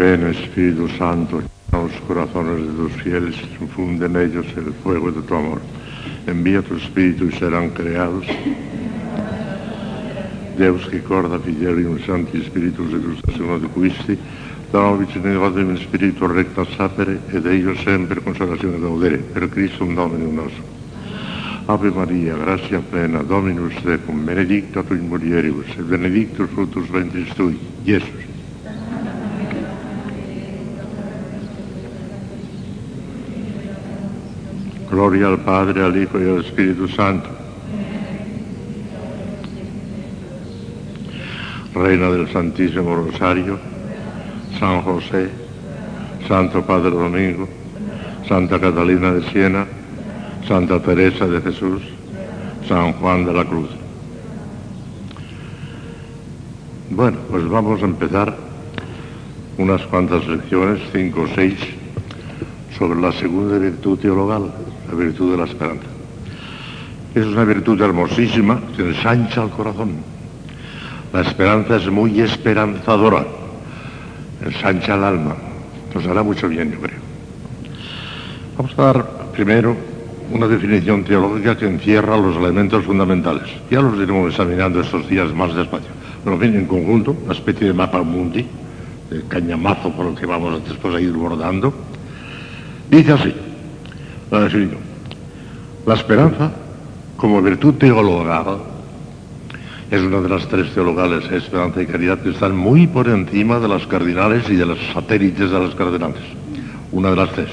Ven Espíritu Santo, llena los corazones de tus fieles, infunde en ellos el fuego de tu amor. Envía tu Espíritu y serán creados. Deus che corda fidelium Santi Spiritus et Ustasione de Quisti, da vicinato in Spiritu recta sapere, ed ellos sempre consolazione gaudere, per Cristo un Dominum nostro. Ave Maria, gratia plena, Dominus tecum, benedicta tu in mulieribus, et benedictus fructus ventris tui, Iesus. Gloria al Padre, al Hijo y al Espíritu Santo. Reina del Santísimo Rosario, San José, Santo Padre Domingo, Santa Catalina de Siena, Santa Teresa de Jesús, San Juan de la Cruz. Bueno, pues vamos a empezar unas cuantas lecciones, cinco o seis, sobre la segunda virtud teologal, la virtud de la esperanza. Es una virtud hermosísima que ensancha el corazón. La esperanza es muy esperanzadora, ensancha el alma, nos hará mucho bien, yo creo. Vamos a dar primero una definición teológica que encierra los elementos fundamentales. Ya los iremos examinando estos días más despacio. Pero bien, en conjunto, una especie de mapa mundi, de cañamazo por el que vamos después a ir bordando, dice así, la definición. La esperanza, como virtud teologal, es una de las tres teologales, esperanza y caridad, que están muy por encima de las cardinales y de los satélites de las cardinales. Una de las tres.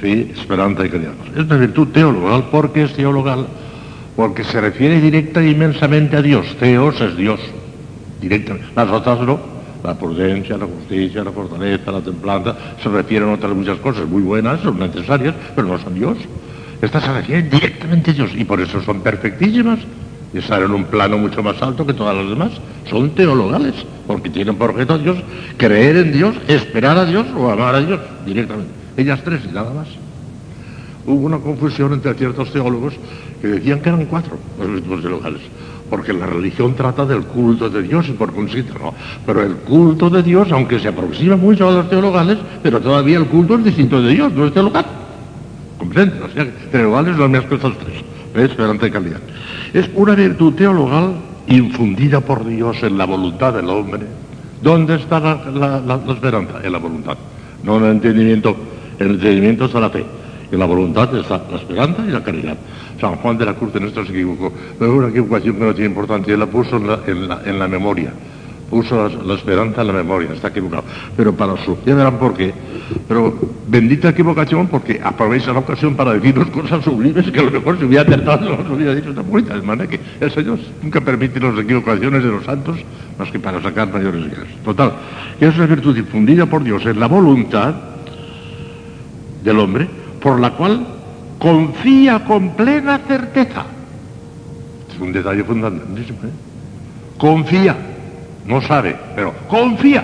Fe, esperanza y caridad. Es una virtud teologal porque es teologal, porque se refiere directa e inmensamente a Dios. Teos es Dios, directamente. Las otras no. La prudencia, la justicia, la fortaleza, la templanza, se refieren a otras muchas cosas muy buenas, son necesarias, pero no son Dios. Estas se refieren directamente a Dios y por eso son perfectísimas y están en un plano mucho más alto que todas las demás. Son teologales, porque tienen por objeto a Dios, creer en Dios, esperar a Dios o amar a Dios directamente. Ellas tres y nada más. Hubo una confusión entre ciertos teólogos que decían que eran cuatro los virtudes teologales, porque la religión trata del culto de Dios y por consiguiente no. Pero el culto de Dios, aunque se aproxima mucho a los teologales, pero todavía el culto es distinto de Dios, no es teologal. ¿Comprenden? O sea, teologales las cosas tres, ¿ves? esperanza y calidad. Es una virtud teologal infundida por Dios en la voluntad del hombre. ¿Dónde está la, esperanza? En la voluntad, no en el entendimiento. En el entendimiento está la fe. En la voluntad está la esperanza y la caridad. San Juan de la Cruz en esto se equivocó. Pero es una equivocación que no tiene importancia. Él la puso en la, memoria. Puso la, esperanza en la memoria. Está equivocado. Pero para su... Ya verán por qué. Pero bendita equivocación porque aprovecha la ocasión para decirnos cosas sublimes que a lo mejor se hubiera acertado, nos hubiera dicho esta bonita. De manera que el Señor nunca permite las equivocaciones de los santos más que para sacar mayores guías. Total. Que es una virtud difundida por Dios en la voluntad del hombre por la cual confía con plena certeza. Es un detalle fundamental. ¿eh? Confía, no sabe, pero confía,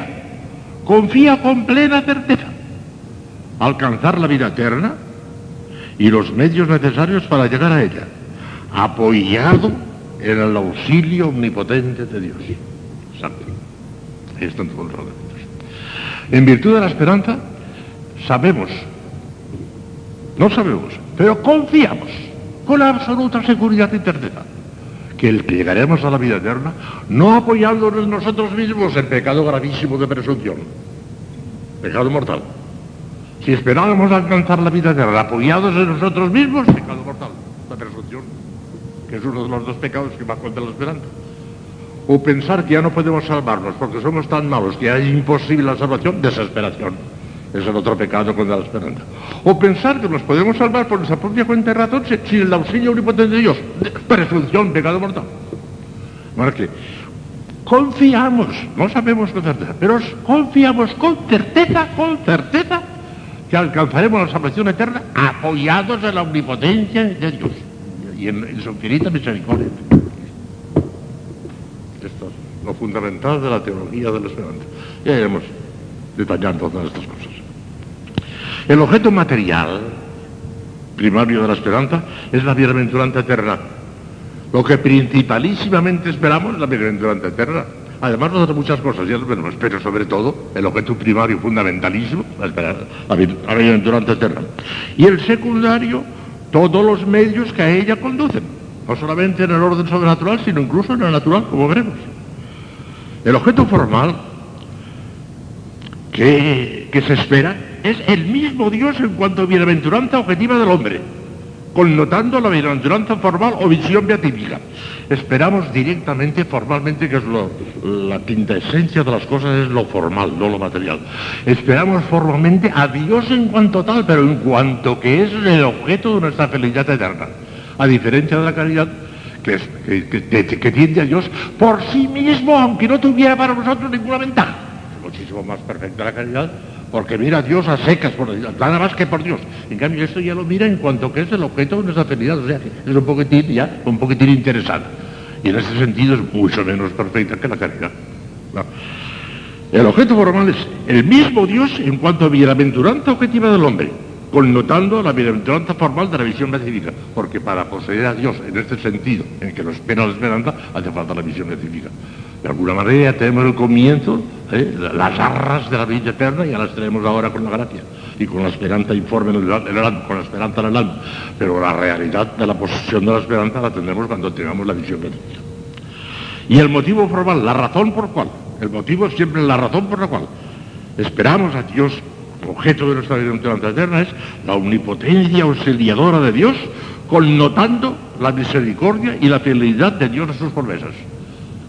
confía con plena certeza. Alcanzar la vida eterna y los medios necesarios para llegar a ella, apoyado en el auxilio omnipotente de Dios. Santo. Esto en todo el En virtud de la esperanza, sabemos no sabemos, pero confiamos con absoluta seguridad y que el que llegaremos a la vida eterna, no apoyándonos nosotros mismos en pecado gravísimo de presunción, pecado mortal. Si esperábamos alcanzar la vida eterna apoyados en nosotros mismos, pecado mortal, la presunción, que es uno de los dos pecados que va contra la esperanza. O pensar que ya no podemos salvarnos porque somos tan malos que es imposible la salvación, desesperación. Es el otro pecado contra la esperanza. O pensar que nos podemos salvar por nuestra propia cuenta de ratón sin el auxilio omnipotente de Dios. Presunción, pecado mortal. Bueno, que confiamos, no sabemos con certeza, pero confiamos con certeza, con certeza, que alcanzaremos la salvación eterna apoyados en la omnipotencia de Dios y en, en su infinita misericordia. Esto es lo fundamental de la teología de la esperanza. Ya iremos detallando todas estas cosas. El objeto material primario de la esperanza es la bienaventuranza eterna. Lo que principalísimamente esperamos es la bienaventuranza eterna. Además de muchas cosas, ya veremos, pero sobre todo el objeto primario fundamentalismo, la, la, la bienaventuranza eterna. Y el secundario, todos los medios que a ella conducen, no solamente en el orden sobrenatural, sino incluso en el natural, como veremos. El objeto formal que, que se espera es el mismo Dios en cuanto a bienaventuranza objetiva del hombre connotando la bienaventuranza formal o visión beatífica. Esperamos directamente, formalmente, que es lo, la quinta esencia de las cosas, es lo formal, no lo material. Esperamos formalmente a Dios en cuanto tal, pero en cuanto que es el objeto de nuestra felicidad eterna. A diferencia de la caridad, que, es, que, que, tiende a Dios por sí mismo, aunque no tuviera para nosotros ninguna ventaja. muchísimo más perfecta la caridad porque mira a Dios a secas, por, nada más que por Dios. En cambio, esto ya lo mira en cuanto que es el objeto de nuestra felicidad, o sea, es un poquitín ya, un poquitín interesante. Y en ese sentido es mucho menos perfecta que la caridad. El objeto formal es el mismo Dios en cuanto a bienaventuranza objetiva del hombre, connotando la bienaventuranza formal de la visión beatífica, porque para poseer a Dios en este sentido, en que nos espera la esperanza, hace falta la visión beatífica. De alguna manera tenemos el comienzo, ¿eh? las arras de la vida eterna, ya las tenemos ahora con la gracia y con la esperanza informe en el, alma, con la esperanza en el alma. Pero la realidad de la posesión de la esperanza la tendremos cuando tengamos la visión Dios. Y el motivo formal, la razón por cual, el motivo es siempre la razón por la cual esperamos a Dios, objeto de nuestra vida eterna, es la omnipotencia auxiliadora de Dios, connotando la misericordia y la fidelidad de Dios a sus promesas.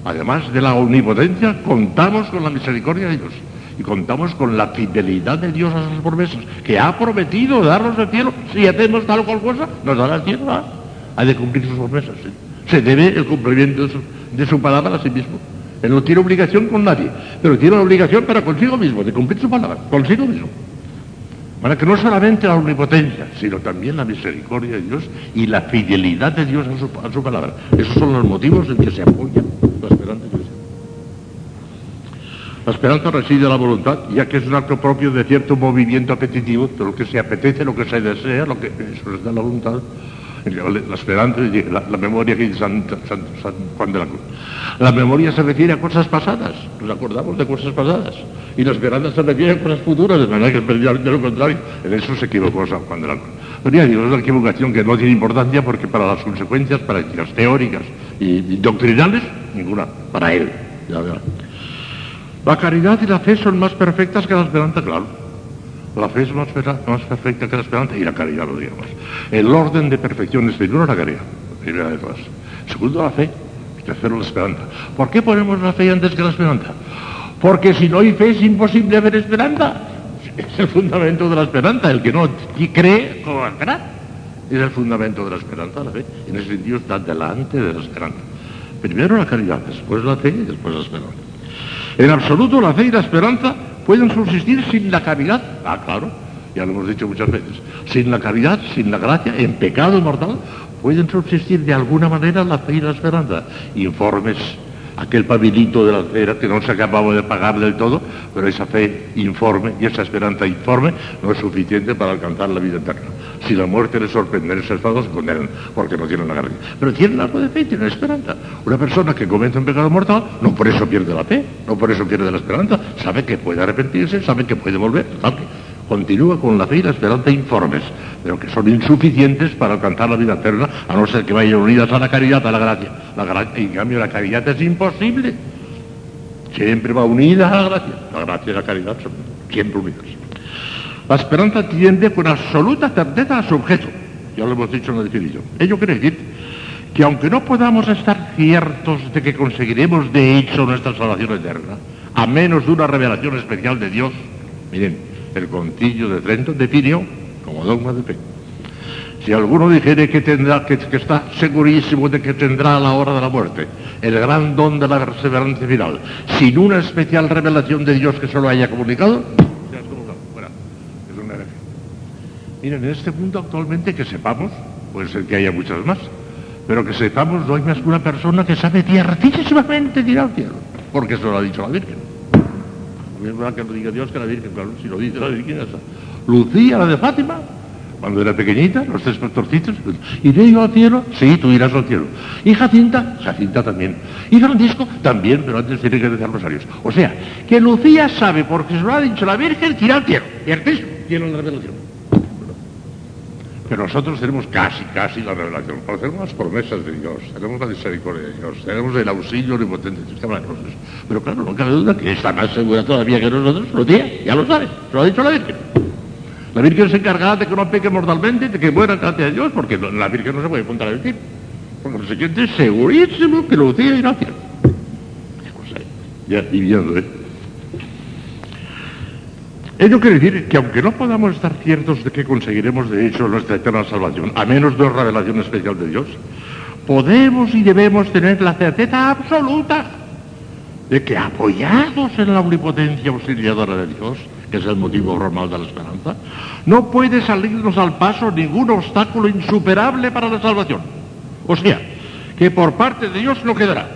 Además de la omnipotencia, contamos con la misericordia de Dios y contamos con la fidelidad de Dios a sus promesas, que ha prometido darnos el cielo. Si hacemos tal o cual cosa, nos dará el cielo. ¿ah? Ha de cumplir sus promesas. Se debe el cumplimiento de su, palabra a sí mismo. Él no tiene obligación con nadie, pero tiene la obligación para consigo mismo, de cumplir su palabra, consigo mismo. Para que no solamente la omnipotencia, sino también la misericordia de Dios y la fidelidad de Dios a su, a su palabra. Esos son los motivos en que se apoya la esperanza La esperanza reside en la voluntad, ya que es un acto propio de cierto movimiento apetitivo, de lo que se apetece, lo que se desea, lo que eso es de la voluntad. La esperanza, la, la memoria que dice San, Juan de la Cruz. La memoria se refiere a cosas pasadas, nos acordamos de cosas pasadas. Y la esperanza se refiere a cosas futuras, de manera que de lo contrario. En eso se equivocó San Juan de la Cruz. Pero ya digo, es una equivocación que no tiene importancia porque para las consecuencias prácticas, teóricas y, doctrinales, ninguna, para él. La caridad y la fe son más perfectas que la esperanza, claro. La fe es más, perfecta que la esperanza y la caridad lo digamos. El orden de perfección es primero la caridad, primera de todas. Segundo la fe, tercero la esperanza. ¿Por qué ponemos la fe antes que la esperanza? Porque si no hay fe es imposible haber esperanza. Es el fundamento de la esperanza. El que no cree, ¿cómo va a? Es el fundamento de la esperanza, la fe. En ese sentido está delante de la esperanza. Primero la caridad, después la fe y después la esperanza. En absoluto la fe y la esperanza pueden subsistir sin la caridad. Ah, claro, ya lo hemos dicho muchas veces. Sin la caridad, sin la gracia, en pecado mortal, pueden subsistir de alguna manera la fe y la esperanza. Informes aquel pabilito de la cera que no se acababa de pagar del todo, pero esa fe informe y esa esperanza informe no es suficiente para alcanzar la vida eterna. Si la muerte les sorprende en ese estado, se condenan porque no tienen la garantía. Pero tienen algo de fe, tienen esperanza. Una persona que comete un pecado mortal, no por eso pierde la fe, no por eso pierde la esperanza, sabe que puede arrepentirse, sabe que puede volver. Continúa con la fe y la esperanza informes, pero que son insuficientes para alcanzar la vida eterna, a no ser que vayan unidas a la caridad, a la gracia. La gracia en cambio, la caridad es imposible. Siempre va unida a la gracia. La gracia y la caridad son siempre unidas. La esperanza tiende con absoluta certeza a su objeto. Ya lo hemos dicho en la definición. Ello quiere decir que aunque no podamos estar ciertos de que conseguiremos de hecho nuestra salvación eterna, a menos de una revelación especial de Dios, miren, el concilio de Trento definió como dogma de fe. Si alguno dijere que, tendrá, que, que, está segurísimo de que tendrá a la hora de la muerte el gran don de la perseverancia final, sin una especial revelación de Dios que se lo haya comunicado, Miren, en este mundo actualmente que sepamos, puede ser que haya muchas más, pero que sepamos no hay más que una persona que sabe ciertísimamente ir al cielo, porque eso lo ha dicho la Virgen. Es verdad que lo diga Dios que la Virgen, claro, si lo dice la Virgen, esa. Lucía, la de Fátima, cuando era pequeñita, los tres pastorcitos. ¿Iré yo al cielo? Sí, tú irás al cielo. ¿Y Jacinta? Jacinta también. ¿Y Francisco? También, pero antes tiene que rezar rosarios. O sea, que Lucía sabe, porque se lo ha dicho la Virgen, que irá al cielo. ¿Cierto? Tiene la revelación. Pero nosotros tenemos casi, casi la revelación. tenemos las promesas de Dios, tenemos la misericordia de Dios, tenemos el auxilio omnipotente de nosotros. Pero claro, no cabe duda que está más segura todavía que nosotros, Lucía, ya lo sabe, se lo ha dicho la Virgen. La Virgen se encargará de que no peque mortalmente, de que muera gracias a Dios, porque la Virgen no se puede contradecir. Por consiguiente, segurísimo que Lucía irá a cielo. Ya, y viendo, ¿eh? Ello quiere decir que aunque no podamos estar ciertos de que conseguiremos de hecho nuestra eterna salvación, a menos de una revelación especial de Dios, podemos y debemos tener la certeza absoluta de que apoyados en la omnipotencia auxiliadora de Dios, que es el motivo normal de la esperanza, no puede salirnos al paso ningún obstáculo insuperable para la salvación. O sea, que por parte de Dios no quedará.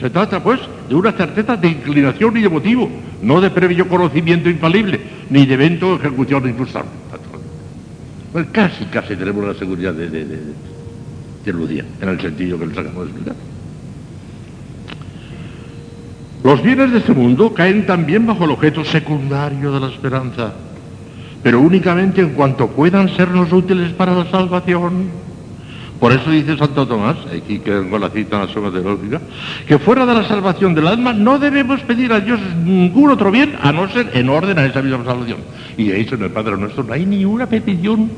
Se trata, pues, de una certeza de inclinación y de motivo, no de previo conocimiento infalible, ni de evento o ejecución infrustrable. Pues casi, casi tenemos la seguridad de, de, de, en el sentido que les acabamos de explicar. Los bienes de este mundo caen también bajo el objeto secundario de la esperanza, pero únicamente en cuanto puedan sernos útiles para la salvación. Por eso dice Santo Tomás, aquí que tengo la cita en la suma teológica, que fuera de la salvación del alma no debemos pedir a Dios ningún otro bien a no ser en orden a esa misma salvación. Y de hecho en el Padre Nuestro no hay ni una petición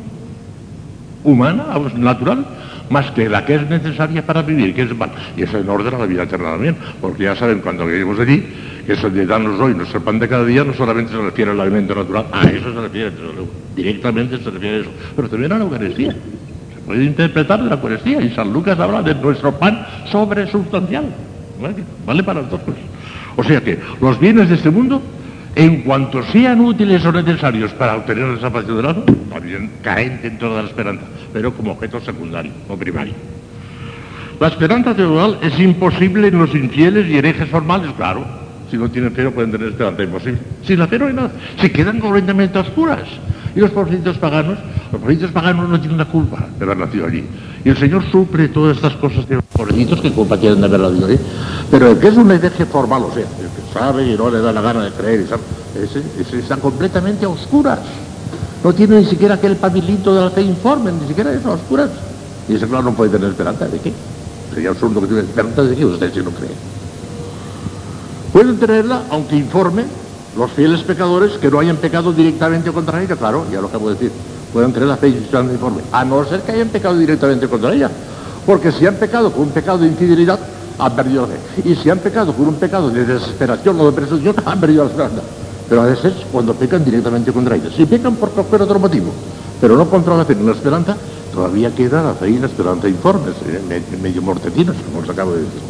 humana, natural, más que la que es necesaria para vivir, que es mal. Y eso en orden a la vida eterna también, porque ya saben cuando lleguemos allí, que eso de darnos hoy nuestro pan de cada día no solamente se refiere al alimento natural, a eso se refiere, directamente se refiere a eso, pero también a la Eucaristía puede interpretar la Eucaristía y San Lucas habla de nuestro pan sobresustancial. ¿Vale? para todos. O sea que los bienes de este mundo, en cuanto sean útiles o necesarios para obtener la salvación del alma, también caen dentro de la esperanza, pero como objeto secundario o primario. La esperanza teologal es imposible en los infieles y herejes formales, claro. Si no tienen fe no pueden tener esperanza, imposible. Sin la fe no hay nada. Se quedan completamente oscuras. Y los pobrecitos paganos, los pobrecitos paganos no tienen la culpa de haber nacido allí. Y el Señor sufre todas estas cosas de los pobrecitos que culpa tienen de haber nacido allí. Pero el que es un hereje formal, o sea, el que sabe y no le da la gana de creer, ese, ese está completamente a oscuras. No tiene ni siquiera aquel pabilito de la fe informe, ni siquiera eso, a oscuras. Y ese, claro, no puede tener esperanza. ¿De qué? Sería absurdo que tuviera esperanza de qué usted si no cree. Pueden tenerla, aunque informe, los fieles pecadores que no hayan pecado directamente contra ella, claro, ya lo acabo de decir, pueden tener la fe informe, a no ser que hayan pecado directamente contra ella. Porque si han pecado con un pecado de infidelidad, han perdido la fe. Y si han pecado con un pecado de desesperación o de presunción, han perdido la esperanza. Pero a veces cuando pecan directamente contra ella. Si pecan por cualquier otro motivo, pero no contra la fe ni la esperanza, todavía queda la fe y la esperanza informes, medio mortecinos, como os acabo de decir.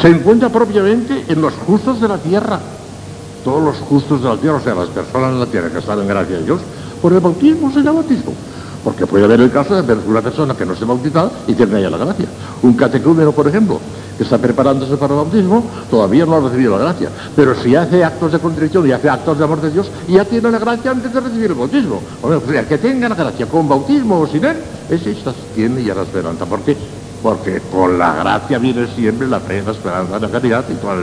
Se encuentra propiamente en los justos de la tierra, todos los justos de la tierra, o sea, las personas en la tierra que están en gracia de Dios, por el bautismo se llama bautismo. Porque puede haber el caso de ver una persona que no esté bautizada y tiene ya la gracia. Un catecúmeno, por ejemplo, que está preparándose para el bautismo, todavía no ha recibido la gracia. Pero si hace actos de contrición y hace actos de amor de Dios, ya tiene la gracia antes de recibir el bautismo. O sea, el que tenga la gracia con bautismo o sin él, ese tiene ya la esperanza. ¿Por qué? Porque con la gracia viene siempre la fe, la esperanza, la caridad y toda la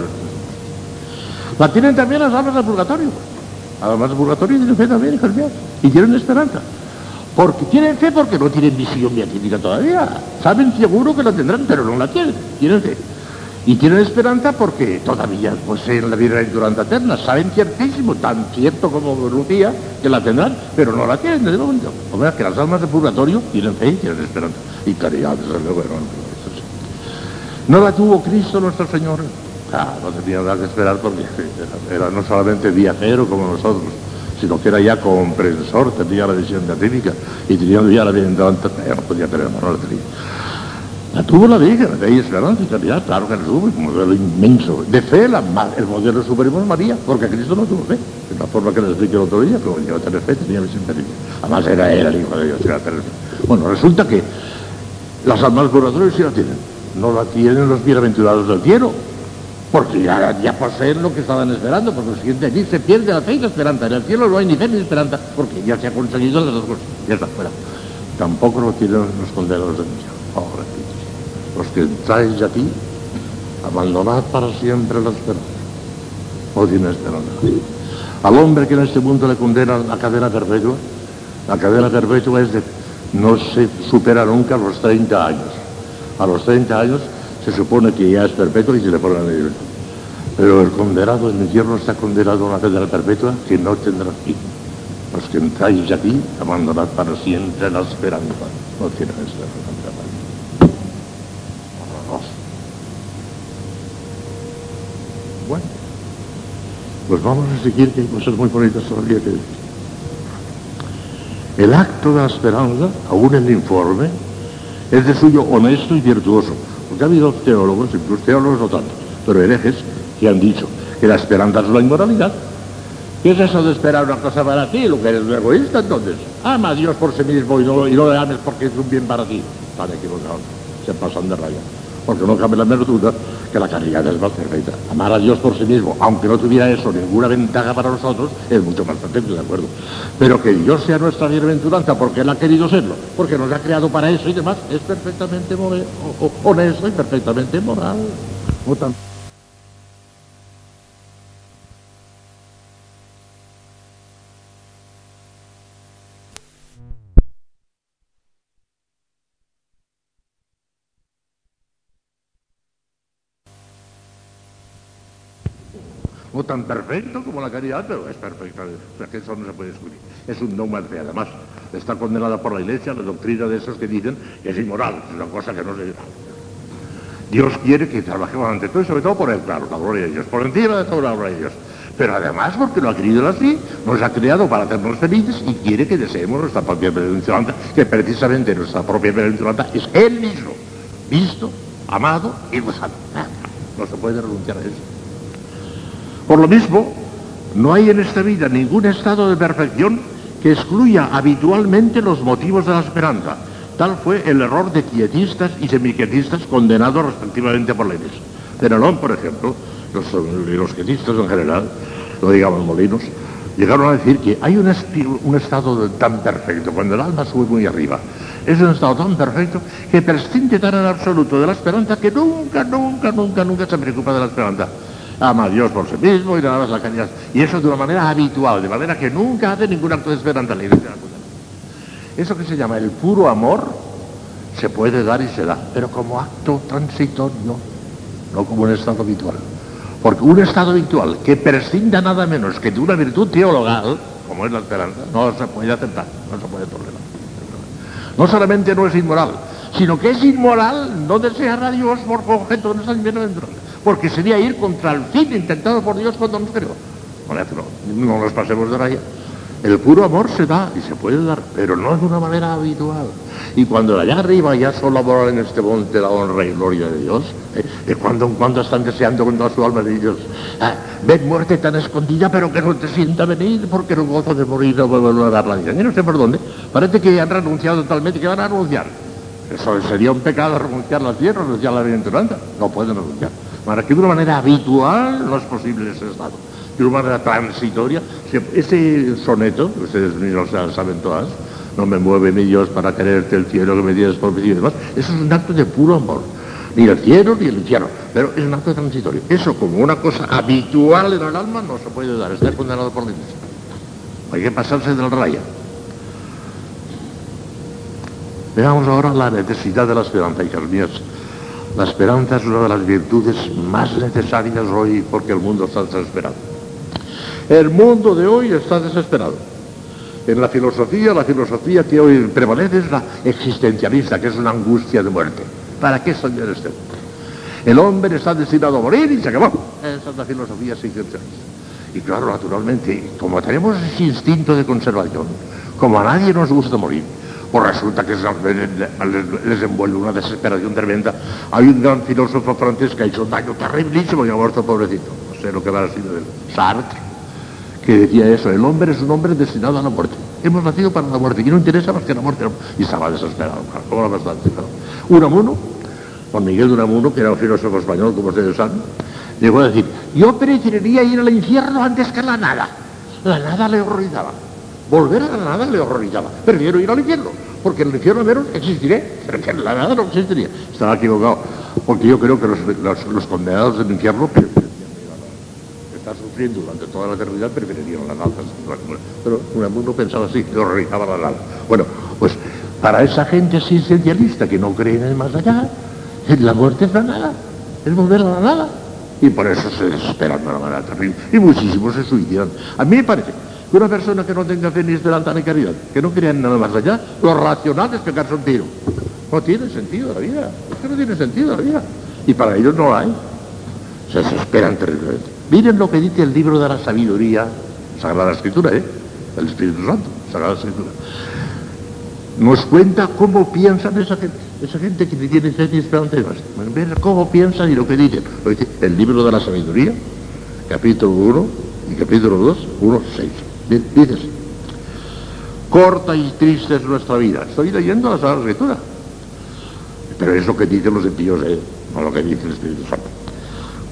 la tienen también las almas del purgatorio. Además del purgatorio tienen fe también, míos. Y tienen esperanza. Porque tienen fe porque no tienen visión beatífica todavía. Saben seguro que la tendrán, pero no la tienen. Tienen fe. Y tienen esperanza porque todavía poseen la vida durante eterna. Saben ciertísimo, tan cierto como Lucía, que la tendrán, pero no la tienen de momento. O sea, que las almas del purgatorio tienen fe y tienen esperanza. Y caridad, desde luego. No la tuvo Cristo nuestro Señor. Ah, no tenía nada que esperar porque era no solamente viajero como nosotros, sino que era ya comprensor, tenía la visión beatífica y teniendo ya la bien delante, no podía tener no la tenía. La tuvo la Virgen, de ahí esperanza y caridad, claro que la tuvo, un modelo inmenso. De fe, la, el modelo supremo es María, porque Cristo no tuvo fe. De la forma que les expliqué el otro día, pero llegó a tener fe, tenía visión beatífica. Además era él el Hijo de Dios, era tener fe. Bueno, resulta que las almas curatorias sí la tienen. No la tienen los bienaventurados del cielo, porque ya, ya poseen lo que estaban esperando, porque lo siguiente allí se pierde la fe y la esperanza. En el cielo no hay ni fe ni esperanza, porque ya se ha conseguido las dos cosas. Ya está, fuera. Tampoco lo tienen los condenados de misión. los que entráis aquí, abandonad para siempre la esperanza. No tiene esperanza. Al hombre que en este mundo le condena la cadena perpetua, la cadena perpetua es de no se supera nunca los 30 años. A los 30 años se supone que ya es perpetuo y se le pone la libertad. Pero el condenado en el infierno está condenado a una cadena perpetua que no tendrá fin. Los que entráis aquí, abandonad para siempre la esperanza. No tienen esperanza. Bueno, pues vamos a seguir que hay cosas muy bonitas todavía que decir. El acto de la esperanza, aún en el informe, es de suyo honesto y virtuoso porque ha habido teólogos, incluso teólogos no tanto, pero herejes, que han dicho que la esperanza es la inmoralidad. ¿Qué es eso de esperar una cosa para ti? Lo que eres un egoísta entonces. Ama a Dios por sí mismo y no, y no le ames porque es un bien para ti. Están equivocados, se pasan de raya. Porque no cabe la menor duda que la caridad es más perfecta. Amar a Dios por sí mismo, aunque no tuviera eso ninguna ventaja para nosotros, es mucho más perfecto, ¿de acuerdo? Pero que Dios sea nuestra bienaventuranza porque Él ha querido serlo, porque nos ha creado para eso y demás, es perfectamente honesto y perfectamente moral. Tan perfecto como la caridad, pero es perfecta, o que eso no se puede discutir. Es un dogma de fe, además, está condenada por la Iglesia la doctrina de esos que dicen que es inmoral, es una cosa que no se... Dios quiere que trabajemos ante todo y sobre todo por él, claro, la gloria de Dios, por encima de toda la gloria de Dios. Pero además porque lo ha querido así, nos ha creado para hacernos felices y quiere que deseemos nuestra propia bienaventuranza, que precisamente nuestra propia bienaventuranza es Él mismo, visto, amado y gozado. No se puede renunciar a eso. Por lo mismo, no hay en esta vida ningún estado de perfección que excluya habitualmente los motivos de la esperanza. Tal fue el error de quietistas y semiquietistas condenados respectivamente por la Iglesia. Nerón, por ejemplo, los, los quietistas en general, lo digamos Molinos, llegaron a decir que hay un, un estado tan perfecto, cuando el alma sube muy arriba, es un estado tan perfecto que prescinde tan en absoluto de la esperanza que nunca, nunca, nunca, nunca se preocupa de la esperanza ama a Dios por sí mismo y nada más la caridad. Y eso de una manera habitual, de manera que nunca hace ningún acto de esperanza. Eso que se llama el puro amor se puede dar y se da, pero como acto transitorio, no como un estado habitual. Porque un estado habitual que prescinda nada menos que de una virtud teologal, como es la esperanza, no se puede aceptar, no se puede tolerar. No solamente no es inmoral, sino que es inmoral no desear a Dios por objeto de nuestra porque sería ir contra el fin intentado por Dios cuando nos creó. No, no nos pasemos de raya. El puro amor se da y se puede dar, pero no de una manera habitual. Y cuando allá arriba ya solo morar en este monte la honra y gloria de Dios, ¿eh? de cuando en cuando están deseando con toda su alma de Dios, ah, ven muerte tan escondida, pero que no te sienta venir, porque no gozo de morir, no vuelvo a dar la vida. Y no sé por dónde. Parece que han renunciado totalmente, que van a renunciar. Eso sería un pecado renunciar la tierra, renunciar la bienaventuranza. No pueden renunciar. Para que de una manera habitual no es posible ese estado. De una manera transitoria, ese soneto, ustedes mismos saben todas, no me mueve mi Dios para quererte el cielo que me tienes por y demás, eso es un acto de puro amor. Ni el cielo ni el infierno, pero es un acto transitorio. Eso como una cosa habitual en el alma no se puede dar, está condenado por la. Hay que pasarse del raya. Veamos ahora la necesidad de la esperanza, hijas mías. La esperanza es una de las virtudes más necesarias hoy porque el mundo está desesperado. El mundo de hoy está desesperado. En la filosofía, la filosofía que hoy prevalece es la existencialista, que es una angustia de muerte. ¿Para qué soñar este mundo? El hombre está destinado a morir y se acabó. Esa es la filosofía existencialista. Y claro, naturalmente, como tenemos ese instinto de conservación, como a nadie nos gusta morir, pues resulta que les, envuelve una desesperación tremenda. Hay un gran filósofo francés que ha hecho un daño terriblísimo y ha muerto pobrecito. No sé lo que va a de él. Sartre, que decía eso, el hombre es un hombre destinado a la muerte. Hemos nacido para la muerte y no interesa más que la muerte. Y estaba desesperado, claro, bastante. Unamuno, Juan Miguel de Unamuno, que era un filósofo español, como ustedes saben, llegó a decir, yo preferiría ir al infierno antes que a la nada. La nada le horrorizaba. Volver a la nada le horrorizaba. Prefiero ir al infierno, porque en el infierno menos existiré, pero que en la nada no existiría. Estaba equivocado, porque yo creo que los, condenados del infierno estar sufriendo durante toda la eternidad preferirían la nada. Pero uno pensaba así, le horrorizaba la nada. Bueno, pues para esa gente existencialista que no cree en el más allá, la muerte es la nada, es volver a la nada. Y por eso se desesperan de una manera terrible. Y muchísimos se suicidan. A mí me parece una persona que no tenga fe ni esperanza ni caridad, que no crea nada más allá, lo racional es pegarse un tiro. No tiene sentido la vida. Es que no tiene sentido la vida. Y para ellos no la hay. Se desesperan terriblemente. Miren lo que dice el libro de la sabiduría, Sagrada Escritura, ¿eh? El Espíritu Santo, Sagrada Escritura. Nos cuenta cómo piensan esa gente, esa gente que tiene fe y esperanza y demás. Ver cómo piensan y lo que dicen. Lo dice el libro de la sabiduría, capítulo 1 y capítulo 2, 1, 6. Dice así. Corta y triste es nuestra vida. Estoy leyendo la Sagrada Escritura. Pero es lo que dicen los impíos, ¿eh? no lo que dice el Espíritu Santo.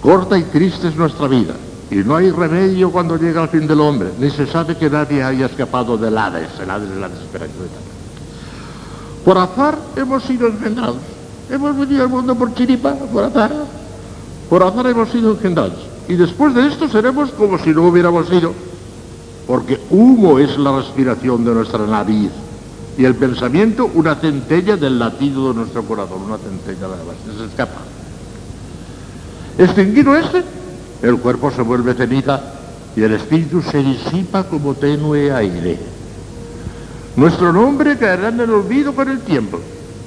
Corta y triste es nuestra vida, y no hay remedio cuando llega el fin del hombre, ni se sabe que nadie haya escapado del Hades, el Hades es la desesperación eterna. Por azar hemos sido engendrados, hemos venido al mundo por chiripa, por azar, por azar hemos sido engendrados, y después de esto seremos como si no hubiéramos sido, porque humo es la respiración de nuestra nariz, y el pensamiento una centella del latido de nuestro corazón, una centella nada más, se escapa. Extinguido este, el cuerpo se vuelve ceniza y el espíritu se disipa como tenue aire. Nuestro nombre caerá en el olvido con el tiempo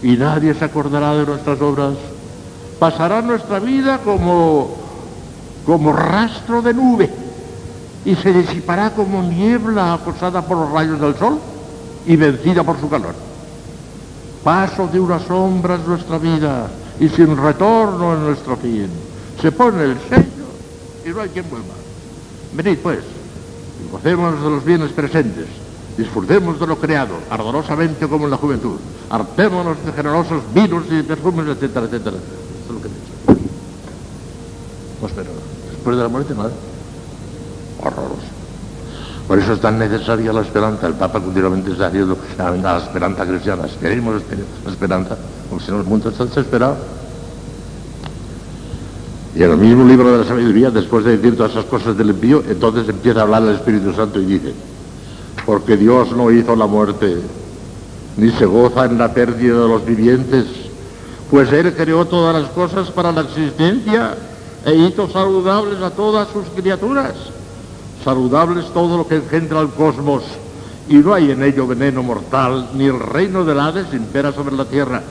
y nadie se acordará de nuestras obras. Pasará nuestra vida como, como rastro de nube y se disipará como niebla acosada por los rayos del sol y vencida por su calor. Paso de una sombra es nuestra vida y sin retorno es nuestro fin. Se pone el sello y no hay quien vuelva. Venid pues, y gocemos de los bienes presentes, disfrutemos de lo creado, ardorosamente como en la juventud, hartémonos de generosos vinos y perfumes, etcétera, etcétera. Esto es lo que pienso. Pues pero después de la muerte nada. Horroroso. Por eso es tan necesaria la esperanza. El Papa continuamente está diciendo la esperanza cristiana. Queremos la esperanza, porque si no el mundo está desesperado. Y en el mismo libro de la sabiduría, después de decir todas esas cosas del envío, entonces empieza a hablar el Espíritu Santo y dice, porque Dios no hizo la muerte, ni se goza en la pérdida de los vivientes, pues Él creó todas las cosas para la existencia e hizo saludables a todas sus criaturas, saludables todo lo que engendra el cosmos, y no hay en ello veneno mortal, ni el reino del Hades impera sobre la tierra,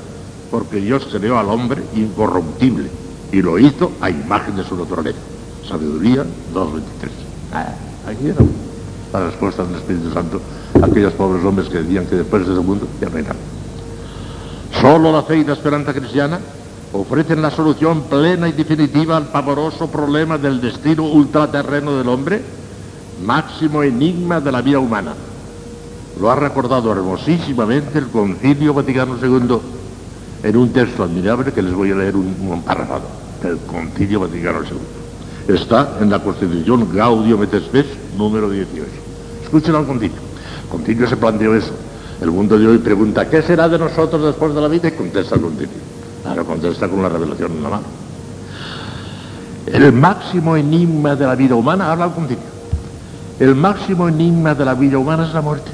porque Dios creó al hombre incorruptible y lo hizo a imagen de su naturaleza. Sabiduría 2.23. Ah, aquí era la respuesta del Espíritu Santo a aquellos pobres hombres que decían que después de ese mundo ya no hay nada. Solo la fe y la esperanza cristiana ofrecen la solución plena y definitiva al pavoroso problema del destino ultraterreno del hombre, máximo enigma de la vida humana. Lo ha recordado hermosísimamente el Concilio Vaticano II en un texto admirable que les voy a leer un, un del Concilio Vaticano II. Está en la Constitución Gaudium et Spes número 18. Escuchen al concilio. El concilio se planteó eso. El mundo de hoy pregunta, ¿qué será de nosotros después de la vida? Y contesta el concilio. Claro, contesta con la revelación en la mano. El máximo enigma de la vida humana, habla el concilio. El máximo enigma de la vida humana es la muerte.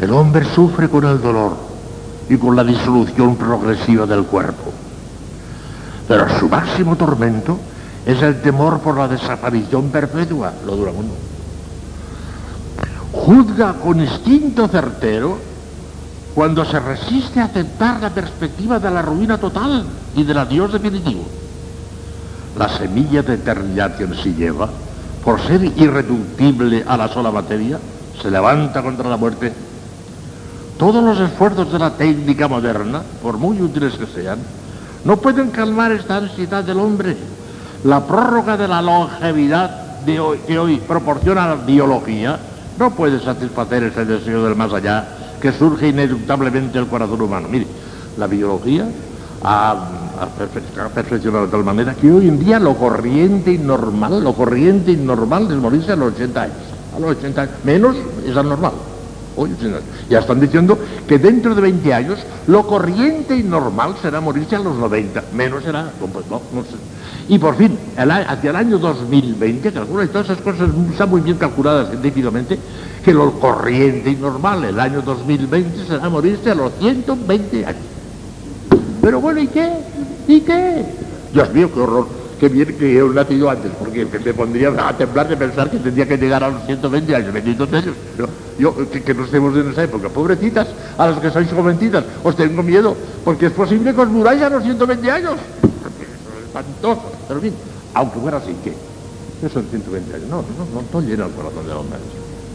El hombre sufre con el dolor y con la disolución progresiva del cuerpo. Pero su máximo tormento es el temor por la desaparición perpetua, lo dura mundo. Juzga con instinto certero cuando se resiste a aceptar la perspectiva de la ruina total y del adiós definitivo. La semilla de eternidad que en sí lleva, por ser irreductible a la sola materia, se levanta contra la muerte todos los esfuerzos de la técnica moderna, por muy útiles que sean, no pueden calmar esta ansiedad del hombre. La prórroga de la longevidad de hoy, que hoy proporciona la biología no puede satisfacer ese deseo del más allá que surge ineluctablemente del corazón humano. Mire, la biología ha, perfeccionado de tal manera que hoy en día lo corriente y normal, lo corriente y normal es morirse a los 80 años. A los 80 años, menos es anormal. Hoy, ya están diciendo que dentro de 20 años lo corriente y normal será morirse a los 90, menos será, pues no, no sé. Y por fin, hacia el año 2020, calcula, y todas esas cosas están muy bien calculadas científicamente, que lo corriente y normal, el año 2020 será morirse a los 120 años. Pero bueno, ¿y qué? ¿Y qué? Dios mío, qué horror. Qué bien que he nacido antes, porque me pondría a temblar de pensar que tendría que llegar a los 120 años, benditos ellos. Yo, yo que, no estemos en esa época. Pobrecitas, a los que sois jovencitas, os tengo miedo, porque es posible que os muráis a los 120 años. Es espantoso. Pero bien, aunque fuera así, ¿qué? ¿Qué son 120 años? No, no, no, no llena el corazón de los hombres.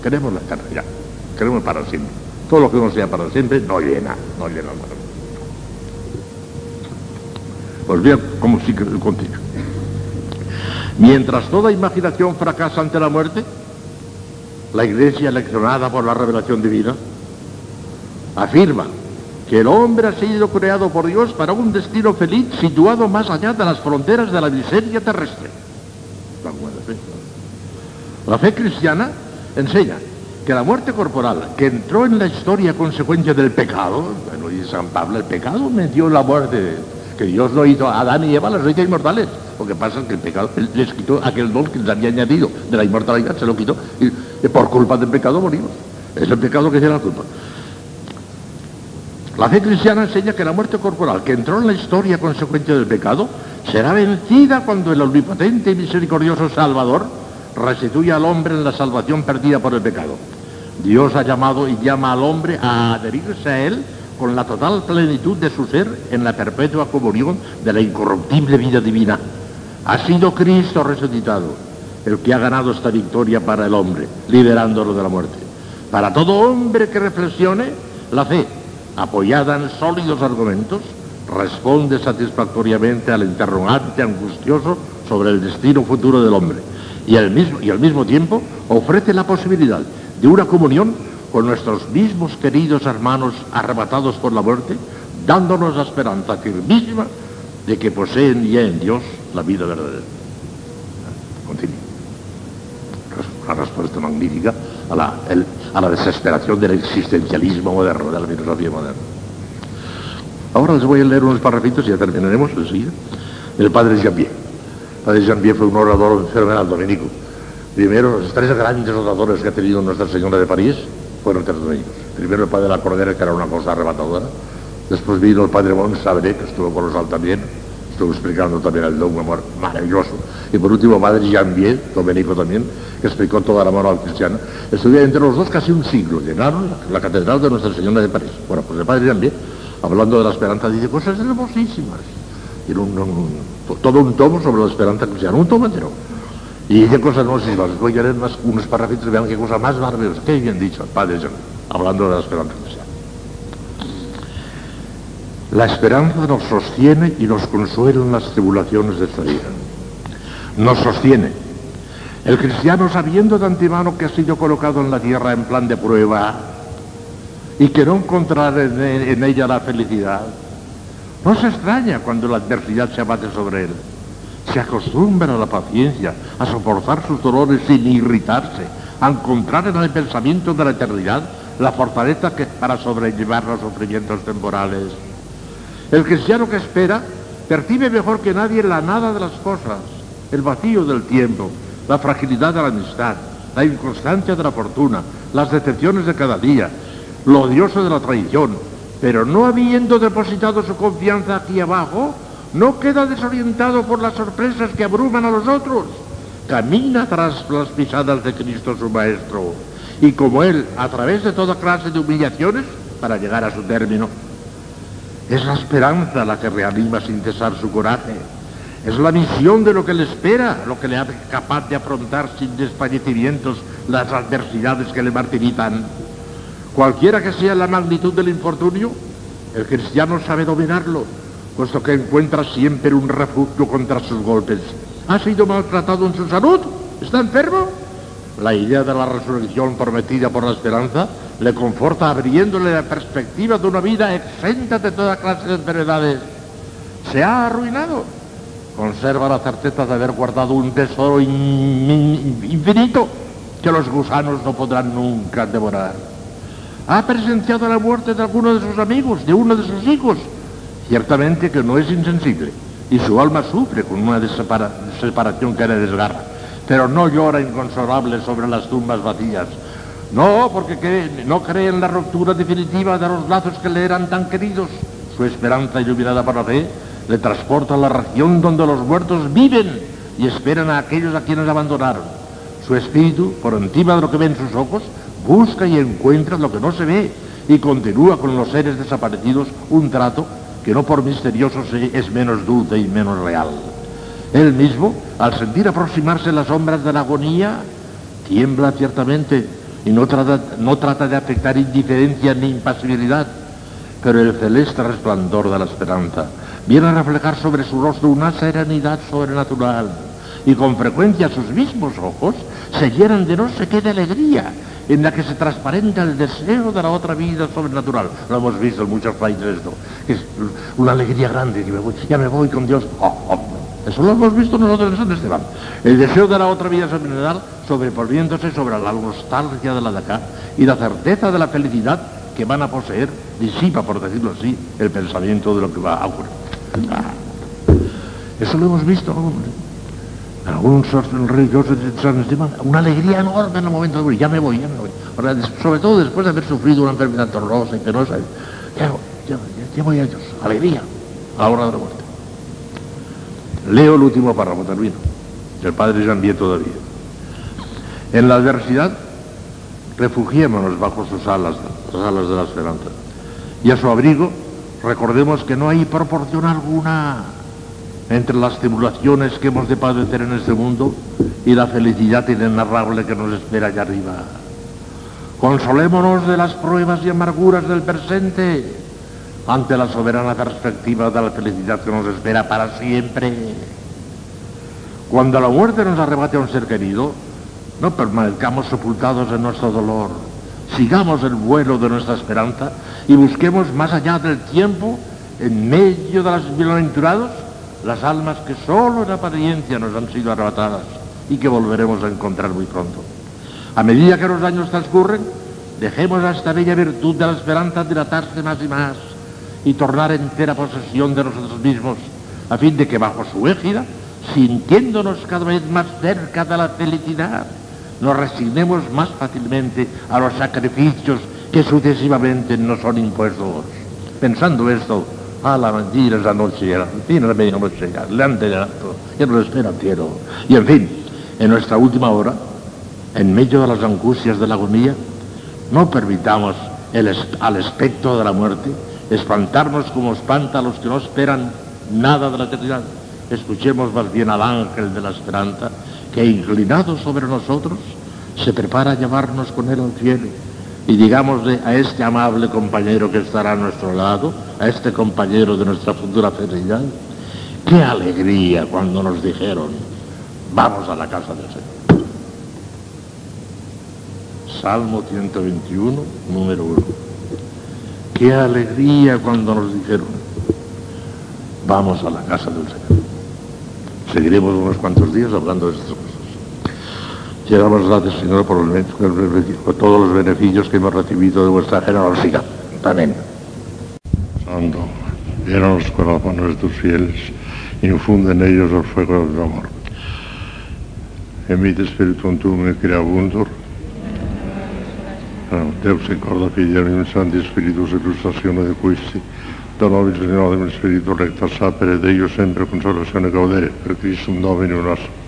Queremos la ya. Queremos para siempre. Todo lo que no sea para siempre no llena, no llena el corazón. Pues bien, como sigue el continuo. Mientras toda imaginación fracasa ante la muerte, la Iglesia, leccionada por la revelación divina, afirma que el hombre ha sido creado por Dios para un destino feliz situado más allá de las fronteras de la miseria terrestre. La fe cristiana enseña que la muerte corporal, que entró en la historia a consecuencia del pecado, bueno, dice San Pablo, el pecado me dio la muerte que Dios lo hizo a Adán y Eva, las hizo inmortales. Lo que pasa es que el pecado les quitó aquel don que les había añadido de la inmortalidad, se lo quitó. Y, por culpa del pecado morimos. Es el pecado que tiene la culpa. La fe cristiana enseña que la muerte corporal, que entró en la historia a consecuencia del pecado, será vencida cuando el omnipotente y misericordioso Salvador restituya al hombre en la salvación perdida por el pecado. Dios ha llamado y llama al hombre a adherirse a él con la total plenitud de su ser en la perpetua comunión de la incorruptible vida divina. Ha sido Cristo resucitado el que ha ganado esta victoria para el hombre, liberándolo de la muerte. Para todo hombre que reflexione, la fe, apoyada en sólidos argumentos, responde satisfactoriamente al interrogante angustioso sobre el destino futuro del hombre y al mismo, y al mismo tiempo ofrece la posibilidad de una comunión con nuestros mismos queridos hermanos arrebatados por la muerte, dándonos la esperanza firmísima de que poseen ya en Dios la vida verdadera. Continúe. Una respuesta magnífica a la, a la desesperación del existencialismo moderno, de la filosofía moderna. Ahora les voy a leer unos parrafitos y ya terminaremos enseguida. El padre Jambier. El padre Jambier fue un orador fenomenal dominico. Primero, los tres grandes oradores que ha tenido Nuestra Señora de París, fueron tres de ellos. Primero el padre de la Cordera, que era una cosa arrebatadora. Después vino el padre Bon Sabré, que estuvo por los también. Estuvo explicando también el dogma maravilloso. Y por último, padre Janvier, domenico también, que explicó toda la moral cristiana. Estuvieron entre los dos casi un siglo. Llenaron la, catedral de Nuestra Señora de París. Bueno, pues el padre Janvier, hablando de la esperanza, dice cosas hermosísimas. Tiene todo un tomo sobre la esperanza cristiana, un tomo entero. Y dice cosas hermosísimas. Voy a leer más, unos parrafitos y vean qué cosa más maravillosa. Qué bien dicho, Padre John, hablando de la esperanza. La esperanza nos sostiene y nos consuela en las tribulaciones de esta vida. Nos sostiene. El cristiano, sabiendo de antemano que ha sido colocado en la tierra en plan de prueba y que no encontrará en ella la felicidad, no se extraña cuando la adversidad se abate sobre él se acostumbra a la paciencia, a soportar sus dolores sin irritarse, a encontrar en el pensamiento de la eternidad la fortaleza que, para sobrellevar los sufrimientos temporales. El cristiano que espera percibe mejor que nadie la nada de las cosas, el vacío del tiempo, la fragilidad de la amistad, la inconstancia de la fortuna, las decepciones de cada día, lo odioso de la traición, pero no habiendo depositado su confianza aquí abajo, no queda desorientado por las sorpresas que abruman a los otros. Camina tras las pisadas de Cristo su Maestro. Y como Él, a través de toda clase de humillaciones, para llegar a su término. Es la esperanza la que reanima sin cesar su coraje. Es la misión de lo que le espera, lo que le hace capaz de afrontar sin desfallecimientos las adversidades que le martirizan. Cualquiera que sea la magnitud del infortunio, el cristiano sabe dominarlo puesto que encuentra siempre un refugio contra sus golpes. ¿Ha sido maltratado en su salud? ¿Está enfermo? La idea de la resurrección prometida por la esperanza le conforta abriéndole la perspectiva de una vida exenta de toda clase de enfermedades. se ha arruinado. Conserva la certeza de haber guardado un tesoro infinito que los gusanos no podrán nunca devorar. Ha presenciado la muerte de alguno de sus amigos, de uno de sus hijos. Ciertamente que no es insensible y su alma sufre con una separación que le desgarra, pero no llora inconsolable sobre las tumbas vacías. No, porque no cree en la ruptura definitiva de los lazos que le eran tan queridos. Su esperanza iluminada por la fe le transporta a la región donde los muertos viven y esperan a aquellos a quienes abandonaron. Su espíritu, por encima de lo que ven sus ojos, busca y encuentra lo que no se ve y continúa con los seres desaparecidos un trato que no por misterioso es menos dulce y menos real. Él mismo, al sentir aproximarse las sombras de la agonía, tiembla ciertamente y no trata, no trata de afectar indiferencia ni impasibilidad, pero el celeste resplandor de la esperanza viene a reflejar sobre su rostro una serenidad sobrenatural y con frecuencia sus mismos ojos se llenan de no sé qué de alegría en la que se transparenta el deseo de la otra vida sobrenatural. Lo hemos visto en muchos países esto. Es una alegría grande, ya me voy con Dios. Oh, oh, eso lo hemos visto nosotros en San Esteban. El deseo de la otra vida sobrenatural sobreponiéndose sobre la nostalgia de la de y la certeza de la felicidad que van a poseer, disipa, por decirlo así, el pensamiento de lo que va a ocurrir. Ah, eso lo hemos visto, algunos religiosos Esteban, una alegría enorme en el momento de morir, ya me voy, ya me voy. sobre todo después de haber sufrido una enfermedad torrosa y penosa, ya, ya, ya voy a Dios, alegría, a la hora de la muerte. Leo el último párrafo, termino. El padre Jean todavía. En la adversidad, refugiémonos bajo sus alas, las alas de la esperanza. Y a su abrigo, recordemos que no hay proporción alguna entre las tribulaciones que hemos de padecer en este mundo y la felicidad inenarrable que nos espera allá arriba. Consolémonos de las pruebas y amarguras del presente ante la soberana perspectiva de la felicidad que nos espera para siempre. Cuando la muerte nos arrebate a un ser querido, no permanezcamos sepultados en nuestro dolor. Sigamos el vuelo de nuestra esperanza y busquemos más allá del tiempo, en medio de las bienaventurados, las almas que solo en apariencia nos han sido arrebatadas y que volveremos a encontrar muy pronto. A medida que los años transcurren, dejemos a esta bella virtud de la esperanza dilatarse más y más y tornar entera posesión de nosotros mismos, a fin de que bajo su égida, sintiéndonos cada vez más cerca de la felicidad, nos resignemos más fácilmente a los sacrificios que sucesivamente nos son impuestos. Pensando esto, a la mentira esa noche, al fin la medianoche, espera el cielo. Y en fin, en nuestra última hora, en medio de las angustias de la agonía, no permitamos al espectro de la muerte espantarnos como espanta a los que no esperan nada de la eternidad. Escuchemos más bien al ángel de la esperanza que inclinado sobre nosotros se prepara a llevarnos con él al cielo y digámosle a este amable compañero que estará a nuestro lado, a este compañero de nuestra futura felicidad, qué alegría cuando nos dijeron, vamos a la casa del Señor. Salmo 121, número 1. Qué alegría cuando nos dijeron, vamos a la casa del Señor. Seguiremos unos cuantos días hablando de estas cosas. Llegamos gracias, Señor, por, todos los beneficios que hemos recibido de vuestra generosidad. Amén. Santo, llena los corazones de tus fieles, infunde en ellos el fuego del amor. Emite Espíritu tu me creabundur. Deus incorda fidelium santi spiritus illustrazione de quisti, donovis in del spiritu recta sapere Deus sempre consolazione gaudere, per Christum Domini nostro.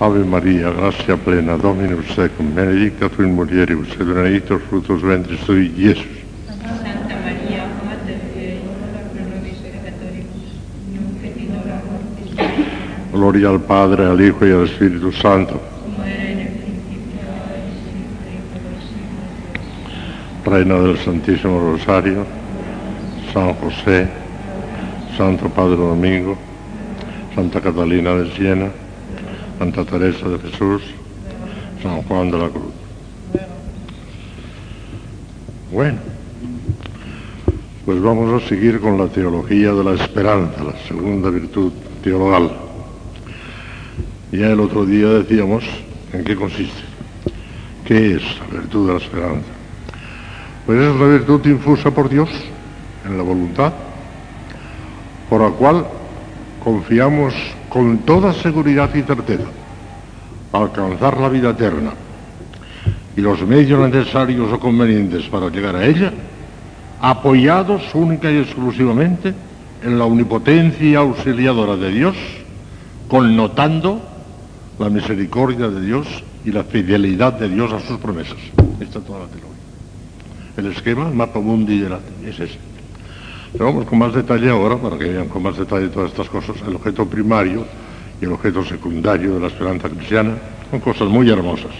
Ave Maria, gracia plena, Dominus tecum, benedicta tu in mulieribus, et benedictus fructus ventris tui, Iesus. Santa Maria, Mater Dei, ora pro nobis peccatoribus, nunc et in hora mortis Gloria al Padre, al Hijo y al Espíritu Santo. Como era en el principio, ahora y siempre, y por los siglos. Reina del Santísimo Rosario, San José, Santo Padre Domingo, Santa Catalina de Siena, Santa Teresa de Jesús, San Juan de la Cruz. Bueno, Pues vamos a seguir con la teología de la esperanza, la segunda virtud teologal. Ya el otro día decíamos en qué consiste. ¿Qué es la virtud de la esperanza? Pues es la virtud infusa por Dios en la voluntad, por la cual confiamos con toda seguridad y certeza alcanzar la vida eterna y los medios necesarios o convenientes para llegar a ella, apoyados única y exclusivamente en la omnipotencia auxiliadora de Dios, connotando la misericordia de Dios y la fidelidad de Dios a sus promesas. Esta es toda la teología. El esquema, el mapa mundi de la, es ese. Vamos con más detalle ahora, para que vean con más detalle todas estas cosas. El objeto primario y el objeto secundario de la esperanza cristiana son cosas muy hermosas.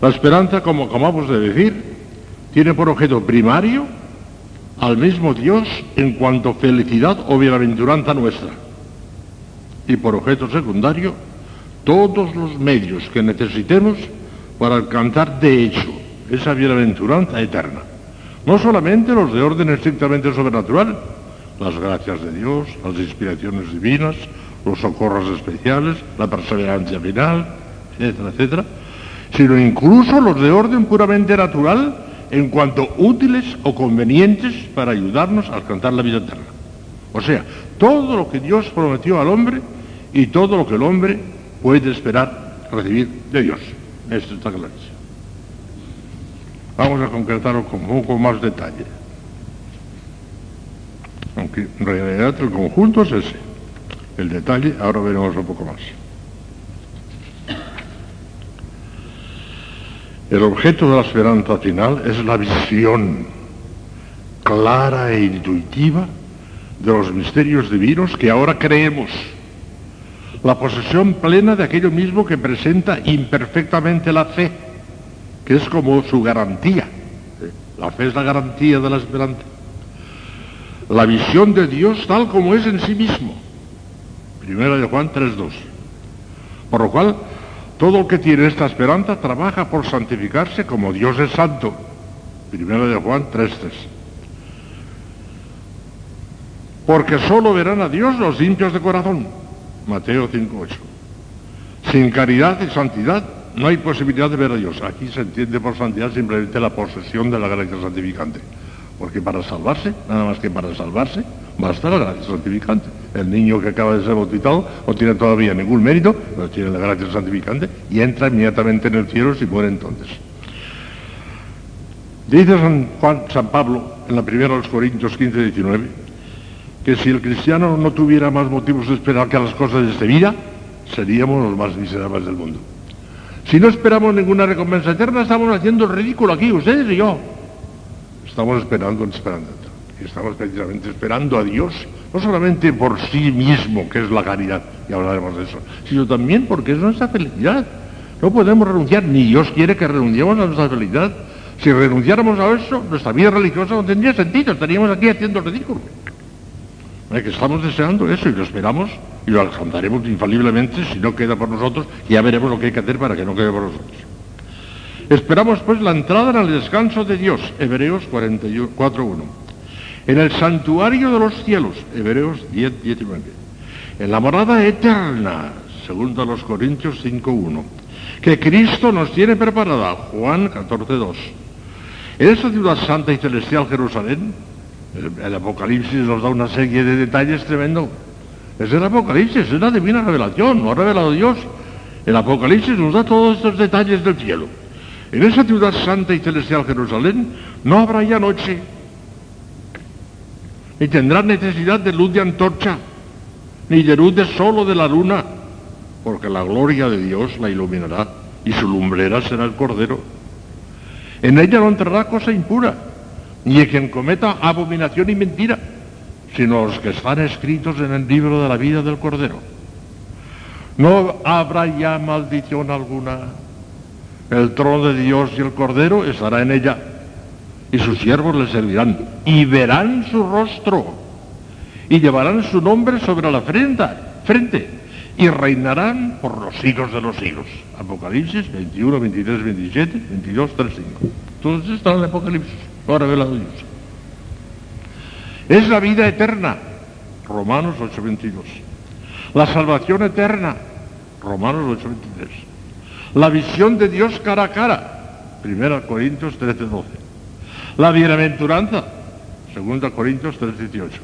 La esperanza, como acabamos de decir, tiene por objeto primario al mismo Dios en cuanto felicidad o bienaventuranza nuestra. Y por objeto secundario, todos los medios que necesitemos para alcanzar de hecho esa bienaventuranza eterna. No solamente los de orden estrictamente sobrenatural, las gracias de Dios, las inspiraciones divinas, los socorros especiales, la perseverancia final, etcétera, etcétera, sino incluso los de orden puramente natural en cuanto útiles o convenientes para ayudarnos a alcanzar la vida eterna. O sea, todo lo que Dios prometió al hombre y todo lo que el hombre puede esperar recibir de Dios. Esto está. Vamos a concretarlo con un poco más detalle. Aunque en realidad el conjunto es ese. El detalle ahora veremos un poco más. El objeto de la esperanza final es la visión clara e intuitiva de los misterios divinos que ahora creemos. La posesión plena de aquello mismo que presenta imperfectamente la fe que es como su garantía. La fe es la garantía de la esperanza. La visión de Dios tal como es en sí mismo. Primera de Juan 3.2. Por lo cual, todo el que tiene esta esperanza trabaja por santificarse como Dios es santo. Primera de Juan 3.3. Porque solo verán a Dios los limpios de corazón. Mateo 5.8. Sin caridad y santidad no hay posibilidad de ver a Dios. Aquí se entiende por santidad simplemente la posesión de la gracia santificante. Porque para salvarse, nada más que para salvarse, basta la gracia santificante. El niño que acaba de ser bautizado no tiene todavía ningún mérito, pero tiene la gracia santificante y entra inmediatamente en el cielo si muere entonces. Dice San, Pablo en la primera de los Corintios 15, 19, que si el cristiano no tuviera más motivos de esperar que las cosas de esta vida, seríamos los más miserables del mundo. Si no esperamos ninguna recompensa eterna, estamos haciendo el ridículo aquí, ustedes y yo. Estamos esperando. Y estamos precisamente esperando a Dios, no solamente por sí mismo, que es la caridad, y hablaremos de eso, sino también porque es nuestra felicidad. No podemos renunciar, ni Dios quiere que renunciemos a nuestra felicidad. Si renunciáramos a eso, nuestra vida religiosa no tendría sentido, estaríamos aquí haciendo el ridículo. estamos deseando eso y lo esperamos y lo alcanzaremos infaliblemente si no queda por nosotros, ya veremos lo que hay que hacer para que no quede por nosotros. Esperamos pues la entrada en el descanso de Dios, Hebreos 4.1. En el santuario de los cielos, Hebreos 10, 19. En la morada eterna, segundo a los Corintios 5.1. Que Cristo nos tiene preparada, Juan 14.2. En esta ciudad santa y celestial Jerusalén, el Apocalipsis nos da una serie de detalles tremendos es el Apocalipsis, es la divina revelación, no ha revelado Dios. El Apocalipsis nos da todos estos detalles del cielo. En esa ciudad santa y celestial Jerusalén no habrá ya noche, ni tendrá necesidad de luz de antorcha, ni de luz de sol o de la luna, porque la gloria de Dios la iluminará y su lumbrera será el Cordero. En ella no entrará cosa impura, ni quien cometa abominación y mentira sino los que están escritos en el libro de la vida del Cordero. No habrá ya maldición alguna. El trono de Dios y el Cordero estará en ella, y sus siervos le servirán, y verán su rostro, y llevarán su nombre sobre la frente, frente y reinarán por los siglos de los siglos. Apocalipsis 21, 23, 27, 22, 3, 5. Entonces está en el Apocalipsis, lo ha revelado Dios. Es la vida eterna, Romanos 8:22. La salvación eterna, Romanos 8:23. La visión de Dios cara a cara, 1 Corintios 13:12. La bienaventuranza, 2 Corintios 3:18.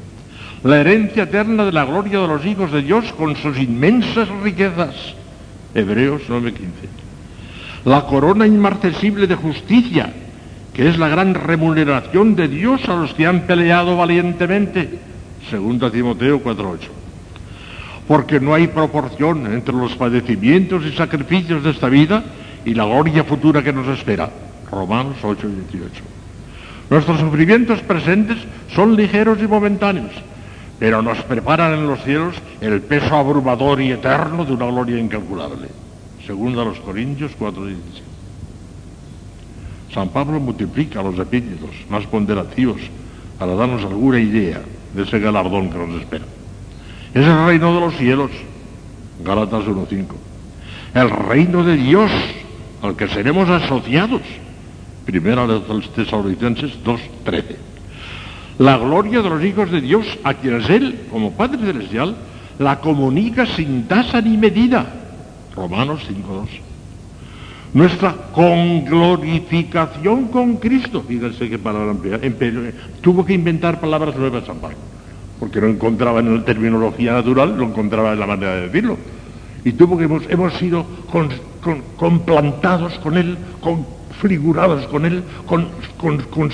La herencia eterna de la gloria de los hijos de Dios con sus inmensas riquezas, Hebreos 9:15. La corona inmarcesible de justicia, que es la gran remuneración de Dios a los que han peleado valientemente, 2 Timoteo 4:8. Porque no hay proporción entre los padecimientos y sacrificios de esta vida y la gloria futura que nos espera, Romanos 8:18. Nuestros sufrimientos presentes son ligeros y momentáneos, pero nos preparan en los cielos el peso abrumador y eterno de una gloria incalculable. Segunda a los Corintios 4:17. San Pablo multiplica los epítetos más ponderativos para darnos alguna idea de ese galardón que nos espera. Es el reino de los cielos, Gálatas 1.5. El reino de Dios al que seremos asociados, Primera de los Tesalonicenses 2.13. La gloria de los hijos de Dios a quienes Él, como Padre Celestial, la comunica sin tasa ni medida, Romanos 5.2 nuestra conglorificación con Cristo. Fíjense qué palabra emplea. Tuvo que inventar palabras nuevas San Pablo, porque no encontraba en la terminología natural, no encontraba en la manera de decirlo. Y tuvo que hemos, hemos sido con, con, complantados con Él, configurados con Él, con,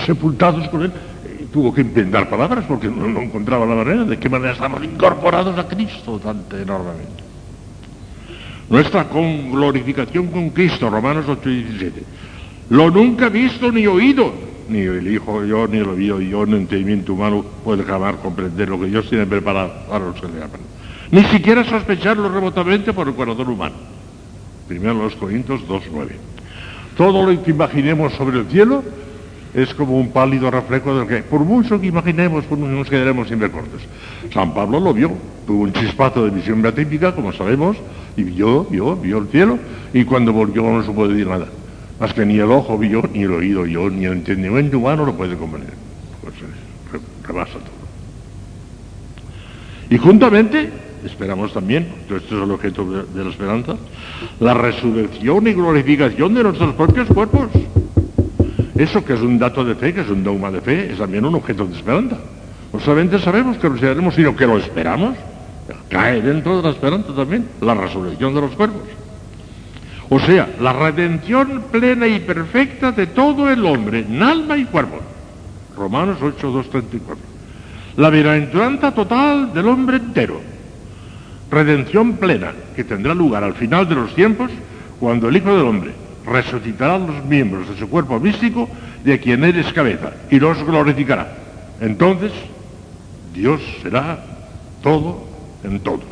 sepultados con Él. Y tuvo que inventar palabras porque no, no encontraba la manera de qué manera estamos incorporados a Cristo tan enormemente nuestra con glorificación con Cristo, Romanos 8 y 17. Lo nunca visto ni oído, ni el Hijo yo, ni el oído yo, ni el entendimiento humano puede jamás comprender lo que Dios tiene preparado para los que le aman. Ni siquiera sospecharlo remotamente por el corazón humano. Primero los Corintios 2.9. Todo lo que imaginemos sobre el cielo es como un pálido reflejo del que, por mucho que imaginemos, pues nos quedaremos sin recortes. San Pablo lo vio, tuvo un chispazo de visión beatífica, como sabemos, y vio, vio, vio el cielo, y cuando volvió no se puede decir nada. Más que ni el ojo vio, ni el oído vio, ni el entendimiento humano lo puede comprender. Pues rebasa todo. Y juntamente, esperamos también, esto es el objeto de la esperanza, la resurrección y glorificación de nuestros propios cuerpos. Eso que es un dato de fe, que es un dogma de fe, es también un objeto de esperanza. No solamente sabemos que lo seremos, sino que lo esperamos. Cae dentro de la esperanza también la resurrección de los cuerpos. O sea, la redención plena y perfecta de todo el hombre, en alma y cuerpo. Romanos 8, 2, 34. La bienaventuranza total del hombre entero. Redención plena que tendrá lugar al final de los tiempos cuando el Hijo del Hombre resucitará los miembros de su cuerpo místico de quien eres cabeza y los glorificará. Entonces, Dios será todo en todos.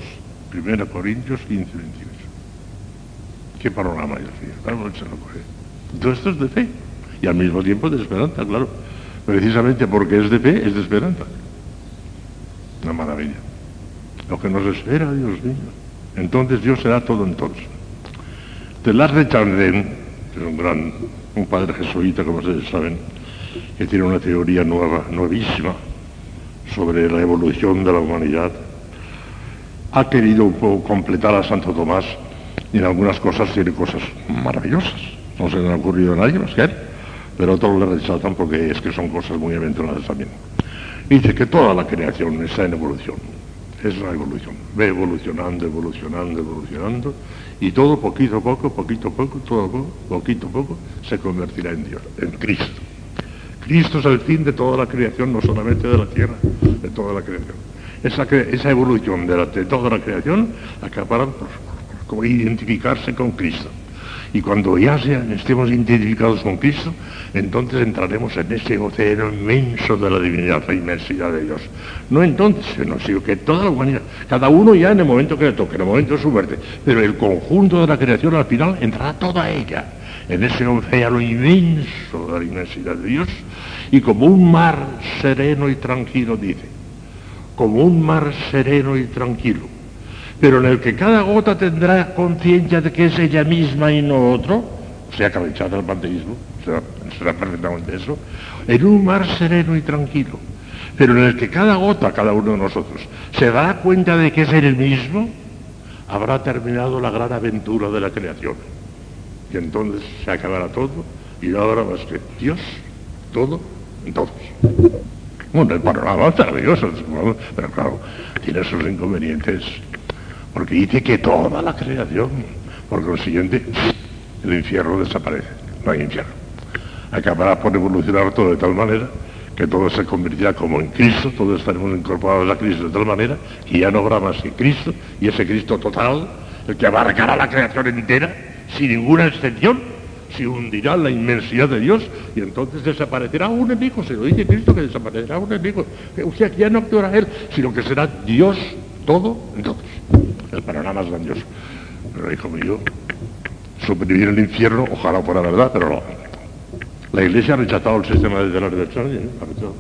1 Corintios 15, 28. Qué panorama, Dios mío. Todo esto es de fe y al mismo tiempo de esperanza, claro. Precisamente porque es de fe, es de esperanza. Una maravilla. Lo que nos espera, Dios mío. Entonces Dios será todo en todos. De Chandren, que es un gran, un padre jesuita, como ustedes saben, que tiene una teoría nueva, nuevísima, sobre la evolución de la humanidad, ha querido un poco completar a Santo Tomás y en algunas cosas tiene cosas maravillosas. No se le ha ocurrido a nadie más que él, pero otros le resaltan porque es que son cosas muy aventuradas también. Dice que toda la creación está en evolución. Es la evolución. Ve evolucionando, evolucionando, evolucionando. Y todo poquito a poco, poquito a poco, todo poco, poquito a poco, se convertirá en Dios, en Cristo. Cristo es el fin de toda la creación, no solamente de la tierra, de toda la creación. Esa, esa evolución de, toda la creación acaba por, identificarse con Cristo. Y cuando ya estemos identificados con Cristo, entonces entraremos en ese océano inmenso de la divinidad, la inmensidad de Dios. No entonces, sino que toda la humanidad, cada uno ya en el momento que le toque, en el momento de su muerte, pero el conjunto de la creación al final entrará toda ella en ese océano inmenso de la inmensidad de Dios y como un mar sereno y tranquilo, dice, como un mar sereno y tranquilo, pero en el que cada gota tendrá conciencia de que es ella misma y no otro, o sea que rechaza el panteísmo, será, será perfectamente eso, en un mar sereno y tranquilo, pero en el que cada gota, cada uno de nosotros, se dará cuenta de que es el mismo, habrá terminado la gran aventura de la creación. Y entonces se acabará todo y no habrá más que Dios, todo todos. Bueno, el panorama es maravilloso, pero claro, tiene sus inconvenientes, porque dice que toda la creación, por consiguiente, el infierno desaparece, no hay infierno. Acabará por evolucionar todo de tal manera que todo se convertirá como en Cristo, todos estaremos incorporados a Cristo de tal manera que ya no habrá más que Cristo, y ese Cristo total, el que abarcará la creación entera, sin ninguna excepción, se hundirá en la inmensidad de Dios y entonces desaparecerá un enemigo, se lo dice Cristo que desaparecerá un enemigo. O sea, ya no actuará Él, sino que será Dios todo. El panorama es grandioso. Pero hijo mío, suprimir el infierno, ojalá fuera verdad, pero no. La Iglesia ha rechazado el sistema de la redacción, ¿eh? ha rechazado.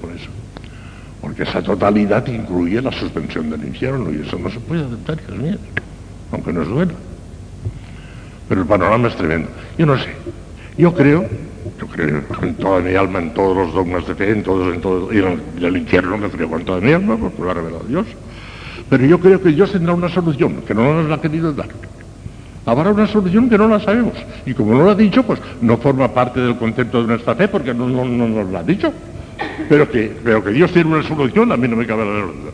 por eso. Porque esa totalidad incluye la suspensión del infierno y eso no se puede aceptar, es mío, aunque nos duela. Pero el panorama es tremendo. Yo no sé. Yo creo, yo creo con toda mi alma en todos los dogmas de fe, en todos, en todo, y en el infierno me creo con toda mi alma, porque lo ha revelado Dios. Pero yo creo que Dios tendrá una solución, que no nos la ha querido dar. Habrá una solución que no la sabemos. Y como no lo ha dicho, pues no forma parte del concepto de nuestra fe porque no, nos lo ha dicho. Pero que, que Dios tiene una solución, a mí no me cabe la duda.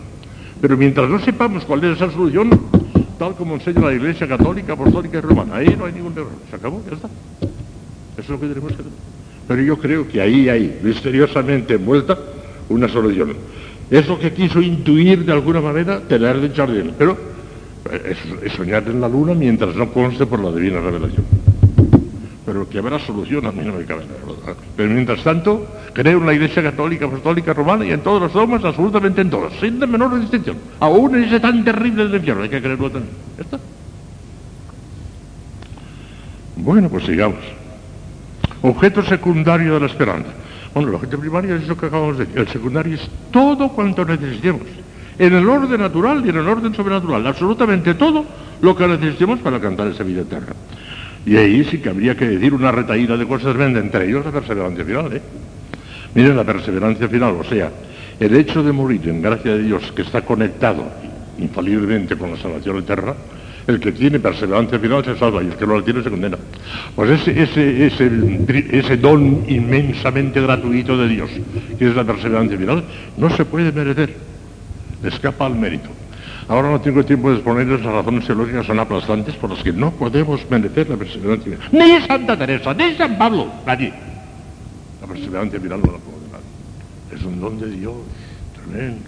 Pero mientras no sepamos cuál es esa solución, tal como enseña la Iglesia Católica, Apostólica y Romana, ahí no hay ningún error. Se acabó, ya está. Eso es lo que tenemos que hacer. Pero yo creo que ahí hay, misteriosamente envuelta, una solución. Es lo que quiso intuir de alguna manera tener de Jardín. Pero es, soñar en la luna mientras no conste por la divina revelación. Pero que habrá solución a mí no me cabe la Pero mientras tanto, creo en la Iglesia Católica, Apostólica, Romana y en todos los dogmas, absolutamente en todos, sin la menor distinción. Aún en ese tan terrible del infierno, hay que creerlo también. ¿Ya está? Bueno, pues sigamos. Objeto secundario de la esperanza. Bueno, el objeto primario es eso que acabamos de decir. El secundario es todo cuanto necesitemos en el orden natural y en el orden sobrenatural, absolutamente todo lo que necesitemos para cantar esa vida eterna. Y ahí sí que habría que decir una retaída de cosas vende, entre ellos la perseverancia final. ¿eh? Miren la perseverancia final, o sea, el hecho de morir en gracia de Dios, que está conectado infaliblemente con la salvación eterna, el que tiene perseverancia final se salva y el que no la tiene se condena. Pues ese, ese, ese, don inmensamente gratuito de Dios, que es la perseverancia final, no se puede merecer escapa al mérito. Ahora no tengo tiempo de exponerles las razones teológicas son aplastantes por las que no podemos merecer la perseverancia. Ni Santa Teresa, ni San Pablo, nadie. La perseverancia final no la puedo dar. Es un don de Dios, tremendo.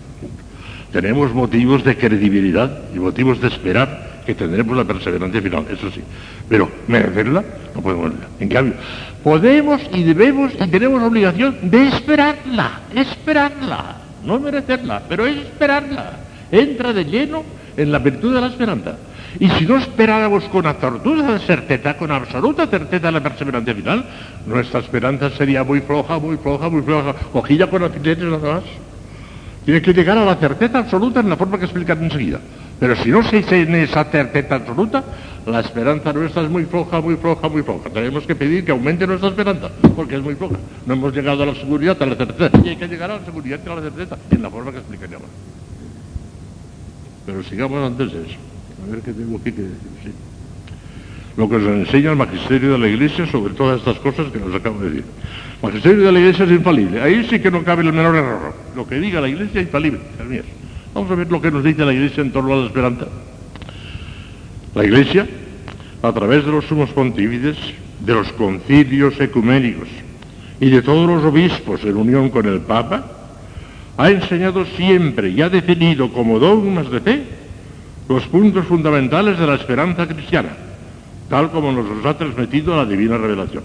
Tenemos motivos de credibilidad y motivos de esperar que tendremos la perseverancia final, eso sí. Pero merecerla no podemos. En cambio, podemos y debemos y tenemos obligación de esperarla, esperarla no merecerla, pero es esperarla. Entra de lleno en la virtud de la esperanza. Y si no esperáramos con absoluta certeza, con absoluta certeza la perseverancia final, nuestra esperanza sería muy floja, muy floja, muy floja, cogida con alfileres nada más. Tiene que llegar a la certeza absoluta en la forma que explicaré enseguida. Pero si no se tiene esa certeza absoluta, la esperanza nuestra es muy floja, muy floja, muy floja. Tenemos que pedir que aumente nuestra esperanza, porque es muy floja. No hemos llegado a la seguridad, a la certeza. Y hay que llegar a la seguridad y a la certeza, en la forma que explicaría ahora. Pero sigamos antes de eso. A ver qué tengo aquí que decir. Lo que nos enseña el magisterio de la Iglesia sobre todas estas cosas que nos acabo de decir. El magisterio de la Iglesia es infalible. Ahí sí que no cabe el menor error. Lo que diga la Iglesia es infalible. Vamos a ver lo que nos dice la Iglesia en torno a la esperanza. La Iglesia, a través de los sumos pontífices, de los concilios ecuménicos y de todos los obispos en unión con el Papa, ha enseñado siempre y ha definido como dogmas de fe los puntos fundamentales de la esperanza cristiana, tal como nos los ha transmitido la divina revelación.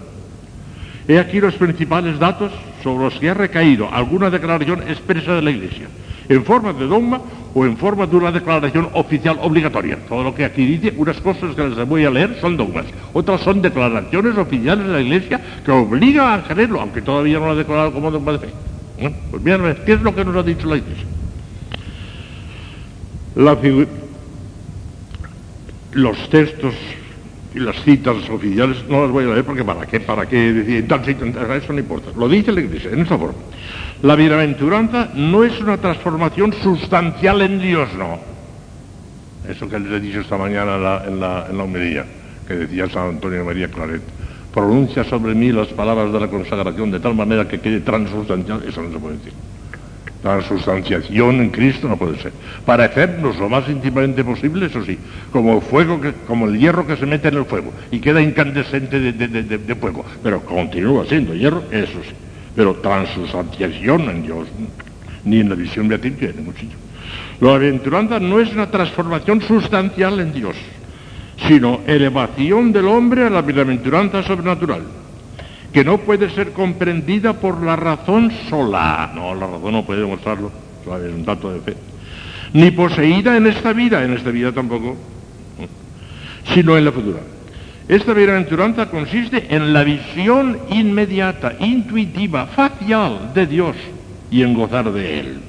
He aquí los principales datos sobre los que ha recaído alguna declaración expresa de la Iglesia en forma de dogma o en forma de una declaración oficial obligatoria. Todo lo que aquí dice, unas cosas que les voy a leer son dogmas, otras son declaraciones oficiales de la Iglesia que obligan a creerlo, aunque todavía no lo ha declarado como dogma de fe. Pues bien, ¿qué es lo que nos ha dicho la Iglesia? los textos y las citas oficiales no las voy a leer porque para qué, para qué decir tal sitio, eso no importa. Lo dice la Iglesia en esta forma. La bienaventuranza no es una transformación sustancial en Dios, no. Eso que les he dicho esta mañana en la, en homilía, que decía San Antonio María Claret. Pronuncia sobre mí las palabras de la consagración de tal manera que quede transustancial, eso no se puede decir. Transubstanciación en Cristo no puede ser. Parecernos lo más íntimamente posible, eso sí, como fuego, que, como el hierro que se mete en el fuego y queda incandescente de, de, de, de fuego, pero continúa siendo hierro, eso sí. Pero transubstanciación en Dios, ni en la visión beatífica, ni mucho. La aventuranza no es una transformación sustancial en Dios, sino elevación del hombre a la bienaventuranza sobrenatural que no puede ser comprendida por la razón sola. No, la razón no puede demostrarlo, es un dato de fe. Ni poseída en esta vida, en esta vida tampoco, sino en la futura. Esta bienaventuranza consiste en la visión inmediata, intuitiva, facial de Dios y en gozar de Él.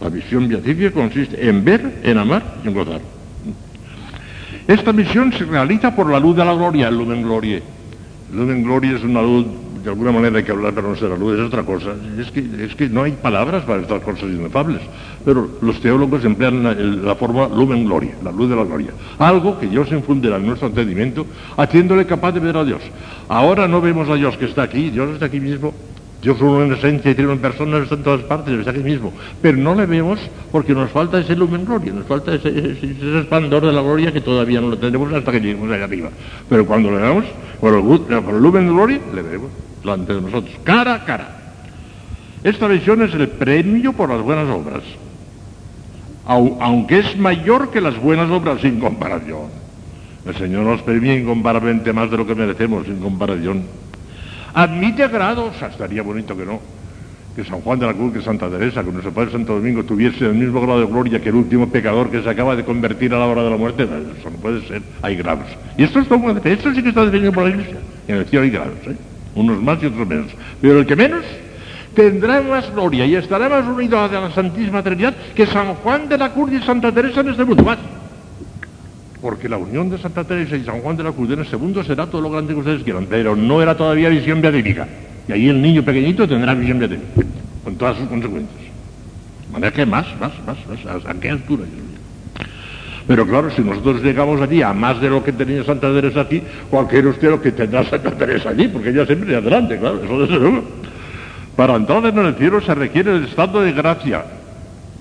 La visión beatífica consiste en ver, en amar y en gozar. Esta visión se realiza por la luz de la gloria, el lumen gloria Luz en gloria es una luz, de alguna manera hay que hablar, ser la luz, es otra cosa. Es que, es que no hay palabras para estas cosas inefables. Pero los teólogos emplean la, forma lumen gloria, la luz de la gloria. Algo que Dios infundirá en nuestro entendimiento, haciéndole capaz de ver a Dios. Ahora no vemos a Dios que está aquí, Dios está aquí mismo, Dios uno en esencia y tiene en personas, está en todas partes, está aquí mismo. Pero no le vemos porque nos falta ese lumen gloria, nos falta ese, ese, esplendor de la gloria que todavía no lo tenemos hasta que lleguemos allá arriba. Pero cuando le el, por el lumen gloria, le veremos delante de nosotros, cara a cara. Esta visión es el premio por las buenas obras, aunque es mayor que las buenas obras sin comparación. El Señor nos premia incomparablemente más de lo que merecemos, sin comparación. Admite grados, sea, estaría bonito que no, que San Juan de la Cruz, que Santa Teresa, que nuestro Padre Santo Domingo tuviese el mismo grado de gloria que el último pecador que se acaba de convertir a la hora de la muerte. Eso no puede ser, hay grados. Y esto, es todo, esto sí que está definido por la Iglesia. En el cielo hay grados, ¿eh? Unos más y otros menos. Pero el que menos tendrá más gloria y estará más unido a la Santísima Trinidad que San Juan de la Cruz y Santa Teresa en este mundo. Más porque la unión de Santa Teresa y San Juan de la Cruz en el segundo será todo lo grande que ustedes quieran, pero no era todavía visión beatífica. Y ahí el niño pequeñito tendrá visión beatífica, con todas sus consecuencias. Que más, más, más, más, ¿a qué altura? Pero claro, si nosotros llegamos allí a más de lo que tenía Santa Teresa aquí, cualquiera usted lo que tendrá Santa Teresa allí, porque ella siempre es adelante, claro, eso desde luego. Para entrar en el cielo se requiere el estado de gracia.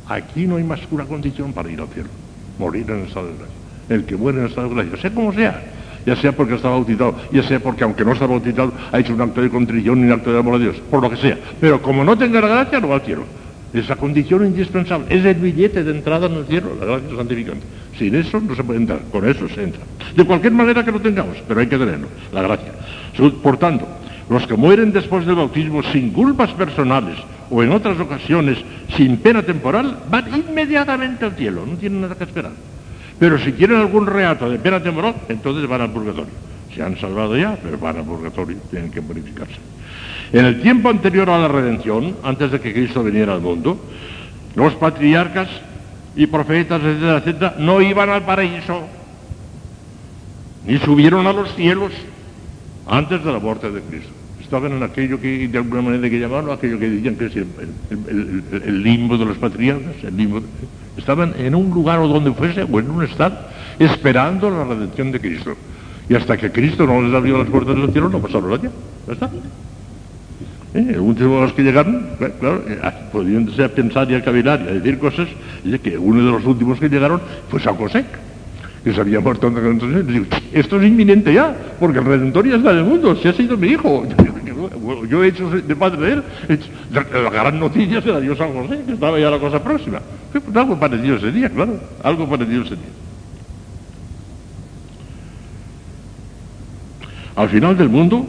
Aquí no hay más que una condición para ir al cielo, morir en el estado de gracia el que muere en estado de gracia, sea como sea, ya sea porque está bautizado, ya sea porque aunque no está bautizado ha hecho un acto de contrición y un acto de amor a Dios, por lo que sea. Pero como no tenga la gracia, no va al cielo. Esa condición indispensable, es el billete de entrada en el cielo, la gracia santificante. Sin eso no se puede entrar, con eso se entra. De cualquier manera que lo tengamos, pero hay que tenerlo, la gracia. Por tanto, los que mueren después del bautismo sin culpas personales o en otras ocasiones sin pena temporal, van inmediatamente al cielo, no tienen nada que esperar. Pero si quieren algún reato de pena temporal, entonces van al purgatorio. Se han salvado ya, pero van al purgatorio, tienen que purificarse. En el tiempo anterior a la redención, antes de que Cristo viniera al mundo, los patriarcas y profetas, etcétera, etcétera, no iban al paraíso, ni subieron a los cielos antes de la muerte de Cristo. Estaban en aquello que de alguna manera que llamaban, aquello que decían que es el, limbo de los patriarcas, el limbo. Estaban en un lugar o donde fuese, o en un estado, esperando la redención de Cristo. Y hasta que Cristo no les abrió las puertas del cielo, no pasaron allá. Ya está. ¿Eh? Último de los que llegaron, claro, eh, pudiéndose a pensar y a cavilar y a decir cosas, dice que uno de los últimos que llegaron fue José, que se había muerto entonces. Digo, esto es inminente ya, porque el Redentor ya está en el mundo, se ha sido mi hijo. Yo he hecho de padre de él, la gran noticia se la dio San José, que estaba ya la cosa próxima. Pues algo parecido sería, claro, algo parecido sería. Al final del mundo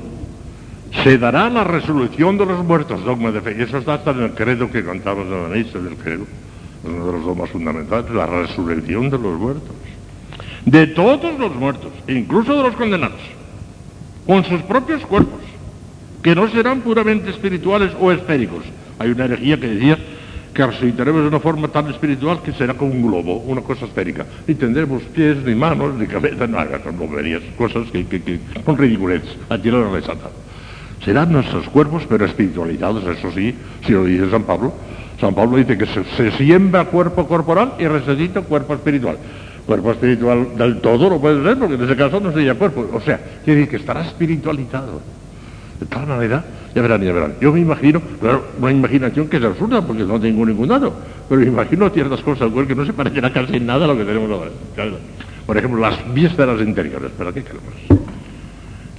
se dará la resolución de los muertos, dogma de fe. Y eso está hasta en credo que contamos en la misa del credo, uno de los dogmas fundamentales, la resurrección de los muertos. De todos los muertos, incluso de los condenados, con sus propios cuerpos, que no serán puramente espirituales o esféricos. Hay una herejía que decía que resucitaremos de una forma tan espiritual que será como un globo, una cosa esférica. Ni tendremos pies, ni manos, ni cabeza, nada, son boberías, cosas que, que, que son ridiculeces, a tirar la santa. Serán nuestros cuerpos, pero espiritualizados, eso sí, si lo dice San Pablo. San Pablo dice que se, siembra cuerpo corporal y resucita cuerpo espiritual. Cuerpo espiritual del todo no puede ser, porque en ese caso no sería cuerpo. O sea, quiere decir que estará espiritualizado. De tal manera, ya verán, ya verán. Yo me imagino, claro, una imaginación que es absurda, porque no tengo ningún dato, pero me imagino ciertas cosas que no se parecerá casi nada a lo que tenemos ahora. Por ejemplo, las vísceras interiores, ¿para qué queremos?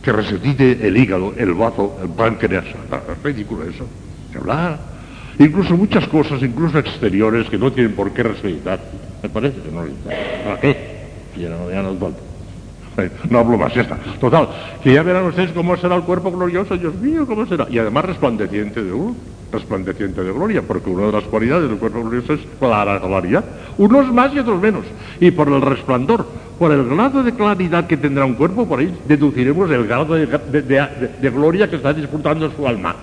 Que resucite el hígado, el bazo, el páncreas. Es ridículo eso. Que hablar. Incluso muchas cosas, incluso exteriores, que no tienen por qué resucitar. Me parece que no. ¿Para qué? Ya no, ya nos falta. No hablo más, ya está. Total, que ya verán ustedes cómo será el cuerpo glorioso, Dios mío, cómo será. Y además resplandeciente de luz, resplandeciente de gloria, porque una de las cualidades del cuerpo glorioso es clara claridad. Unos más y otros menos. Y por el resplandor, por el grado de claridad que tendrá un cuerpo, por ahí deduciremos el grado de, gloria que está disfrutando su alma.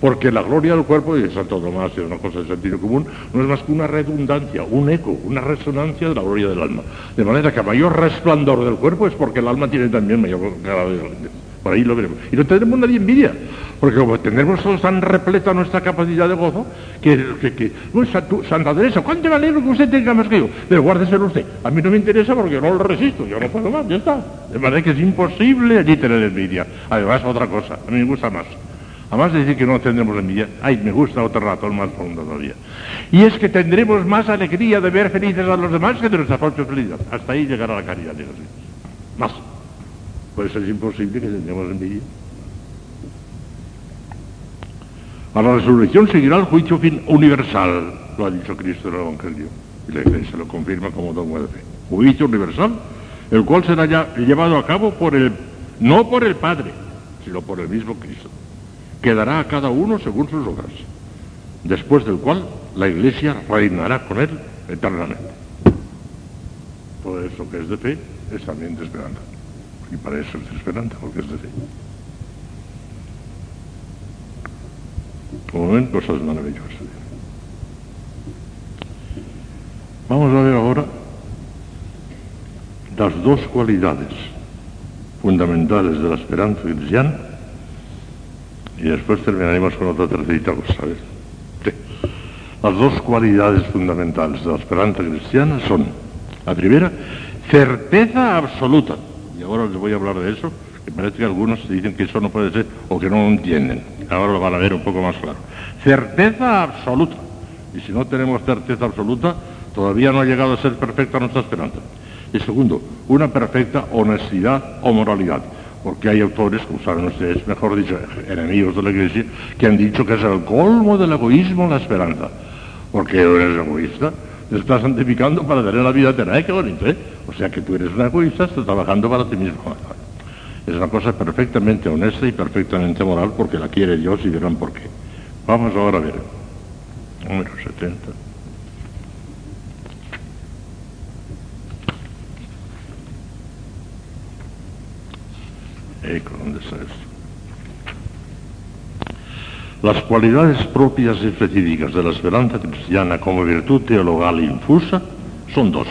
Porque la gloria del cuerpo, y Santo Tomás es una cosa de sentido común, no es más que una redundancia, un eco, una resonancia de la gloria del alma. De manera que a mayor resplandor del cuerpo es porque el alma tiene también mayor grado de gloria. Por ahí lo veremos. Y no tendremos nadie envidia, porque como tendremos todos tan repleta nuestra capacidad de gozo, que, que, que "Uy, Santa Teresa, ¿cuánto me alegro que usted tenga más que yo? Pero guárdeselo usted. A mí no me interesa porque no lo resisto, yo no puedo más, ya está. De manera que es imposible allí tener envidia. Además, otra cosa, a mí me gusta más. Además de decir que no tendremos envidia, ay, me gusta otro razón más profundo todavía. Y es que tendremos más alegría de ver felices a los demás que de nuestra propia felicidad. Hasta ahí llegará la caridad de Jesús. Más. Pues es imposible que tengamos envidia. A la resurrección seguirá el juicio universal, lo ha dicho Cristo en el Evangelio. Y la Iglesia lo confirma como dogma de fe. Juicio universal, el cual será llevado a cabo por el, no por el Padre, sino por el mismo Cristo que dará a cada uno según sus obras, después del cual la Iglesia reinará con él eternamente. Todo eso que es de fe es también de esperanza. Y para eso es esperanza, porque es de fe. Como ven, cosas maravillosas. Vamos a ver ahora las dos cualidades fundamentales de la esperanza cristiana y después terminaremos con otra tercerita cosa. Sí. Las dos cualidades fundamentales de la esperanza cristiana son, la primera, certeza absoluta. Ahora les voy a hablar de eso, que parece que algunos dicen que eso no puede ser o que no lo entienden. Ahora lo van a ver un poco más claro. Certeza absoluta. Y si no tenemos certeza absoluta, todavía no ha llegado a ser perfecta nuestra esperanza. Y segundo, una perfecta honestidad o moralidad porque hay autores, como saben ustedes, mejor dicho, enemigos de la Iglesia, que han dicho que es el colmo del egoísmo la esperanza. Porque eres egoísta, estás santificando para tener la vida eterna. ¡Ay, qué bonito, eh! O sea que tú eres un egoísta, estás trabajando para ti mismo. Es una cosa perfectamente honesta y perfectamente moral porque la quiere Dios y verán por qué. Vamos ahora a ver. Número 70. Eco, ¿dónde está esto? Las cualidades propias y específicas de la esperanza cristiana como virtud teologal infusa son dos.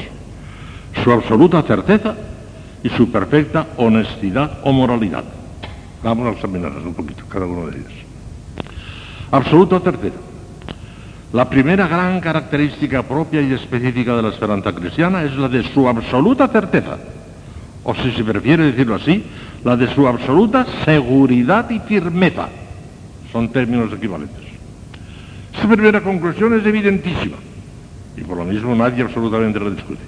Su absoluta certeza y su perfecta honestidad o moralidad. Vamos a examinarlas un poquito, cada uno de ellos. Absoluta certeza. La primera gran característica propia y específica de la esperanza cristiana es la de su absoluta certeza, o si se prefiere decirlo así, la de su absoluta seguridad y firmeza. Son términos equivalentes. Esta primera conclusión es evidentísima y por lo mismo nadie absolutamente la discute.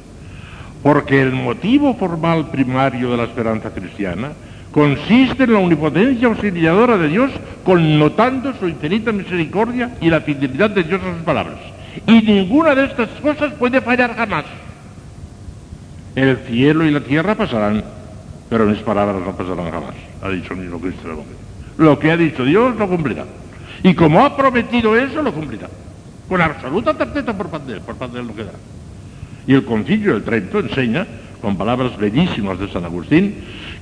Porque el motivo formal primario de la esperanza cristiana consiste en la omnipotencia auxiliadora de Dios, connotando su infinita misericordia y la fidelidad de Dios a sus palabras. Y ninguna de estas cosas puede fallar jamás. El cielo y la tierra pasarán, pero mis palabras no pasarán jamás, ha dicho mismo Cristo del Evangelio. Lo que ha dicho Dios lo cumplirá. Y como ha prometido eso, lo cumplirá. Con absoluta certeza por parte de él, por parte de él lo quedará. Y el concilio del Trento enseña, con palabras bellísimas de San Agustín,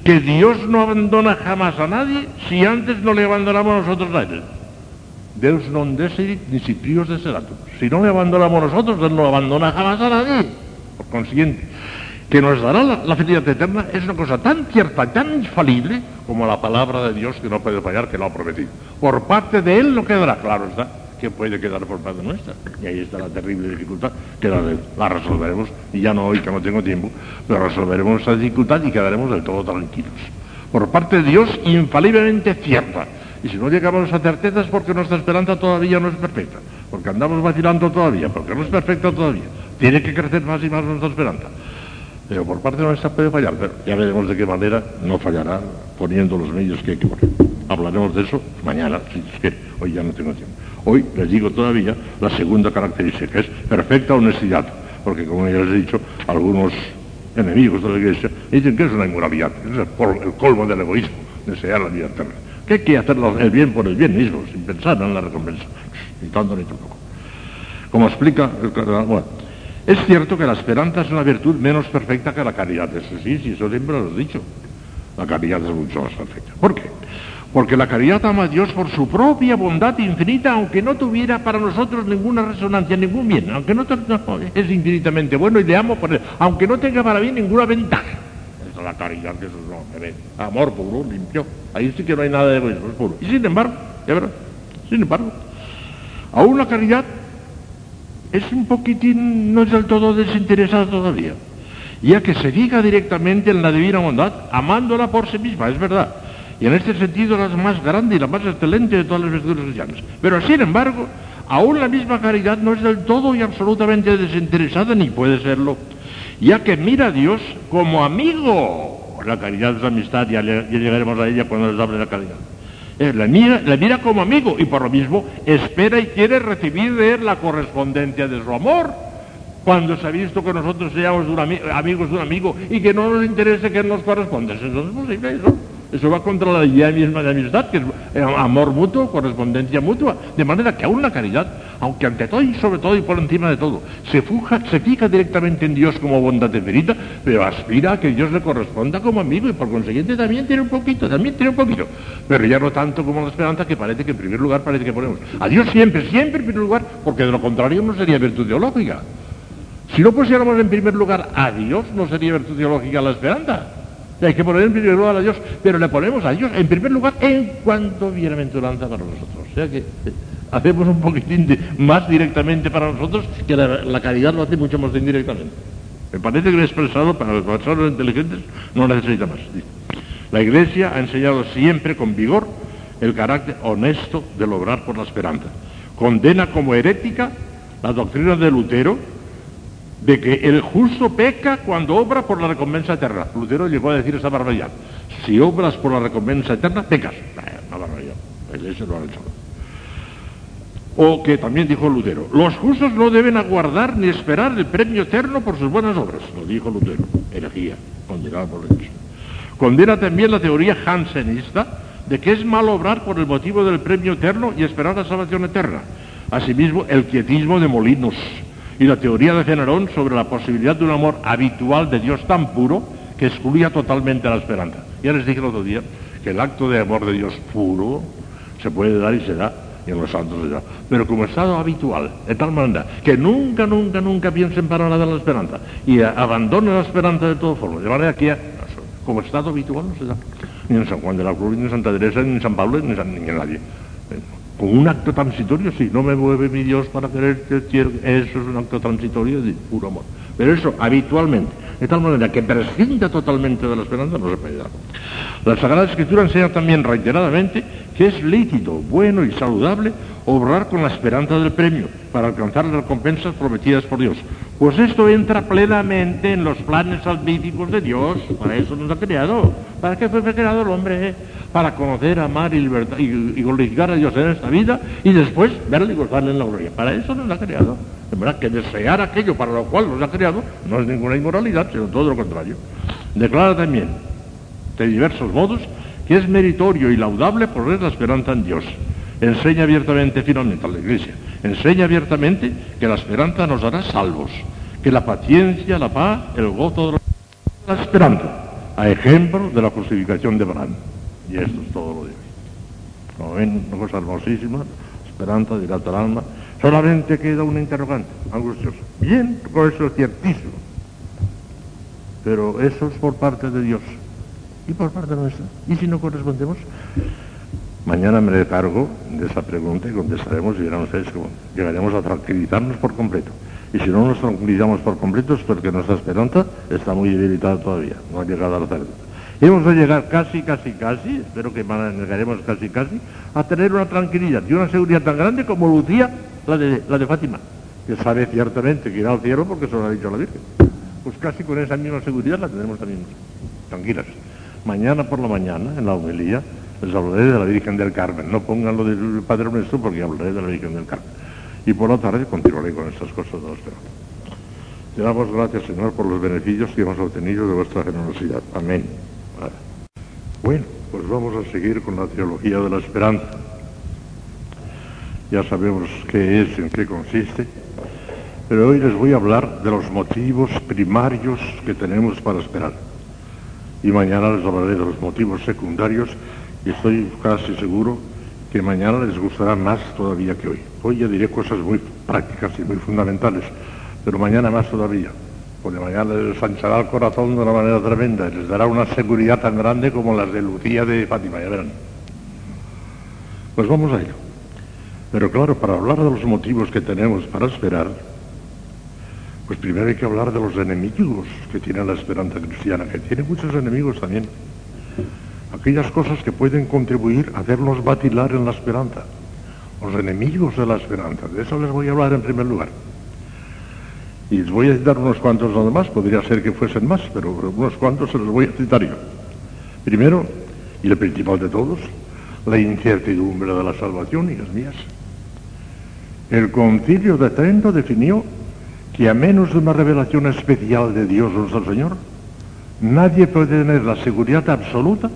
que Dios no abandona jamás a nadie si antes no le abandonamos nosotros a él. Deus non deserit nisi prios deseratum. Si no le abandonamos nosotros, Él no abandona jamás a nadie. Por consiguiente, que nos dará la, la felicidad eterna es una cosa tan cierta, tan infalible como la palabra de Dios que no puede fallar, que lo ha prometido. Por parte de Él no quedará, claro está, que puede quedar por parte nuestra. Y ahí está la terrible dificultad, que la, resolveremos, y ya no hoy que no tengo tiempo, pero resolveremos esa dificultad y quedaremos del todo tranquilos. Por parte de Dios, infaliblemente cierta. Y si no llegamos a esa certeza es porque nuestra esperanza todavía no es perfecta, porque andamos vacilando todavía, porque no es perfecta todavía. Tiene que crecer más y más nuestra esperanza. Pero por parte nuestra puede fallar, pero ya veremos de qué manera no fallará poniendo los medios que hay que poner. Hablaremos de eso mañana, si es que hoy ya no tengo tiempo. Hoy les digo todavía la segunda característica, que es perfecta honestidad, porque como ya les he dicho, algunos enemigos de la Iglesia dicen que es una inmoralidad, es el, el colmo del egoísmo, desear la vida eterna que hay que hacer el bien por el bien mismo, sin pensar en la recompensa, ni tanto ni tampoco. Como explica el cardenal, bueno, es cierto que la esperanza es una virtud menos perfecta que la caridad, eso sí, sí, eso siempre lo he dicho. La caridad es mucho más perfecta. ¿Por qué? Porque la caridad ama a Dios por su propia bondad infinita, aunque no tuviera para nosotros ninguna resonancia, ningún bien, aunque no, es infinitamente bueno y le amo por él, aunque no tenga para mí ninguna ventaja la caridad, que eso es no, amor puro, limpio. Ahí sí que no hay nada de egoísmo, es puro. Y sin embargo, ya verás, sin embargo, aún la caridad es un poquitín, no es del todo desinteresada todavía, ya que se fija directamente en la divina bondad, amándola por sí misma, es verdad. Y en este sentido la más grande y la más excelente de todas las virtudes cristianas. Pero sin embargo, aún la misma caridad no es del todo y absolutamente desinteresada, ni puede serlo ya que mira a Dios como amigo. La caridad es amistad, ya, llegaremos a ella cuando les hable la caridad. Eh, la, mira, la mira como amigo y por lo mismo espera y quiere recibir de él la correspondencia de su amor. Cuando se ha visto que nosotros seamos amigos de un amigo y que no nos interese que nos corresponda. Eso no es eso. Eso va contra la idea misma de amistad, que es eh, amor mutuo, correspondencia mutua. De manera que aún la caridad, aunque ante todo y sobre todo y por encima de todo, se, se fija directamente en Dios como bondad verita, pero aspira a que Dios le corresponda como amigo y por consiguiente también tiene un poquito, también tiene un poquito. Pero ya no tanto como la esperanza que parece que en primer lugar parece que ponemos. A Dios siempre, siempre en primer lugar, porque de lo contrario no sería virtud teológica. Si no pusiéramos en primer lugar a Dios, no sería virtud teológica la esperanza. Hay que poner en primer lugar a Dios, pero le ponemos a Dios en primer lugar en cuanto bienaventuranza para nosotros. O sea que eh, hacemos un poquitín más directamente para nosotros que la, caridad lo hace mucho más indirectamente. Me parece que lo expresado para los personas inteligentes, no necesita más. La Iglesia ha enseñado siempre con vigor el carácter honesto de lograr por la esperanza. Condena como herética la doctrina de Lutero, de que el justo peca cuando obra por la recompensa eterna. Lutero llegó a decir esa barbaridad. Si obras por la recompensa eterna, pecas. Una barbaridad. Eso lo ha hecho. O que también dijo Lutero, los justos no deben aguardar ni esperar el premio eterno por sus buenas obras. Lo dijo Lutero. Herejía, condenada por. Condena también la teoría jansenista de que es mal obrar por el motivo del premio eterno y esperar la salvación eterna. Asimismo, el quietismo de Molinos, y la teoría de Cenarón sobre la posibilidad de un amor habitual de Dios tan puro que excluía totalmente la esperanza. Ya les dije el otro día que el acto de amor de Dios puro se puede dar y se da, y en los santos se da, pero como estado habitual, de tal manera que nunca, nunca, nunca piensen para nada en la esperanza y abandonen la esperanza de todas formas, de manera que como estado habitual no se da, ni en San Juan de la Cruz, ni en Santa Teresa, ni en San Pablo, ni en nadie con un acto transitorio, sí, no me mueve mi Dios para quererte, eso es un acto transitorio de puro amor. Pero eso habitualmente, de tal manera que prescinda totalmente de la esperanza, no se puede dar. La Sagrada Escritura enseña también reiteradamente que es lícito, bueno y saludable obrar con la esperanza del premio para alcanzar las recompensas prometidas por Dios. Pues esto entra plenamente en los planes salvíficos de Dios, para eso nos ha creado. ¿Para qué fue creado el hombre? para conocer, amar y, y, glorificar a Dios en esta vida y después verle y gozarle en la gloria. Para eso nos ha creado. De verdad que desear aquello para lo cual nos ha creado no es ninguna inmoralidad, sino todo lo contrario. Declara también, de diversos modos, que es meritorio y laudable poner la esperanza en Dios. Enseña abiertamente finalmente a la Iglesia, enseña abiertamente que la esperanza nos hará salvos, que la paciencia, la paz, el gozo de la esperanza, a ejemplo de la justificación de Abraham. Y esto es todo lo de hoy. Como ven, una cosa hermosísima, esperanza, dilata el alma. Solamente queda un interrogante, angustioso. Bien, con eso es ciertísimo. Pero eso es por parte de Dios y por parte nuestra. ¿Y si no correspondemos? Mañana me cargo de esa pregunta y contestaremos y verán ustedes cómo llegaremos a tranquilizarnos por completo. Y si no nos tranquilizamos por completo es porque nuestra esperanza está muy debilitada todavía, no ha llegado a la certeza. Y hemos de llegar casi, casi, casi, espero que llegaremos casi, casi, a tener una tranquilidad y una seguridad tan grande como Lucía, la de, la de Fátima, que sabe ciertamente que irá al cielo porque se lo ha dicho la Virgen. Pues casi con esa misma seguridad la tenemos también tranquilas. Mañana por la mañana, en la homilía, les hablaré de la Virgen del Carmen. No pongan lo del Padre Nuestro porque hablaré de la Virgen del Carmen. Y por la tarde continuaré con estas cosas de los Te damos gracias, Señor, por los beneficios que hemos obtenido de vuestra generosidad. Amén. Bueno, pues vamos a seguir con la teología de la esperanza. Ya sabemos qué es, en qué consiste, pero hoy les voy a hablar de los motivos primarios que tenemos para esperar. Y mañana les hablaré de los motivos secundarios y estoy casi seguro que mañana les gustará más todavía que hoy. Hoy ya diré cosas muy prácticas y muy fundamentales, pero mañana más todavía, porque mañana les ensanchará el corazón de una manera tremenda y les dará una seguridad tan grande como las de Lucía de Fátima, ya verán. Pues vamos a ello. Pero claro, para hablar de los motivos que tenemos para esperar, pues primero hay que hablar de los enemigos que tiene la esperanza cristiana, que tiene muchos enemigos también aquellas cosas que pueden contribuir a hacernos vacilar en la esperanza, los enemigos de la esperanza. De eso les voy a hablar en primer lugar. Y les voy a citar unos cuantos nada más, podría ser que fuesen más, pero unos cuantos se los voy a citar yo. Primero, y el principal de todos, la incertidumbre de la salvación, hijas mías. El concilio de Trento definió que a menos de una revelación especial de Dios nuestro Señor, nadie puede tener la seguridad absoluta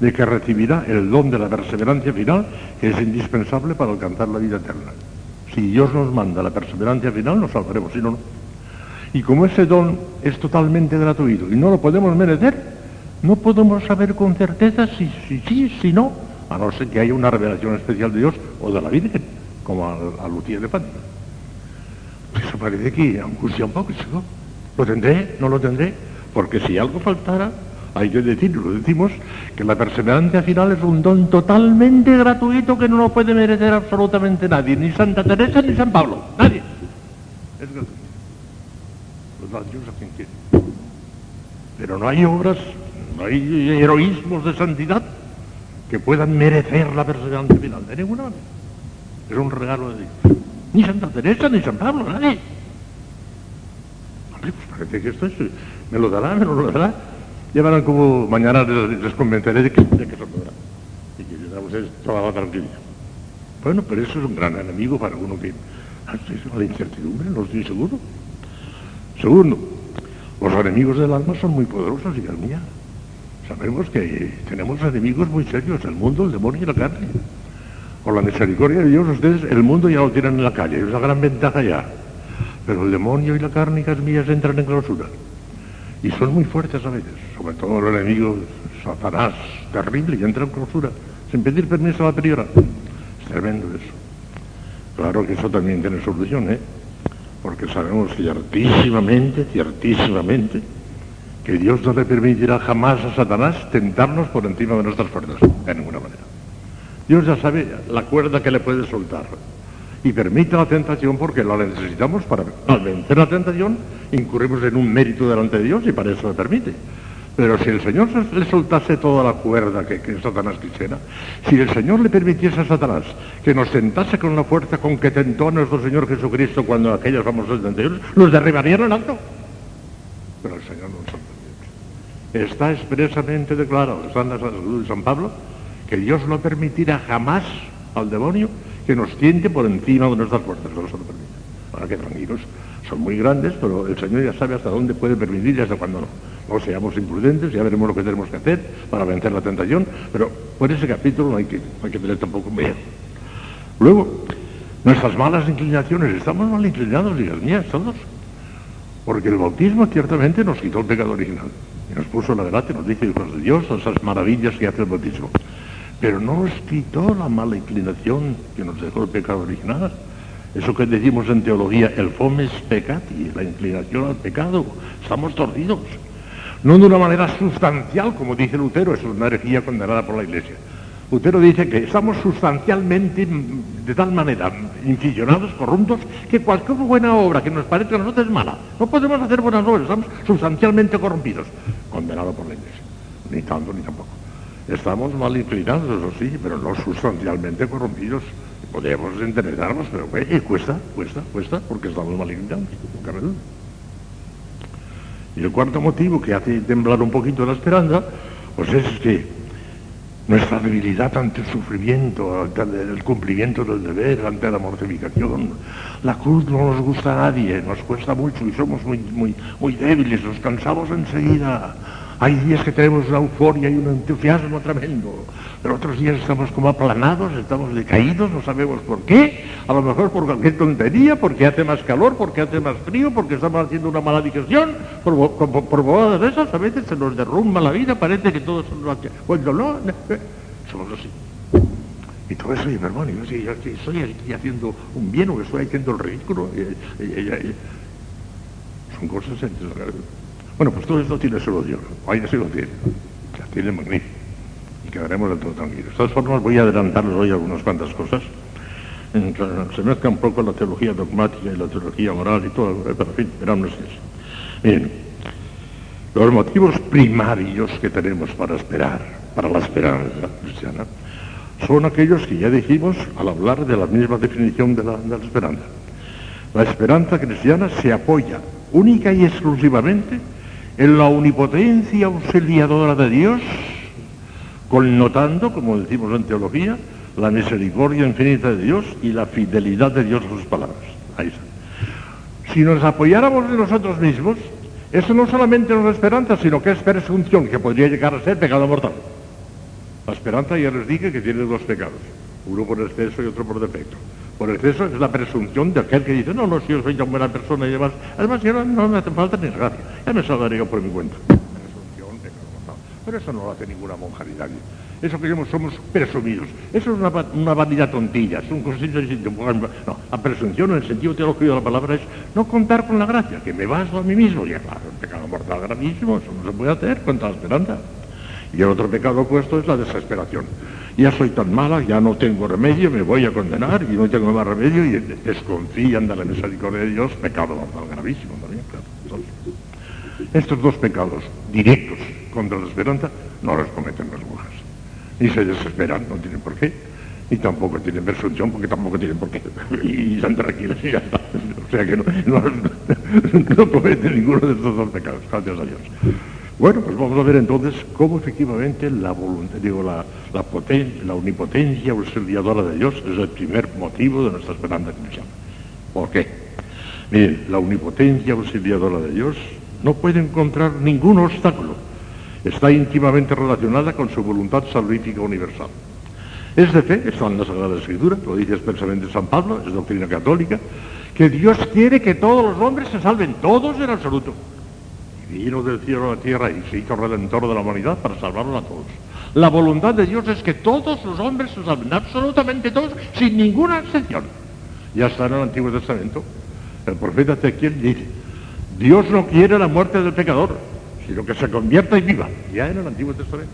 de que recibirá el don de la perseverancia final, que es indispensable para alcanzar la vida eterna. Si Dios nos manda la perseverancia final, nos salvaremos, si no, no. Y como ese don es totalmente gratuito y no lo podemos merecer, no podemos saber con certeza si sí, si, si, no, a no ser que haya una revelación especial de Dios o de la Virgen, como a, Lucía de Fátima. Eso parece que angustia un poco. ¿Lo tendré? ¿No lo tendré? Porque si algo faltara, hay que decirlo, decimos que la perseverancia final es un don totalmente gratuito que no lo puede merecer absolutamente nadie, ni Santa Teresa ni San Pablo, nadie. Es gratuito. Lo da Dios a quien quiere. Pero no hay obras, no hay heroísmos de santidad que puedan merecer la perseverancia final, de ninguna manera. Es un regalo de Dios. Ni Santa Teresa ni San Pablo, nadie. Hombre, pues parece que esto es, me lo dará, me lo dará. Ya verán como mañana les, convenceré de que, de que se podrá. Y que les ustedes toda la tranquilidad. Bueno, pero eso es un gran enemigo para uno que... La incertidumbre, no estoy seguro. Segundo, los enemigos del alma son muy poderosos, hijas mías. Sabemos que tenemos enemigos muy serios, el mundo, el demonio y la carne. Con la misericordia de Dios, ustedes el mundo ya lo tienen en la calle, es una gran ventaja ya. Pero el demonio y la carne, hijas mías, entran en clausura. Y son muy fuertes a veces, sobre todo el enemigo Satanás, terrible, y entra en clausura, sin pedir permiso a la priora. Es tremendo eso. Claro que eso también tiene solución, ¿eh? Porque sabemos ciertísimamente, ciertísimamente, que Dios no le permitirá jamás a Satanás tentarnos por encima de nuestras fuerzas, de ninguna manera. Dios ya sabe la cuerda que le puede soltar y permite la tentación porque la necesitamos para al vencer la tentación incurrimos en un mérito delante de Dios y para eso lo permite. Pero si el Señor le soltase toda la cuerda que, Satanás quisiera, si el Señor le permitiese a Satanás que nos tentase con la fuerza con que tentó a nuestro Señor Jesucristo cuando aquellos famosos tentaciones, los derribaría en alto. Pero el Señor no nos. Está expresamente declarado, está en la San Pablo, que Dios no permitirá jamás al demonio que nos tiente por encima de nuestras fuerzas, no se lo permite. Ahora que tranquilos, son muy grandes, pero el Señor ya sabe hasta dónde puede permitir y hasta cuándo no. No seamos imprudentes, ya veremos lo que tenemos que hacer para vencer la tentación, pero por ese capítulo no hay que, hay que tener tampoco miedo. Luego, nuestras malas inclinaciones, estamos mal inclinados, hijas mías, todos. Porque el bautismo ciertamente nos quitó el pecado original y nos puso la gracia, nos dice hijos de Dios, esas maravillas que hace el bautismo. Pero no nos quitó la mala inclinación que nos dejó el pecado original. Eso que decimos en teología, el fomes peccati, la inclinación al pecado. Estamos torcidos. No de una manera sustancial, como dice Lutero, es una herejía condenada por la Iglesia. Lutero dice que estamos sustancialmente, mm, de tal manera, inficionados, corruptos, que cualquier buena obra que nos parezca a nosotros es mala. No podemos hacer buenas obras, estamos sustancialmente corrompidos. Condenado por la Iglesia. Ni tanto ni tampoco. Estamos mal inclinados, eso sí, pero no sustancialmente corrompidos. Podemos enderezarnos, pero cuesta, cuesta, cuesta, porque estamos mal inclinados. Y el cuarto motivo que hace temblar un poquito la esperanza, pues es que nuestra debilidad ante el sufrimiento, ante el cumplimiento del deber, ante la mortificación. La cruz no nos gusta a nadie, nos cuesta mucho y somos muy, muy débiles, nos cansamos enseguida. Hay días que tenemos una euforia y un entusiasmo tremendo, pero otros días estamos como aplanados, estamos decaídos, no sabemos por qué. A lo mejor por cualquier tontería, porque hace más calor, porque hace más frío, porque estamos haciendo una mala digestión, por, por, bobadas de esas, a veces se nos derrumba la vida, parece que todo son Cuando no, somos así. Y todo eso, mi hermano, yo, yo, estoy aquí haciendo un bien o estoy haciendo el ridículo. son cosas entre bueno, pues todo esto tiene solución. Vaya si lo tiene. La tiene magnífico. Y quedaremos del todo tranquilos. De todas formas, voy a adelantarles hoy algunas cuantas cosas. Se mezcla un poco la teología dogmática y la teología moral y todo, pero en fin, verán. Bien, los motivos primarios que tenemos para esperar, para la esperanza cristiana, son aquellos que ya dijimos al hablar de la misma definición de la esperanza. La esperanza cristiana se apoya única y exclusivamente en la omnipotencia auxiliadora de Dios, connotando, como decimos en teología, la misericordia infinita de Dios y la fidelidad de Dios a sus palabras. Ahí está. Si nos apoyáramos en nosotros mismos, eso no solamente no es esperanza, sino que es presunción, que podría llegar a ser pecado mortal. La esperanza ya les dije que tiene dos pecados, uno por exceso y otro por defecto. Por exceso es la presunción de aquel que dice, no, no, si yo soy tan buena persona y demás. Además, yo no, me hace falta ni gracia. Ya me salvaré yo por mi cuenta. Presunción de Pero eso no lo hace ninguna monja ni nadie. Eso que somos presumidos. Eso es una, una vanidad tontilla. Es un concepto. No, la presunción en el sentido teológico de la palabra es no contar con la gracia, que me baso a mí mismo. Y claro, un pecado mortal gravísimo. Eso no se puede hacer contra la esperanza. Y el otro pecado opuesto es la desesperación ya soy tan mala, ya no tengo remedio, me voy a condenar y no tengo más remedio y desconfían de la misericordia de Dios, pecado mortal gravísimo también, claro. estos dos pecados directos contra la esperanza no los cometen las monjas. Ni se desesperan, no tienen por qué, ni tampoco tienen presunción porque tampoco tienen por qué. Y están tranquilos y. O sea que no, no, no cometen ninguno de estos dos pecados, gracias a Dios. Bueno, pues vamos a ver entonces cómo efectivamente la digo, la, la, potencia, la omnipotencia auxiliadora de Dios es el primer motivo de nuestra esperanza cristiana. ¿Por qué? Miren, la omnipotencia auxiliadora de Dios no puede encontrar ningún obstáculo. Está íntimamente relacionada con su voluntad salvífica universal. Es de fe, está en la Sagrada Escritura, lo dice expresamente San Pablo, es doctrina católica, que Dios quiere que todos los hombres se salven, todos en absoluto vino del cielo a la tierra y se hizo redentor de la humanidad para salvarlos a todos. La voluntad de Dios es que todos los hombres se salven, absolutamente todos, sin ninguna excepción. Ya está en el Antiguo Testamento. El profeta Ezequiel dice, Dios no quiere la muerte del pecador, sino que se convierta y viva. Ya en el Antiguo Testamento.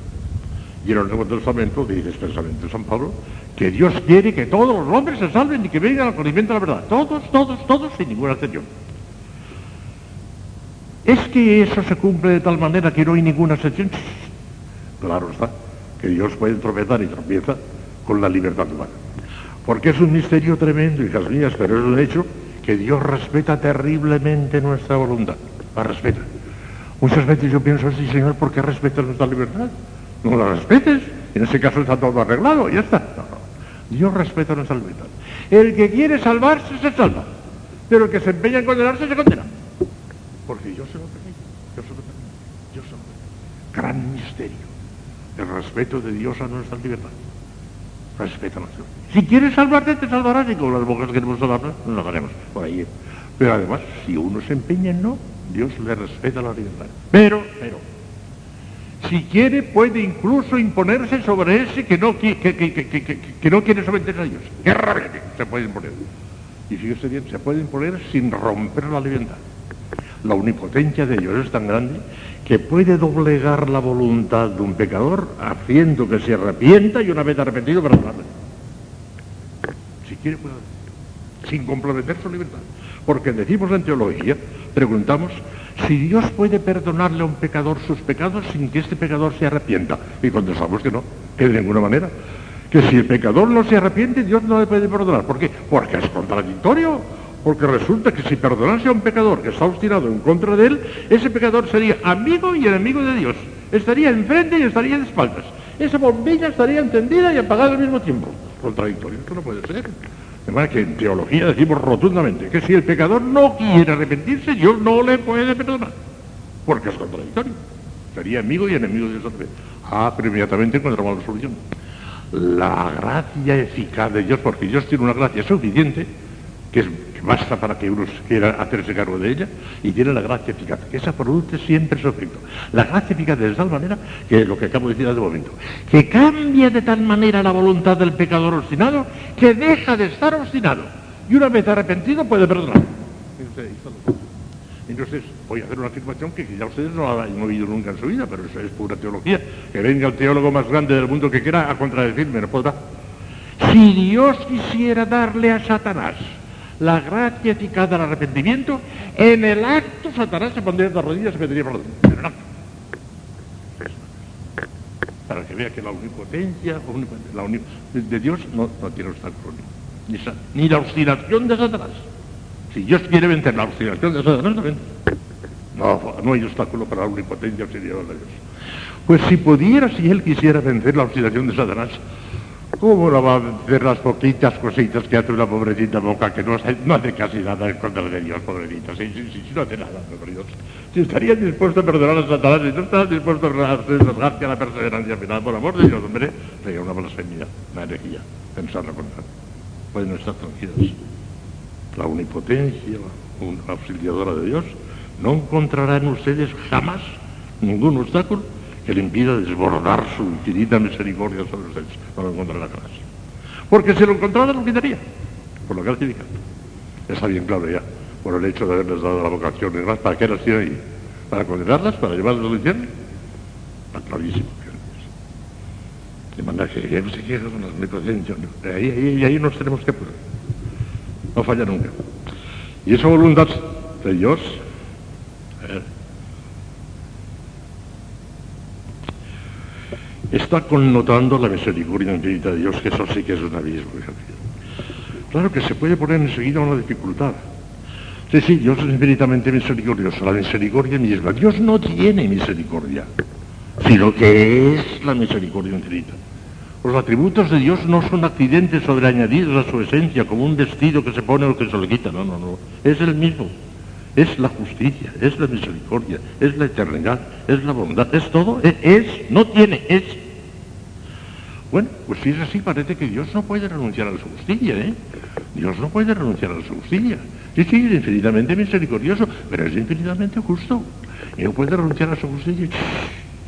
Y en el Nuevo Testamento dice expresamente San Pablo que Dios quiere que todos los hombres se salven y que vengan al conocimiento de la verdad. Todos, todos, todos, sin ninguna excepción. ¿Es que eso se cumple de tal manera que no hay ninguna excepción? Claro está, que Dios puede tropezar y tropieza con la libertad humana. Porque es un misterio tremendo, hijas mías, pero es un hecho que Dios respeta terriblemente nuestra voluntad. La respeta. Muchas veces yo pienso así, Señor, ¿por qué respetas nuestra libertad? No la respetes. En ese caso está todo arreglado, ya está. Dios respeta nuestra libertad. El que quiere salvarse se salva, pero el que se empeña en condenarse se condena. Porque yo se lo permito, yo se lo permito, yo se lo permito. Gran misterio, el respeto de Dios a nuestra libertad. Respeta nuestra Si quieres salvarte, te salvarás, y como las mujeres queremos salvarnos, nos lo haremos por ahí. Pero además, si uno se empeña en no, Dios le respeta la libertad. Pero, pero, Si quiere, puede incluso imponerse sobre ese que no, que, que- que- que- que- que no quiere someterse a Dios. ¡Qué rabia! Se puede imponer. Y fíjese bien, se puede imponer sin romper la libertad. La omnipotencia de Dios es tan grande que puede doblegar la voluntad de un pecador haciendo que se arrepienta y una vez arrepentido perdonarle. Si quiere puede sin comprometer su libertad. Porque decimos en teología, preguntamos, si Dios puede perdonarle a un pecador sus pecados sin que este pecador se arrepienta. Y contestamos que no, que de ninguna manera. Que si el pecador no se arrepiente, Dios no le puede perdonar. ¿Por qué? Porque es contradictorio. Porque resulta que si perdonase a un pecador que está obstinado en contra de él, ese pecador sería amigo y enemigo de Dios. Estaría enfrente y estaría de espaldas. Esa bombilla estaría encendida y apagada al mismo tiempo. Contradictorio, esto no puede ser. De manera que en teología decimos rotundamente que si el pecador no quiere arrepentirse, Dios no le puede perdonar. Porque es contradictorio. Sería amigo y enemigo de Dios. Ah, pero inmediatamente encontramos la solución. La gracia eficaz de Dios, porque Dios tiene una gracia suficiente, que, es, basta para que uno quiera hacerse cargo de ella, y tiene la gracia eficaz, que esa produce siempre su efecto. La gracia eficaz de tal manera, que lo que acabo de decir hace un momento, que cambia de tal manera la voluntad del pecador obstinado, que deja de estar obstinado, y una vez arrepentido puede perdonar. Entonces, voy a hacer una afirmación que ya ustedes no han oído nunca en su vida, pero eso es pura teología. Que venga el teólogo más grande del mundo que quiera a contradecirme, no podrá. Si Dios quisiera darle a Satanás la gracia eficaz del arrepentimiento, en el acto Satanás se pondría de rodillas y pediría perdón. En el. Para que vea que la omnipotencia la de Dios no, no tiene obstáculo ni, la obstinación de Satanás. Si Dios quiere vencer la obstinación de Satanás, vence. No, no hay obstáculo para la omnipotencia de Dios. Pues si pudiera, si él quisiera vencer la obstinación de Satanás, ¿cómo no va a vencer las poquitas cositas que hace una pobrecita boca que no hace, casi nada en contra de Dios, pobrecita? Si, si, si, si no hace nada, por Dios. Si estaría dispuesto a perdonar a Satanás y no está dispuesto a rasgarse a la perseverancia final, por amor de Dios, hombre, sería una blasfemia, una herejía, pensar lo contrario. Pueden estar tranquilos la omnipotencia, la auxiliadora de Dios, no encontrará en ustedes jamás ningún obstáculo que le impida desbordar su infinita misericordia sobre ustedes. No lo encontrará jamás. Porque si lo encontrara, lo quitaría. Por la gracia divina. Está bien claro ya. Por el hecho de haberles dado la vocación y demás. ¿Para qué las tiene ahí? ¿Para condenarlas? ¿Para llevarlas al infierno? Está clarísimo. De manera que no se queja con la omnipotencia. ¿no? Ahí, ahí, ahí nos tenemos que poner. No falla nunca. Y esa voluntad de Dios está connotando la misericordia infinita de Dios, que eso sí que es un abismo. Claro que se puede poner enseguida una dificultad. Sí, sí, Dios es infinitamente misericordioso, la misericordia misma. Dios no tiene misericordia, sino que es la misericordia infinita. Los atributos de Dios no son accidentes sobreañadidos a su esencia, como un vestido que se pone o que se le quita. No, no, no. Es el mismo. Es la justicia, es la misericordia, es la eternidad, es la bondad, es todo. Es, es no tiene, es. Bueno, pues si es así, parece que Dios no puede renunciar a su justicia, ¿eh? Dios no puede renunciar a su justicia. Sí, sí, es infinitamente misericordioso, pero es infinitamente justo. Y no puede renunciar a su justicia.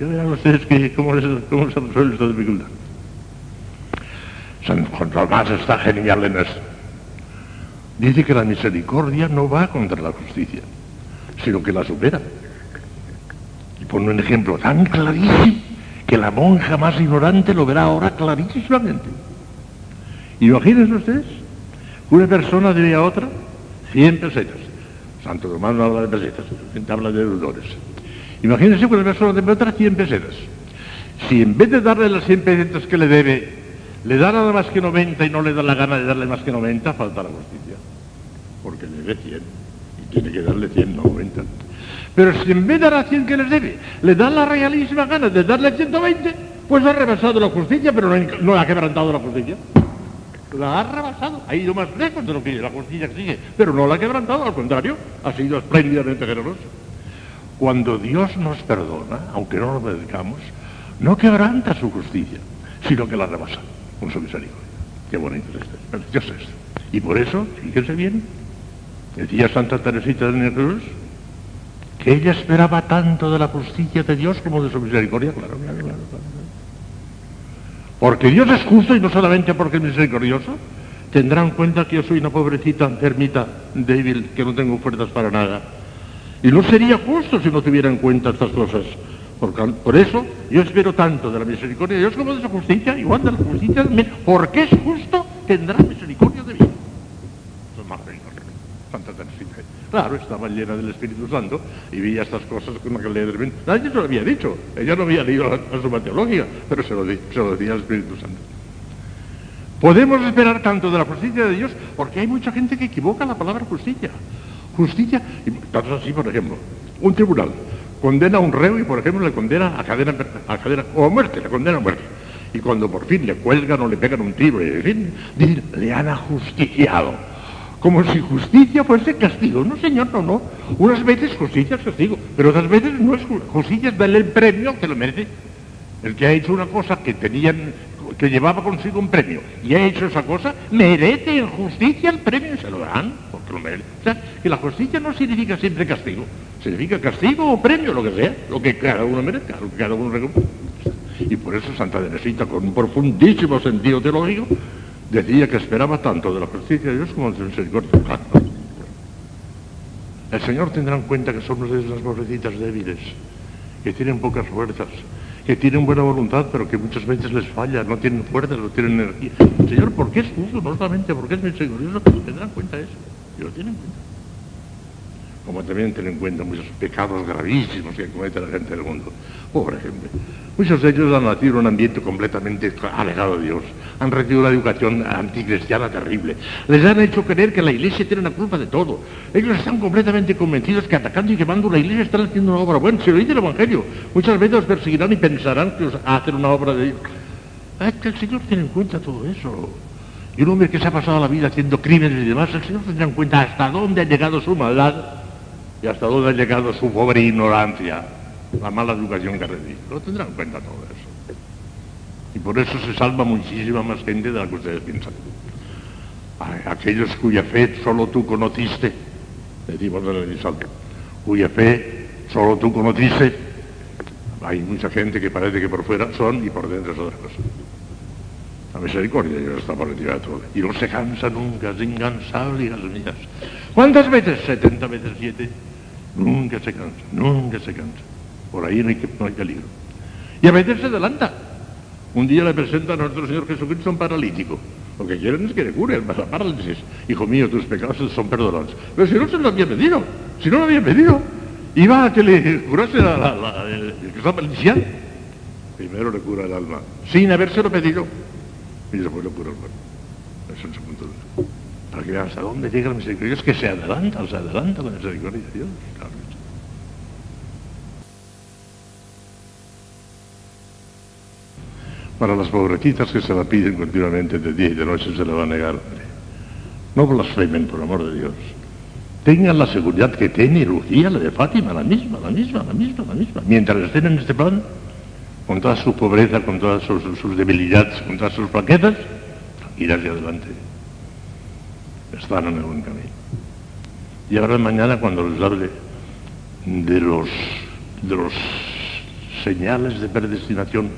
Ya verán ustedes que, cómo, les- cómo se resuelve esta dificultad. San Juan Tomás está genial en esto. Dice que la misericordia no va contra la justicia, sino que la supera. Y pone un ejemplo tan clarísimo que la monja más ignorante lo verá ahora clarísimamente. Imagínense ustedes, una persona debe a otra 100 pesetas. Santo Tomás no habla de pesetas, habla de deudores. Imagínense que una persona debe otra 100 pesetas. Si en vez de darle las 100 pesetas que le debe, le da nada más que 90 y no le da la gana de darle más que 90, falta la justicia. Porque debe 100 y tiene que darle 100, no 90. Pero si en vez de dar 100 que les debe, le da la realísima gana de darle 120, pues ha rebasado la justicia, pero no, no ha quebrantado la justicia. La ha rebasado, ha ido más lejos de lo que la justicia exige, pero no la ha quebrantado, al contrario, ha sido espléndidamente generoso. Cuando Dios nos perdona, aunque no lo merezcamos, no quebranta su justicia, sino que la rebasa con su misericordia. Qué bonito es esto, precioso esto. Y por eso, fíjense bien, decía Santa Teresita de Jesús, ella esperaba tanto de la justicia de Dios como de su misericordia, claro, claro, claro. Porque Dios es justo y no solamente porque es misericordioso, tendrá en cuenta que yo soy una pobrecita enfermita, débil, que no tengo fuerzas para nada. Y no sería justo si no tuviera en cuenta estas cosas. Por, eso yo espero tanto de la misericordia de Dios como de su justicia, igual de la justicia, porque es justo, tendrá misericordia de mí. Claro, estaba llena del Espíritu Santo y veía estas cosas con la que le Nadie se lo había dicho. Ella no había leído la, suma teológica, pero se lo, se lo decía el Espíritu Santo. Podemos esperar tanto de la justicia de Dios porque hay mucha gente que equivoca la palabra justicia. Justicia, y tanto así, por ejemplo, un tribunal condena a un reo y, por ejemplo, le condena a cadena, a cadena o a muerte, le condena a muerte. Y cuando por fin le cuelgan o le pegan un tiro, y, en fin, le han ajusticiado. Como si justicia fuese castigo. No, señor, no, no. Unas veces justicia castigo, pero otras veces no es justicia, es darle el premio que lo merece. El que ha hecho una cosa que tenían, que llevaba consigo un premio y ha hecho esa cosa, merece en justicia el premio se lo dan, porque lo merece. O sea, que la justicia no significa siempre castigo, significa castigo o premio, lo que sea, lo que cada uno merezca, lo que cada uno recompensa. Y por eso Santa Teresita, con un profundísimo sentido teológico, decía que esperaba tanto de la justicia de Dios como de su misericordia. El Señor tendrá en cuenta que somos de las pobrecitas débiles, que tienen pocas fuerzas, que tienen buena voluntad, pero que muchas veces les falla, no tienen fuerzas, no tienen energía. Señor, ¿por qué es justo? No solamente porque es misericordioso, tendrán en cuenta eso. Y lo tienen en cuenta. Como también tienen en cuenta muchos pecados gravísimos que comete la gente del mundo. Pobre gente. Muchos de ellos han nacido en un ambiente completamente alejado de Dios. Han recibido una educación anticristiana terrible. Les han hecho creer que la iglesia tiene la culpa de todo. Ellos están completamente convencidos que atacando y quemando la iglesia están haciendo una obra buena. Se lo dice el Evangelio. Muchas veces os perseguirán y pensarán que os hacen una obra de Dios. Es que el Señor tiene en cuenta todo eso. Y un hombre que se ha pasado la vida haciendo crímenes y demás, el Señor tendrá en cuenta hasta dónde ha llegado su maldad y hasta dónde ha llegado su pobre ignorancia la mala educación que recibe. Lo tendrán en cuenta todo eso. Y por eso se salva muchísima más gente de la que ustedes piensan. Aquellos cuya fe solo tú conociste, decimos en el salto, cuya fe solo tú conociste, hay mucha gente que parece que por fuera son y por dentro es otra cosa. La misericordia ya está por encima de todo. Y no se cansa nunca, es incansable, hijas mías. ¿Cuántas veces? 70 veces 7. Nunca se cansa, nunca se cansa. Por ahí no hay, no hay peligro. Y a veces se adelanta. Un día le presenta a nuestro Señor Jesucristo un paralítico. Lo que quieren es que le cure la parálisis. Hijo mío, tus pecados son perdonados. Pero si no se lo había pedido, si no lo había pedido, iba a que le curase el, el, que estaba inicial. Primero le cura el alma, sin habérselo pedido. Y después le cura el cuerpo. Eso es el punto de vista. Para que vean hasta dónde llega la misericordia. Es que se adelanta, se adelanta con la misericordia de Dios. Para las pobrecitas que se la piden continuamente de día y de noche se la va a negar. No blasfemen, por amor de Dios. Tengan la seguridad que tiene Lucía, la de Fátima, la misma, la misma, la misma, la misma. Mientras estén en este plan, con toda su pobreza, con todas sus, debilidades, con todas sus flaquezas, ir hacia adelante. Están en el buen camino. Y ahora mañana cuando les hable de los, de los señales de predestinación,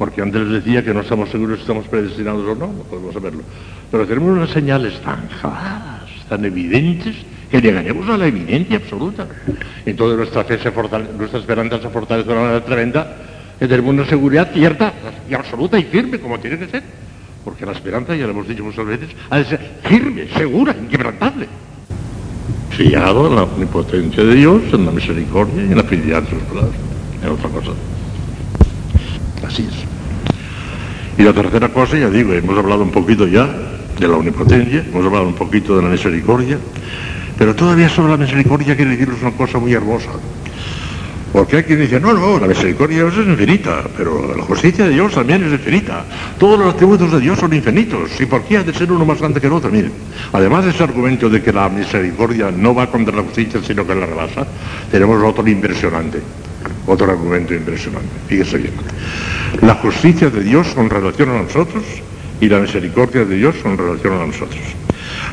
porque antes les decía que no estamos seguros si estamos predestinados o no, no podemos saberlo. Pero tenemos unas señales tan claras, tan evidentes, que llegaremos a la evidencia absoluta. Entonces nuestra fe se fortalece, nuestra esperanza se fortalece de una manera tremenda, que tenemos una seguridad cierta y absoluta y firme, como tiene que ser. Porque la esperanza, ya lo hemos dicho muchas veces, ha de ser firme, segura, inquebrantable. Fiado en la omnipotencia de Dios, en la misericordia y en la fidelidad de sus palabras. En otra cosa. Así es. Y la tercera cosa, ya digo, hemos hablado un poquito ya de la omnipotencia, hemos hablado un poquito de la misericordia, pero todavía sobre la misericordia quiere decirles una cosa muy hermosa. Porque hay quien dice, no, no, la misericordia de Dios es infinita, pero la justicia de Dios también es infinita. Todos los atributos de Dios son infinitos. ¿Y por qué ha de ser uno más grande que el otro? Miren, además de ese argumento de que la misericordia no va contra la justicia, sino que la rebasa, tenemos otro impresionante. Otro argumento impresionante. Fíjese bien. La justicia de Dios con relación a nosotros y la misericordia de Dios con relación a nosotros.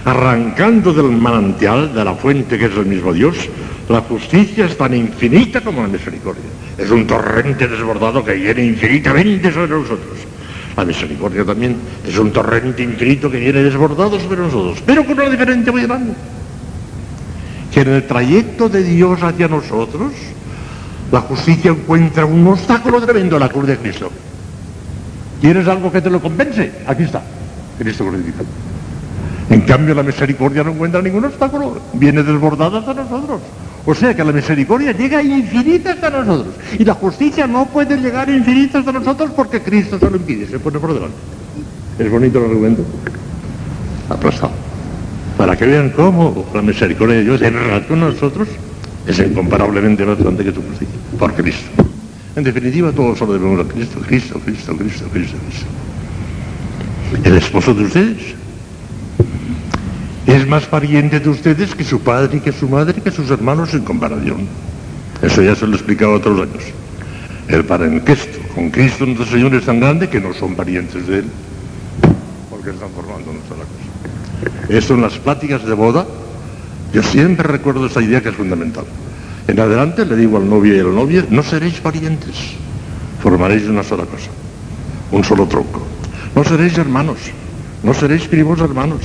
Arrancando del manantial, de la fuente que es el mismo Dios, La justicia es tan infinita como la misericordia. Es un torrente desbordado que viene infinitamente sobre nosotros. La misericordia también es un torrente infinito que viene desbordado sobre nosotros, pero con una diferencia muy grande. Que en el trayecto de Dios hacia nosotros, la justicia encuentra un obstáculo tremendo en la cruz de Cristo. ¿Quieres algo que te lo compense? Aquí está, Cristo crucificado. En cambio, la misericordia no encuentra ningún obstáculo, viene desbordada hasta nosotros. O sea que la misericordia llega infinita hasta nosotros. Y la justicia no puede llegar infinita hasta nosotros porque Cristo se lo impide, se pone por delante. ¿Es bonito el argumento? Aplastado. Para que vean cómo la misericordia de Dios a nosotros es incomparablemente más grande que su justicia. Por Cristo. En definitiva, todos solo debemos a Cristo, Cristo, Cristo, Cristo, Cristo, Cristo. El esposo de ustedes es más pariente de ustedes que su padre que su madre que sus hermanos en comparación. Eso ya se lo he explicado otros años. El parentesco con Cristo nuestro Señor es tan grande que no son parientes de Él, porque están formando sola cosa. Eso en las pláticas de boda, yo siempre recuerdo esa idea que es fundamental. En adelante le digo al novio y a la novia, no seréis parientes, formaréis una sola cosa, un solo tronco. No seréis hermanos, no seréis primos hermanos,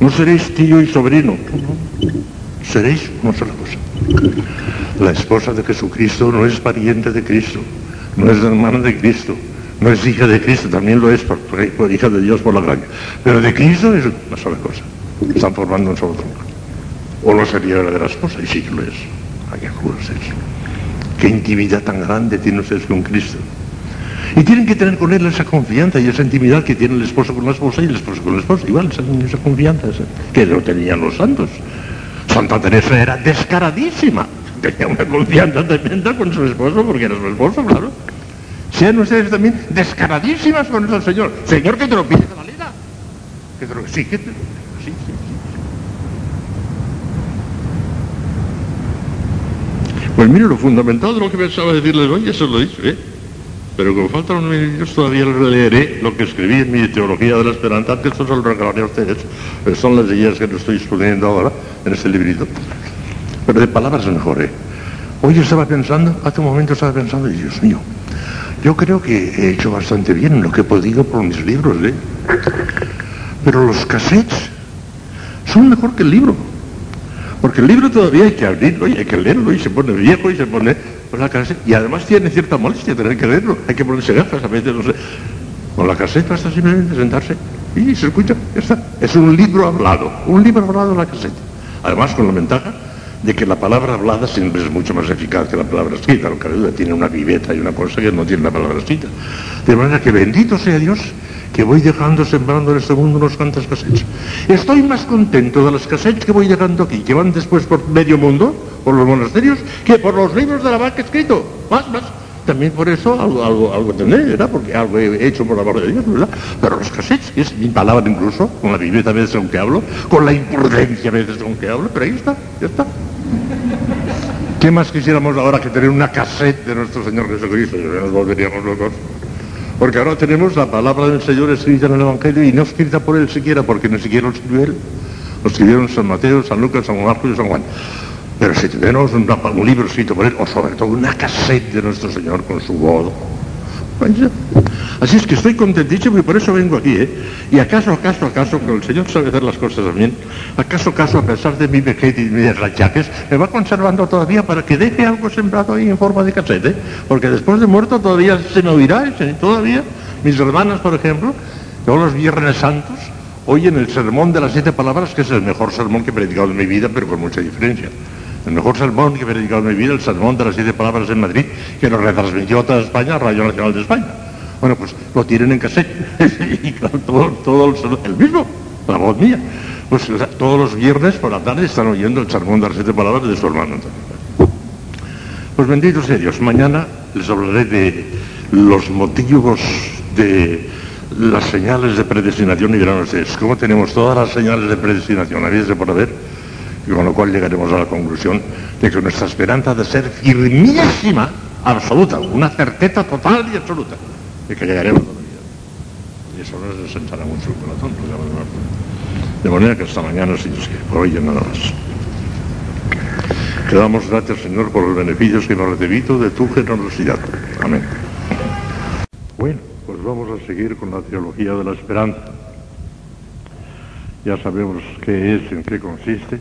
no seréis tío y sobrino, seréis una sola cosa. La esposa de Jesucristo no es pariente de Cristo, no es hermana de Cristo, no es hija de Cristo, también lo es por, por hija de Dios por la gracia. Pero de Cristo es una sola cosa. Están formando un solo tronco. O no sería verdadera esposa, y sí que lo es. ¿A qué juros es? Qué intimidad tan grande tiene ustedes con Cristo. Y tienen que tener con él esa confianza y esa intimidad que tiene el esposo con la esposa y el esposo con la esposa. Igual, esa, esa confianza que no tenían los santos. Santa Teresa era descaradísima. Tenía una confianza tremenda con su esposo porque era su esposo, claro. Sean ustedes también descaradísimas con el Señor. Señor, que te lo pide la. Que lo... Que te... Sí, sí, sí. Pues mire, lo fundamental de lo que pensaba decirles hoy, eso lo he dicho, ¿eh? Pero como faltan unos minutos todavía les leeré lo que escribí en mi teología de la esperanza, que esto se lo regalaré a ustedes. Pero son las ideas que no estoy exponiendo ahora en este librito. Pero de palabras mejor, ¿eh? Hoy estaba pensando, hace un momento estaba pensando, y Dios mío, yo creo que he hecho bastante bien en lo que he podido por mis libros, ¿eh? Pero los cassettes son mejor que el libro. Porque el libro todavía hay que abrirlo y hay que leerlo y se pone viejo y se pone pues, la cassette. Y además tiene cierta molestia tener que leerlo. Hay que ponerse gafas a veces, no sé. Con la cassette basta simplemente sentarse y se escucha, está. Es un libro hablado, un libro hablado en la cassette. Además con la ventaja de que la palabra hablada siempre es mucho más eficaz que la palabra escrita. Lo que duda tiene una viveta y una cosa que no tiene la palabra escrita. De manera que bendito sea Dios que voy dejando sembrando en este mundo unos cuantos cassettes. Estoy más contento de las cassettes que voy dejando aquí, que van después por medio mundo, por los monasterios, que por los libros de la vaca escrito. Más, más. También por eso algo, algo, algo tendré, ¿verdad? Porque algo he hecho por la amor de Dios, ¿verdad? Pero los cassettes, que es mi palabra incluso, con la viveza a veces aunque hablo, con la imprudencia a veces aunque hablo, pero ahí está, ya está. ¿Qué más quisiéramos ahora que tener una cassette de nuestro Señor Jesucristo? Nos volveríamos locos. Porque ahora tenemos la palabra del Señor escrita en el Evangelio y no escrita por él siquiera, porque ni siquiera lo escribió él. Lo escribieron San Mateo, San Lucas, San Marcos y San Juan. Pero si tenemos un, un libro escrito por él, o sobre todo una cassette de nuestro Señor con su voz, Así es que estoy contentísimo y por eso vengo aquí, ¿eh? Y acaso, acaso, acaso, que el Señor sabe hacer las cosas también, acaso, acaso, a pesar de mi vejez y mis rachaques, me va conservando todavía para que deje algo sembrado ahí en forma de cassette, ¿eh? Porque después de muerto todavía se me oirá, ¿eh? todavía. Mis hermanas, por ejemplo, todos los viernes santos, oyen el sermón de las siete palabras, que es el mejor sermón que he predicado en mi vida, pero con mucha diferencia. El mejor sermón que he predicado en mi vida, el sermón de las siete palabras en Madrid, que lo retransmitió a toda España, Radio Nacional de España. Bueno, pues lo tienen en cassette. y claro, todo, todo el, el, mismo, la voz mía. Pues todos los viernes por la tarde están oyendo el sermón de las siete palabras de su hermano. Pues bendito sea Dios. Mañana les hablaré de los motivos de las señales de predestinación y verán ustedes cómo tenemos todas las señales de predestinación habidas de por haber y con lo cual llegaremos a la conclusión de que nuestra esperanza de ser firmísima, absoluta, una certeza total y absoluta de que llegaremos a la vida. Y eso nos desenchará mucho el corazón, de manera que hasta mañana, si Dios por hoy ya nada más. Te damos gracias, Señor, por los beneficios que hemos recibido de tu generosidad. Amén. Bueno, pues vamos a seguir con la teología de la esperanza. Ya sabemos qué es, en qué consiste,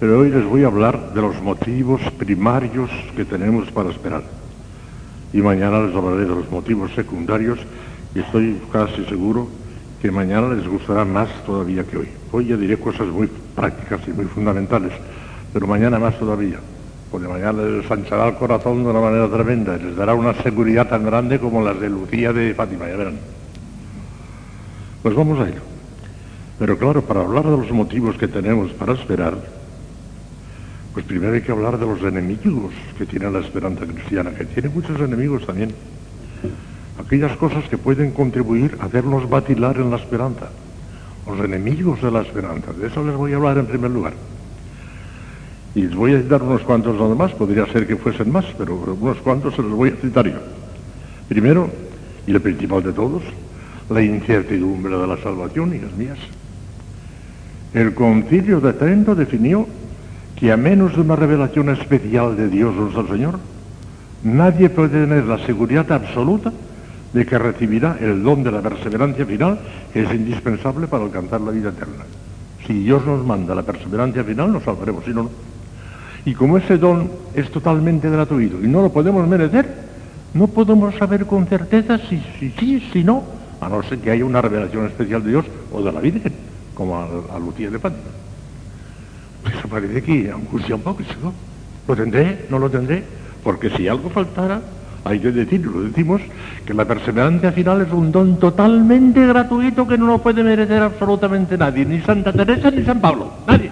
pero hoy les voy a hablar de los motivos primarios que tenemos para esperar. Y mañana les hablaré de los motivos secundarios y estoy casi seguro que mañana les gustará más todavía que hoy. Hoy ya diré cosas muy prácticas y muy fundamentales, pero mañana más todavía, porque mañana les ensanchará el corazón de una manera tremenda y les dará una seguridad tan grande como las de Lucía de Fátima, ya verán. Pues vamos a ello. Pero claro, para hablar de los motivos que tenemos para esperar, pues primero hay que hablar de los enemigos que tiene la esperanza cristiana, que tiene muchos enemigos también aquellas cosas que pueden contribuir a hacernos vacilar en la esperanza, los enemigos de la esperanza. De eso les voy a hablar en primer lugar. Y les voy a citar unos cuantos nada podría ser que fuesen más, pero unos cuantos se los voy a citar yo. Primero, y el principal de todos, la incertidumbre de la salvación, hijas mías. El concilio de Trento definió que a menos de una revelación especial de Dios nuestro Señor, nadie puede tener la seguridad absoluta de que recibirá el don de la perseverancia final, que es indispensable para alcanzar la vida eterna. Si Dios nos manda la perseverancia final, nos salvaremos, si no, no. Y como ese don es totalmente gratuito y no lo podemos merecer, no podemos saber con certeza si sí, si, si, no, a no ser que haya una revelación especial de Dios o de la Virgen, como a, a Lucía de Fátima. Eso parece que angustia un poco, ¿no? ¿Lo tendré? ¿No lo tendré? Porque si algo faltara, hay que decirlo, decimos que la perseverancia final es un don totalmente gratuito que no lo puede merecer absolutamente nadie, ni Santa Teresa ni San Pablo, nadie.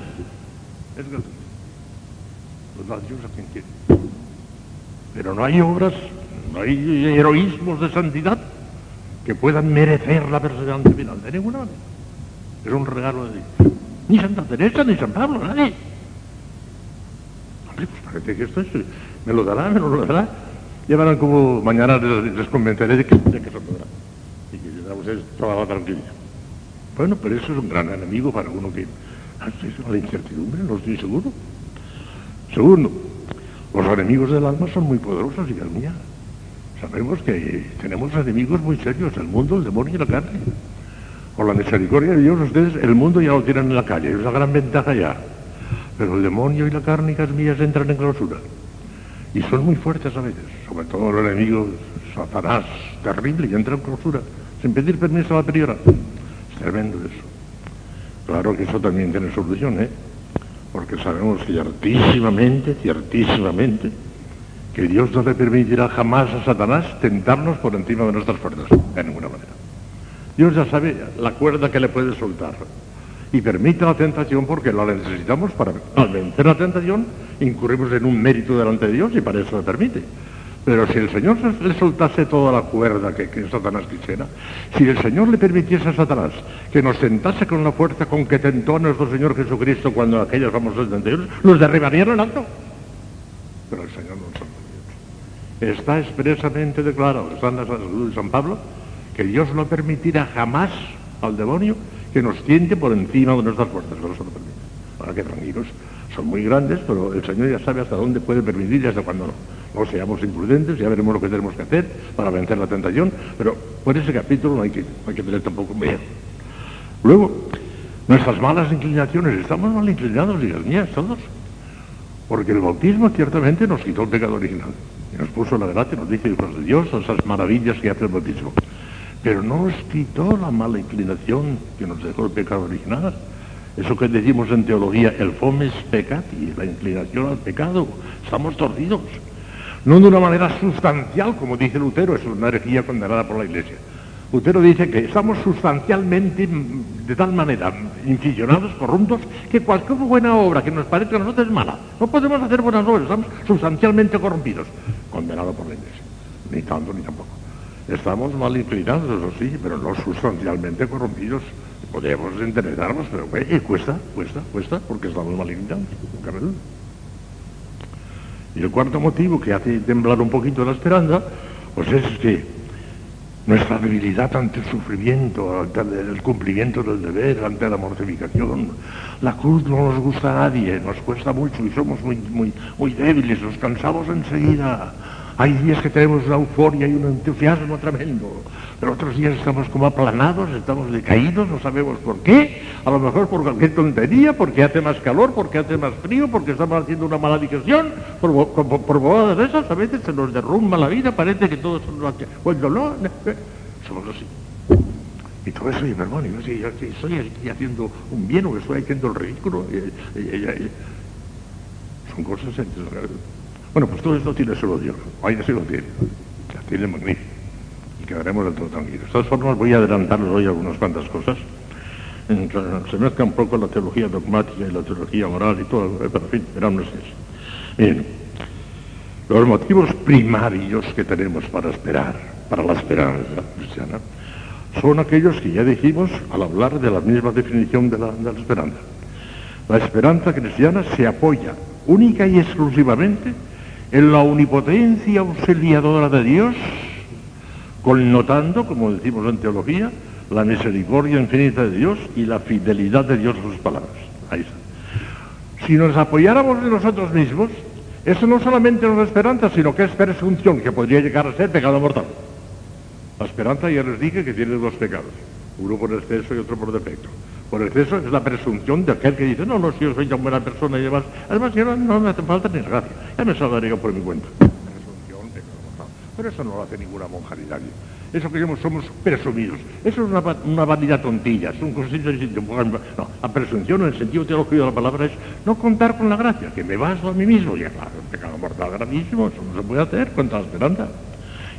Es gratuito. Lo da a quien. Pero no hay obras, no hay heroísmos de santidad que puedan merecer la perseverancia final, de ninguna manera. Es un regalo de Dios. Ni Santa Teresa ni San Pablo, nadie. Hombre, pues parece que esto es, me lo dará, me lo dará llevarán como mañana les, les convenceré de que, de que se y que tendrán ustedes toda la. Bueno, pero eso es un gran enemigo para uno que hace la incertidumbre, no estoy seguro. Segundo, los enemigos del alma son muy poderosos, hijas mías. Sabemos que tenemos enemigos muy serios, el mundo, el demonio y la carne. Por la misericordia de Dios, ustedes el mundo ya lo tienen en la calle, es la gran ventaja ya. Pero el demonio y la carne, hijas mías, entran en clausura. Y son muy fuertes a veces, sobre todo el enemigo Satanás, terrible, y entra en clausura, sin pedir permiso a la priora. Es tremendo eso. Claro que eso también tiene solución, ¿eh? Porque sabemos ciertísimamente, ciertísimamente, que Dios no le permitirá jamás a Satanás tentarnos por encima de nuestras fuerzas, de ninguna manera. Dios ya sabe la cuerda que le puede soltar y permite la tentación porque la necesitamos para al vencer la tentación incurrimos en un mérito delante de Dios y para eso lo permite. Pero si el Señor le soltase toda la cuerda que, que, Satanás quisiera, si el Señor le permitiese a Satanás que nos tentase con la fuerza con que tentó a nuestro Señor Jesucristo cuando aquellos famosos tentaciones, nos derribaría en el alto. Pero el Señor no son Está expresamente declarado, está en la salud de San Pablo, que Dios no permitirá jamás al demonio que nos tiente por encima de nuestras fuerzas, no permite. Ahora que tranquilos, son muy grandes, pero el Señor ya sabe hasta dónde puede permitir y hasta cuándo no. No seamos imprudentes, ya veremos lo que tenemos que hacer para vencer la tentación, pero por ese capítulo no hay que, no hay que tener tampoco miedo. Luego, nuestras malas inclinaciones, estamos mal inclinados, hijas mías, todos. Porque el bautismo ciertamente nos quitó el pecado original. Y nos puso la verdad, nos dice hijos de Dios, esas maravillas que hace el bautismo pero no nos quitó la mala inclinación que nos dejó el pecado original. Eso que decimos en teología, el fomes peccati, la inclinación al pecado. Estamos torcidos. No de una manera sustancial, como dice Lutero, es una herejía condenada por la Iglesia. Lutero dice que estamos sustancialmente, de tal manera, inficionados, corruptos, que cualquier buena obra que nos parezca a nosotros es mala. No podemos hacer buenas obras, estamos sustancialmente corrompidos. Condenado por la Iglesia. Ni tanto ni tampoco. Estamos mal inclinados, eso sí, pero no sustancialmente corrompidos. Podemos enderezarnos, pero cuesta, cuesta, cuesta, porque estamos mal inclinados. Y el cuarto motivo que hace temblar un poquito la esperanza, pues es que nuestra debilidad ante el sufrimiento, ante el cumplimiento del deber, ante la mortificación. La cruz no nos gusta a nadie, nos cuesta mucho y somos muy, muy débiles, nos cansamos enseguida. Hay días que tenemos una euforia y un entusiasmo tremendo, pero otros días estamos como aplanados, estamos decaídos, no sabemos por qué, a lo mejor por cualquier tontería, porque hace más calor, porque hace más frío, porque estamos haciendo una mala digestión, por, por, de esas, a veces se nos derrumba la vida, parece que todos son cuando no, somos así. Y todo eso, mi hermano, yo, estoy aquí haciendo un bien o estoy haciendo el ridículo, son cosas bueno, pues todo esto tiene solución. Hoy sí lo tiene. La tiene magnífico. Y quedaremos del todo tranquilos. De todas formas, voy a adelantarles hoy algunas cuantas cosas. Se mezcla un poco la teología dogmática y la teología moral y todo, pero en fin, verán ustedes. Bien, los motivos primarios que tenemos para esperar, para la esperanza cristiana, son aquellos que ya dijimos al hablar de la misma definición de la esperanza. La esperanza cristiana se apoya única y exclusivamente en la omnipotencia auxiliadora de Dios, connotando, como decimos en teología, la misericordia infinita de Dios y la fidelidad de Dios a sus palabras. Ahí está. Si nos apoyáramos en nosotros mismos, eso no solamente no es esperanza, sino que es presunción, que podría llegar a ser pecado mortal. La esperanza ya les dije que tiene dos pecados, uno por exceso y otro por defecto. Por exceso es la presunción de aquel que dice, no, no, si yo soy tan buena persona y demás. Además, yo no, me hace falta ni gracia. Ya me salvaré por mi cuenta. Presunción de Pero eso no lo hace ninguna monja ni nadie. Eso que somos presumidos. Eso es una, una vanidad tontilla. Es un concepto No, la presunción en el sentido teológico de la palabra es no contar con la gracia, que me baso a mí mismo. Y claro, un pecado mortal gravísimo, eso no se puede hacer contra la esperanza.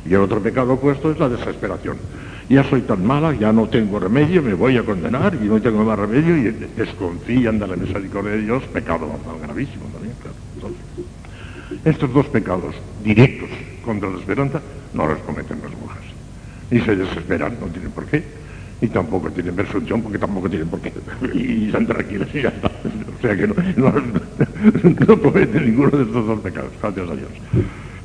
Y el otro pecado opuesto es la desesperación ya soy tan mala, ya no tengo remedio, me voy a condenar y no tengo más remedio y desconfían de la misericordia de Dios, pecado gravísimo también, claro. estos dos pecados directos contra la esperanza no los cometen las mujeres. Ni se desesperan, no tienen por qué, ni tampoco tienen presunción porque tampoco tienen por qué. Y están tranquilos y ya está. O sea que no, no cometen ninguno de estos dos pecados, gracias a Dios.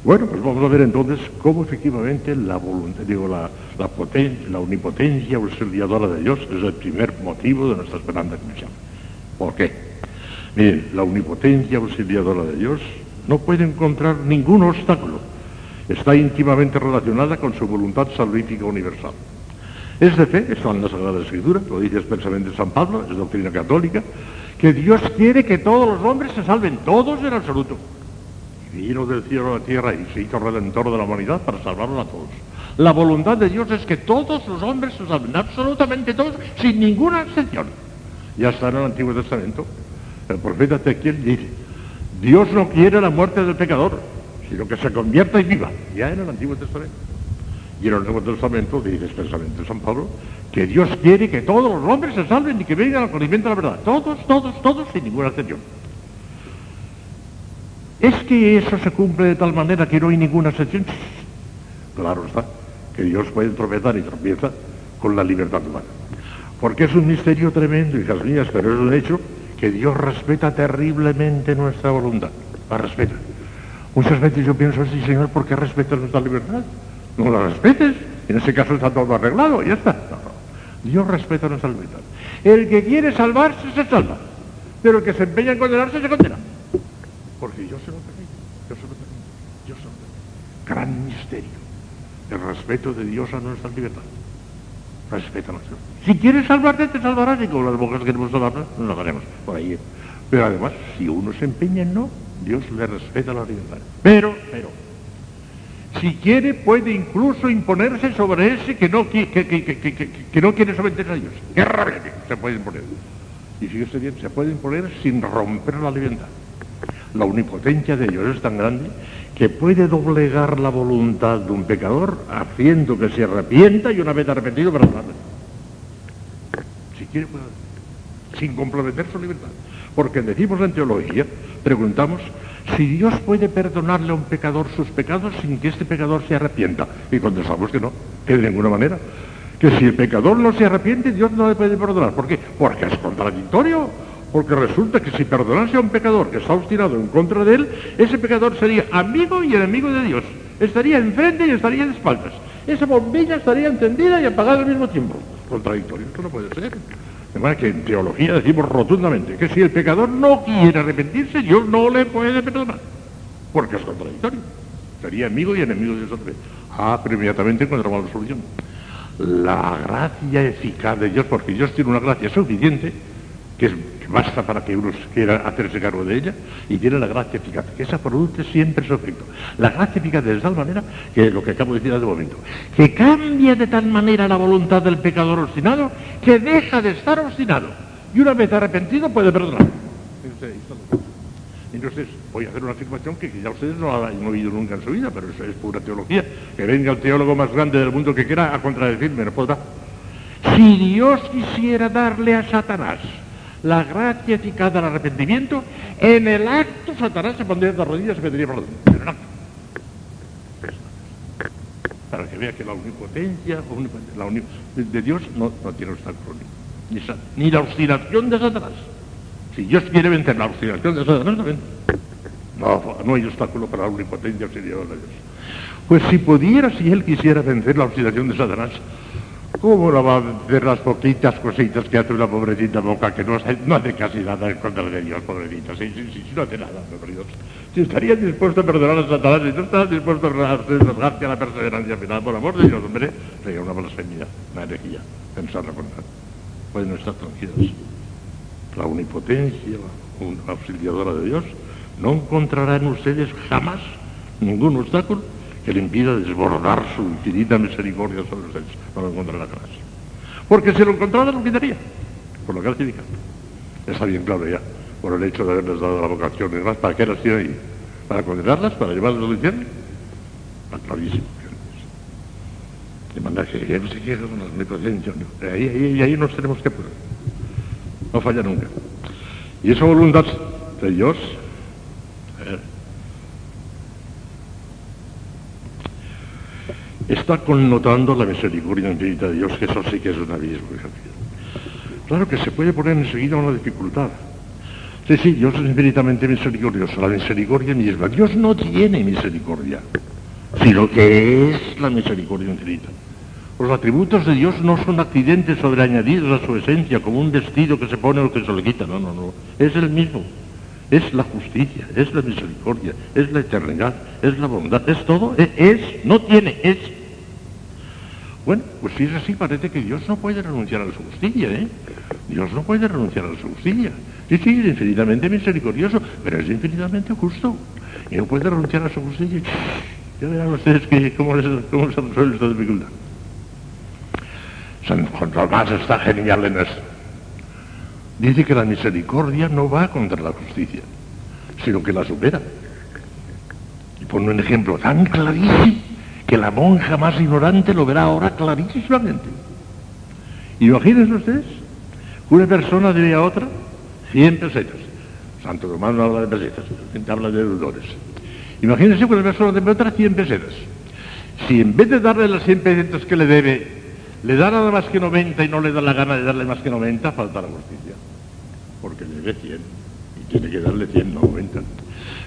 Bueno, pues vamos a ver entonces cómo efectivamente la voluntad, digo, la, la, potencia, la omnipotencia auxiliadora de Dios es el primer motivo de nuestra esperanza cristiana. ¿Por qué? Miren, la omnipotencia auxiliadora de Dios no puede encontrar ningún obstáculo. Está íntimamente relacionada con su voluntad salvífica universal. Es de fe, está en la Sagrada Escritura, lo dice expresamente San Pablo, es doctrina católica, que Dios quiere que todos los hombres se salven, todos en absoluto vino del cielo a la tierra y se hizo redentor de la humanidad para salvarlos a todos. La voluntad de Dios es que todos los hombres se salven, absolutamente todos, sin ninguna excepción. Ya está en el Antiguo Testamento. El profeta Ezequiel dice, Dios no quiere la muerte del pecador, sino que se convierta y viva. Ya en el Antiguo Testamento. Y en el Nuevo Testamento dice expresamente San Pablo que Dios quiere que todos los hombres se salven y que vengan al conocimiento de la verdad. Todos, todos, todos, sin ninguna excepción. ¿Es que eso se cumple de tal manera que no hay ninguna excepción? Claro está, que Dios puede tropezar y tropieza con la libertad humana. Porque es un misterio tremendo, hijas mías, pero es un hecho que Dios respeta terriblemente nuestra voluntad. La respeta. Muchas veces yo pienso así, Señor, ¿por qué respetas nuestra libertad? No la respetes. En ese caso está todo arreglado, ya está. Dios respeta nuestra libertad. El que quiere salvarse se salva, pero el que se empeña en condenarse se condena. Porque yo se lo permito, yo se lo permito, yo se lo permito. Gran misterio, el respeto de Dios a nuestra libertad. Respeta nuestra Si quieres salvarte, te salvarás, y como las mujeres queremos salvarnos, nos salvaremos por ahí. Pero además, si uno se empeña en no, Dios le respeta la libertad. Pero, pero, si quiere, puede incluso imponerse sobre ese que no, que, que no quiere someterse a Dios. ¡Qué rabia! Se puede imponer. Y fíjese bien, se puede imponer sin romper la libertad. La omnipotencia de Dios es tan grande que puede doblegar la voluntad de un pecador haciendo que se arrepienta y una vez arrepentido perdonarle. Si quiere puede sin comprometer su libertad. Porque decimos en teología, preguntamos si Dios puede perdonarle a un pecador sus pecados sin que este pecador se arrepienta. Y contestamos que no, que de ninguna manera. Que si el pecador no se arrepiente, Dios no le puede perdonar. ¿Por qué? Porque es contradictorio. Porque resulta que si perdonase a un pecador que está obstinado en contra de él, ese pecador sería amigo y enemigo de Dios. Estaría enfrente y estaría de espaldas. esa bombilla estaría encendida y apagada al mismo tiempo. Contradictorio, esto no puede ser. De manera que en teología decimos rotundamente que si el pecador no quiere arrepentirse, Dios no le puede perdonar, porque es contradictorio. Sería amigo y enemigo de Dios otra vez. Ah, pero inmediatamente encontramos la solución. La gracia eficaz de Dios, porque Dios tiene una gracia suficiente, que, es, basta para que uno quiera hacerse cargo de ella, y tiene la gracia eficaz, que esa produce siempre su efecto. La gracia eficaz de tal manera, que lo que acabo de decir hace un momento, que cambia de tal manera la voluntad del pecador obstinado, que deja de estar obstinado, y una vez arrepentido puede perdonar. Entonces, voy a hacer una afirmación que ya ustedes no han oído nunca en su vida, pero eso es pura teología. Que venga el teólogo más grande del mundo que quiera a contradecirme, no podrá. Si Dios quisiera darle a Satanás la gracia eficaz del arrepentimiento, en el acto Satanás se pondría de rodillas y pediría perdón. El acto. Para que vea que la omnipotencia la de Dios no, no tiene obstáculo ni, ni la obstinación de Satanás. Si Dios quiere vencer la obstinación de Satanás, no No, no hay obstáculo para la omnipotencia auxiliadora de Dios. Pues si pudiera, si él quisiera vencer la obstinación de Satanás, ¿cómo no va a vencer las poquitas cositas que hace una pobrecita boca que no hace, casi nada en contra de Dios, pobrecita? Sí, sí, sí, no hace nada, por Dios. Si estaría dispuesto a perdonar a Satanás y no está dispuesto a rasgarte a la perseverancia final, por amor de Dios, hombre, sería una blasfemia, una herejía, pensarlo con tal. Pueden estar tranquilos la omnipotencia, la auxiliadora de Dios, no encontrará en ustedes jamás ningún obstáculo que le impida desbordar su infinita misericordia sobre ustedes. No lo encontrará jamás. Porque si lo encontrara, lo quitaría. Por la gracia Está bien claro ya. Por el hecho de haberles dado la vocación y demás. ¿Para qué las tiene ahí? ¿Para condenarlas? ¿Para llevarlas al infierno? Está clarísimo. De manera que ya no se queda con la omnipotencia. Ahí, ahí, ahí nos tenemos que poner no falla nunca. Y esa voluntad de Dios está connotando la misericordia infinita de Dios, que eso sí que es un abismo. Claro que se puede poner enseguida una dificultad. Sí, sí, Dios es infinitamente misericordioso, la misericordia misma. Dios no tiene misericordia, sino que es la misericordia infinita. Los atributos de Dios no son accidentes sobreañadidos a su esencia, como un vestido que se pone o que se le quita. No, no, no. Es el mismo. Es la justicia, es la misericordia, es la eternidad, es la bondad, es todo. Es, es no tiene, es. Bueno, pues si es así, parece que Dios no puede renunciar a su justicia, ¿eh? Dios no puede renunciar a su justicia. Sí, sí, es infinitamente misericordioso, pero es infinitamente justo. Y no puede renunciar a su justicia. Ya verán ustedes que, cómo, les, cómo se resuelve esta dificultad. San Juan Tomás está genial en esto. Dice que la misericordia no va contra la justicia, sino que la supera. Y pone un ejemplo tan clarísimo que la monja más ignorante lo verá ahora clarísimamente. Imagínense ustedes, una persona debe a otra 100 pesetas. Santo Tomás no habla de pesetas, habla de deudores. Imagínense que una persona debe a otra 100 pesetas. Si en vez de darle las 100 pesetas que le debe, le da nada más que 90 y no le da la gana de darle más que 90, falta la justicia. Porque le debe 100 y tiene que darle 100, no 90.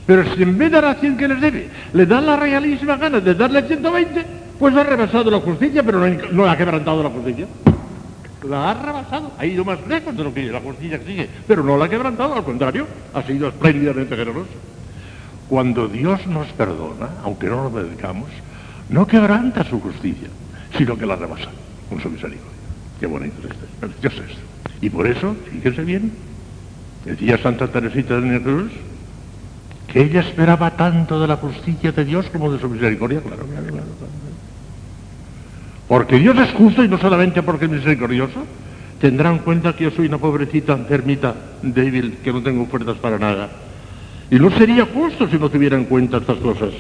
Pero si en vez de dar 100 que les debe, le da la realísima gana de darle 120, pues ha rebasado la justicia, pero no, ha quebrantado la justicia. La ha rebasado, ha ido más lejos de lo que la justicia exige, pero no la ha quebrantado, al contrario, ha sido espléndidamente generoso. Cuando Dios nos perdona, aunque no lo dedicamos, no quebranta su justicia, sino que la rebasa su misericordia. Qué bonito es esto, precioso esto. Y por eso, fíjense bien, decía Santa Teresita de Cruz, que ella esperaba tanto de la justicia de Dios como de su misericordia, claro, claro, claro, Porque Dios es justo y no solamente porque es misericordioso, tendrá en cuenta que yo soy una pobrecita enfermita, débil, que no tengo fuerzas para nada. Y no sería justo si no tuviera en cuenta estas cosas.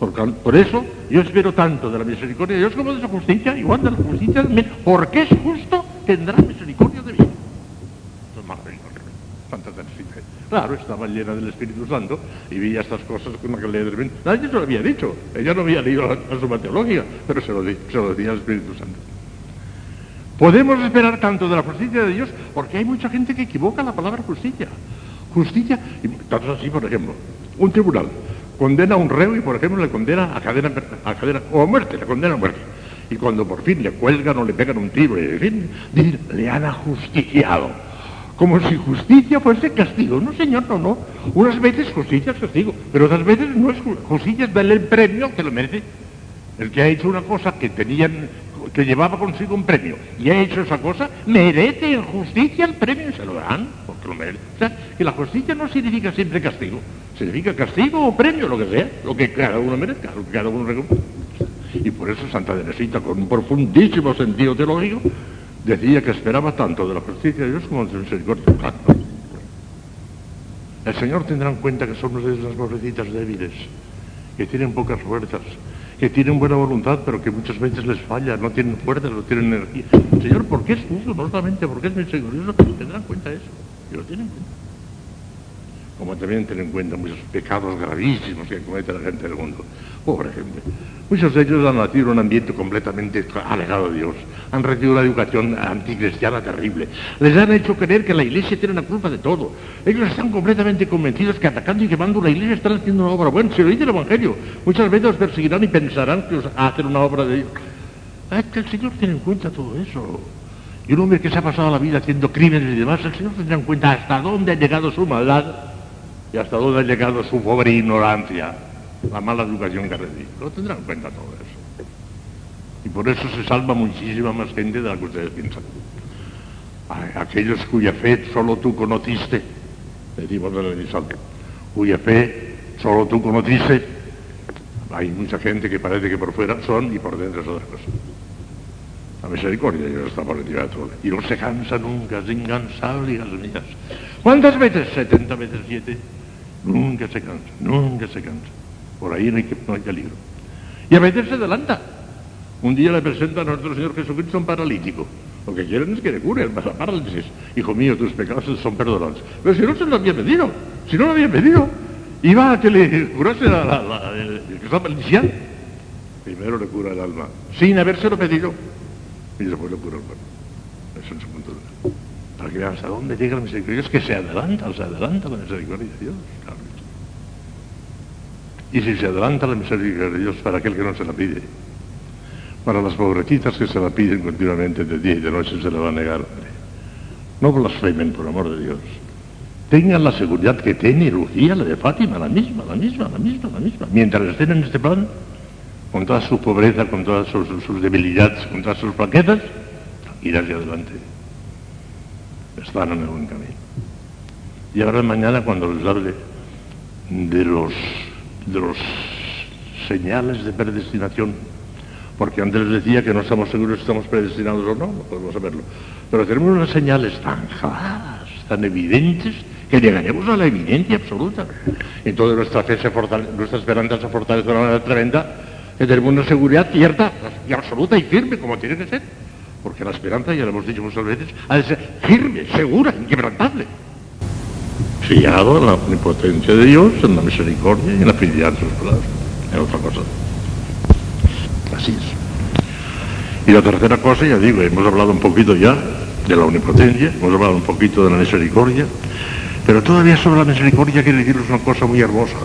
Por, eso yo espero tanto de la misericordia de Dios como de su justicia, igual de la justicia de Porque es justo, tendrá misericordia de mí. Claro, estaba llena del Espíritu Santo y veía estas cosas con que le Nadie se lo había dicho. Ella no había leído la, suma teológica, pero se lo, se lo decía el Espíritu Santo. Podemos esperar tanto de la justicia de Dios porque hay mucha gente que equivoca la palabra justicia. Justicia, y tanto así, por ejemplo, un tribunal condena a un reo y, por ejemplo, le condena a cadena, a cadena o a muerte, le condena a muerte. Y cuando por fin le cuelgan o le pegan un tiro, en fin, le han ajusticiado. Como si justicia fuese castigo. No, señor, no, no. Unas veces justicia es castigo, pero otras veces no es justicia, es darle el premio que lo merece. El que ha hecho una cosa que tenían, que llevaba consigo un premio y ha hecho esa cosa, merece en justicia el premio y se lo dan, que la justicia no significa siempre castigo, significa castigo o premio, lo que sea, lo que cada uno merezca, lo que cada uno recompensa. Y por eso Santa Teresita, con un profundísimo sentido teológico, decía que esperaba tanto de la justicia de Dios como de su misericordia. El Señor tendrá en cuenta que somos las pobrecitas débiles, que tienen pocas fuerzas, que tienen buena voluntad, pero que muchas veces les falla, no tienen fuerza, no tienen energía. Señor, ¿por qué es justo? No solamente porque es misericordioso, tendrán en cuenta eso. Y lo tienen en cuenta. Como también tienen en cuenta muchos pecados gravísimos que comete la gente del mundo. Pobre gente. Muchos de ellos han nacido en un ambiente completamente alejado de Dios. Han recibido una educación anticristiana terrible. Les han hecho creer que la iglesia tiene la culpa de todo. Ellos están completamente convencidos que atacando y quemando la iglesia están haciendo una obra buena. Si lo dice el Evangelio, muchas veces os perseguirán y pensarán que os hacen una obra de Dios. Es que el Señor tiene en cuenta todo eso. Y un hombre que se ha pasado la vida haciendo crímenes y demás, el Señor tendrá en cuenta hasta dónde ha llegado su maldad y hasta dónde ha llegado su pobre ignorancia la mala educación que recibe. Lo tendrán en cuenta todo eso. Y por eso se salva muchísima más gente de la que ustedes piensan. Aquellos cuya fe solo tú conociste, decimos en el salto, cuya fe solo tú conociste, hay mucha gente que parece que por fuera son y por dentro es otra cosa. Misericordia por encima de todo. Y no se cansa nunca, es incansable, hijas mías. ¿Cuántas veces? 70 veces 7. Nunca se cansa, nunca se cansa. Por ahí no hay, no hay peligro. Y a veces se adelanta. Un día le presenta a nuestro Señor Jesucristo un paralítico. Lo que quieren es que le cure la parálisis. Hijo mío, tus pecados son perdonados. Pero si no se lo había pedido, si no lo había pedido, iba a que le curase la, la, la, el, que. Primero le cura el alma, sin habérselo pedido, y después le cura el cuerpo. Eso es su punto de vista. Para que vean hasta dónde llega la misericordia, es que se adelanta, se adelanta la misericordia de Dios. Claro. Y si se adelanta la misericordia de Dios para aquel que no se la pide, para las pobrecitas que se la piden continuamente de día y de noche se la va a negar. No blasfemen por amor de Dios. Tengan la seguridad que tiene Lucía, la de Fátima, la misma, la misma, la misma, la misma. Mientras estén en este plan, con toda su pobreza, con todas sus, debilidades, con todas sus flaquezas, ir hacia adelante. Están en el buen camino. Y ahora mañana cuando les hable de los de los señales de predestinación, porque antes les decía que no estamos seguros si estamos predestinados o no, no podemos saberlo, pero tenemos unas señales tan claras, tan evidentes, que llegaremos a la evidencia absoluta. Entonces nuestra fe se fortalece, nuestra esperanza se fortalece de una manera tremenda, tenemos una seguridad cierta y absoluta y firme, como tiene que ser. Porque la esperanza, ya lo hemos dicho muchas veces, ha de ser firme, segura, inquebrantable fiado en la omnipotencia de Dios, en la misericordia y en la fidelidad de sus palabras. Es otra cosa. Así es. Y la tercera cosa, ya digo, hemos hablado un poquito ya de la omnipotencia, hemos hablado un poquito de la misericordia, pero todavía sobre la misericordia quiere deciros una cosa muy hermosa.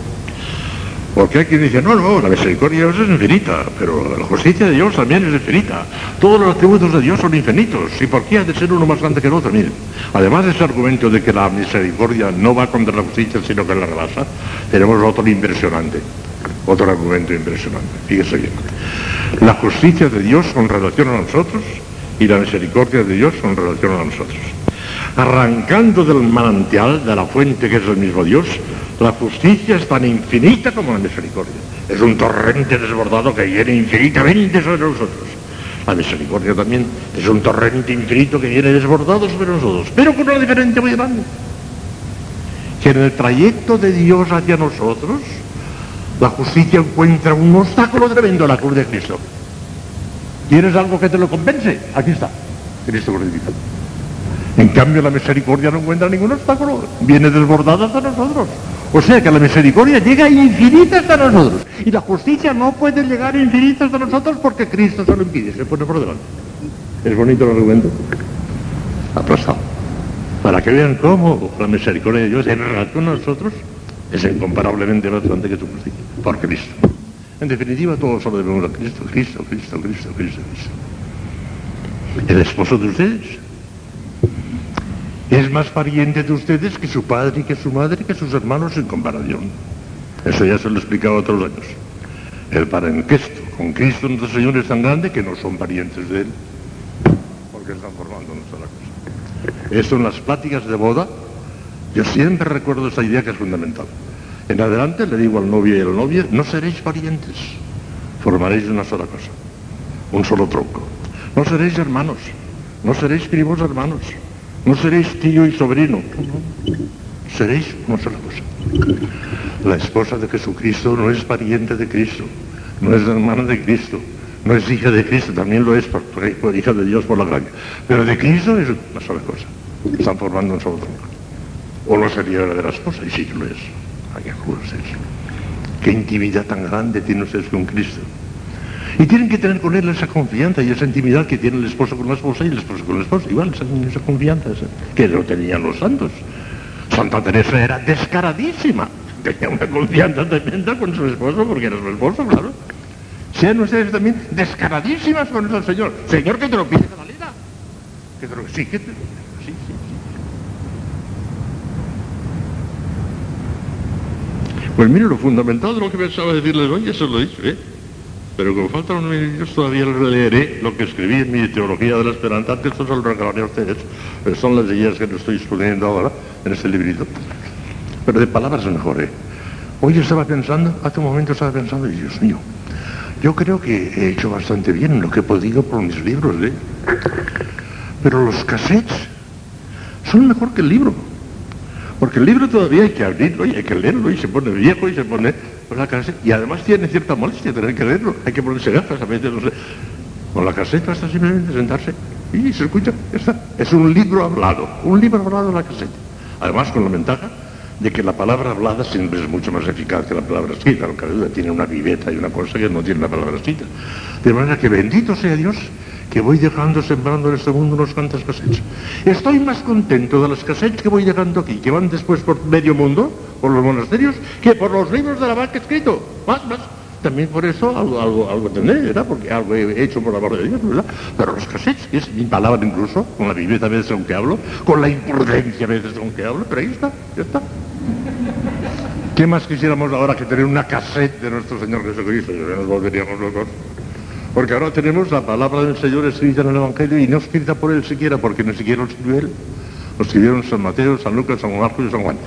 Porque hay quien dice, no, no, la misericordia de Dios es infinita, pero la justicia de Dios también es infinita. Todos los atributos de Dios son infinitos. ¿Y por qué ha de ser uno más grande que el otro? Miren, además de ese argumento de que la misericordia no va contra la justicia, sino que la rebasa, tenemos otro impresionante. Otro argumento impresionante. Fíjese bien. La justicia de Dios con relación a nosotros y la misericordia de Dios con relación a nosotros. Arrancando del manantial, de la fuente que es el mismo Dios, la justicia es tan infinita como la misericordia. Es un torrente desbordado que viene infinitamente sobre nosotros. La misericordia también es un torrente infinito que viene desbordado sobre nosotros, pero con una diferencia muy grande. Que en el trayecto de Dios hacia nosotros, la justicia encuentra un obstáculo tremendo en la cruz de Cristo. ¿Quieres algo que te lo compense? Aquí está, Cristo. En cambio, la misericordia no encuentra ningún obstáculo, viene desbordada hasta nosotros. O sea que la misericordia llega infinita hasta nosotros. Y la justicia no puede llegar infinita hasta nosotros porque Cristo se lo impide, se pone por delante. ¿Es bonito el argumento? Aplastado. Para que vean cómo la misericordia de Dios en relación a nosotros es incomparablemente más grande que su justicia. Por Cristo. En definitiva, todos solo debemos a Cristo, Cristo, Cristo, Cristo, Cristo, Cristo. El esposo de ustedes es más pariente de ustedes que su padre y que su madre que sus hermanos en comparación. Eso ya se lo he explicado otros años. El parentesco con Cristo nuestro Señor es tan grande que no son parientes de Él, porque están formando una sola cosa. Eso en las pláticas de boda, yo siempre recuerdo esa idea que es fundamental. En adelante le digo al novio y a la novia, no seréis parientes, formaréis una sola cosa, un solo tronco. No seréis hermanos, no seréis primos hermanos, no seréis tío y sobrino, seréis una sola cosa. La esposa de Jesucristo no es pariente de Cristo, no es hermana de Cristo, no es hija de Cristo, también lo es por, hija de Dios por la gracia. Pero de Cristo es una sola cosa. Están formando un solo tronco. O no sería la esposa, y sí lo es. Hay que. Qué intimidad tan grande tiene ustedes con Cristo. Y tienen que tener con él esa confianza y esa intimidad que tiene el esposo con la esposa y el esposo con la esposa. Igual, esa, esa confianza que no tenían los santos. Santa Teresa era descaradísima. Tenía una confianza tremenda con su esposo porque era su esposo, claro. Sean ustedes también descaradísimas con el Señor. Señor, que te lo pide Catalina. Que te lo, sí, sí, sí. Pues mire, lo fundamental de lo que pensaba decirles hoy, eso lo he dicho, ¿eh? Pero como faltan unos minutos todavía leeré lo que escribí en mi teología de la esperanza, esto se lo regalaré a ustedes, son las ideas que les estoy exponiendo ahora en este librito. Pero de palabras mejor. Hoy estaba pensando, hace un momento estaba pensando, y Dios mío, yo creo que he hecho bastante bien en lo que he podido por mis libros, ¿eh? Pero los cassettes son mejor que el libro. Porque el libro todavía hay que abrirlo y hay que leerlo y se pone viejo y se pone cassette. Y además tiene cierta molestia tener que leerlo. Hay que ponerse gafas a no sé. Con la cassette basta simplemente sentarse y se escucha. Está. Es un libro hablado. Un libro hablado en la cassette. Además con la ventaja de que la palabra hablada siempre es mucho más eficaz que la palabra escrita. Lo que tiene una viveta y una cosa que no tiene la palabra escrita. De manera que bendito sea Dios que voy dejando sembrando en este mundo unos cuantos cassettes. Estoy más contento de los cassettes que voy dejando aquí, que van después por medio mundo, por los monasterios, que por los libros de la vaca escrito. Más, más. También por eso algo, algo, algo tendré, ¿verdad? Porque algo he hecho por amor de Dios, ¿verdad? Pero los cassettes, que es mi palabra incluso, con la viveza a veces con que hablo, con la imprudencia a veces con que hablo, pero ahí está, ya está. ¿Qué más quisiéramos ahora que tener una cassette de nuestro Señor Jesucristo? Ya nos volveríamos locos. Porque ahora tenemos la palabra del Señor escrita en el Evangelio y no escrita por él siquiera, porque ni siquiera lo escribió él. Lo escribieron San Mateo, San Lucas, San Marcos y San Juan.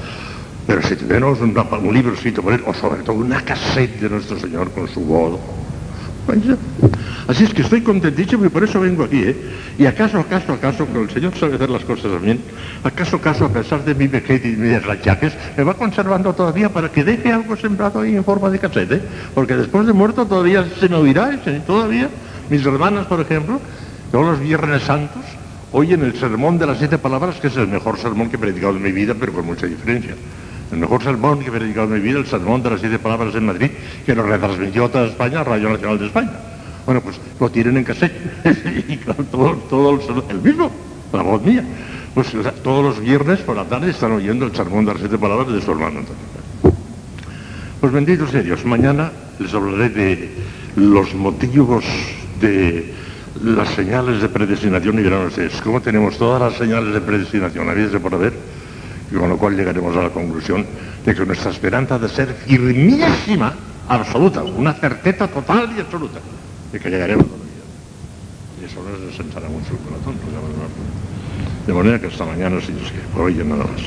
Pero si tenemos un, un libro escrito por él, o sobre todo una cassette de nuestro Señor con su voz, Así es que estoy contentísimo y por eso vengo aquí, ¿eh? Y acaso, acaso, acaso, que el Señor sabe hacer las cosas también, acaso, acaso, a pesar de mi vejez y mis rachaques, me va conservando todavía para que deje algo sembrado ahí en forma de cassette, ¿eh? Porque después de muerto todavía se me oirá, todavía. Mis hermanas, por ejemplo, todos los viernes santos, oyen el sermón de las siete palabras, que es el mejor sermón que he predicado en mi vida, pero con mucha diferencia. El mejor sermón que he predicado en mi vida, el sermón de las siete palabras en Madrid, que lo retransmitió a toda España, Radio Nacional de España. Bueno, pues lo tienen en cassette. y claro, todo, todo el, el, mismo, la voz mía. Pues todos los viernes por la tarde están oyendo el sermón de las siete palabras de su hermano. Pues bendito sea Dios. Mañana les hablaré de los motivos de las señales de predestinación y verán ustedes cómo tenemos todas las señales de predestinación habidas de por haber y con lo cual llegaremos a la conclusión de que nuestra esperanza de ser firmísima, absoluta, una certeza total y absoluta de que llegaremos a la vida. Y eso nos desensará mucho el corazón. De manera que hasta mañana, si Dios quiere, por hoy nada más.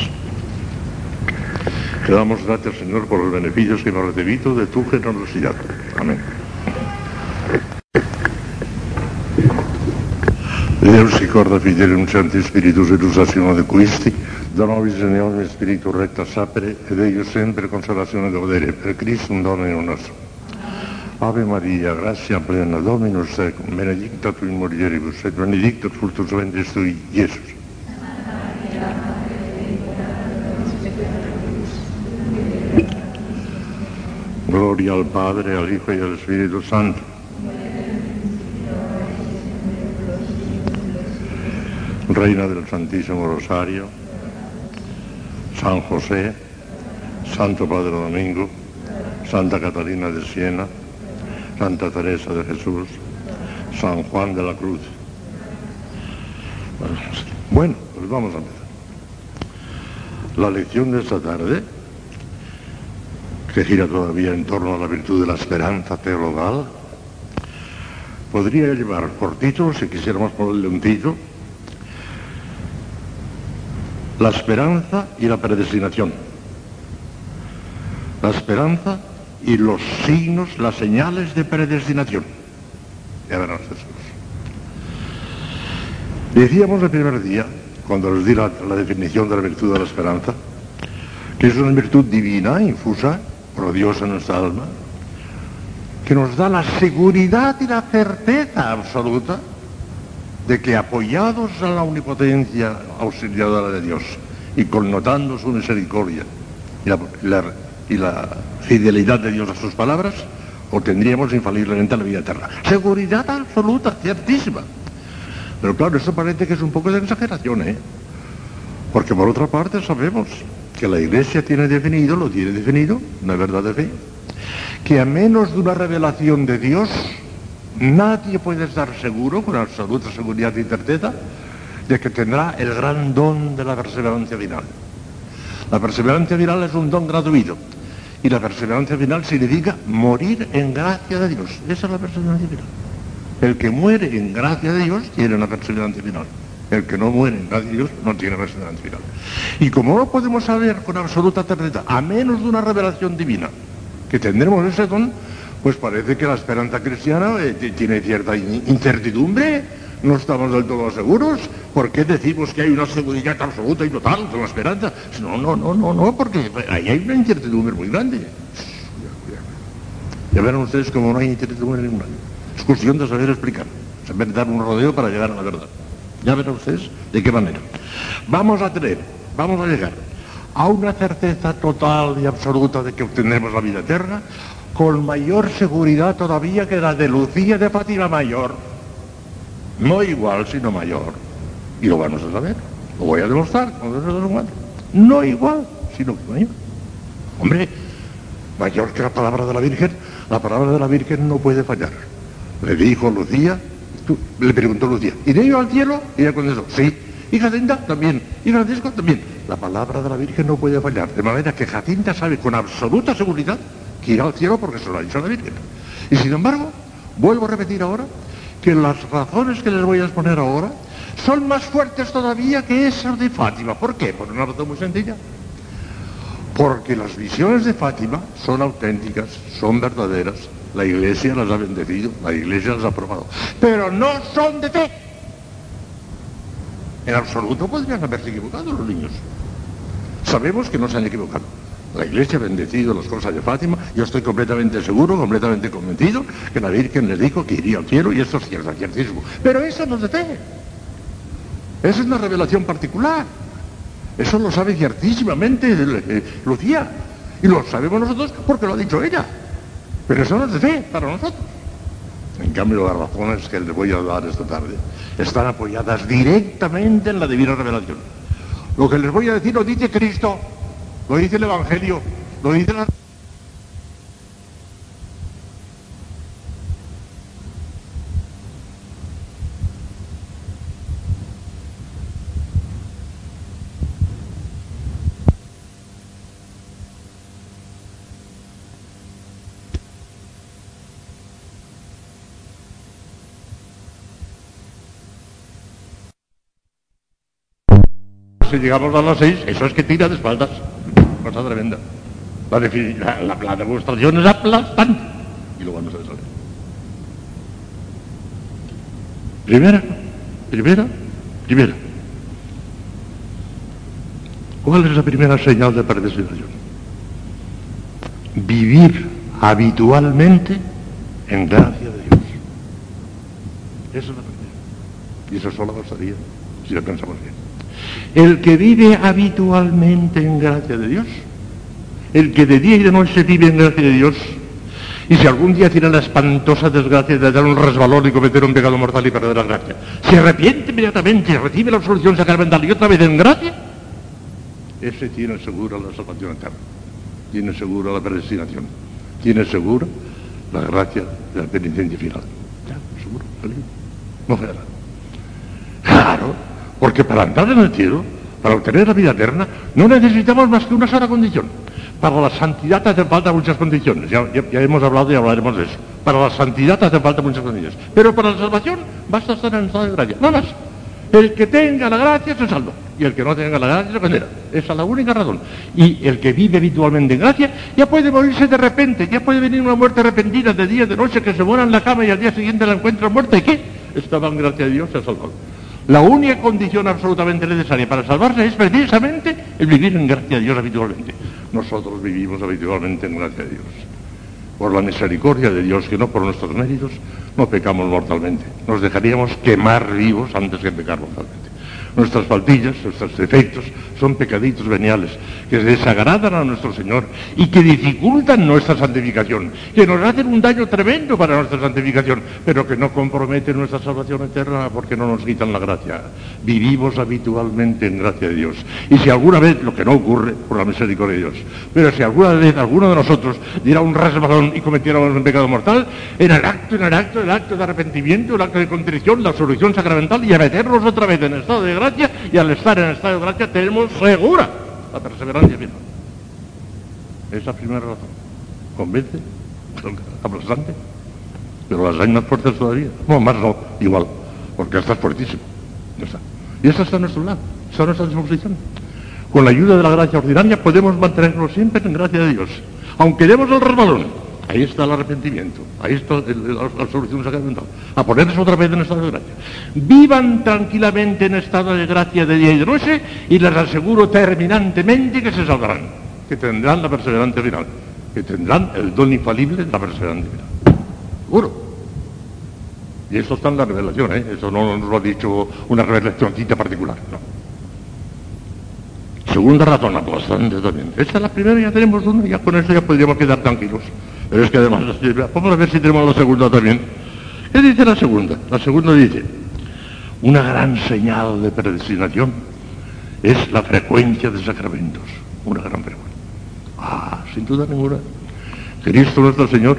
Te damos gracias, Señor, por los beneficios que hemos recibido de tu generosidad. Amén. Deus et usasione de da nobis genione spiritu recta sapere, ed eius sempre consolazione godere, per Christum Domino nostro. Ave Maria, gratia plena, Dominus tecum, benedicta tu in mulieribus, et benedictus fructus ventris tui, Iesus. Gloria al Padre, al Hijo y al Espíritu Santo. Reina del Santísimo Rosario, San José, Santo Padre Domingo, Santa Catalina de Siena, Santa Teresa de Jesús, San Juan de la Cruz. Bueno, pues vamos a empezar. La lección de esta tarde, que gira todavía en torno a la virtud de la esperanza teologal, podría llevar por título, si quisiéramos ponerle un título, la esperanza y la predestinación. La esperanza y los signos, las señales de predestinación. Ya verán ustedes. Decíamos el primer día, cuando les di la, la definición de la virtud de la esperanza, que es una virtud divina, infusa por Dios en nuestra alma, que nos da la seguridad y la certeza absoluta de que apoyados a la omnipotencia auxiliadora de Dios y connotando su misericordia y la, y la fidelidad de Dios a sus palabras, obtendríamos infaliblemente la vida eterna. Seguridad absoluta, ciertísima. Pero claro, eso parece que es un poco de exageración, ¿eh? Porque por otra parte sabemos que la Iglesia tiene definido, lo tiene definido, una verdad de fe, que a menos de una revelación de Dios, nadie puede estar seguro, con absoluta seguridad y certeza, de que tendrá el gran don de la perseverancia final. La perseverancia final es un don gratuito. Y la perseverancia final significa morir en gracia de Dios. Esa es la perseverancia final. El que muere en gracia de Dios tiene una perseverancia final. El que no muere en gracia de Dios no tiene perseverancia final. Y como no podemos saber con absoluta certeza, a menos de una revelación divina, que tendremos ese don, pues parece que la esperanza cristiana eh, tiene cierta incertidumbre, no estamos del todo seguros. ¿Por qué decimos que hay una seguridad absoluta y total con la esperanza? No, no, no, no, no, porque ahí hay una incertidumbre muy grande. Ya verán ustedes como no hay incertidumbre ninguna. Es cuestión de saber explicar, saber dar un rodeo para llegar a la verdad. Ya verán ustedes de qué manera. Vamos a tener, vamos a llegar a una certeza total y absoluta de que obtendremos la vida eterna con mayor seguridad todavía que la de Lucía de Fátima Mayor. No igual, sino mayor. Y lo vamos a saber. Lo voy a demostrar. No igual, sino mayor. Hombre, mayor que la palabra de la Virgen, la palabra de la Virgen no puede fallar. Le dijo Lucía, le preguntó Lucía, ¿iré yo al cielo? Y ella contestó, sí. Y Jacinta también. Y Francisco también. La palabra de la Virgen no puede fallar. De manera que Jacinta sabe con absoluta seguridad que irá al cielo porque se lo ha dicho la Virgen. Y sin embargo, vuelvo a repetir ahora que las razones que les voy a exponer ahora son más fuertes todavía que esas de Fátima. ¿Por qué? Por una razón muy sencilla. Porque las visiones de Fátima son auténticas, son verdaderas. La Iglesia las ha bendecido, la Iglesia las ha aprobado. Pero no son de fe. En absoluto podrían haberse equivocado los niños. Sabemos que no se han equivocado. La Iglesia ha bendecido las cosas de Fátima. Yo estoy completamente seguro, completamente convencido que la Virgen les dijo que iría al cielo y eso es cierto, ciertísimo. Pero eso no es de fe. Esa es una revelación particular. Eso lo sabe ciertísimamente eh, Lucía. Y lo sabemos nosotros porque lo ha dicho ella. Pero eso no es de fe para nosotros. En cambio, las razones que les voy a dar esta tarde están apoyadas directamente en la divina revelación. Lo que les voy a decir lo dice Cristo, lo dice el Evangelio, lo dice la... si llegamos a las seis, eso es que tira de espaldas. Cosa tremenda. La, la, demostración es aplastante. Y lo vamos a saber. Primera, primera, primera. ¿Cuál es la primera señal de predestinación? Vivir habitualmente en gracia de Dios. Esa es la primera. Y eso solo bastaría si lo pensamos bien. El que vive habitualmente en gracia de Dios, el que de día y de noche vive en gracia de Dios, y si algún día tiene la espantosa desgracia de dar un resbalón y cometer un pecado mortal y perder la gracia, se arrepiente inmediatamente, recibe la absolución sacramental y otra vez en gracia, ese tiene seguro la salvación eterna, tiene seguro la predestinación, tiene seguro la gracia de la penitencia final. Ya, seguro, feliz. No falla. Claro, porque para entrar en el cielo, para obtener la vida eterna, no necesitamos más que una sola condición. Para la santidad hace falta muchas condiciones, ya, hemos hablado y hablaremos de eso. Para la santidad hace falta muchas condiciones. Pero para la salvación basta estar en estado de gracia, no más. El que tenga la gracia se salva y el que no tenga la gracia se condena. Esa es la única razón. Y el que vive habitualmente en gracia ya puede morirse de repente, ya puede venir una muerte repentina de día, de noche, que se muera en la cama y al día siguiente la encuentra muerta. ¿Y qué? Estaba en gracia de Dios, se ha salvado. La única condición absolutamente necesaria para salvarse es precisamente el vivir en gracia de Dios habitualmente. Nosotros vivimos habitualmente en gracia de Dios. Por la misericordia de Dios, que no por nuestros méritos, no pecamos mortalmente. Nos dejaríamos quemar vivos antes que pecar mortalmente. Nuestras faltillas, nuestros defectos, son pecaditos veniales que desagradan a nuestro Señor y que dificultan nuestra santificación, que nos hacen un daño tremendo para nuestra santificación, pero que no comprometen nuestra salvación eterna porque no nos quitan la gracia. Vivimos habitualmente en gracia de Dios. Y si alguna vez, lo que no ocurre por la misericordia de Dios, pero si alguna vez alguno de nosotros diera un resbalón y cometiéramos un pecado mortal, en el acto, en el acto, el acto de arrepentimiento, el acto de contrición, la absolución sacramental y a meternos otra vez en estado de y al estar en estado de gracia tenemos segura la perseverancia final. Esa primera razón. Convence, aplastante, pero las hay más fuertes todavía. No, más no, igual, porque esta es. Y esa está a nuestro lado, está a nuestra disposición. Con la ayuda de la gracia ordinaria podemos mantenernos siempre en gracia de Dios. Aunque demos el resbalón, ahí está el arrepentimiento, ahí está el- la, la solución sacramental. A ponerse otra vez en estado de gracia. Vivan tranquilamente en estado de gracia de día y de noche y les aseguro terminantemente que se salvarán, que tendrán la perseverancia final, que tendrán el don infalible de la perseverancia final. Seguro. Y eso está en la revelación, ¿eh? Eso no nos lo ha dicho una revelacióncita particular, no. Segunda razón, aplastante también. Esta es la primera, ya tenemos una, ya con eso ya podríamos quedar tranquilos. Pero es que además, vamos a ver si tenemos la segunda también. ¿Qué dice la segunda? La segunda dice, una gran señal de predestinación es la frecuencia de sacramentos. Una gran frecuencia. Ah, sin duda ninguna. Cristo nuestro Señor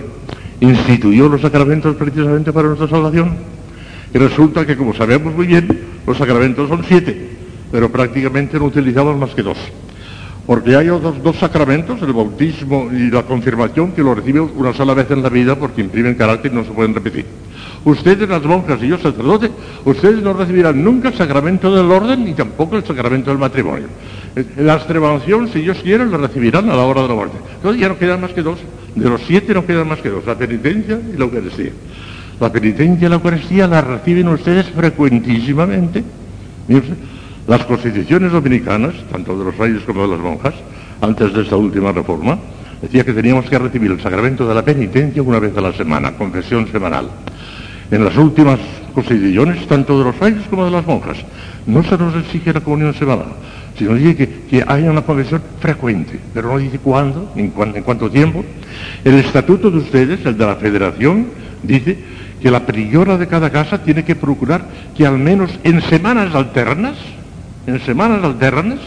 instituyó los sacramentos precisamente para nuestra salvación. Y resulta que, como sabemos muy bien, los sacramentos son siete, pero prácticamente no utilizamos más que dos. Porque hay otros dos sacramentos, el bautismo y la confirmación, que lo reciben una sola vez en la vida porque imprimen carácter y no se pueden repetir. Ustedes, las monjas y yo, sacerdote, ustedes no recibirán nunca el sacramento del orden ni tampoco el sacramento del matrimonio. Eh, La extremaunción, si Dios quiere, lo recibirán a la hora de la muerte. Entonces ya no quedan más que dos. De los siete no quedan más que dos, la penitencia y la Eucaristía. La penitencia y la Eucaristía la reciben ustedes frecuentísimamente. Las constituciones dominicanas, tanto de los reyes como de las monjas, antes de esta última reforma, decía que teníamos que recibir el sacramento de la penitencia una vez a la semana, confesión semanal. En las últimas constituciones, tanto de los reyes como de las monjas, no se nos exige la comunión semanal, sino dice que, que haya una confesión frecuente, pero no dice cuándo, en, cuán- en cuánto tiempo. El estatuto de ustedes, el de la federación, dice que la priora de cada casa tiene que procurar que al menos en semanas alternas, en semanas alternas,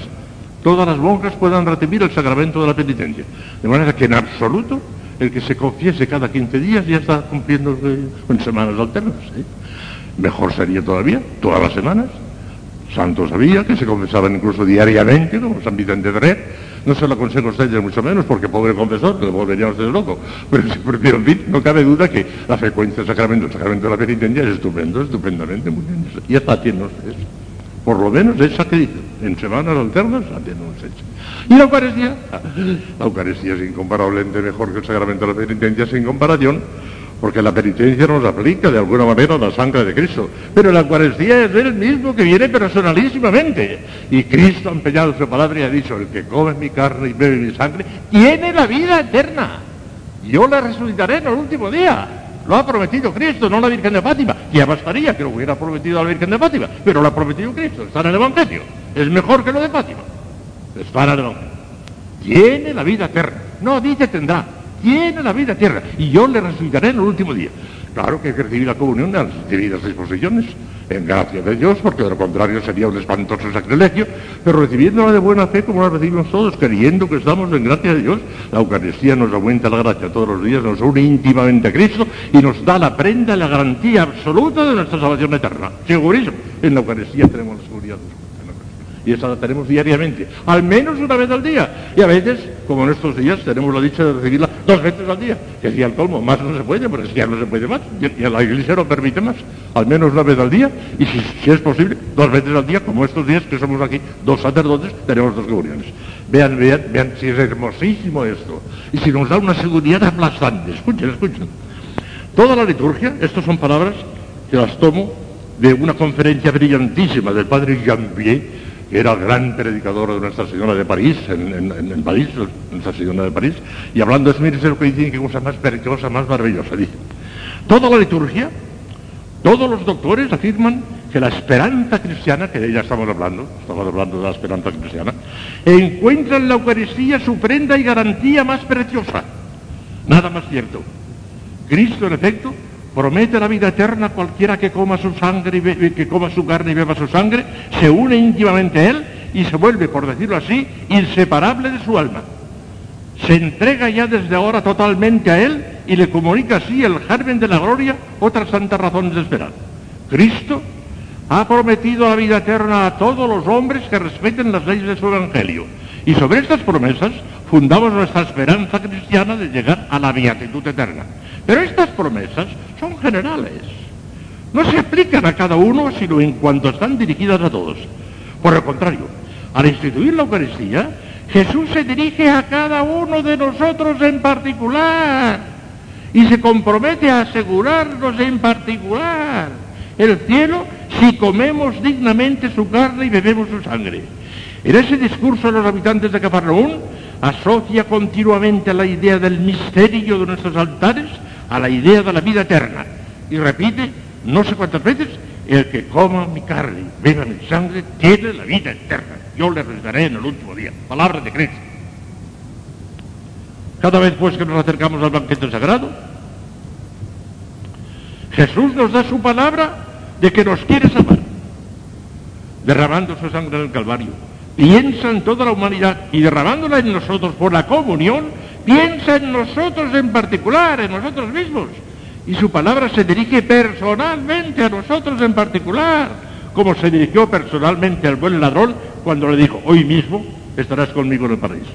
todas las monjas puedan recibir el sacramento de la penitencia. De manera que en absoluto el que se confiese cada 15 días ya está cumpliendo en semanas alternas. ¿eh? Mejor sería todavía, todas las semanas. Santos había que se confesaban incluso diariamente, como San Vicente de Red. No se lo aconsejo a ustedes mucho menos, porque pobre confesor, que le volverían ustedes loco. Pero, en fin, no cabe duda que la frecuencia del sacramento, el sacramento de la penitencia es estupendo, estupendamente muy bien. Y está tienen ustedes. Por lo menos esa que dice, en semanas alternas la tienen ustedes. Y la Eucaristía, la Eucaristía es incomparablemente mejor que el sacramento de la penitencia sin comparación, porque la penitencia nos aplica de alguna manera la sangre de Cristo. Pero la Eucaristía es Él mismo que viene personalísimamente. Y Cristo ha empeñado su palabra y ha dicho, el que come mi carne y bebe mi sangre, tiene la vida eterna. Yo la resucitaré en el último día. Lo ha prometido Cristo, no la Virgen de Fátima. Ya bastaría que lo hubiera prometido a la Virgen de Fátima. Pero lo ha prometido Cristo, está en el Evangelio. Es mejor que lo de Fátima. Está en el Evangelio. Tiene la vida eterna. No dice tendrá. Tiene la vida eterna. Y yo le resucitaré en el último día. Claro que hay que recibir la comunión de las debidas disposiciones. en gracia de Dios, porque de lo contrario sería un espantoso sacrilegio, pero recibiéndola de buena fe como la recibimos todos, creyendo que estamos en gracia de Dios, la Eucaristía nos aumenta la gracia todos los días, nos une íntimamente a Cristo y nos da la prenda, la garantía absoluta de nuestra salvación eterna. Segurísimo, en la Eucaristía tenemos la seguridad y esa la tenemos diariamente, al menos una vez al día. Y a veces, como en estos días, tenemos la dicha de recibirla dos veces al día, que sería el colmo, más no se puede, porque ya no se puede más, y la iglesia no permite más, al menos una vez al día, y si, es posible, dos veces al día, como estos días que somos aquí dos sacerdotes, tenemos dos comuniones. Vean, vean, vean si es hermosísimo esto, y si nos da una seguridad aplastante, escuchen, escuchen. Toda la liturgia, estas son palabras que las tomo de una conferencia brillantísima del padre Jean-Pierre, que era gran predicador de Nuestra Señora de París, en, París, Nuestra Señora de París, y hablando de eso, lo que dicen, qué cosa más, qué cosa más maravillosa, dice. Toda la liturgia, todos los doctores afirman que la esperanza cristiana, que de ella estamos hablando, estamos hablando de la esperanza cristiana, encuentra en la Eucaristía su prenda y garantía más preciosa. Nada más cierto. Cristo, en efecto, promete la vida eterna cualquiera que coma su sangre y que coma su carne y beba su sangre, se une íntimamente a él y se vuelve, por decirlo así, inseparable de su alma. Se entrega ya desde ahora totalmente a él y le comunica así el germen de la gloria otras santas razones de esperar. Cristo ha prometido la vida eterna a todos los hombres que respeten las leyes de su evangelio. Y sobre estas promesas fundamos nuestra esperanza cristiana de llegar a la beatitud eterna. Pero estas promesas son generales. No se aplican a cada uno, sino en cuanto están dirigidas a todos. Por el contrario, al instituir la Eucaristía, Jesús se dirige a cada uno de nosotros en particular y se compromete a asegurarnos en particular el cielo si comemos dignamente su carne y bebemos su sangre. En ese discurso los habitantes de Cafarnaún asocia continuamente la idea del misterio de nuestros altares a la idea de la vida eterna. Y repite, no sé cuántas veces, el que coma mi carne y beba mi sangre tiene la vida eterna. Yo le resucitaré en el último día. Palabra de Cristo. Cada vez pues que nos acercamos al banquete sagrado, Jesús nos da su palabra de que nos quiere salvar, derramando su sangre en el Calvario. Piensa en toda la humanidad y derramándola en nosotros por la comunión, piensa en nosotros en particular, en nosotros mismos. Y su palabra se dirige personalmente a nosotros en particular, como se dirigió personalmente al buen ladrón cuando le dijo, hoy mismo estarás conmigo en el paraíso.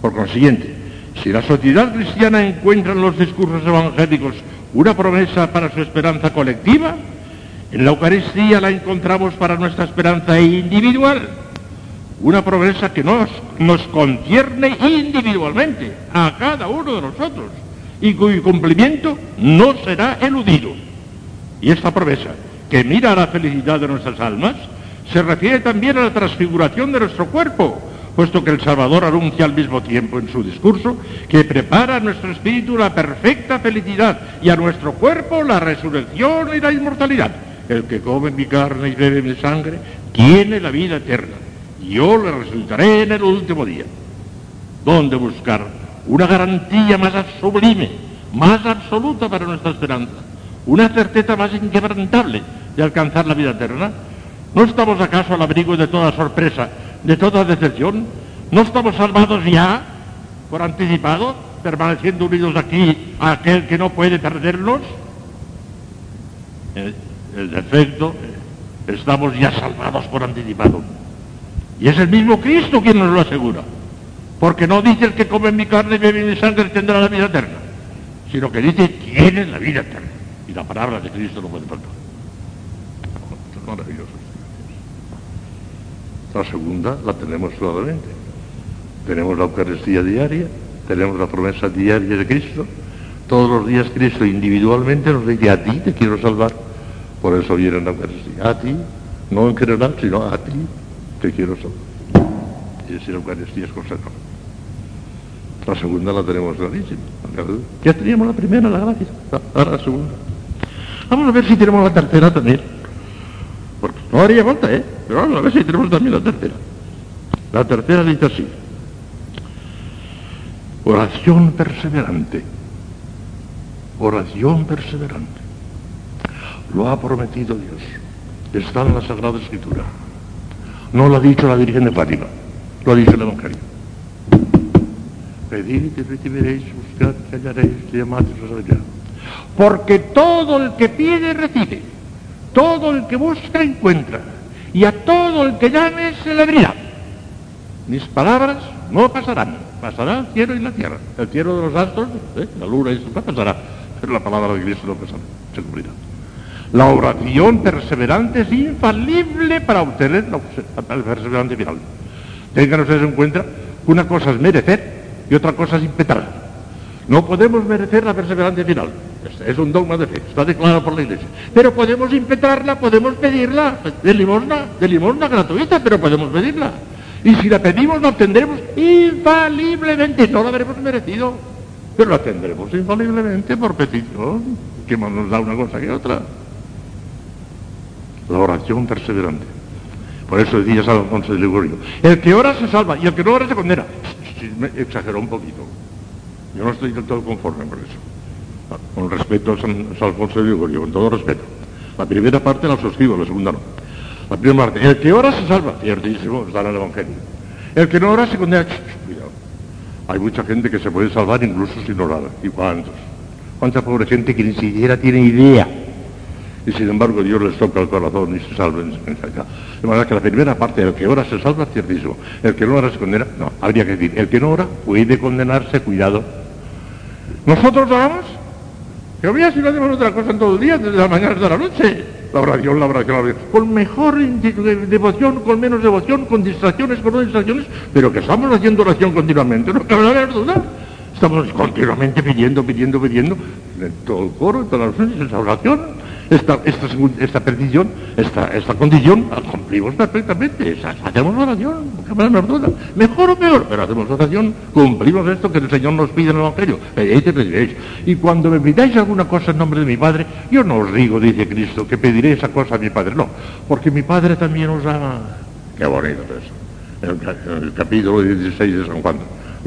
Por consiguiente, si la sociedad cristiana encuentra en los discursos evangélicos una promesa para su esperanza colectiva, en la Eucaristía la encontramos para nuestra esperanza individual una promesa que nos, nos concierne individualmente a cada uno de nosotros y cuyo cumplimiento no será eludido. Y esta promesa, que mira a la felicidad de nuestras almas, se refiere también a la transfiguración de nuestro cuerpo, puesto que el Salvador anuncia al mismo tiempo en su discurso que prepara a nuestro espíritu la perfecta felicidad y a nuestro cuerpo la resurrección y la inmortalidad. El que come mi carne y bebe mi sangre tiene la vida eterna yo le resultaré en el último día. ¿Dónde buscar una garantía más sublime, más absoluta para nuestra esperanza? Una certeza más inquebrantable de alcanzar la vida eterna. ¿No estamos acaso al abrigo de toda sorpresa, de toda decepción? ¿No estamos salvados ya, por anticipado, permaneciendo unidos aquí a aquel que no puede perdernos? En efecto, estamos ya salvados por anticipado. Y es el mismo Cristo quien nos lo asegura. Porque no dice el que come mi carne y bebe mi sangre tendrá la vida eterna, sino que dice tiene la vida eterna. Y la palabra de Cristo no puede faltar. maravilloso. La segunda la tenemos claramente. Tenemos la Eucaristía diaria, tenemos la promesa diaria de Cristo. Todos los días Cristo individualmente nos dice, a ti te quiero salvar. Por eso viene la Eucaristía. A ti, no en general, sino a ti te quiero salvar. Y decir Eucaristía es cosa La segunda la tenemos clarísima. Ya teníamos la primera, la gracia. Ahora la segunda. Vamos a ver si tenemos la tercera también. Porque no haría falta, ¿eh? Pero vamos a ver si tenemos también la tercera. La tercera dice así. Oración perseverante. Oración perseverante. Lo ha prometido Dios. Está en la Sagrada Escritura. No lo ha dicho la Virgen de Fátima, lo ha dicho el Evangelio. Pedid y recibiréis, buscad y hallaréis, llamad y os. Porque todo el que pide recibe, todo el que busca encuentra, y a todo el que llame se le abrirá. Mis palabras no pasarán, pasará el cielo y la tierra, el cielo de los astros, ¿eh? la luna y su pasará, pero la palabra de Cristo no pasará, se cumplirá. La oración perseverante es infalible para obtener la, perseverante final. Tengan ustedes en cuenta que una cosa es merecer y otra cosa es impetrarla. No podemos merecer la perseverancia final. Este es un dogma de fe, está declarado por la Iglesia. Pero podemos impetrarla, podemos pedirla de limosna, de limosna gratuita, pero podemos pedirla. Y si la pedimos, la obtendremos infaliblemente. No la habremos merecido, pero la tendremos infaliblemente por petición, que más nos da una cosa que otra. La oración perseverante. Por eso decía San Alfonso de Ligurio, el que ora se salva y el que no ora se condena. Exageró un poquito. Yo no estoy del todo conforme por eso. Con respeto a San, Alfonso de Ligurio, con todo respeto. La primera parte la suscribo, la segunda no. La primera parte, el que ora se salva, ciertísimo, está en el Evangelio. El que no ora se condena. Cuidado. Hay mucha gente que se puede salvar incluso sin orar. ¿Y cuántos? ¿Cuánta pobre gente que ni siquiera tiene idea? Y sin embargo Dios les toca el corazón y se salven. De manera que la primera parte, el que ora se salva, ciertísimo. El que no ora se condena, no, habría que decir, el que no ora puede condenarse, cuidado. ¿Nosotros oramos? Que había si no hacemos otra cosa en todo el día, desde la mañana hasta la noche. La oración, la oración, la oración. Con mejor devoción, con menos devoción, con distracciones, con no distracciones, pero que estamos haciendo oración continuamente, no cabe la duda. Estamos continuamente pidiendo, pidiendo, pidiendo, en todo el coro, en todas las oraciones, esa oración esta, esta, esta esta, esta condición, la cumplimos perfectamente. Hacemos oración. Mejor o peor, pero hacemos oración, cumplimos esto que el Señor nos pide en el Evangelio. Pedid y recibiréis. Y cuando me pidáis alguna cosa en nombre de mi Padre, yo no os digo, dice Cristo, que pediré esa cosa a mi Padre. No, porque mi Padre también os ama. Qué bonito eso. En el capítulo 16 de San Juan.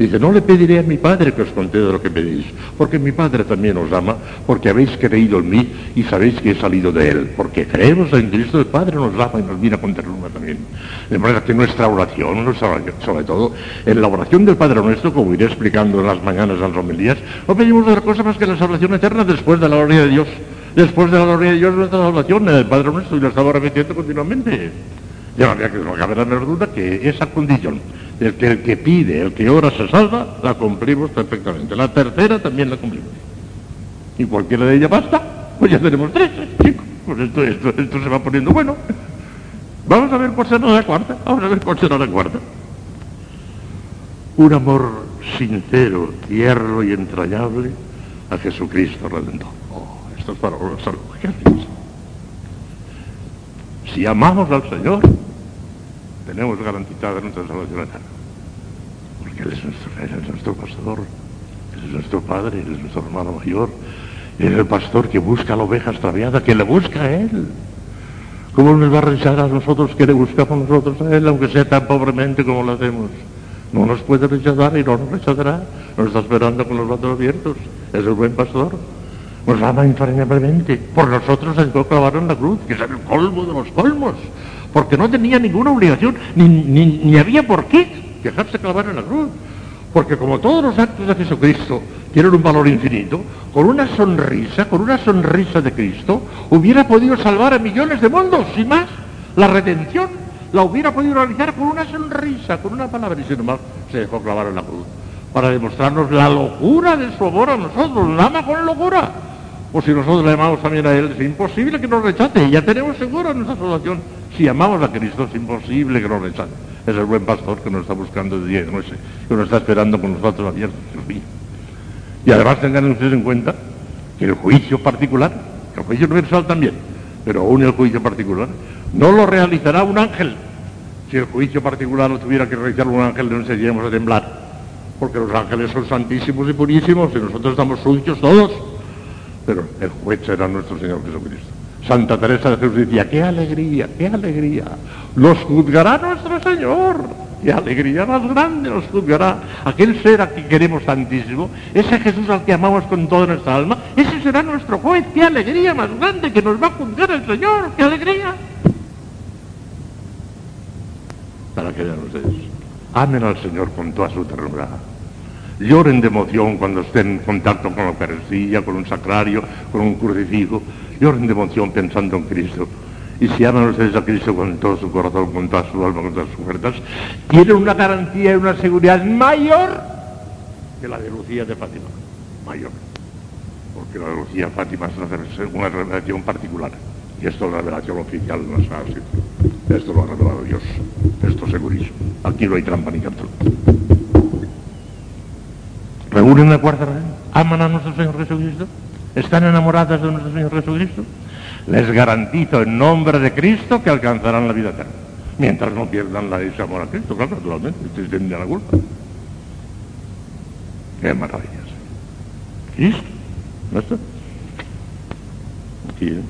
Dice, no le pediré a mi Padre que os conceda lo que pedís, porque mi Padre también os ama, porque habéis creído en mí y sabéis que he salido de Él, porque creemos en Cristo, el Padre nos ama y nos viene a con ternura también. De manera que nuestra oración, sobre todo en la oración del Padre Nuestro, como iré explicando en las mañanas en las homilías, no pedimos otra cosa más que la salvación eterna después de la gloria de Dios. Después de la gloria de Dios, nuestra salvación el Padre Nuestro, y lo estamos repitiendo continuamente. De manera que no cabe la menor duda que esa condición el que pide, el que ora se salva, la cumplimos perfectamente. La tercera también la cumplimos. Y cualquiera de ellas basta, pues ya tenemos tres, chicos. Pues esto, esto, esto se va poniendo bueno. Vamos a ver cuál será la cuarta. Vamos a ver cuál será la cuarta. Un amor sincero, tierno y entrañable a Jesucristo Redentor. Oh, esto es para los ¿Qué hacemos? Si amamos al Señor, tenemos garantizada nuestra salvación eterna. Porque Él es nuestro, Él es nuestro pastor, Él es nuestro Padre, Él es nuestro hermano mayor, Él es el pastor que busca a la oveja extraviada, que le busca a Él. ¿Cómo nos va a rechazar a nosotros que le buscamos nosotros a Él, aunque sea tan pobremente como lo hacemos? No nos puede rechazar y no nos rechazará. Nos está esperando con los brazos abiertos. Es el buen pastor. Nos ama infaliblemente. Por nosotros se dejó clavar en la cruz, que es el colmo de los colmos porque no tenía ninguna obligación, ni, ni, ni había por qué dejarse clavar en la cruz. Porque como todos los actos de Jesucristo tienen un valor infinito, con una sonrisa, con una sonrisa de Cristo, hubiera podido salvar a millones de mundos, sin más. La redención la hubiera podido realizar con una sonrisa, con una palabra, y sin embargo se dejó clavar en la cruz, para demostrarnos la locura de su amor a nosotros, la ama con locura. O si nosotros le amamos también a Él, es imposible que nos rechace, ya tenemos seguro nuestra salvación. Si amamos a Cristo, es imposible que nos rechace. Es el buen pastor que nos está buscando de día y de noche, que nos está esperando con los brazos abiertos. Y además tengan ustedes en cuenta que el juicio particular, el juicio universal también, pero aún el juicio particular, no lo realizará un ángel. Si el juicio particular lo tuviera que realizar un ángel, no enseñaríamos a temblar. Porque los ángeles son santísimos y purísimos y nosotros estamos sucios todos. Pero el juez será nuestro Señor Jesucristo. Santa Teresa de Jesús decía, qué alegría, qué alegría. Los juzgará nuestro Señor. qué alegría más grande nos juzgará aquel ser a quien queremos tantísimo, ese Jesús al que amamos con toda nuestra alma, ese será nuestro juez, qué alegría más grande que nos va a juzgar el Señor, qué alegría. Para que vean ustedes, amen al Señor con toda su ternura. Lloren de emoción cuando estén en contacto con la Eucaristía, con un sacrario, con un crucifijo. Lloren de emoción pensando en Cristo. Y si aman ustedes a Cristo con todo su corazón, con toda su alma, con todas sus fuerzas, tienen una garantía y una seguridad mayor que la de Lucía de Fátima. Mayor. Porque la de Lucía de Fátima es una revelación particular. Y esto es la revelación oficial no es así. Esto lo ha revelado Dios. Esto segurísimo. Aquí no hay trampa ni cartón. ¿Reúnen la cuarta red? ¿Aman a nuestro Señor Jesucristo? ¿Están enamoradas de nuestro Señor Jesucristo? Les garantizo en nombre de Cristo que alcanzarán la vida eterna. Mientras no pierdan la, ese amor a Cristo, claro, naturalmente, ustedes tienen la culpa. Qué maravillas. Cristo, ¿no está? Aquí, ¿eh?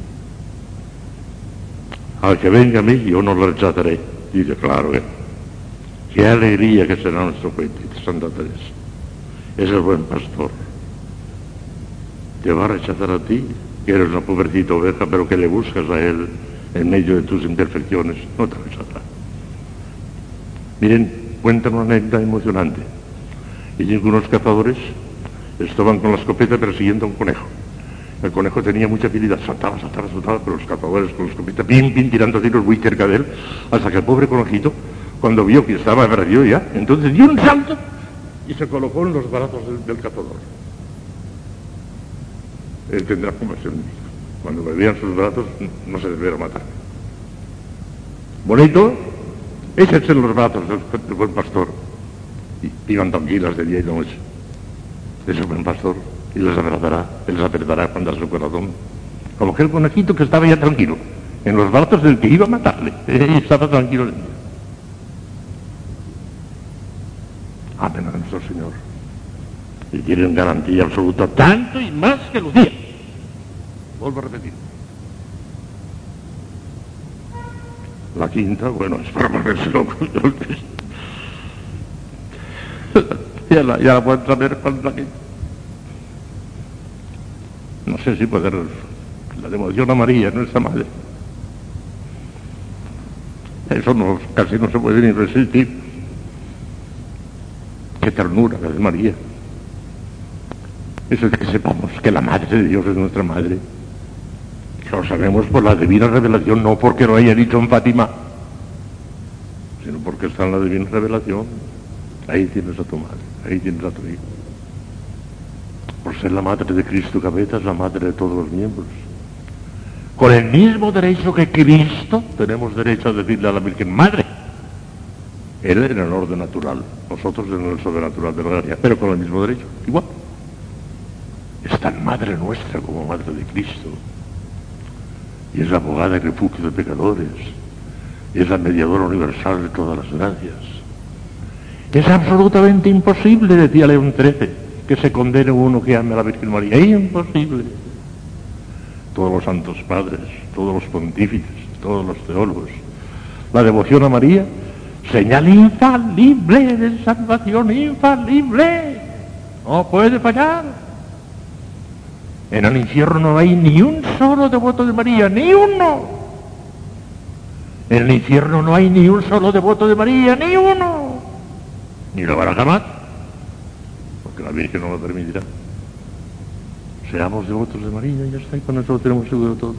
Al que venga a mí, yo no lo rechazaré. Dice, claro, ¿eh? Qué alegría que será nuestro dice Santa Teresa. Es el buen pastor. Te va a rechazar a ti, que eres una pobrecita oveja, pero que le buscas a él en medio de tus imperfecciones. No te rechazará. Miren, cuentan una anécdota emocionante. Y unos cazadores estaban con la escopeta persiguiendo a un conejo. El conejo tenía mucha habilidad, saltaba, saltaba, saltaba, pero los cazadores con la escopeta, bien, bien, tirando tiros muy cerca de él, hasta que el pobre conejito, cuando vio que estaba perdido ya, entonces dio un salto y se colocó en los brazos del cazador. Él tendrá compasión de mí. Cuando me vean sus brazos, no se deberá matar. Bonito, échense en los brazos del, buen pastor. Y vivan tranquilas de día y de noche. Es buen pastor y les abrazará, les apretará cuando a su corazón. Como aquel conejito que estaba ya tranquilo, en los brazos del que iba a matarle. Y estaba tranquilo. Amen a nuestro Señor. Y tienen garantía absoluta, tanto y más que Lucía. Vuelvo a repetir. La quinta, bueno, es para ponerse loco. ya, la, ya la pueden saber es la quinta. No sé si poder... La devoción a María, nuestra madre. Eso no, casi no se puede ni resistir. Qué ternura la de María. Eso es que sepamos que la Madre de Dios es nuestra Madre. Lo sabemos por la divina revelación, no porque lo haya dicho en Fátima, sino porque está en la divina revelación. Ahí tienes a tu madre, ahí tienes a tu hijo. Por ser la Madre de Cristo cabeza, es la Madre de todos los miembros. Con el mismo derecho que Cristo, tenemos derecho a decirle a la Virgen Madre. Él en el orden natural, nosotros en el sobrenatural de la gracia, pero con el mismo derecho, igual. Es tan madre nuestra como madre de Cristo. Y es la abogada y refugio de pecadores. Es la mediadora universal de todas las gracias. Es absolutamente imposible, decía León XIII, que se condene uno que ame a la Virgen María. Imposible. Todos los santos padres, todos los pontífices, todos los teólogos. La devoción a María señal infalible de salvación, infalible. No puede fallar. En el infierno no hay ni un solo devoto de María, ni uno. En el infierno no hay ni un solo devoto de María, ni uno. Ni lo habrá jamás, porque la Virgen no lo permitirá. Seamos devotos de María y ya está, y con eso lo tenemos seguro todo.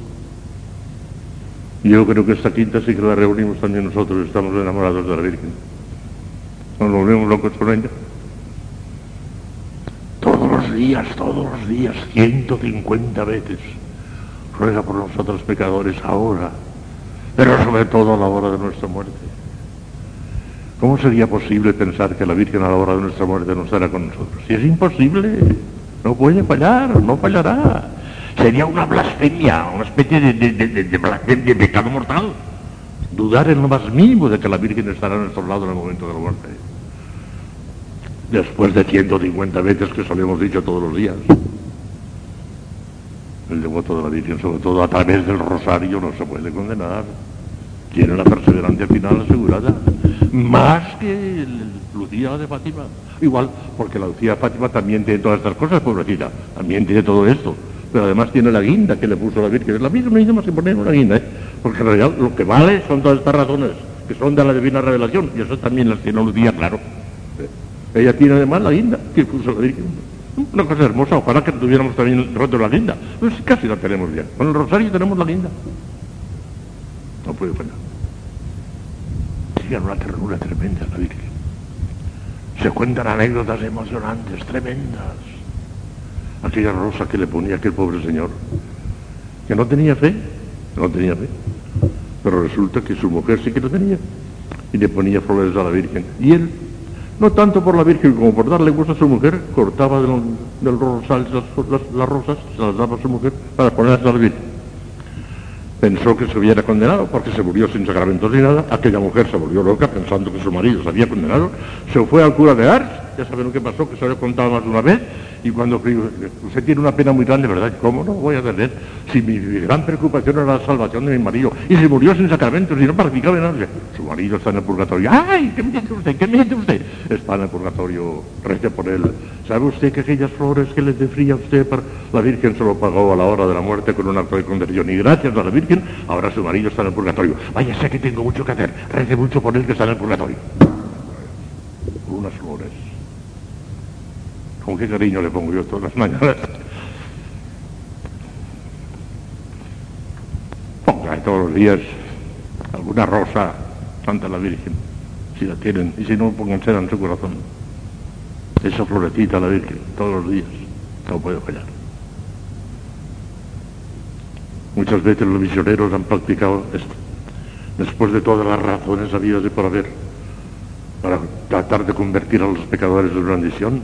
Yo creo que esta quinta sí que la reunimos también nosotros, estamos enamorados de la Virgen. Nos volvemos locos con ella. Días, todos los días, 150 veces. Ruega por nosotros pecadores ahora, pero sobre todo a la hora de nuestra muerte. ¿Cómo sería posible pensar que la Virgen a la hora de nuestra muerte no estará con nosotros? Si es imposible, no puede fallar, no fallará sería una blasfemia, una especie de, de, de, de pecado mortal. Dudar en lo más mínimo de que la Virgen estará a nuestro lado en el momento de la muerte. Después de 150 veces que hemos dicho todos los días. El devoto de la Virgen, sobre todo a través del rosario, no se puede condenar. tiene la perseverancia final asegurada. Más que el Lucía de Fátima. Igual, porque la Lucía de Fátima también tiene todas estas cosas, pobrecita. También tiene todo esto. Pero además tiene la guinda que le puso la Virgen. Es la misma, misma que poner una guinda, ¿eh? Porque en realidad lo que vale son todas estas razones, que son de la divina revelación. Y eso también las tiene Lucía, claro. Ella tiene además la guinda que puso la Virgen. Una cosa hermosa, ojalá que tuviéramos también roto la guinda. Pues casi la tenemos ya. Con el rosario tenemos la guinda. No puede fallar. Tiene una ternura tremenda la Virgen. Se cuentan anécdotas emocionantes, tremendas. Aquella rosa que le ponía aquel pobre señor, que no tenía fe, no tenía fe. Pero resulta que su mujer sí que lo tenía. Y le ponía flores a la Virgen. Y él no tanto por la Virgen como por darle gusto a su mujer, cortaba del, rosal las, rosas, se las daba a su mujer para ponerlas a la Virgen. Pensó que se hubiera condenado porque se murió sin sacramentos ni nada. Aquella mujer se volvió loca pensando que su marido se había condenado. Se fue al cura de Ars, ya saben lo que pasó, que se había contado más de una vez, y cuando usted tiene una pena muy grande, ¿verdad? ¿Cómo no voy a tener? Si mi, gran preocupación era la salvación de mi marido y se murió sin sacramentos y no practicaba nada, su marido está en el purgatorio. ¡Ay! ¿Qué me usted? ¿Qué me usted? Está en el purgatorio, rece por él. ¿Sabe usted que aquellas flores que le defría a usted, la Virgen se lo pagó a la hora de la muerte con un acto de conversión? Y gracias a la Virgen, ahora su marido está en el purgatorio. Vaya, sé que tengo mucho que hacer. Rece mucho por él que está en el purgatorio. Unas flores con qué cariño le pongo yo todas las mañanas. Ponga todos los días alguna rosa ante la Virgen, si la tienen, y si no, póngansela en su corazón. Esa florecita la Virgen, todos los días, no puede fallar. Muchas veces los misioneros han practicado esto, después de todas las razones habidas de por haber, para tratar de convertir a los pecadores de bendición,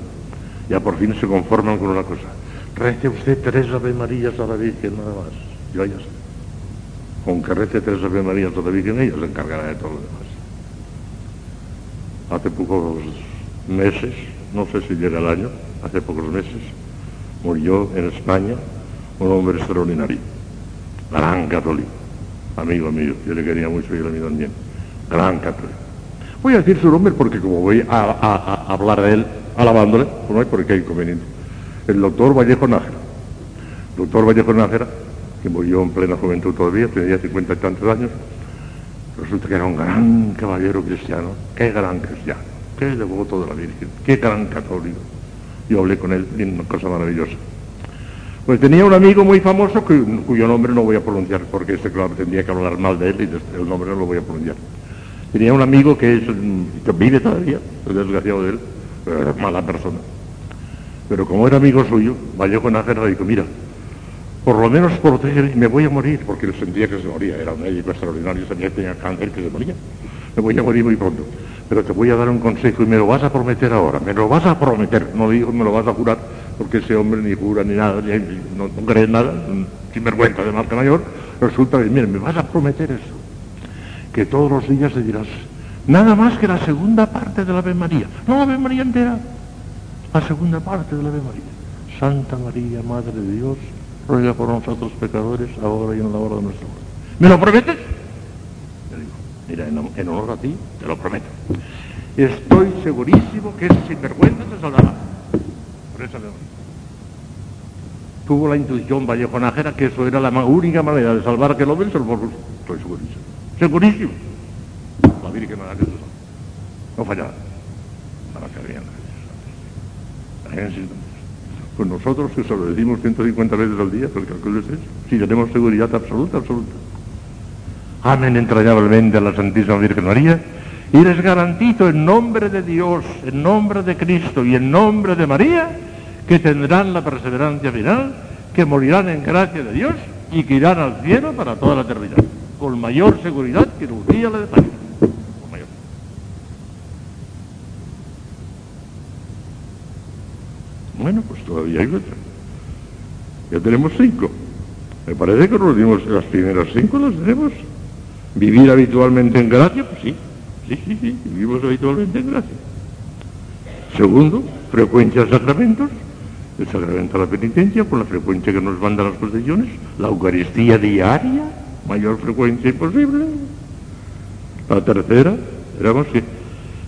ya por fin se conforman con una cosa. Rece usted tres Ave Marías a la Virgen nada más. Yo ya sé. Con que rece tres Ave Marías a la Virgen, ella se encargará de todo lo demás. Hace pocos meses, no sé si llega el año, hace pocos meses, murió en España un hombre extraordinario, gran católico, amigo mío, yo le quería mucho y él a mí también, gran católico. Voy a decir su nombre porque como voy a, a hablar de él, alabándole, pues no hay por qué inconveniente. El doctor Vallejo Nájera. Doctor Vallejo Nájera, que murió en plena juventud todavía, tenía cincuenta y tantos años, resulta que era un gran caballero cristiano, qué gran cristiano, qué devoto de la Virgen, qué gran católico. Yo hablé con él una cosa maravillosa. Pues tenía un amigo muy famoso cuyo nombre no voy a pronunciar porque este claro tendría que hablar mal de él y el nombre no lo voy a pronunciar. Tenía un amigo que, es, que vive todavía, el desgraciado de él, era mala persona. Pero como era amigo suyo, Vallejo Nájera dijo, mira, por lo menos protege, me voy a morir, porque él sentía que se moría, era un médico extraordinario, sentía que tenía cáncer, que se moría. Me voy a morir muy pronto. Pero te voy a dar un consejo y me lo vas a prometer ahora, me lo vas a prometer, no digo me lo vas a jurar, porque ese hombre ni jura ni nada, no, cree nada, sin vergüenza de marca mayor, resulta que, mira, me vas a prometer eso, que todos los días te dirás, Nada más que la segunda parte de la Ave María. No la Ave María entera. La segunda parte de la Ave María. Santa María, Madre de Dios, ruega por nosotros pecadores, ahora y en la hora de nuestra muerte. ¿Me lo prometes? Le digo, mira, en, honor a ti, te lo prometo. Estoy segurísimo que ese sinvergüenza se salvará. Por Ave María. Tuvo la intuición Vallejo Nájera que eso era la única manera de salvar a aquel hombre, Estoy segurísimo. Segurísimo Virgen María No fallaba. Para que bien. Pues nosotros que se decimos 150 veces al día, el cálculo es eso. Si tenemos seguridad absoluta, absoluta. Amen entrañablemente a la Santísima Virgen María y les garantizo en nombre de Dios, en nombre de Cristo y en nombre de María que tendrán la perseverancia final, que morirán en gracia de Dios y que irán al cielo para toda la eternidad, con mayor seguridad que Lucía la de París. Bueno, pues todavía hay otra. Ya tenemos cinco. Me parece que nos dimos las primeras cinco, las tenemos. Vivir habitualmente en gracia, pues sí, sí, sí, sí, vivimos habitualmente en gracia. Segundo, frecuencia de sacramentos, el sacramento de la penitencia, con la frecuencia que nos mandan las procesiones, la Eucaristía diaria, mayor frecuencia imposible, La tercera, éramos que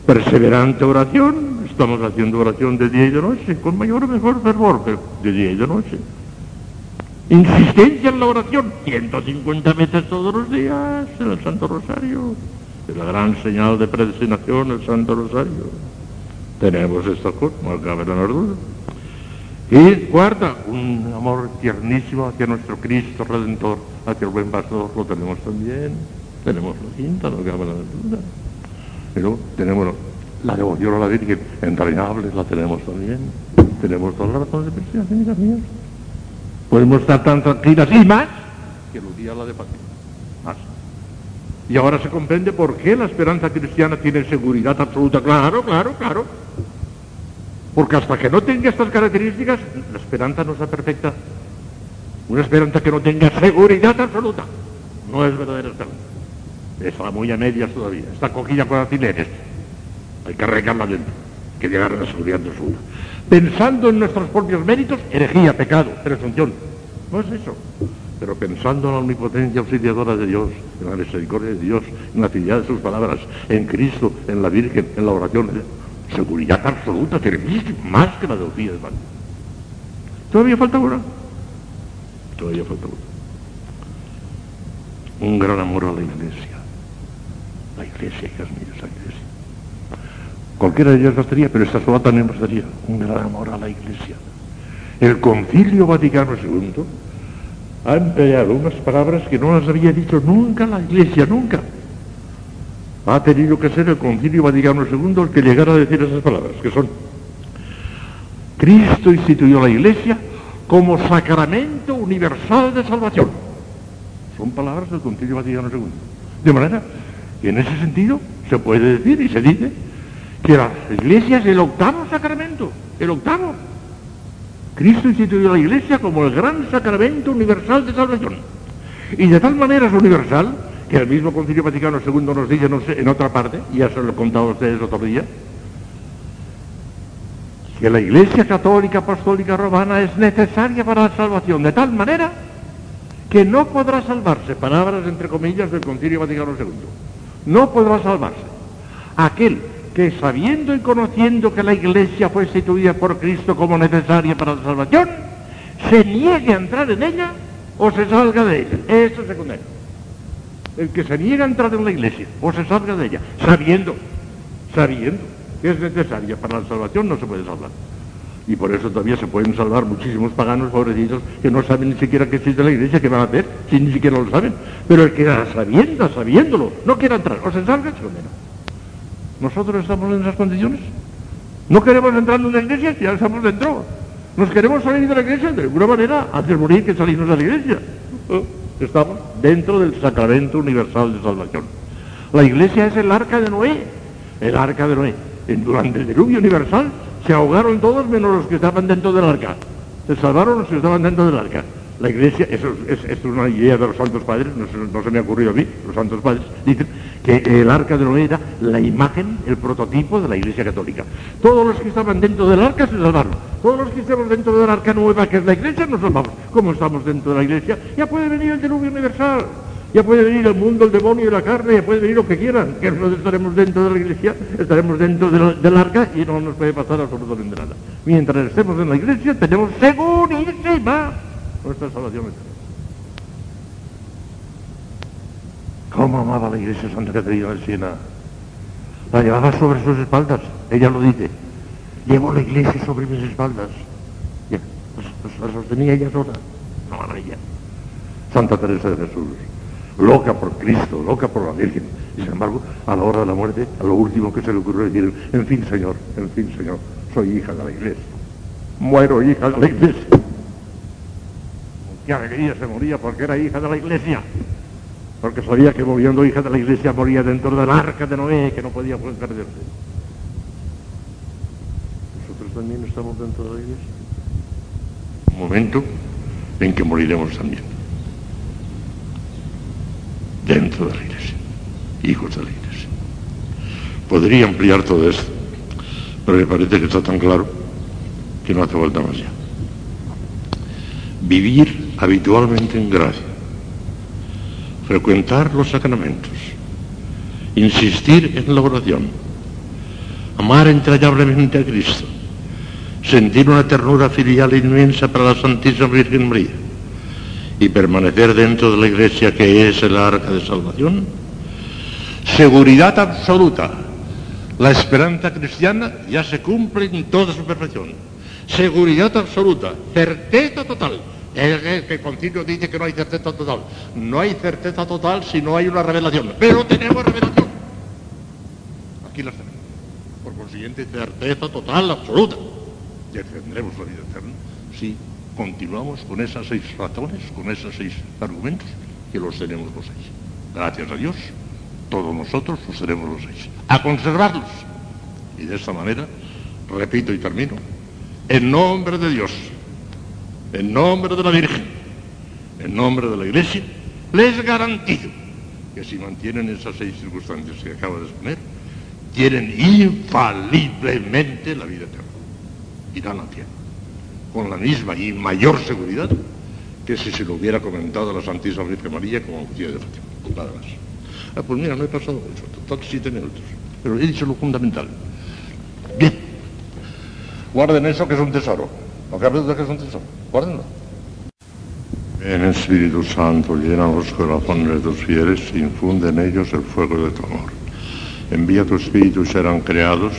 perseverante oración, estamos haciendo oración de día y de noche, con mayor o mejor fervor, pero de día y de noche. Insistencia en la oración, 150 veces todos los días en el Santo Rosario. Es la gran señal de predestinación, el Santo Rosario. Tenemos esta cosa, no cabe la duda. Y cuarta, un amor tiernísimo hacia nuestro Cristo Redentor, hacia el buen pastor, lo tenemos también. Tenemos la quinta, no cabe la duda. Pero tenemos la devoción a la Virgen, entrañable, la tenemos también. Tenemos todas las razones de presión, amigas mías. Podemos estar tan tranquilas y más que días la de Fátima. Más. Y ahora se comprende por qué la esperanza cristiana tiene seguridad absoluta. Claro, claro, claro. Porque hasta que no tenga estas características, la esperanza no sea perfecta. Una esperanza que no tenga seguridad absoluta no es verdadera esperanza. Está muy a medias todavía. Está cogida con alfileres. Hay que arreglarla dentro. Que llegar a la seguridad absoluta. Pensando en nuestros propios méritos, herejía, pecado, presunción. No es eso. Pero pensando en la omnipotencia auxiliadora de Dios, en la misericordia de Dios, en la fidelidad de sus palabras, en Cristo, en la Virgen, en la oración, seguridad absoluta, servicio, más que la de de Pan. Todavía falta una. Todavía falta una. Un gran amor a la iglesia. La iglesia, hijas mías, iglesia. Cualquiera de ellas bastaría, pero esta sola también bastaría. Un gran amor a la iglesia. El concilio Vaticano II ha empleado unas palabras que no las había dicho nunca la iglesia, nunca. Ha tenido que ser el concilio Vaticano II el que llegara a decir esas palabras, que son, Cristo instituyó la iglesia como sacramento universal de salvación. Son palabras del concilio Vaticano II. De manera que en ese sentido se puede decir y se dice que la iglesia es el octavo sacramento, el octavo. Cristo instituyó la iglesia como el gran sacramento universal de salvación. Y de tal manera es universal que el mismo Concilio Vaticano II nos dice no sé, en otra parte, ya se lo he contado a ustedes otro día, que la Iglesia Católica Apostólica Romana es necesaria para la salvación, de tal manera que no podrá salvarse, palabras entre comillas del Concilio Vaticano II, no podrá salvarse aquel que sabiendo y conociendo que la Iglesia fue instituida por Cristo como necesaria para la salvación, se niegue a entrar en ella o se salga de ella. Eso es secundario. El que se niega a entrar en la Iglesia o se salga de ella, sabiendo, sabiendo que es necesaria para la salvación, no se puede salvar. Y por eso todavía se pueden salvar muchísimos paganos pobrecitos que no saben ni siquiera que existe la iglesia, que van a hacer, si ni siquiera lo saben. Pero el que sabiendo, sabiéndolo, no quiera entrar, o se salga, se condena. ¿Nosotros estamos en esas condiciones? ¿No queremos entrar en una iglesia? Ya estamos dentro. ¿Nos queremos salir de la iglesia? De alguna manera, hacer morir que salimos de la iglesia. Oh, estamos dentro del sacramento universal de salvación. La iglesia es el arca de Noé. El arca de Noé. Durante el diluvio universal se ahogaron todos menos los que estaban dentro del arca. Se salvaron los que estaban dentro del arca. La iglesia, eso es, una idea de los santos padres, no, se me ha ocurrido a mí, los santos padres dicen que el arca de Noé era la imagen, el prototipo de la iglesia católica. Todos los que estaban dentro del arca se salvaron. Todos los que estamos dentro del arca nueva, que es la iglesia, nos salvamos. Como estamos dentro de la iglesia, ya puede venir el diluvio universal. Ya puede venir el mundo, el demonio y la carne, ya puede venir lo que quieran, que nosotros estaremos dentro de la iglesia, estaremos dentro del arca y no nos puede pasar absolutamente nada. Mientras estemos en la iglesia tenemos segurísima nuestra salvación ¿Cómo amaba la iglesia Santa Catarina de Siena? La llevaba sobre sus espaldas, ella lo dice. Llevo la iglesia sobre mis espaldas. Pues, pues la sostenía ella sola, no ella. Santa Teresa de Jesús, loca por Cristo, loca por la Virgen. Y sin embargo, a la hora de la muerte, a lo último que se le ocurrió decir, en fin, Señor, en fin, Señor, soy hija de la iglesia. Muero hija de la iglesia qué alegría se moría porque era hija de la iglesia. Porque sabía que muriendo hija de la iglesia moría dentro del arca de Noé, que no podía perderse. Nosotros también estamos dentro de la iglesia. Un momento en que moriremos también. Dentro de la iglesia. Hijos de la iglesia. Podría ampliar todo esto, pero me parece que está tan claro que no hace falta más ya. Vivir habitualmente en gracia, frecuentar los sacramentos insistir en la oración, amar entrañablemente a Cristo, sentir una ternura filial inmensa para la Santísima Virgen María y permanecer dentro de la Iglesia que es el arca de salvación, seguridad absoluta. La esperanza cristiana ya se cumple en toda su perfección. Seguridad absoluta, certeza total. El, el, el concilio dice que no hay certeza total. No hay certeza total si no hay una revelación. Pero tenemos revelación. Aquí la tenemos. Por consiguiente, certeza total, absoluta. Y tendremos la vida eterna si continuamos con esas seis razones, con esos seis argumentos, que los tenemos los seis. Gracias a Dios, todos nosotros los tenemos los seis. A conservarlos. Y de esta manera, repito y termino, en nombre de Dios, en nombre de la Virgen, en nombre de la Iglesia, les garantizo que si mantienen esas seis circunstancias que acabo de exponer, tienen infaliblemente la vida eterna. Irán al cielo. Con la misma y mayor seguridad que si se lo hubiera comentado a la Santísima Virgen María como Lucía de Fátima. Nada más. Ah, pues mira, no he pasado mucho, total siete minutos. Pero he dicho lo fundamental. Bien. Guarden eso que es un tesoro. No cabe duda que es un tesoro. Guárdenlo. Ven Espíritu Santo, llena los corazones de tus fieles, infunde en ellos el fuego de tu amor. Envía tu Espíritu y serán creados.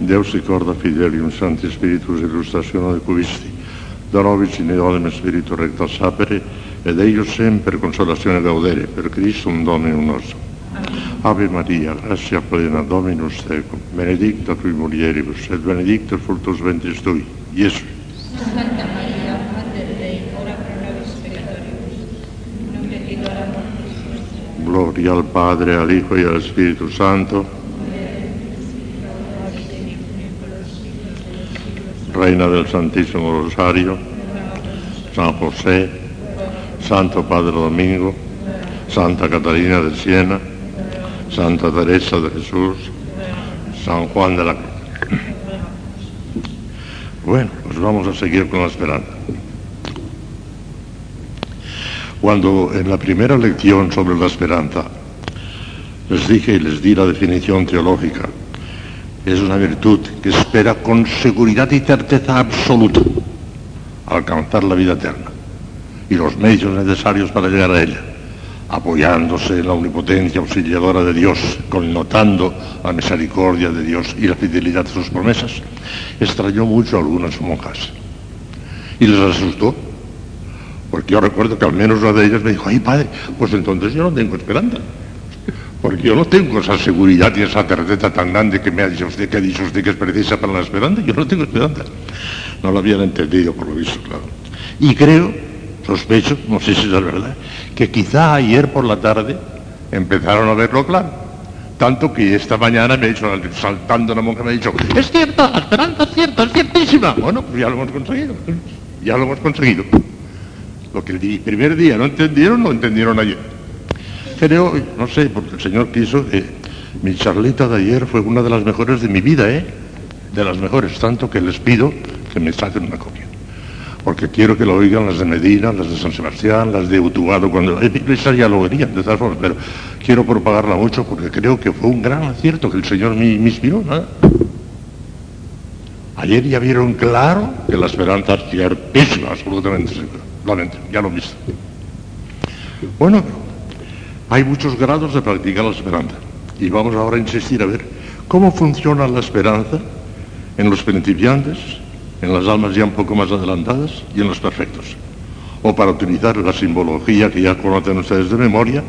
Deus ricorda Fidelium Sancti Spiritus illustrazione de cuisti, da nobis in eodem Spiritu recta sapere, ed eius sempre consolazione gaudere, per Christum Dominum nostrum. Ave Maria, gratia plena, Dominus tecum, benedicta tui mulieribus, et benedictus fructus ventris tui, Iesus. Santa María, Mater Dei, ora pro nobis peccatoribus, nunc et in hora mortis nostre. Gloria al Padre, al Hijo y al Espíritu Santo, Reina del Santísimo Rosario, San José, Santo Padre Domingo, Santa Catalina de Siena, Santa Teresa de Jesús, San Juan de la Cruz. Bueno, pues vamos a seguir con la esperanza. Cuando en la primera lección sobre la esperanza les dije y les di la definición teológica, es una virtud que espera con seguridad y certeza absoluta alcanzar la vida eterna y los medios necesarios para llegar a ella, apoyándose en la omnipotencia auxiliadora de Dios, connotando la misericordia de Dios y la fidelidad de sus promesas, extrañó mucho a algunas monjas y les asustó. Porque yo recuerdo que al menos una de ellas me dijo, ay padre, pues entonces yo no tengo esperanza. Porque yo no tengo esa seguridad y esa certeza tan grande que me ha dicho usted, que ha dicho usted que es precisa para la esperanza. Yo no tengo esperanza. No lo habían entendido, por lo visto, claro. Y creo, sospecho, no sé si es verdad, que quizá ayer por la tarde empezaron a verlo claro. Tanto que esta mañana me ha dicho, saltando una monja, me ha dicho, es cierto, la esperanza es cierta, es ciertísima. Bueno, pues ya lo hemos conseguido. Ya lo hemos conseguido. Lo que el primer día no entendieron, lo entendieron ayer. Creo, no sé, porque el Señor quiso, eh, mi charlita de ayer fue una de las mejores de mi vida, ¿eh? De las mejores, tanto que les pido que me saquen una copia. Porque quiero que lo oigan las de Medina, las de San Sebastián, las de Utuado, cuando iglesia ya lo oirían, de todas formas, pero quiero propagarla mucho porque creo que fue un gran acierto que el Señor me, me inspiró. Ayer ya vieron claro que la esperanza es ciertísima, absolutamente segura. Ya lo han visto. Bueno, hay muchos grados de practicar la esperanza. Y vamos ahora a insistir a ver cómo funciona la esperanza en los principiantes, en las almas ya un poco más adelantadas y en los perfectos. O para utilizar la simbología que ya conocen ustedes de memoria,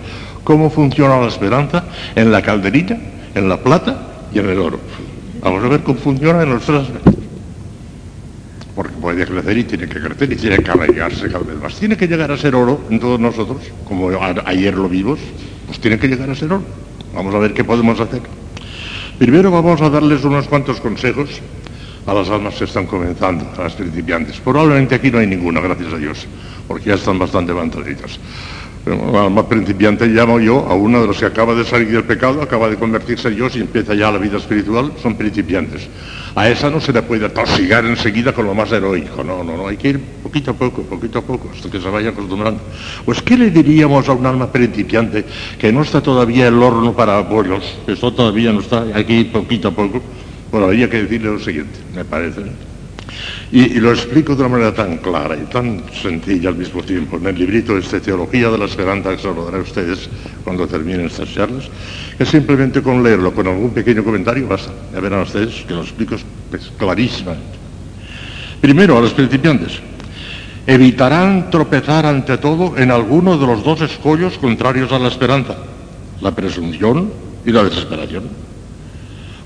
cómo funciona la esperanza en la calderita, en la plata y en el oro. Vamos a ver cómo funciona en los tres. Porque puede crecer y tiene que crecer y tiene que arraigarse cada vez más. Tiene que llegar a ser oro en todos nosotros, como ayer lo vimos, pues tiene que llegar a ser oro. Vamos a ver qué podemos hacer. Primero vamos a darles unos cuantos consejos a las almas que están comenzando, a las principiantes. Probablemente aquí no hay ninguna, gracias a Dios, porque ya están bastante avanzaditas. Bueno, alma principiante llamo yo a uno de los que acaba de salir del pecado, acaba de convertirse en Dios y empieza ya la vida espiritual, son principiantes. A esa no se le puede tosigar enseguida con lo más heroico, no, no, no, hay que ir poquito a poco, poquito a poco, hasta que se vaya acostumbrando. Pues, ¿qué le diríamos a un alma principiante que no está todavía el horno para que esto todavía no está, hay que ir poquito a poco? Bueno, habría que decirle lo siguiente, me parece. Y, y, lo explico de una manera tan clara y tan sencilla al mismo tiempo. En el librito este Teología de la Esperanza, que se lo daré a ustedes cuando terminen estas charlas, que simplemente con leerlo, con algún pequeño comentario, basta. Ya verán ustedes que lo explico pues, clarísimamente. Primero, a los principiantes. Evitarán tropezar ante todo en alguno de los dos escollos contrarios a la esperanza, la presunción y la desesperación.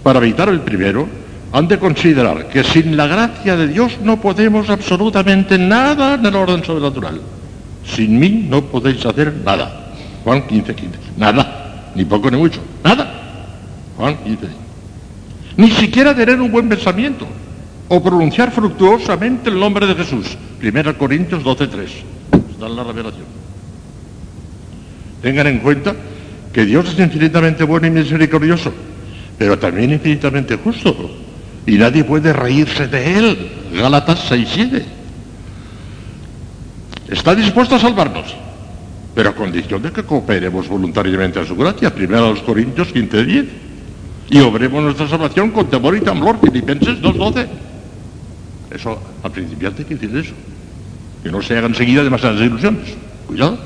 Para evitar el primero, han de considerar que sin la gracia de Dios no podemos absolutamente nada en el orden sobrenatural. Sin mí no podéis hacer nada. Juan 15, 15. Nada. Ni poco ni mucho. Nada. Juan 15. Ni siquiera tener un buen pensamiento o pronunciar fructuosamente el nombre de Jesús. 1 Corintios 12, 3. Está la revelación. Tengan en cuenta que Dios es infinitamente bueno y misericordioso, pero también infinitamente justo y nadie puede reírse de él. Gálatas 6.7. Está dispuesto a salvarnos, pero a condición de que cooperemos voluntariamente a su gracia. Primero a los Corintios 15.10. Y obremos nuestra salvación con temor y temblor. Filipenses 2.12. Eso, al principiante hay que decir eso. Que no se hagan enseguida demasiadas ilusiones. Cuidado.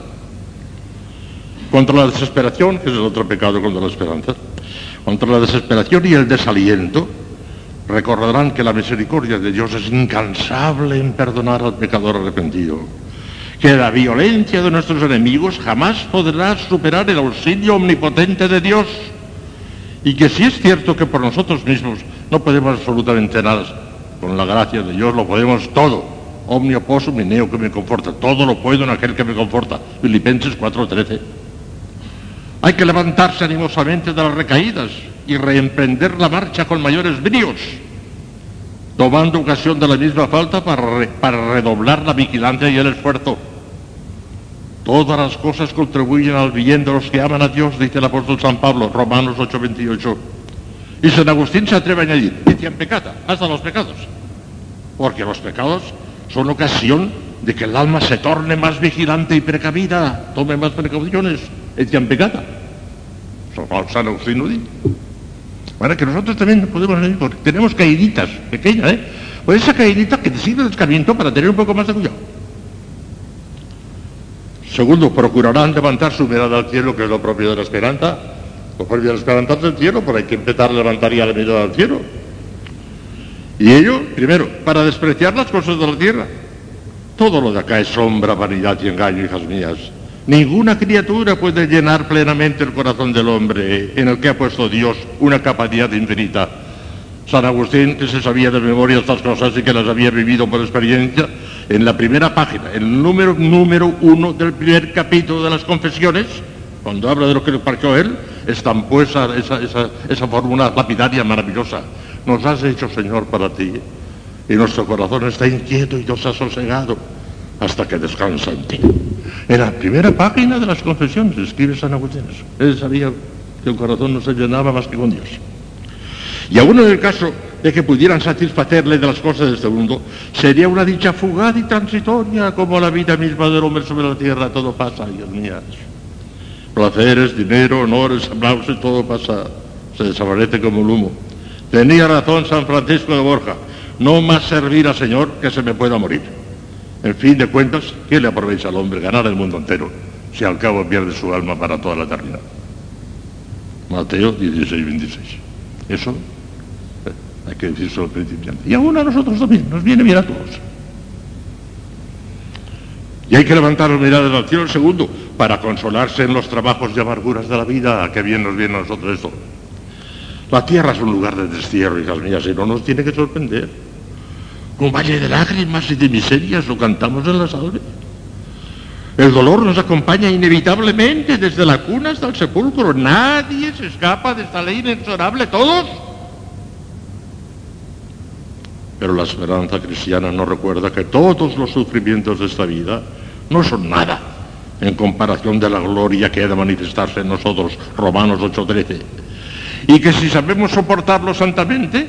Contra la desesperación, que es el otro pecado contra la esperanza. Contra la desesperación y el desaliento, Recordarán que la misericordia de Dios es incansable en perdonar al pecador arrepentido, que la violencia de nuestros enemigos jamás podrá superar el auxilio omnipotente de Dios, y que si es cierto que por nosotros mismos no podemos absolutamente nada, con la gracia de Dios lo podemos todo. Omnio possum neo que me conforta. Todo lo puedo en aquel que me conforta. Filipenses 4:13. Hay que levantarse animosamente de las recaídas y reemprender la marcha con mayores bríos, tomando ocasión de la misma falta para, redoblar la vigilancia y el esfuerzo. Todas las cosas contribuyen al bien de los que aman a Dios, dice el apóstol San Pablo, Romanos 8:28. Y San Agustín se atreve a añadir, decían pecata, hasta los pecados, porque los pecados son ocasión de que el alma se torne más vigilante y precavida, tome más precauciones, decían pecata. Lo dice. Para que nosotros también podemos porque tenemos caíditas pequeñas, ¿eh? Pues esa caídita que te sirve de escarmiento para tener un poco más de cuidado. Segundo, procurarán levantar su mirada al cielo, que es lo propio de la esperanza. Lo propio de la esperanza es el cielo, pero hay que empezar a levantar ya la mirada al cielo. Y ello, primero, para despreciar las cosas de la tierra. Todo lo de acá es sombra, vanidad y engaño, hijas mías. Ninguna criatura puede llenar plenamente el corazón del hombre en el que ha puesto Dios una capacidad infinita. San Agustín, que se sabía de memoria estas cosas y que las había vivido por experiencia, en la primera página, el número número uno del primer capítulo de las confesiones, cuando habla de lo que le pareció él, estampó esa, esa, esa, esa fórmula lapidaria maravillosa. Nos has hecho, Señor, para ti, y nuestro corazón está inquieto y nos ha sosegado hasta que descansa en ti. En la primera página de las confesiones escribe San Agustín. Él sabía que el corazón no se llenaba más que con Dios. Y aún en el caso de que pudieran satisfacerle de las cosas de este mundo, sería una dicha fugaz y transitoria como la vida misma del hombre sobre la tierra. Todo pasa, Dios mías. Placeres, dinero, honores, aplausos, todo pasa. Se desaparece como el humo. Tenía razón San Francisco de Borja. No más servir al Señor que se me pueda morir. En fin de cuentas, ¿qué le aprovecha al hombre ganar el mundo entero si al cabo pierde su alma para toda la eternidad? Mateo 16, 26. Eso eh, hay que decirlo al principiante. Y aún a nosotros también, nos viene bien a todos. Y hay que levantar las miradas al cielo, el segundo, para consolarse en los trabajos y amarguras de la vida, que bien nos viene a nosotros esto. La tierra es un lugar de destierro, hijas mías, y no nos tiene que sorprender. Un valle de lágrimas y de miserias lo cantamos en la salve. El dolor nos acompaña inevitablemente desde la cuna hasta el sepulcro. Nadie se escapa de esta ley inexorable, todos. Pero la esperanza cristiana nos recuerda que todos los sufrimientos de esta vida no son nada en comparación de la gloria que ha de manifestarse en nosotros, Romanos 8:13. Y que si sabemos soportarlo santamente,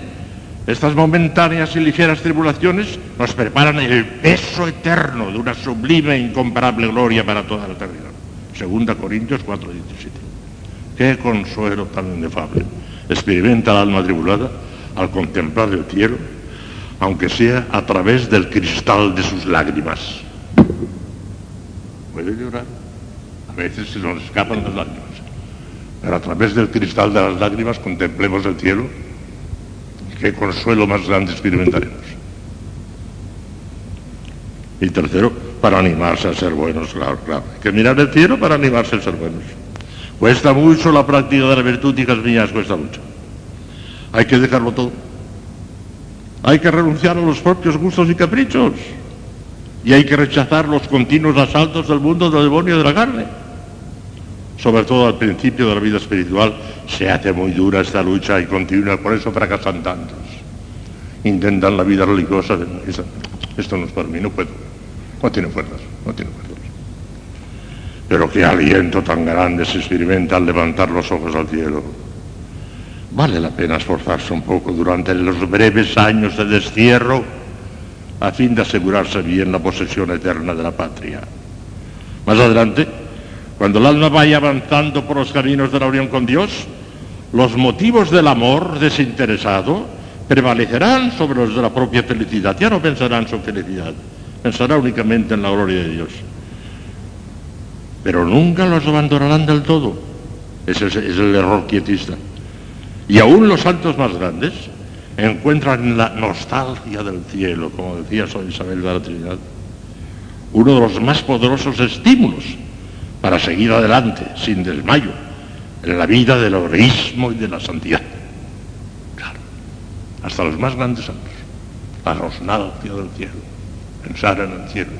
estas momentáneas y ligeras tribulaciones nos preparan el peso eterno de una sublime e incomparable gloria para toda la eternidad. Segunda Corintios 4:17. Qué consuelo tan inefable experimenta el alma tribulada al contemplar el cielo, aunque sea a través del cristal de sus lágrimas. Puede llorar, a veces se nos escapan las lágrimas, pero a través del cristal de las lágrimas contemplemos el cielo, qué consuelo más grande experimentaremos. Y tercero, para animarse a ser buenos, claro, claro. Hay que mirar el cielo para animarse a ser buenos. Cuesta mucho la práctica de la virtud, hijas mías, cuesta mucho. Hay que dejarlo todo. Hay que renunciar a los propios gustos y caprichos. Y hay que rechazar los continuos asaltos del mundo del demonio y de la carne. Sobre todo al principio de la vida espiritual se hace muy dura esta lucha y continúa, por eso fracasan tantos. Intentan la vida religiosa, esto no es para mí, no puedo. No tiene fuerzas, no tiene fuerzas. Pero qué aliento tan grande se experimenta al levantar los ojos al cielo. Vale la pena esforzarse un poco durante los breves años de destierro a fin de asegurarse bien la posesión eterna de la patria. Más adelante, cuando el alma vaya avanzando por los caminos de la unión con Dios, los motivos del amor desinteresado prevalecerán sobre los de la propia felicidad. Ya no pensará en su felicidad, pensará únicamente en la gloria de Dios. Pero nunca los abandonarán del todo. Ese es, el error quietista. Y aún los santos más grandes encuentran la nostalgia del cielo, como decía San Isabel de la Trinidad, uno de los más poderosos estímulos para seguir adelante sin desmayo en la vida del heroísmo y de la santidad. Claro, hasta los más grandes santos, la nostalgia del cielo, pensar en el cielo.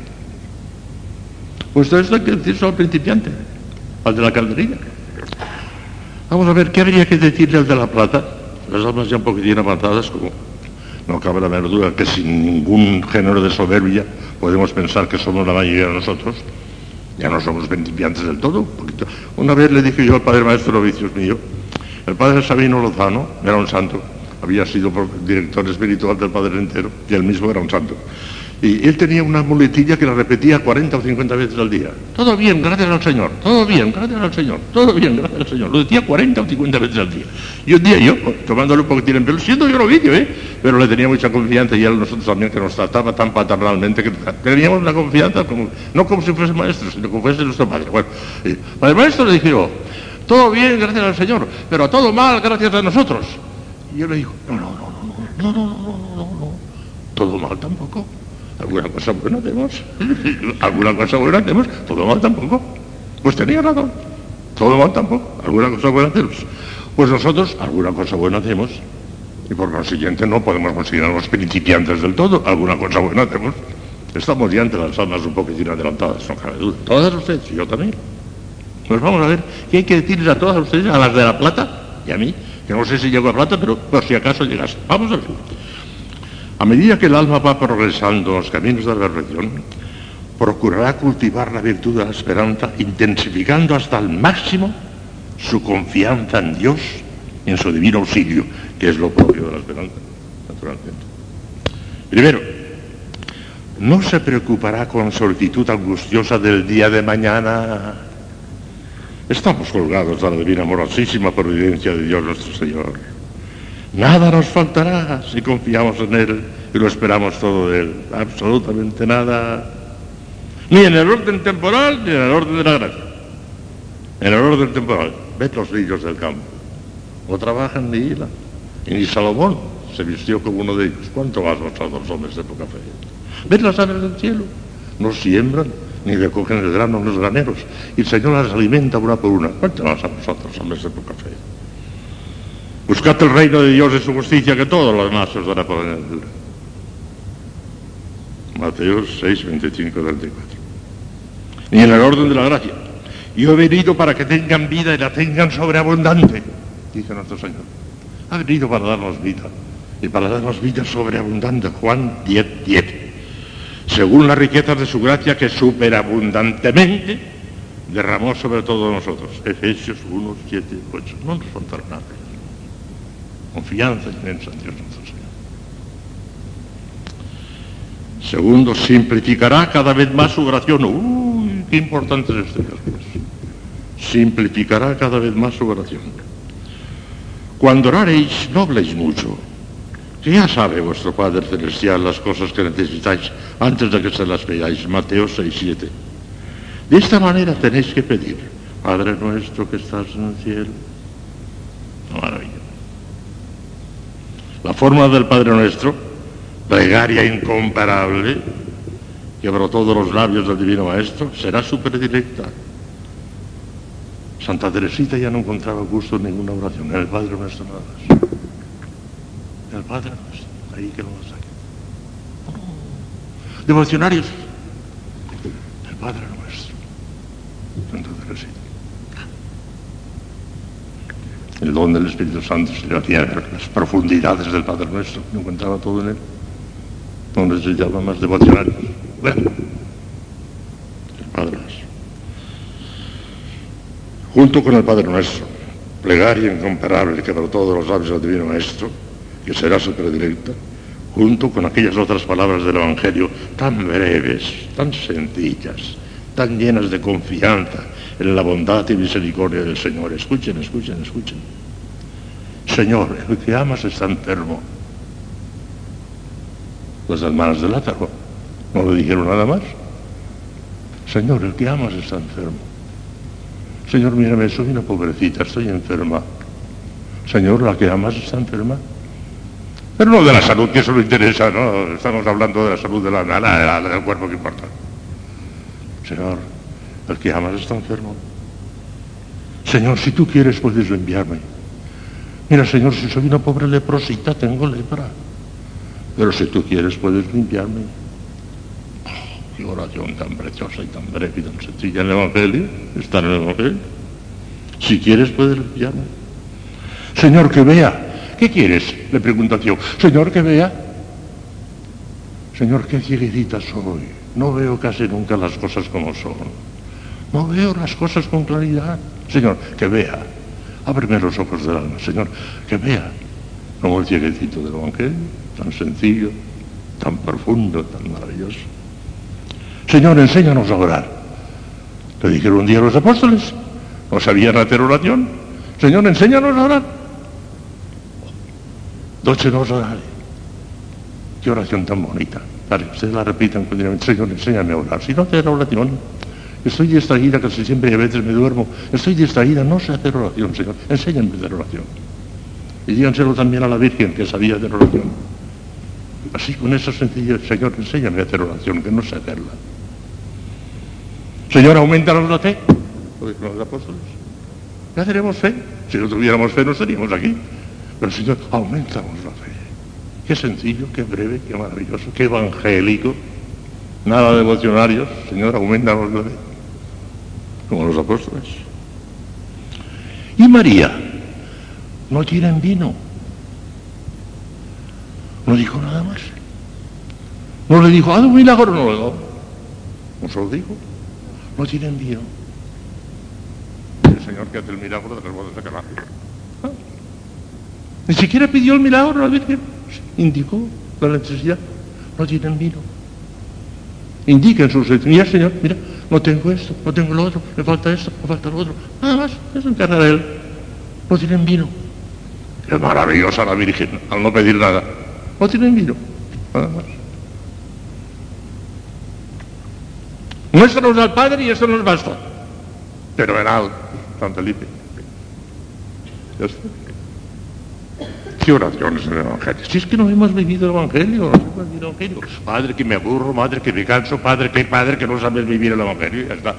Pues esto hay que decirlo al principiante, al de la calderilla. Vamos a ver, ¿qué habría que decirle al de la plata? Las almas ya un poquitín avanzadas, como no cabe la menor duda que sin ningún género de soberbia podemos pensar que somos la mayoría de nosotros. Ya no somos principiantes del todo. Una vez le dije yo al padre maestro novicios mío, el padre Sabino Lozano era un santo, había sido director espiritual del padre entero y él mismo era un santo. Y él tenía una muletilla que la repetía 40 o 50 veces al día. Todo bien, gracias al Señor. Todo bien, gracias al Señor. Todo bien, gracias al Señor. Lo decía 40 o 50 veces al día. Y un día yo, tomándole un poquitín en pelo, siendo yo novicio, ¿eh? Pero le tenía mucha confianza y él nosotros también que nos trataba tan paternalmente que teníamos una confianza, como, no como si fuese maestro, sino como fuese nuestro padre. Bueno, para el maestro le dije yo, todo bien, gracias al Señor, pero todo mal, gracias a nosotros. Y yo le digo, no, no, no, no, no, no, no, no, no, no, todo mal tampoco alguna cosa buena hacemos, alguna cosa buena hacemos, todo mal tampoco. Pues tenía razón, todo mal tampoco, alguna cosa buena hacemos. Pues nosotros alguna cosa buena hacemos y por consiguiente no podemos considerarnos principiantes del todo, alguna cosa buena hacemos. Estamos ya entre las almas un poquitín adelantadas, no cabe duda. Todas ustedes y yo también. Pues vamos a ver qué hay que decirles a todas ustedes, a las de la plata y a mí, que no sé si llego a plata, pero por si acaso llegas. Vamos a ver. A medida que el alma va progresando en los caminos de la perfección, procurará cultivar la virtud de la esperanza, intensificando hasta el máximo su confianza en Dios y en su divino auxilio, que es lo propio de la esperanza, naturalmente. Primero, no se preocupará con solicitud angustiosa del día de mañana. Estamos colgados a la divina amorosísima providencia de Dios nuestro Señor. Nada nos faltará si confiamos en Él y lo esperamos todo de Él. Absolutamente nada. Ni en el orden temporal ni en el orden de la gracia. En el orden temporal, ved los niños del campo. No trabajan ni hilan. Y ni Salomón se vistió como uno de ellos. ¿Cuánto más vosotros, hombres de poca fe? Ved las aves del cielo. No siembran ni recogen el grano en los graneros. Y el Señor las alimenta una por una. ¿Cuánto más a vosotros, hombres de poca fe? Buscad el reino de Dios y su justicia, que todos los demás os dará por añadir. Mateo 6, 25, 34. Y en el orden de la gracia. Yo he venido para que tengan vida y la tengan sobreabundante, dice nuestro Señor. Ha venido para darnos vida y para darnos vida sobreabundante. Juan 10, 10. Según las riquezas de su gracia que superabundantemente derramó sobre todos nosotros. Efesios 1, 7, 8. No nos faltará nada. Confianza inmensa en Dios nuestro Señor. Segundo, simplificará cada vez más su oración. Uy, qué importante es Dios. Simplificará cada vez más su oración. Cuando oraréis, no habléis mucho, que ya sabe vuestro Padre Celestial las cosas que necesitáis antes de que se las veáis. Mateo 6, 7. De esta manera tenéis que pedir, Padre nuestro que estás en el cielo. Maravilla. La forma del Padre nuestro, plegaria incomparable, que brotó de los labios del Divino Maestro, será su predilecta. Santa Teresita ya no encontraba gusto en ninguna oración, en el Padre nuestro nada más. El Padre nuestro, ahí que lo saque. Devocionarios, el Padre nuestro, Teresita. El don del Espíritu Santo se hacía las profundidades del Padre nuestro, no encontraba todo en él. No necesitaba más devocionarios. Bueno, el Padre nuestro junto con el Padre Nuestro, plegaria incomparable que brotó de los labios del Divino Maestro, que será su predilecta, junto con aquellas otras palabras del Evangelio tan breves, tan sencillas, tan llenas de confianza en la bondad y misericordia del Señor. Escuchen, escuchen, escuchen. Señor, el que amas está enfermo. Las hermanas de Lázaro no le dijeron nada más. Señor, el que amas está enfermo. Señor, mírame, soy una pobrecita, estoy enferma. Señor, la que amas está enferma. Pero no de la salud, que eso no interesa, ¿no? Estamos hablando de la salud de la, la, la, del cuerpo que importa. Señor, el que amas está enfermo. Señor, si tú quieres puedes enviarme. Mira, Señor, si soy una pobre leprosita, tengo lepra. Pero si tú quieres puedes limpiarme. Oh, qué oración tan preciosa y tan breve y tan sencilla en el Evangelio. Está en el Evangelio. Si quieres puedes limpiarme. Señor, que vea. ¿Qué quieres? Le pregunta Dios. Señor, que vea. Señor, qué cieguecita soy. No veo casi nunca las cosas como son. No veo las cosas con claridad. Señor, que vea. Ábreme los ojos del alma, Señor, que vea. Como el cieguecito del Evangelio, tan sencillo, tan profundo, tan maravilloso. Señor, enséñanos a orar. Le dijeron un día los apóstoles, no sabían hacer oración. Señor, enséñanos a orar. Doce nos orare. Qué oración tan bonita. Vale, ustedes la repitan continuamente. Señor, enséñame a orar. Si no hacer oración, estoy distraída, casi siempre y a veces me duermo. Estoy distraída, no sé hacer oración, Señor. Enséñame a hacer oración. Y díganselo también a la Virgen que sabía hacer oración. Así con esa sencillez, Señor, enséñame a hacer oración, que no sé hacerla. Señor, aumentanos la fe. Lo dijeron los apóstoles. Ya tenemos fe. Si no tuviéramos fe no estaríamos aquí. Pero Señor, aumentamos la fe. Qué sencillo, qué breve, qué maravilloso, qué evangélico. Nada de devocionarios. Señor, aumentanos la fe. Como los apóstoles. Y María, no tienen vino. No dijo nada más. No le dijo, haz un milagro, no le dio. No se lo dijo. No tienen vino. El Señor que hace el milagro de las bodas de Caná. Ah. Ni siquiera pidió el milagro la Virgen. Indicó la necesidad. No tienen vino. Indica en sus mira Señor, mira, no tengo esto, no tengo lo otro, me falta esto, me falta lo otro. Nada más, eso encarga de él. No tienen vino. Es maravillosa la Virgen, al no pedir nada. No tienen vino. Nada más. Muéstranos al Padre y eso nos basta. Pero verá, San Felipe. Ya está. ¿Qué oraciones en el Evangelio? Si es que no hemos vivido el Evangelio, no hemos vivido el Evangelio. Padre que me aburro, madre que me canso, padre que padre que no sabes vivir el Evangelio, ya está.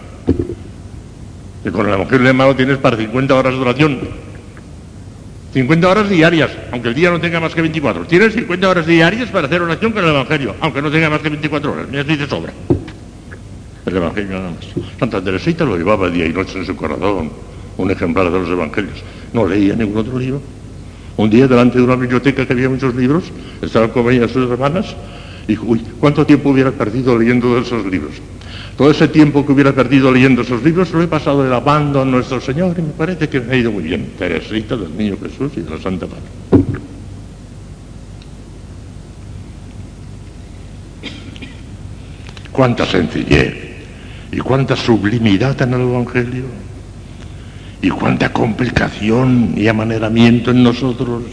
Y con el Evangelio de mano tienes para 50 horas de oración. 50 horas diarias, aunque el día no tenga más que 24. Tienes 50 horas diarias para hacer oración con el Evangelio, aunque no tenga más que 24 horas. Mira, de sobra. El Evangelio nada más. Santa Teresita lo llevaba día y noche en su corazón, un ejemplar de los Evangelios. No leía ningún otro libro. Un día delante de una biblioteca que había muchos libros, estaban con ella sus hermanas, y uy, ¿cuánto tiempo hubiera perdido leyendo esos libros? Todo ese tiempo que hubiera perdido leyendo esos libros lo he pasado alabando a nuestro Señor y me parece que me ha ido muy bien. Teresita del Niño Jesús y de la Santa Madre. Cuánta sencillez y cuánta sublimidad en el Evangelio y cuánta complicación y amaneramiento en nosotros.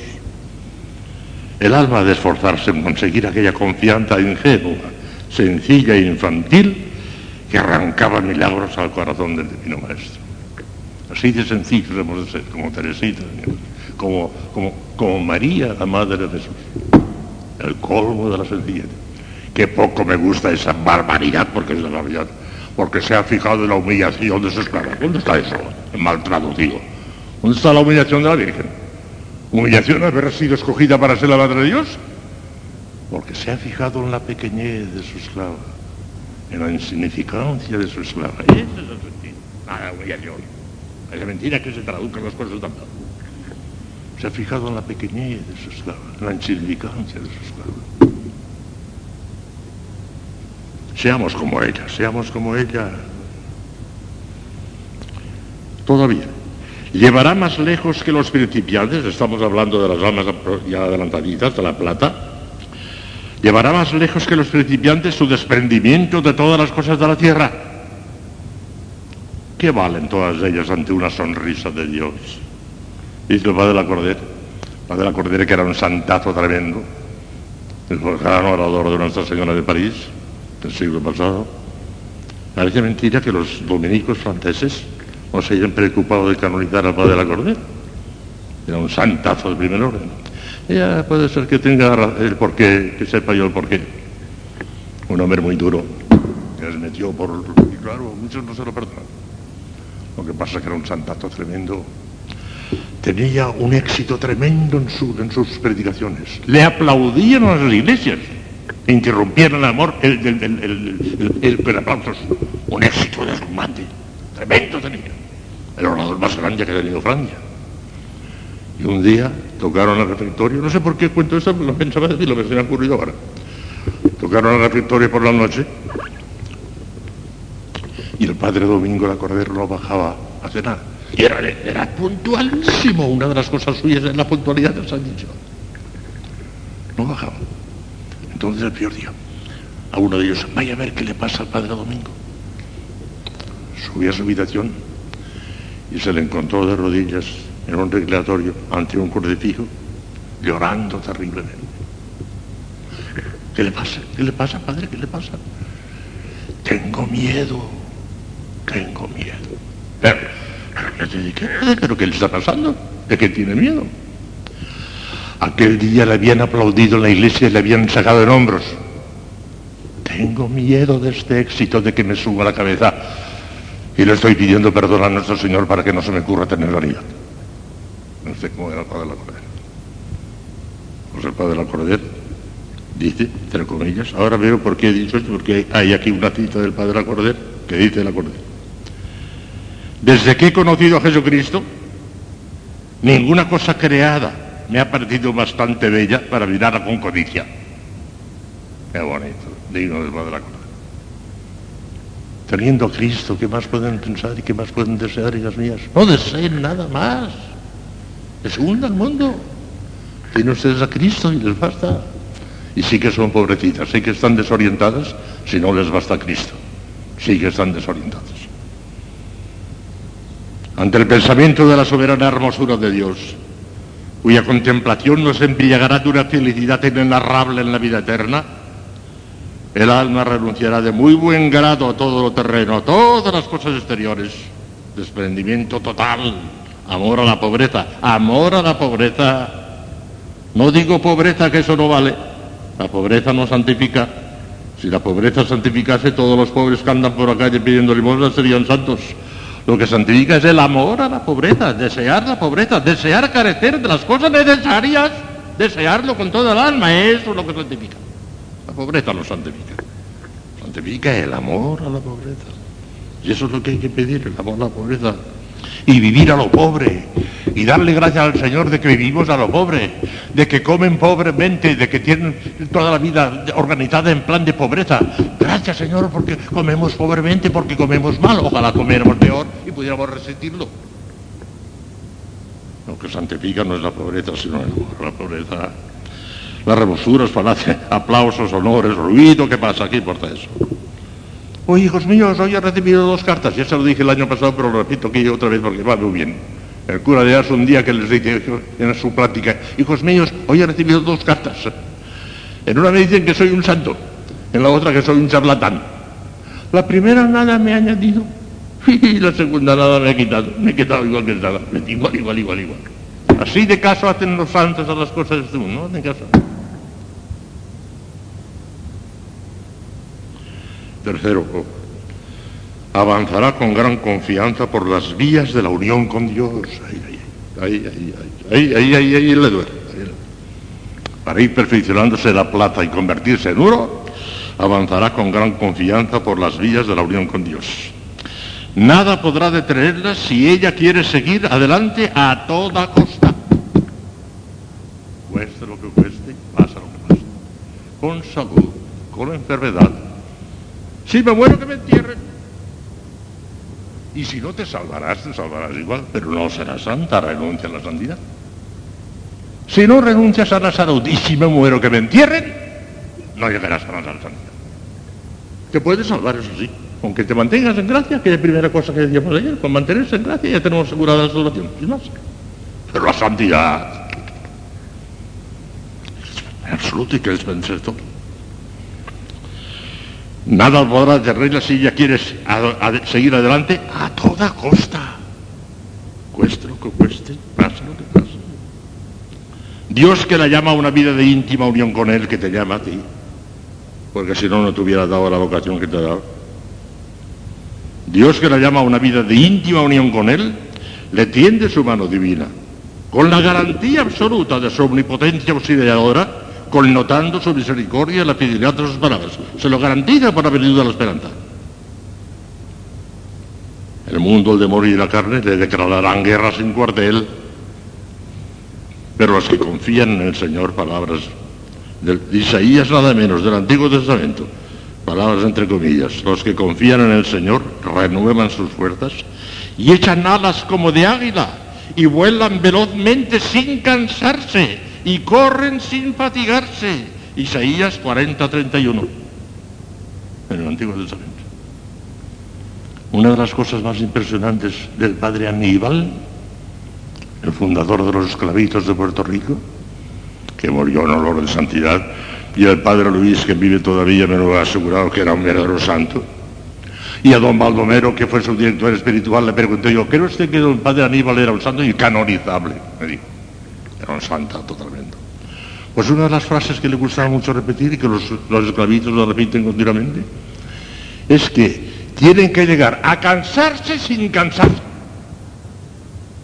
El alma de esforzarse en conseguir aquella confianza ingenua, sencilla e infantil que arrancaba milagros al corazón del Divino Maestro. Así de sencillos hemos de ser, como Teresita, como, como, como María, la Madre de Jesús. El colmo de la sencillez. Qué poco me gusta esa barbaridad, porque es la realidad, porque se ha fijado en la humillación de su esclava. ¿Dónde está eso? Mal traducido. ¿Dónde está la humillación de la Virgen? ¿Humillación haber sido escogida para ser la Madre de Dios? Porque se ha fijado en la pequeñez de su esclava en la insignificancia de su esclava. Ese es el sentido. Nada de humillación. Es mentira que se traduzcan las cosas tanto. Se ha fijado en la pequeñez de su esclava, en la insignificancia de su esclava. Seamos como ella, seamos como ella. Todavía. Llevará más lejos que los principiantes, estamos hablando de las almas ya adelantaditas, de la plata, llevará más lejos que los principiantes su desprendimiento de todas las cosas de la tierra. ¿Qué valen todas ellas ante una sonrisa de Dios? Dice el padre de la Cordera, el padre de la Cordera que era un santazo tremendo, el gran orador de Nuestra Señora de París, del siglo pasado. Parece mentira que los dominicos franceses no se hayan preocupado de canonizar al padre de la Cordera. Era un santazo de primer orden. Ya puede ser que tenga el porqué, que sepa yo el porqué. Un hombre muy duro, que les metió por... Y claro, muchos no se lo perdonan. Lo que pasa es que era un santazo tremendo. Tenía un éxito tremendo en, su, en sus predicaciones. Le aplaudían a las iglesias. Interrumpieron el amor, el, el, el, el, aplausos. Un éxito deslumbrante. Tremendo tenía. El orador más grande que ha tenido Francia. Y un día tocaron el refectorio, no sé por qué cuento esto, lo pensaba decir, lo que se me ha ocurrido ahora. Tocaron el refectorio por la noche y el padre Domingo la Cordero no bajaba a cenar. Y era, era puntualísimo, una de las cosas suyas es la puntualidad de San Dicho. No bajaba. Entonces el peor día, a uno de ellos, vaya a ver qué le pasa al padre Domingo. Subí a su habitación y se le encontró de rodillas en un recreatorio ante un crucifijo, llorando terriblemente. ¿Qué le pasa? ¿Qué le pasa, padre? ¿Qué le pasa? Tengo miedo, tengo miedo. Pero, ¿qué, ¿Pero qué le está pasando? ¿De qué tiene miedo? Aquel día le habían aplaudido en la iglesia y le habían sacado en hombros. Tengo miedo de este éxito de que me suba la cabeza y le estoy pidiendo perdón a nuestro Señor para que no se me ocurra tener vanidad. No sé cómo era el padre de la Cordera. Pues el padre de la Cordera dice, entre comillas, ahora veo por qué he dicho esto, porque hay aquí una cita del padre de la Cordera que dice la Cordera. Desde que he conocido a Jesucristo, ninguna cosa creada me ha parecido bastante bella para mirarla con codicia. Qué bonito, digno del Cordera. Teniendo a Cristo, ¿qué más pueden pensar y qué más pueden desear, hijas mías? No deseen nada más. Es un al mundo. Tienen ustedes a Cristo y les basta. Y sí que son pobrecitas, sí que están desorientadas si no les basta Cristo. Sí que están desorientadas. Ante el pensamiento de la soberana hermosura de Dios, cuya contemplación nos embriagará de una felicidad inenarrable en la vida eterna, el alma renunciará de muy buen grado a todo lo terreno, a todas las cosas exteriores, desprendimiento total, amor a la pobreza, amor a la pobreza. No digo pobreza que eso no vale, la pobreza no santifica. Si la pobreza santificase, todos los pobres que andan por la calle pidiendo limosna serían santos. Lo que santifica es el amor a la pobreza, desear la pobreza, desear carecer de las cosas necesarias, desearlo con toda el alma, eso es lo que santifica. La pobreza no santifica. Santifica el amor a la pobreza. Y eso es lo que hay que pedir, el amor a la pobreza. Y vivir a lo pobre y darle gracias al Señor de que vivimos a lo pobre, de que comen pobremente, de que tienen toda la vida organizada en plan de pobreza. Gracias Señor porque comemos pobremente, porque comemos mal. Ojalá comiéramos peor y pudiéramos resentirlo. Lo que santifica no es la pobreza, sino la pobreza. Las remosuras, falacias, aplausos, honores, ruido, ¿qué pasa aquí por eso? Oye, hijos míos, hoy he recibido dos cartas. Ya se lo dije el año pasado, pero lo repito aquí otra vez porque va muy bien. El cura de Ars un día que les dice en su plática, hijos míos, hoy he recibido dos cartas. En una me dicen que soy un santo, en la otra que soy un charlatán. La primera nada me ha añadido y la segunda nada me ha quitado. Me he quedado igual que estaba. Igual, igual, igual, igual. Así de caso hacen los santos a las cosas de este mundo, ¿no? Hacen caso. Tercero, avanzará con gran confianza por las vías de la unión con Dios. Ahí, ahí, ahí, ahí, ahí, ahí, le duele. Para ir perfeccionándose la plata y convertirse en oro, avanzará con gran confianza por las vías de la unión con Dios. Nada podrá detenerla si ella quiere seguir adelante a toda costa. Cueste lo que cueste, pasa lo que pase. Con salud, con enfermedad. Si me muero que me entierren. Y si no te salvarás, te salvarás igual, pero no serás santa, renuncia a la santidad. Si no renuncias a la salud y si me muero que me entierren, no llegarás a la santidad. Te puedes salvar, eso sí, aunque te mantengas en gracia, que es la primera cosa que decíamos ayer, con mantenerse en gracia ya tenemos asegurada la salvación, sin más. Pero la santidad, en absoluto, y que es vencer todo. Nada podrá regla si ya quieres seguir adelante a toda costa. Cueste lo que cueste, pase lo que pase. Dios que la llama a una vida de íntima unión con Él, que te llama a ti. Porque si no, no te hubiera dado la vocación que te ha dado. Dios que la llama a una vida de íntima unión con Él, le tiende su mano divina, con la garantía absoluta de su omnipotencia auxiliadora, connotando su misericordia y la fidelidad de sus palabras. Se lo garantiza por haber la esperanza. El mundo, el demonio y la carne le declararán guerra sin cuartel, pero los que confían en el Señor, palabras de Isaías nada menos, del Antiguo Testamento, palabras entre comillas, los que confían en el Señor renuevan sus fuerzas y echan alas como de águila y vuelan velozmente sin cansarse y corren sin fatigarse. Isaías 40, 31, en el Antiguo Testamento. Una de las cosas más impresionantes del padre Aníbal, el fundador de los esclavitos de Puerto Rico, que murió en olor de santidad, y el padre Luis, que vive todavía, me lo ha asegurado que era un verdadero santo. Y a don Baldomero, que fue su director espiritual, le pregunté yo, ¿cree usted que don padre Aníbal era un santo y canonizable? Me dijo. Era un santo totalmente. Pues una de las frases que le gustaba mucho repetir y que los, los esclavitos lo repiten continuamente es que tienen que llegar a cansarse sin cansarse.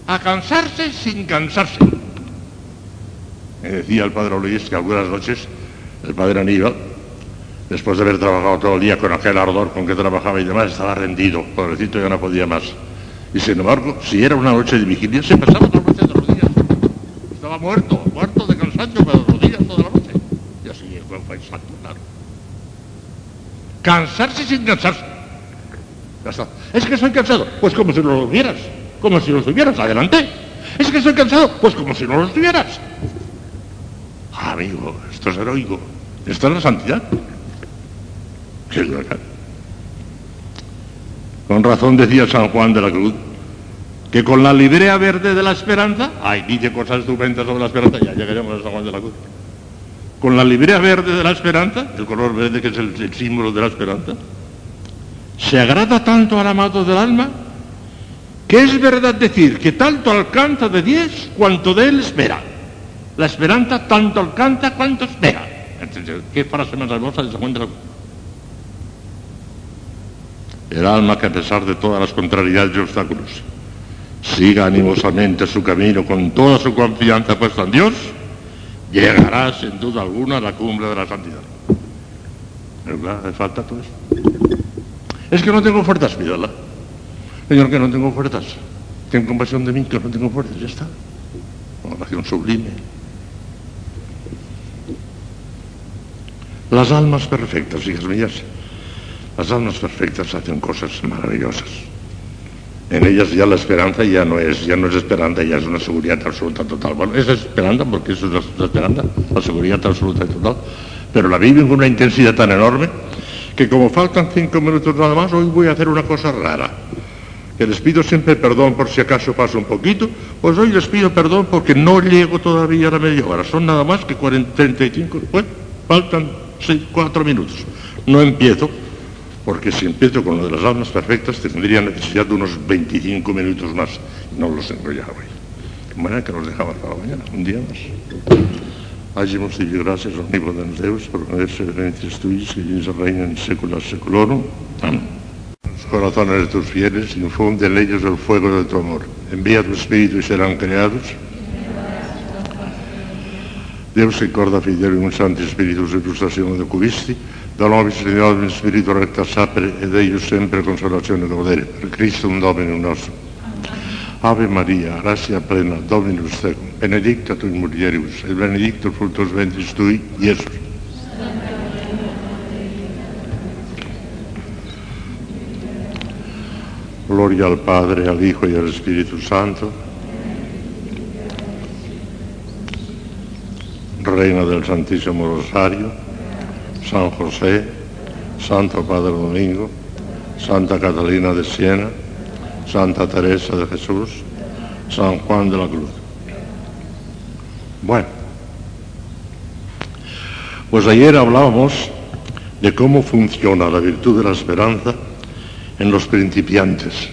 A cansarse sin cansarse. Me decía el padre Luis que algunas noches el padre Aníbal, después de haber trabajado todo el día con aquel ardor con que trabajaba y demás, estaba rendido, pobrecito ya no podía más. Y sin embargo, si era una noche de vigilia, se pasaba toda la noche de rodillas. Muerto, muerto de cansancio, pero rodillas toda la noche. Y así fue exacto, claro. Cansarse sin cansarse. Es que soy cansado. Pues como si no lo vieras. Como si no lo tuvieras. Adelante. Es que estoy cansado. Pues como si no lo tuvieras. amigo, esto es heroico. Esto es la santidad. Con razón decía San Juan de la Cruz que con la librea verde de la esperanza, ay, dice cosas estupendas sobre la esperanza, ya llegaremos a San Juan de la Cruz. Con la librea verde de la esperanza, el color verde que es el, símbolo de la esperanza, se agrada tanto al amado del alma que es verdad decir que tanto alcanza de diez cuanto de él espera. La esperanza tanto alcanza cuanto espera. ¿Qué frase más hermosa de San Juan de la Cruz? El alma que a pesar de todas las contrariedades y obstáculos siga animosamente su camino con toda su confianza puesta en Dios, llegará sin duda alguna a la cumbre de la santidad. ¿Verdad? ¿Le falta todo eso? Es que no tengo fuerzas, pídala. Señor, que no tengo fuerzas. ten compasión de mí que no tengo fuerzas, ya está. Una oración sublime. Las almas perfectas, hijas mías, las almas perfectas hacen cosas maravillosas. En ellas ya la esperanza ya no es, ya no es esperanza, ya es una seguridad absoluta total. Bueno, es esperanza porque eso es la esperanza, la seguridad absoluta y total. Pero la viven con una intensidad tan enorme que como faltan cinco minutos nada más, hoy voy a hacer una cosa rara. Que les pido siempre perdón por si acaso paso un poquito, pues hoy les pido perdón porque no llego todavía a la media hora. Son nada más que 40, 35, pues faltan seis, cuatro minutos. No empiezo, porque si empiezo con lo de las almas perfectas tendría necesidad de unos 25 minutos más. No los enrollaba hoy. De manera que los dejaba para mañana, un día más. Hagamos y gracias omnipotens Deus por ponerse beneficios tuyos que dins reina en século seculorum. Los corazones de tus fieles infunde en ellos el fuego de tu amor. Envía tu espíritu y serán creados. Deus che corda fidele un santo spirito illustrazione de cubisti, da nobis Signore in spirito recta sapere ed eius sempre consolazione e godere. Per Cristo un Dominum nostro. Ave Maria, gratia plena, Dominus tecum, benedicta tu in mulieribus, et benedictus fructus ventris tui, Iesus. Gloria al Padre, al Hijo y al Espíritu Santo. Reina del Santísimo Rosario, San José, Santo Padre Domingo, Santa Catalina de Siena, Santa Teresa de Jesús, San Juan de la Cruz. Bueno, pues ayer hablábamos de cómo funciona la virtud de la esperanza en los principiantes,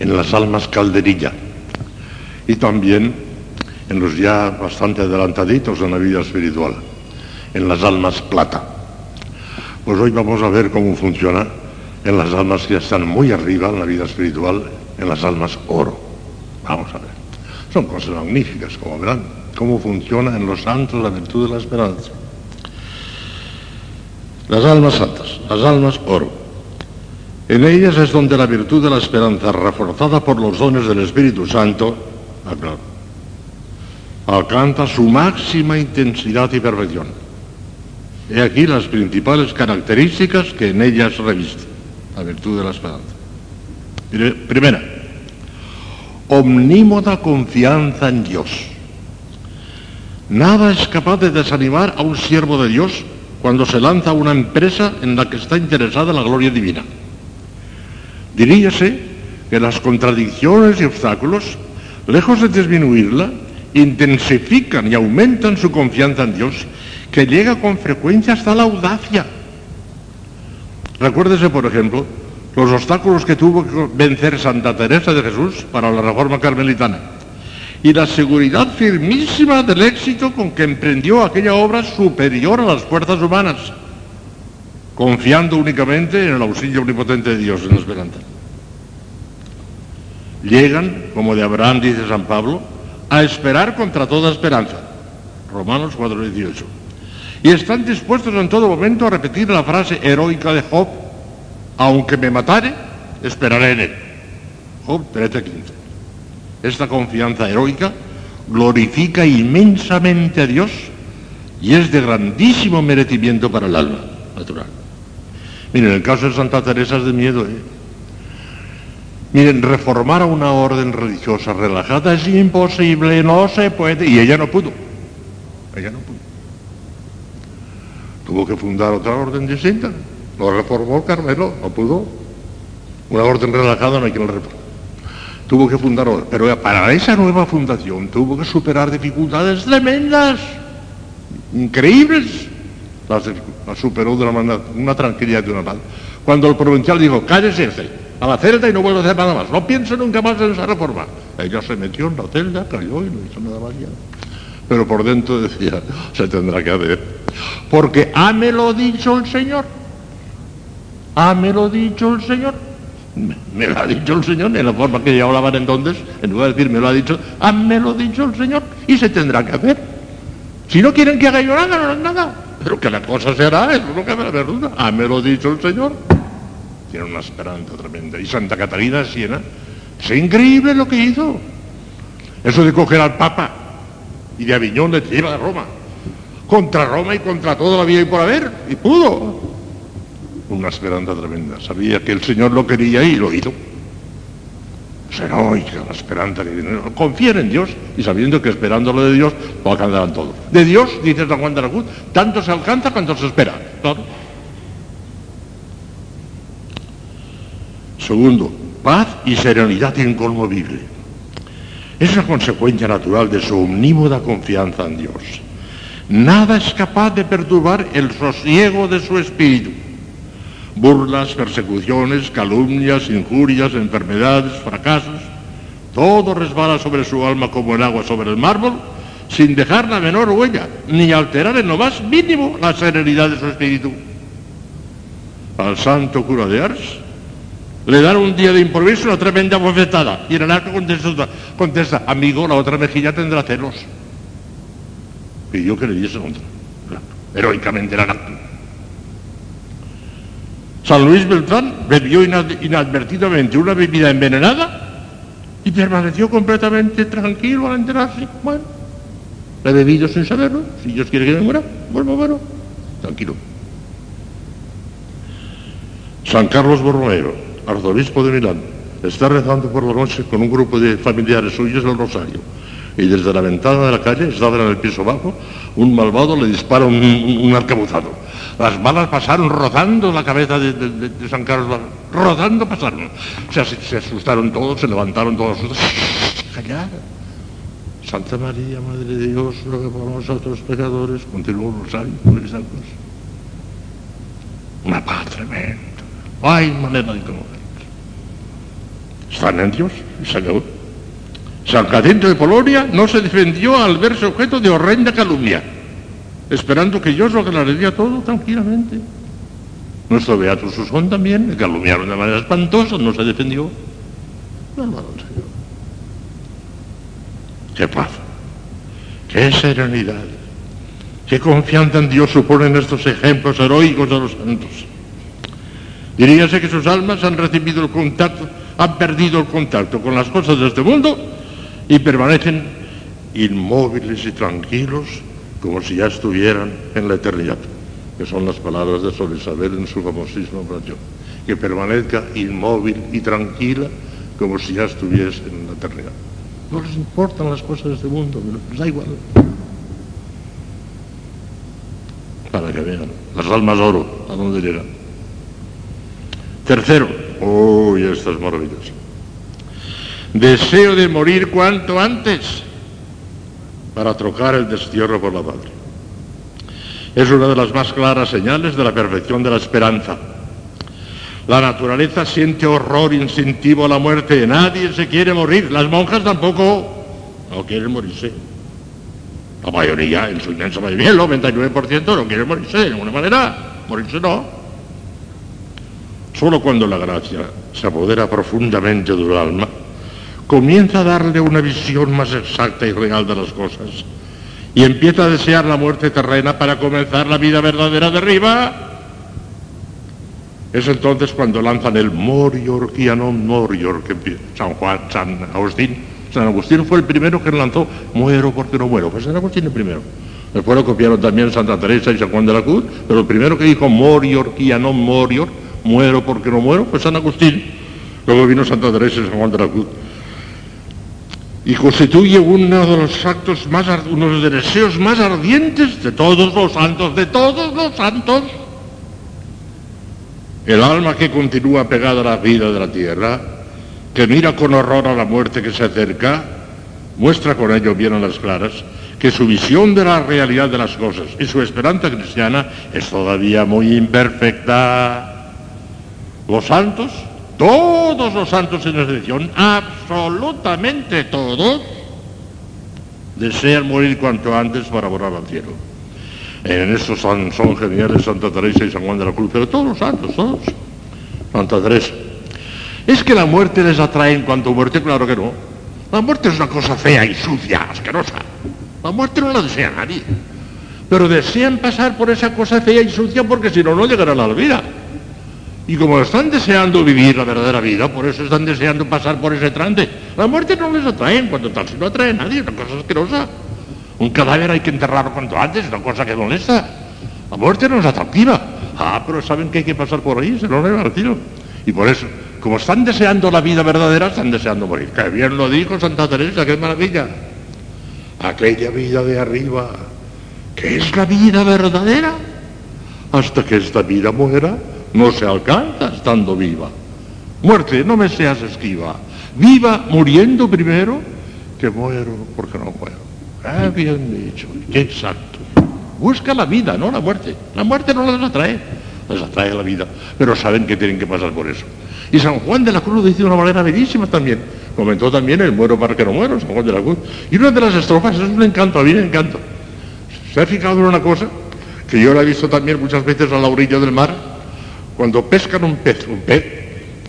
en las almas calderilla y también en los ya bastante adelantaditos en la vida espiritual, en las almas plata. Pues hoy vamos a ver cómo funciona en las almas que están muy arriba en la vida espiritual, en las almas oro. Vamos a ver. Son cosas magníficas, como verán, cómo funciona en los santos la virtud de la esperanza. Las almas santas, las almas oro. En ellas es donde la virtud de la esperanza, reforzada por los dones del Espíritu Santo, alcanza su máxima intensidad y perfección. He aquí las principales características que en ellas reviste la virtud de la esperanza. Primera, omnímoda confianza en Dios. Nada es capaz de desanimar a un siervo de Dios cuando se lanza a una empresa en la que está interesada la gloria divina. Diríase que las contradicciones y obstáculos, lejos de disminuirla, intensifican y aumentan su confianza en Dios, que llega con frecuencia hasta la audacia. Recuérdese, por ejemplo, los obstáculos que tuvo que vencer Santa Teresa de Jesús para la reforma carmelitana y la seguridad firmísima del éxito con que emprendió aquella obra superior a las fuerzas humanas, confiando únicamente en el auxilio omnipotente de Dios en la esperanza. Llegan, como de Abraham dice San Pablo, a esperar contra toda esperanza. Romanos 4:18. Y están dispuestos en todo momento a repetir la frase heroica de Job, aunque me matare, esperaré en él. Job 13:15. Esta confianza heroica glorifica inmensamente a Dios y es de grandísimo merecimiento para el alma natural. Miren, el caso de Santa Teresa es de miedo, ¿eh? Miren, reformar a una orden religiosa relajada es imposible, no se puede. Y ella no pudo. Ella no pudo. Tuvo que fundar otra orden distinta. Lo reformó el Carmelo, no pudo. Una orden relajada no hay que la reformar. Tuvo que fundar otra. Pero para esa nueva fundación tuvo que superar dificultades tremendas, increíbles. Las, superó de una manera, una tranquilidad de una paz. Cuando el provincial dijo, cállese usted a la celda y no vuelvo a hacer nada más. No pienso nunca más en esa reforma. Ella se metió en la celda, cayó y no hizo nada más ya. Pero por dentro decía, se tendrá que hacer. Porque lo dicho el Señor. lo dicho el Señor. Me, lo ha dicho el Señor en la forma que ya hablaban entonces, en lugar de decir me lo ha dicho, lo dicho el Señor y se tendrá que hacer. Si no quieren que haga yo nada, no hagan nada. Pero que la cosa será, eso es lo que me la duda. lo dicho el Señor tiene una esperanza tremenda. Y Santa Catalina de Siena Es increíble lo que hizo. Eso de coger al Papa y de Aviñón le lleva a Roma. Contra Roma y contra toda la vida y por haber. Y pudo. Una esperanza tremenda. Sabía que el Señor lo quería y lo hizo. Es heroica la esperanza que tiene. En Dios y sabiendo que esperándolo de Dios lo alcanzarán todo. De Dios, dice San Juan de la Cruz, tanto se alcanza cuanto se espera. Segundo, paz y serenidad inconmovible. Es una consecuencia natural de su omnímoda confianza en Dios. Nada es capaz de perturbar el sosiego de su espíritu. Burlas, persecuciones, calumnias, injurias, enfermedades, fracasos, todo resbala sobre su alma como el agua sobre el mármol, sin dejar la menor huella, ni alterar en lo más mínimo la serenidad de su espíritu. Al santo cura de Ars le dan un día de improviso una tremenda bofetada. Y en el acto contesta, contesta, amigo, la otra mejilla tendrá celos. Y yo que le diese otra. Heroicamente la acto. San Luis Beltrán bebió inadvertidamente una bebida envenenada y permaneció completamente tranquilo al enterarse. Bueno, la he bebido sin saberlo. Si Dios quiere que me muera, bueno, bueno, tranquilo. San Carlos Borromeo, arzobispo de Milán, está rezando por la noche con un grupo de familiares suyos el rosario. Y desde la ventana de la calle, estaba en el piso bajo, un malvado le dispara un, arcabuzado. Las balas pasaron rodando la cabeza de, San Carlos, rodando pasaron. Se, asustaron todos, se levantaron todos. Callar. Santa María, Madre de Dios, ruega por nosotros pecadores, continuó el rosario con esa cosa. Una paz tremenda. Hay manera de conocer. Están en Dios y se acabó. San Jacinto de Polonia no se defendió al verse objeto de horrenda calumnia, esperando que Dios lo aclararía todo tranquilamente. Nuestro Beato Susón también le calumniaron de manera espantosa, no se defendió. No, no, Señor. Qué paz, qué serenidad, qué confianza en Dios suponen estos ejemplos heroicos de los santos. Diríase que sus almas han recibido el contacto, han perdido el contacto con las cosas de este mundo y permanecen inmóviles y tranquilos como si ya estuvieran en la eternidad, que son las palabras de Sor Isabel en su famosísima oración, que permanezca inmóvil y tranquila como si ya estuviese en la eternidad. No les importan las cosas de este mundo, les da igual. Para que vean, las almas oro, a dónde llegan. Tercero, uy, esto es maravilloso. Deseo de morir cuanto antes para trocar el destierro por la patria. Es una de las más claras señales de la perfección de la esperanza. La naturaleza siente horror instintivo a la muerte. Nadie se quiere morir. Las monjas tampoco no quieren morirse. La mayoría, en su inmensa mayoría, el 99% no quiere morirse de ninguna manera. Morirse no. Solo cuando la gracia se apodera profundamente del alma, comienza a darle una visión más exacta y real de las cosas y empieza a desear la muerte terrena para comenzar la vida verdadera de arriba. Es entonces cuando lanzan el morior y non morior, que San San Agustín. San Agustín fue el primero que lanzó muero porque no muero. Fue San Agustín el primero. Después lo copiaron también Santa Teresa y San Juan de la Cruz, pero el primero que dijo morior y non morior, muero porque no muero, fue San Agustín. Luego vino Santa Teresa y San Juan de la Cruz y constituye uno de los actos más, uno de los deseos más ardientes de todos los santos, de todos los santos. El alma que continúa pegada a la vida de la tierra, que mira con horror a la muerte que se acerca, muestra con ello bien a las claras que su visión de la realidad de las cosas y su esperanza cristiana es todavía muy imperfecta. Los santos todos los santos en excepción, absolutamente todos, desean morir cuanto antes para borrar al cielo. En son, son geniales Santa Teresa y San Juan de la Cruz, pero todos los santos, todos. Santa Teresa. ¿Es que la muerte les atrae en cuanto a muerte? Claro que no. La muerte es una cosa fea y sucia, asquerosa. La muerte no la desea nadie. Pero desean pasar por esa cosa fea y sucia porque si no, no llegarán a la vida. Y como están deseando vivir la verdadera vida, por eso están deseando pasar por ese trance. La muerte no les atrae en tal, si no atrae a nadie, una cosa asquerosa. Un cadáver hay que enterrarlo cuanto antes, es una cosa que molesta. La muerte no es atractiva. Ah, pero saben que hay que pasar por ahí, se lo llevan tiro. Y por eso, como están deseando la vida verdadera, están deseando morir. Que bien lo dijo Santa Teresa, qué maravilla. Aquella vida de arriba, que es la vida verdadera, hasta que esta vida muera, no se alcanza estando viva. Muerte, no me seas esquiva. Viva muriendo primero, que muero porque no muero. Ah, bien dicho, exacto. Busca la vida, no la muerte. La muerte no les atrae, les atrae la vida, pero saben que tienen que pasar por eso. Y San Juan de la Cruz lo dice de una manera bellísima también. Comentó también el muero para que no muero, San Juan de la Cruz. Y una de las estrofas es un encanto, a mí me encanta. ¿Se ha fijado en una cosa? Que yo la he visto también muchas veces a la orilla del mar, cuando pescan un pez, un pez,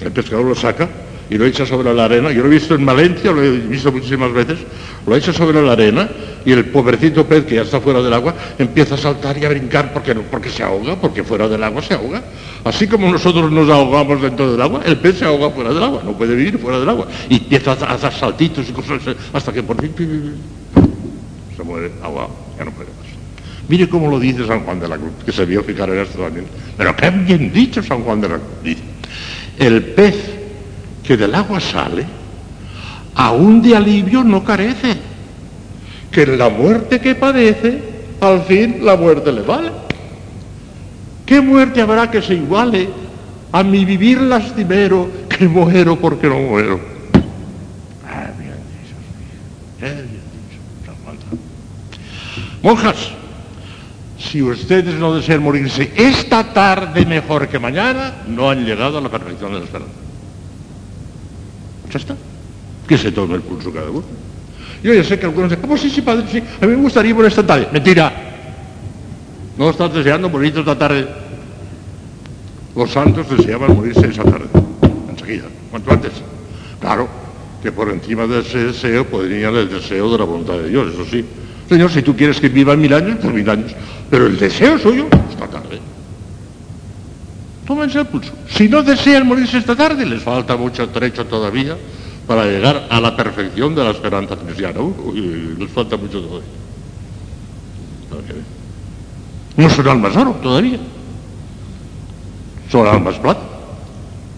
el pescador lo saca y lo echa sobre la arena. Yo lo he visto en Valencia, lo he visto muchísimas veces, lo echa sobre la arena y el pobrecito pez que ya está fuera del agua empieza a saltar y a brincar porque, porque se ahoga, porque fuera del agua se ahoga. Así como nosotros nos ahogamos dentro del agua, el pez se ahoga fuera del agua, no puede vivir fuera del agua. Y empieza a hacer saltitos y cosas hasta que por fin se muere ahogado, ya no puede más. Mire cómo lo dice San Juan de la Cruz, que se vio fijar en esto también. Pero qué bien dicho San Juan de la Cruz. Dice, el pez que del agua sale, aún de alivio no carece, que en la muerte que padece, al fin la muerte le vale. ¿Qué muerte habrá que se iguale a mi vivir lastimero que muero porque no muero? Ah, bien dicho, bien dicho, San Juan. Monjas, si ustedes no desean morirse esta tarde mejor que mañana, no han llegado a la perfección de la esperanza. Ya está. Que se tome el pulso cada uno. Yo ya sé que algunos dicen, ¿cómo sí, sí, padre? Sí, a mí me gustaría morir esta tarde. Mentira. No estás deseando morir esta tarde. Los santos deseaban morirse esa tarde. Enseguida, cuanto antes. Claro, que por encima de ese deseo podría el deseo de la voluntad de Dios, eso sí. Señor, si tú quieres que viva mil años, pues mil años. Pero el deseo suyo, esta tarde. Tómense el pulso. Si no desean morirse esta tarde, les falta mucho trecho todavía para llegar a la perfección de la esperanza cristiana. Les falta mucho todavía. No son almas oro todavía. Son almas plata.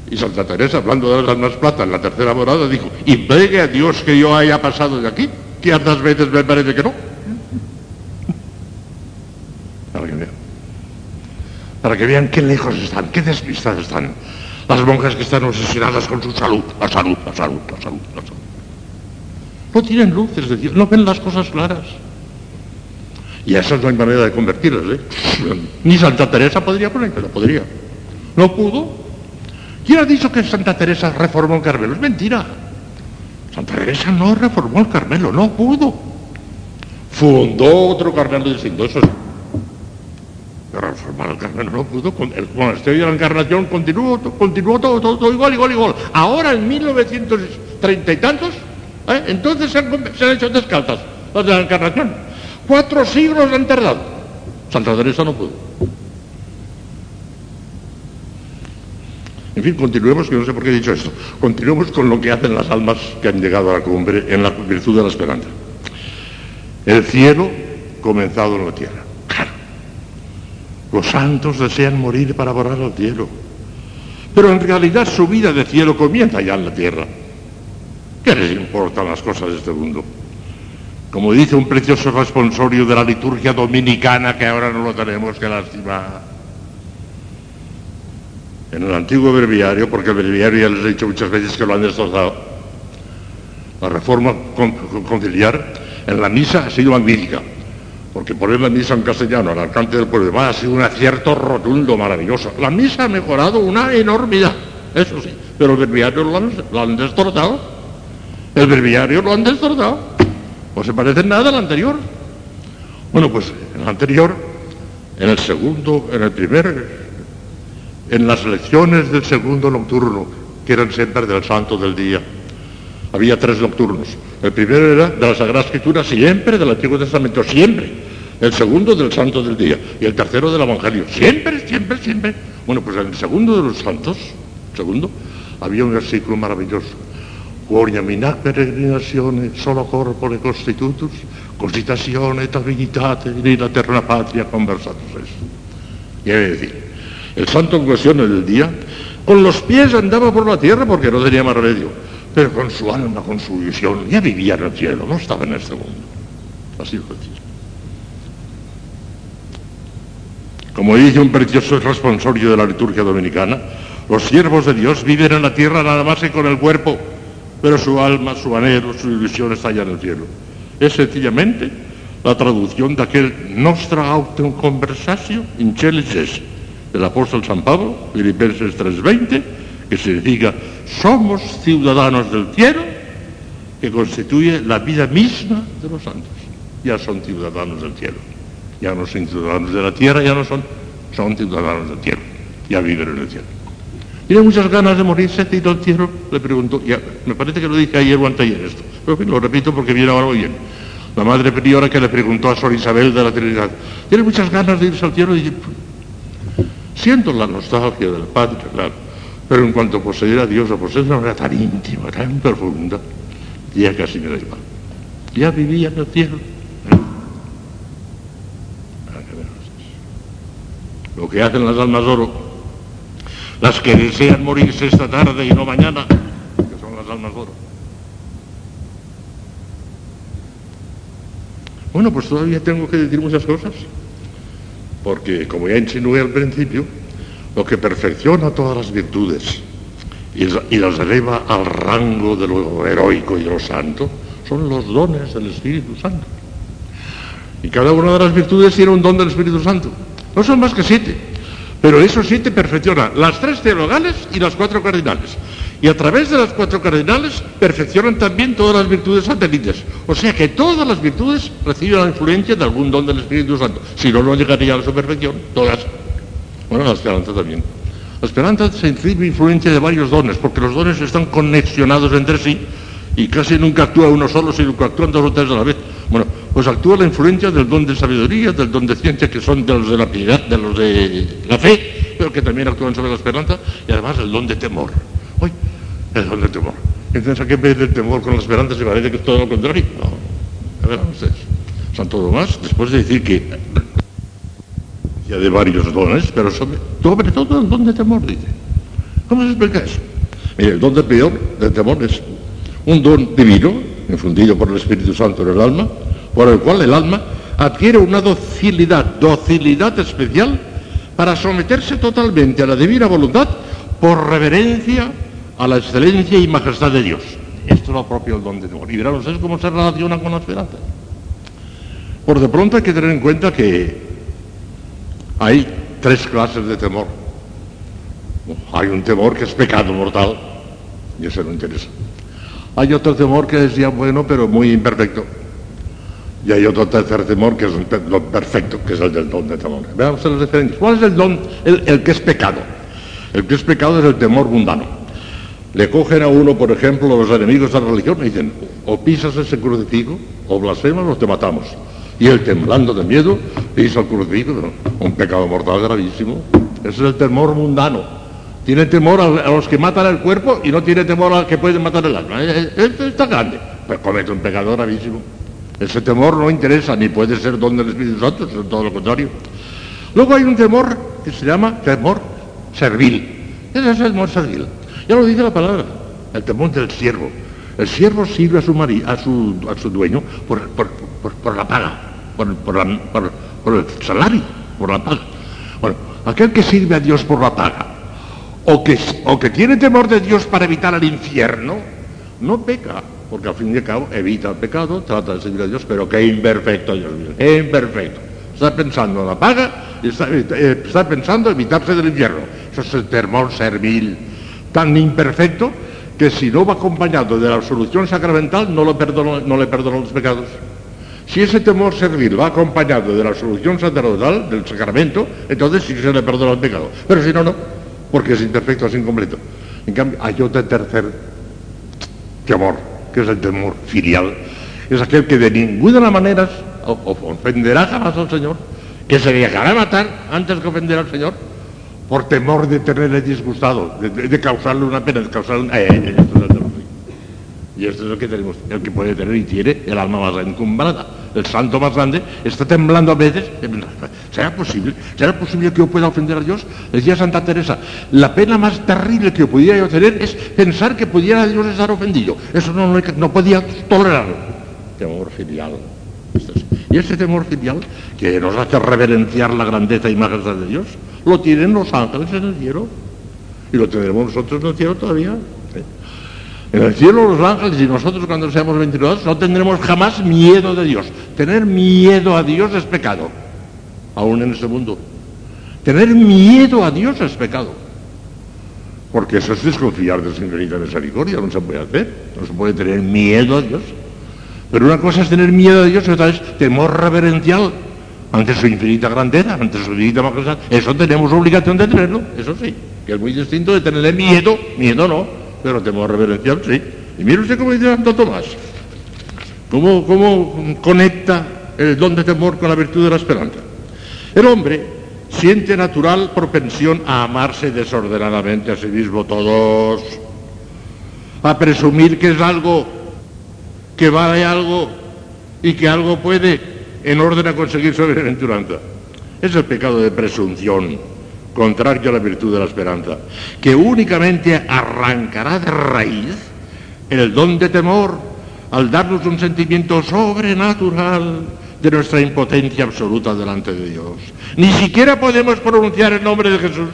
Y Santa Teresa, hablando de las almas plata en la tercera morada, dijo, y a Dios que yo haya pasado de aquí, que hartas veces me parece que no. Para que vean. Para que vean qué lejos están, qué despistadas están. Las monjas que están obsesionadas con su salud, la salud, la salud, la salud, la salud. No tienen luz, es decir, no ven las cosas claras. Y a esas no hay manera de convertirlas, ¿eh? Ni Santa Teresa podría ponerla, podría. No pudo. ¿Quién ha dicho que Santa Teresa reformó el Carmelo? Es mentira. Santa Teresa no reformó el Carmelo, no pudo. Fundó otro Carmelo distinto, eso. Pero reformar el Carmelo no pudo. Con el monasterio de la Encarnación continuó, continuó todo, todo, todo igual, igual, igual. Ahora en 1930 y tantos, ¿eh? entonces se han, se han hecho descalzas las de la Encarnación. Cuatro siglos han tardado. Santa Teresa no pudo. En fin, continuemos, que no sé por qué he dicho esto. Continuemos con lo que hacen las almas que han llegado a la cumbre en la virtud de la esperanza. El cielo comenzado en la tierra. Los santos desean morir para volar al cielo. Pero en realidad su vida de cielo comienza ya en la tierra. ¿Qué les importan las cosas de este mundo? Como dice un precioso responsorio de la liturgia dominicana, que ahora no lo tenemos, que lástima. En el antiguo breviario, porque el breviario ya les he dicho muchas veces que lo han destrozado, la reforma conciliar en la misa ha sido magnífica, porque poner la misa en castellano al alcance del pueblo ha sido un acierto rotundo, maravilloso. La misa ha mejorado una enormidad, eso sí, pero el breviario lo han, lo. El breviario lo han destrozado. No se parece nada al anterior. Bueno, pues en el anterior, en el segundo, en el primer, en las lecciones del segundo nocturno, que eran siempre del santo del día, había tres nocturnos. El primero era de la Sagrada Escritura, siempre del Antiguo Testamento, siempre. El segundo del santo del día y el tercero del evangelio. Siempre, siempre, siempre. Bueno, pues en el segundo de los santos, segundo, había un versículo maravilloso. Quoria minac peregrinazione solo corpore constitutus, cositazione et habilitate la terra patria conversatus es. Quiere decir, el santo en cuestión del día, con los pies andaba por la tierra porque no tenía más remedio, pero con su alma, con su visión, ya vivía en el cielo, no estaba en este mundo. Así lo decía. Como dice un precioso responsorio de la liturgia dominicana, los siervos de Dios viven en la tierra nada más que con el cuerpo, pero su alma, su anhelo, su ilusión está allá en el cielo. Es sencillamente la traducción de aquel Nostra autem conversatio in celices del apóstol San Pablo, Filipenses 3:20, que significa somos ciudadanos del cielo, que constituye la vida misma de los santos. Ya son ciudadanos del cielo. Ya no son ciudadanos de la tierra, ya no son, son ciudadanos del cielo. Ya viven en el cielo. ¿Tiene muchas ganas de morirse, Tito al cielo? Le preguntó. Me parece que lo dije ayer o anteayer esto. Pero lo repito porque viene ahora muy bien. La madre priora que le preguntó a Sor Isabel de la Trinidad. ¿Tiene muchas ganas de irse al cielo? Y siento la nostalgia de la patria, claro. Pero en cuanto poseer a Dios, a poseer de una manera tan íntima, tan profunda, ya casi me da igual. Ya vivía en el cielo. Lo que hacen las almas de oro, las que desean morirse esta tarde y no mañana, que son las almas oro. Bueno, pues todavía tengo que decir muchas cosas, porque como ya insinué al principio, lo que perfecciona todas las virtudes y las eleva al rango de lo heroico y de lo santo son los dones del Espíritu Santo. Y cada una de las virtudes tiene un don del Espíritu Santo. No son más que siete, pero esos siete perfeccionan las tres teologales y las cuatro cardinales. Y a través de las cuatro cardinales perfeccionan también todas las virtudes satélites. O sea que todas las virtudes reciben la influencia de algún don del Espíritu Santo. Si no, no llegarían a su perfección. Todas. Bueno, la esperanza también. La esperanza se recibe influencia de varios dones, porque los dones están conexionados entre sí y casi nunca actúa uno solo, sino que actúan dos o tres a la vez. Bueno, pues actúa la influencia del don de sabiduría, del don de ciencia, que son de los de la piedad, de los de la fe, pero que también actúan sobre la esperanza, y además el don de temor. Uy, el don de temor. Entonces, ¿a qué vez del temor con la esperanza se parece que es todo lo contrario? No, a ver, ustedes. Santo Tomás, después de decir que ya de varios dones, pero sobre, todo el don de temor, dice. ¿Cómo se explica eso? Mire, el don de peor, del temor es un don divino, infundido por el Espíritu Santo en el alma, por el cual el alma adquiere una docilidad, docilidad especial para someterse totalmente a la divina voluntad por reverencia a la excelencia y majestad de Dios. Esto es lo propio del don de temor. Y verán ustedes cómo se relaciona con la esperanza. Por de pronto hay que tener en cuenta que hay tres clases de temor. Hay un temor que es pecado mortal, y eso no interesa. Hay otro temor que es ya bueno, pero muy imperfecto. Y hay otro tercer temor que es lo perfecto, que es el del don de temor. Veamos las diferencias. ¿Cuál es el don? El, el, que es pecado. El que es pecado es el temor mundano. Le cogen a uno, por ejemplo, los enemigos de la religión y dicen, o pisas ese crucifijo, o blasfemas, o te matamos. Y él, temblando de miedo, pisa el crucifijo, un pecado mortal gravísimo. Ese es el temor mundano. Tiene temor a, los que matan el cuerpo y no tiene temor a los que pueden matar el alma. Esto eh, eh, está grande. Pues comete un pecado gravísimo. Ese temor no interesa, ni puede ser don del Espíritu Santo, es todo lo contrario. Luego hay un temor que se llama temor servil. Ese es el temor servil. Ya lo dice la palabra, el temor del siervo. El siervo sirve a su, dueño por, la paga, por el salario, por la paga. Bueno, aquel que sirve a Dios por la paga o que, o que tiene temor de Dios para evitar el infierno, no peca, porque al fin y al cabo evita el pecado, trata de servir a Dios, pero qué imperfecto, Dios mío, qué imperfecto. Está pensando en la paga está, eh, está pensando en evitarse del infierno. Eso es el temor servil, tan imperfecto que si no va acompañado de la absolución sacramental no, perdono, le perdonan los pecados. Si ese temor servil va acompañado de la absolución sacerdotal, del sacramento, entonces sí se le perdona el pecado. Pero si no, no porque es imperfecto, es incompleto. En cambio, hay otro tercer temor, que es el temor filial. Es aquel que de ninguna manera o, ofenderá jamás al Señor, que se dejará matar antes que ofender al Señor, por temor de tenerle disgustado, de, causarle una pena, de causarle un... Eh, eh, y esto es lo que tenemos, el que puede tener y tiene el alma más encumbrada. El santo más grande está temblando a veces. ¿Será posible? ¿Será posible que yo pueda ofender a Dios? Decía Santa Teresa, la pena más terrible que yo pudiera yo tener es pensar que pudiera Dios estar ofendido. Eso no, no podía tolerarlo. Temor filial. Y ese temor filial que nos hace reverenciar la grandeza y majestad de Dios, lo tienen los ángeles en el cielo. Y lo tendremos nosotros en el cielo todavía. En el cielo los ángeles y nosotros cuando seamos ventilados no tendremos jamás miedo de Dios. Tener miedo a Dios es pecado, aún en este mundo. Tener miedo a Dios es pecado. Porque eso es desconfiar de su infinita misericordia, no se puede hacer, no se puede tener miedo a Dios. Pero una cosa es tener miedo a Dios y otra es temor reverencial ante su infinita grandeza, ante su infinita majestad. Eso tenemos obligación de tenerlo, eso sí, que es muy distinto de tenerle miedo, miedo no, pero temor reverencial, sí. Y mire usted cómo dice Santo Tomás. ¿Cómo, ¿Cómo conecta el don de temor con la virtud de la esperanza? El hombre siente natural propensión a amarse desordenadamente a sí mismo todos, a presumir que es algo, que vale algo y que algo puede en orden a conseguir su bienaventuranza. Es el pecado de presunción contrario a la virtud de la esperanza, que únicamente arrancará de raíz el don de temor al darnos un sentimiento sobrenatural de nuestra impotencia absoluta delante de Dios. Ni siquiera podemos pronunciar el nombre de Jesús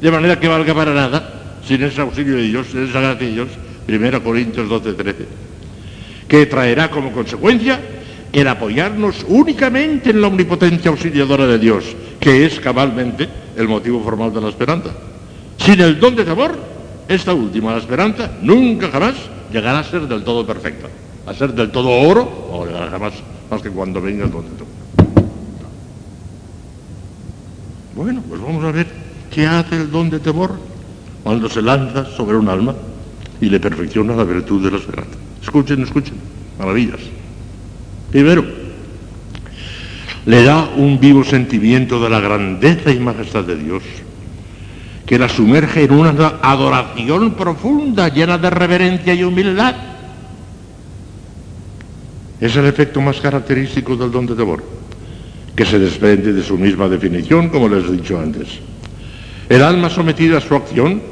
de manera que valga para nada sin ese auxilio de Dios, sin esa gracia de Dios. 1 Corintios 12, 13. Que traerá como consecuencia el apoyarnos únicamente en la omnipotencia auxiliadora de Dios, que es cabalmente el motivo formal de la esperanza. Sin el don de temor, esta última, la esperanza, nunca jamás llegará a ser del todo perfecta. A ser del todo oro, no llegará jamás, más que cuando venga el don de temor. Bueno, pues vamos a ver qué hace el don de temor cuando se lanza sobre un alma y le perfecciona la virtud de la esperanza. Escuchen, escuchen, maravillas. Primero, le da un vivo sentimiento de la grandeza y majestad de Dios, que la sumerge en una adoración profunda, llena de reverencia y humildad. Es el efecto más característico del don de temor, que se desprende de su misma definición, como les he dicho antes. El alma sometida a su acción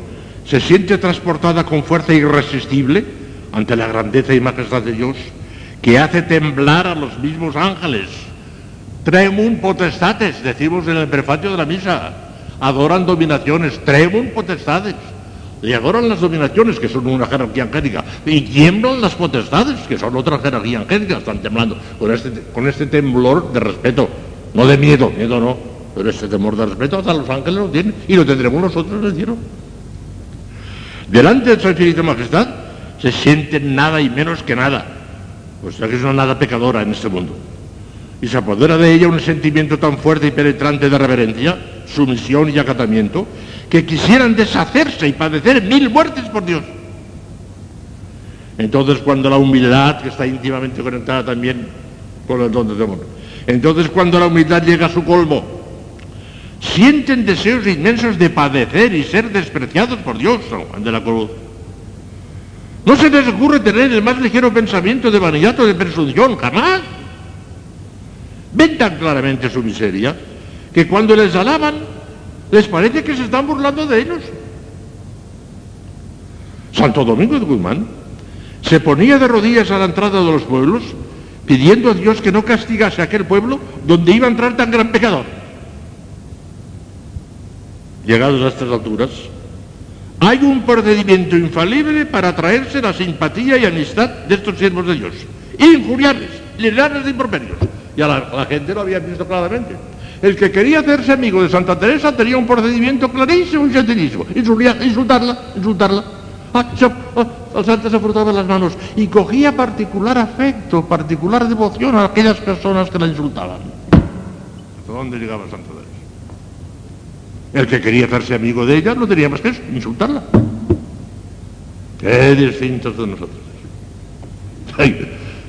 se siente transportada con fuerza irresistible ante la grandeza y majestad de Dios que hace temblar a los mismos ángeles. Tremum potestates, decimos en el prefacio de la misa. Adoran dominaciones, tremum potestades. Y adoran las dominaciones, que son una jerarquía angélica. Y tiemblan las potestades, que son otra jerarquía angélica. Están temblando con este, con este temblor de respeto. No de miedo, miedo no. Pero este temor de respeto hasta los ángeles lo tienen. Y lo tendremos nosotros en el. Delante de su infinita majestad se sienten nada y menos que nada pues que es una nada pecadora en este mundo. Y se apodera de ella un sentimiento tan fuerte y penetrante de reverencia, sumisión y acatamiento, que quisieran deshacerse y padecer mil muertes por Dios. Entonces cuando la humildad, que está íntimamente conectada también con el don de temor, entonces cuando la humildad llega a su colmo, sienten deseos inmensos de padecer y ser despreciados por Dios, de la cruz. No se les ocurre tener el más ligero pensamiento de vanidad o de presunción, jamás. Ven tan claramente su miseria que cuando les alaban les parece que se están burlando de ellos. Santo Domingo de Guzmán se ponía de rodillas a la entrada de los pueblos pidiendo a Dios que no castigase a aquel pueblo donde iba a entrar tan gran pecador. Llegados a estas alturas, hay un procedimiento infalible para atraerse la simpatía y amistad de estos siervos de Dios. Injuriarles, llenarles de improperios. Y a la, gente lo había visto claramente. El que quería hacerse amigo de Santa Teresa tenía un procedimiento clarísimo y sencillísimo. Insultarla, insultarla. Ah, el santo se frotaba las manos y cogía particular afecto, particular devoción a aquellas personas que la insultaban. ¿Hasta dónde llegaba Santa Teresa? El que quería hacerse amigo de ella no tenía más que eso, insultarla. Qué distintos de nosotros.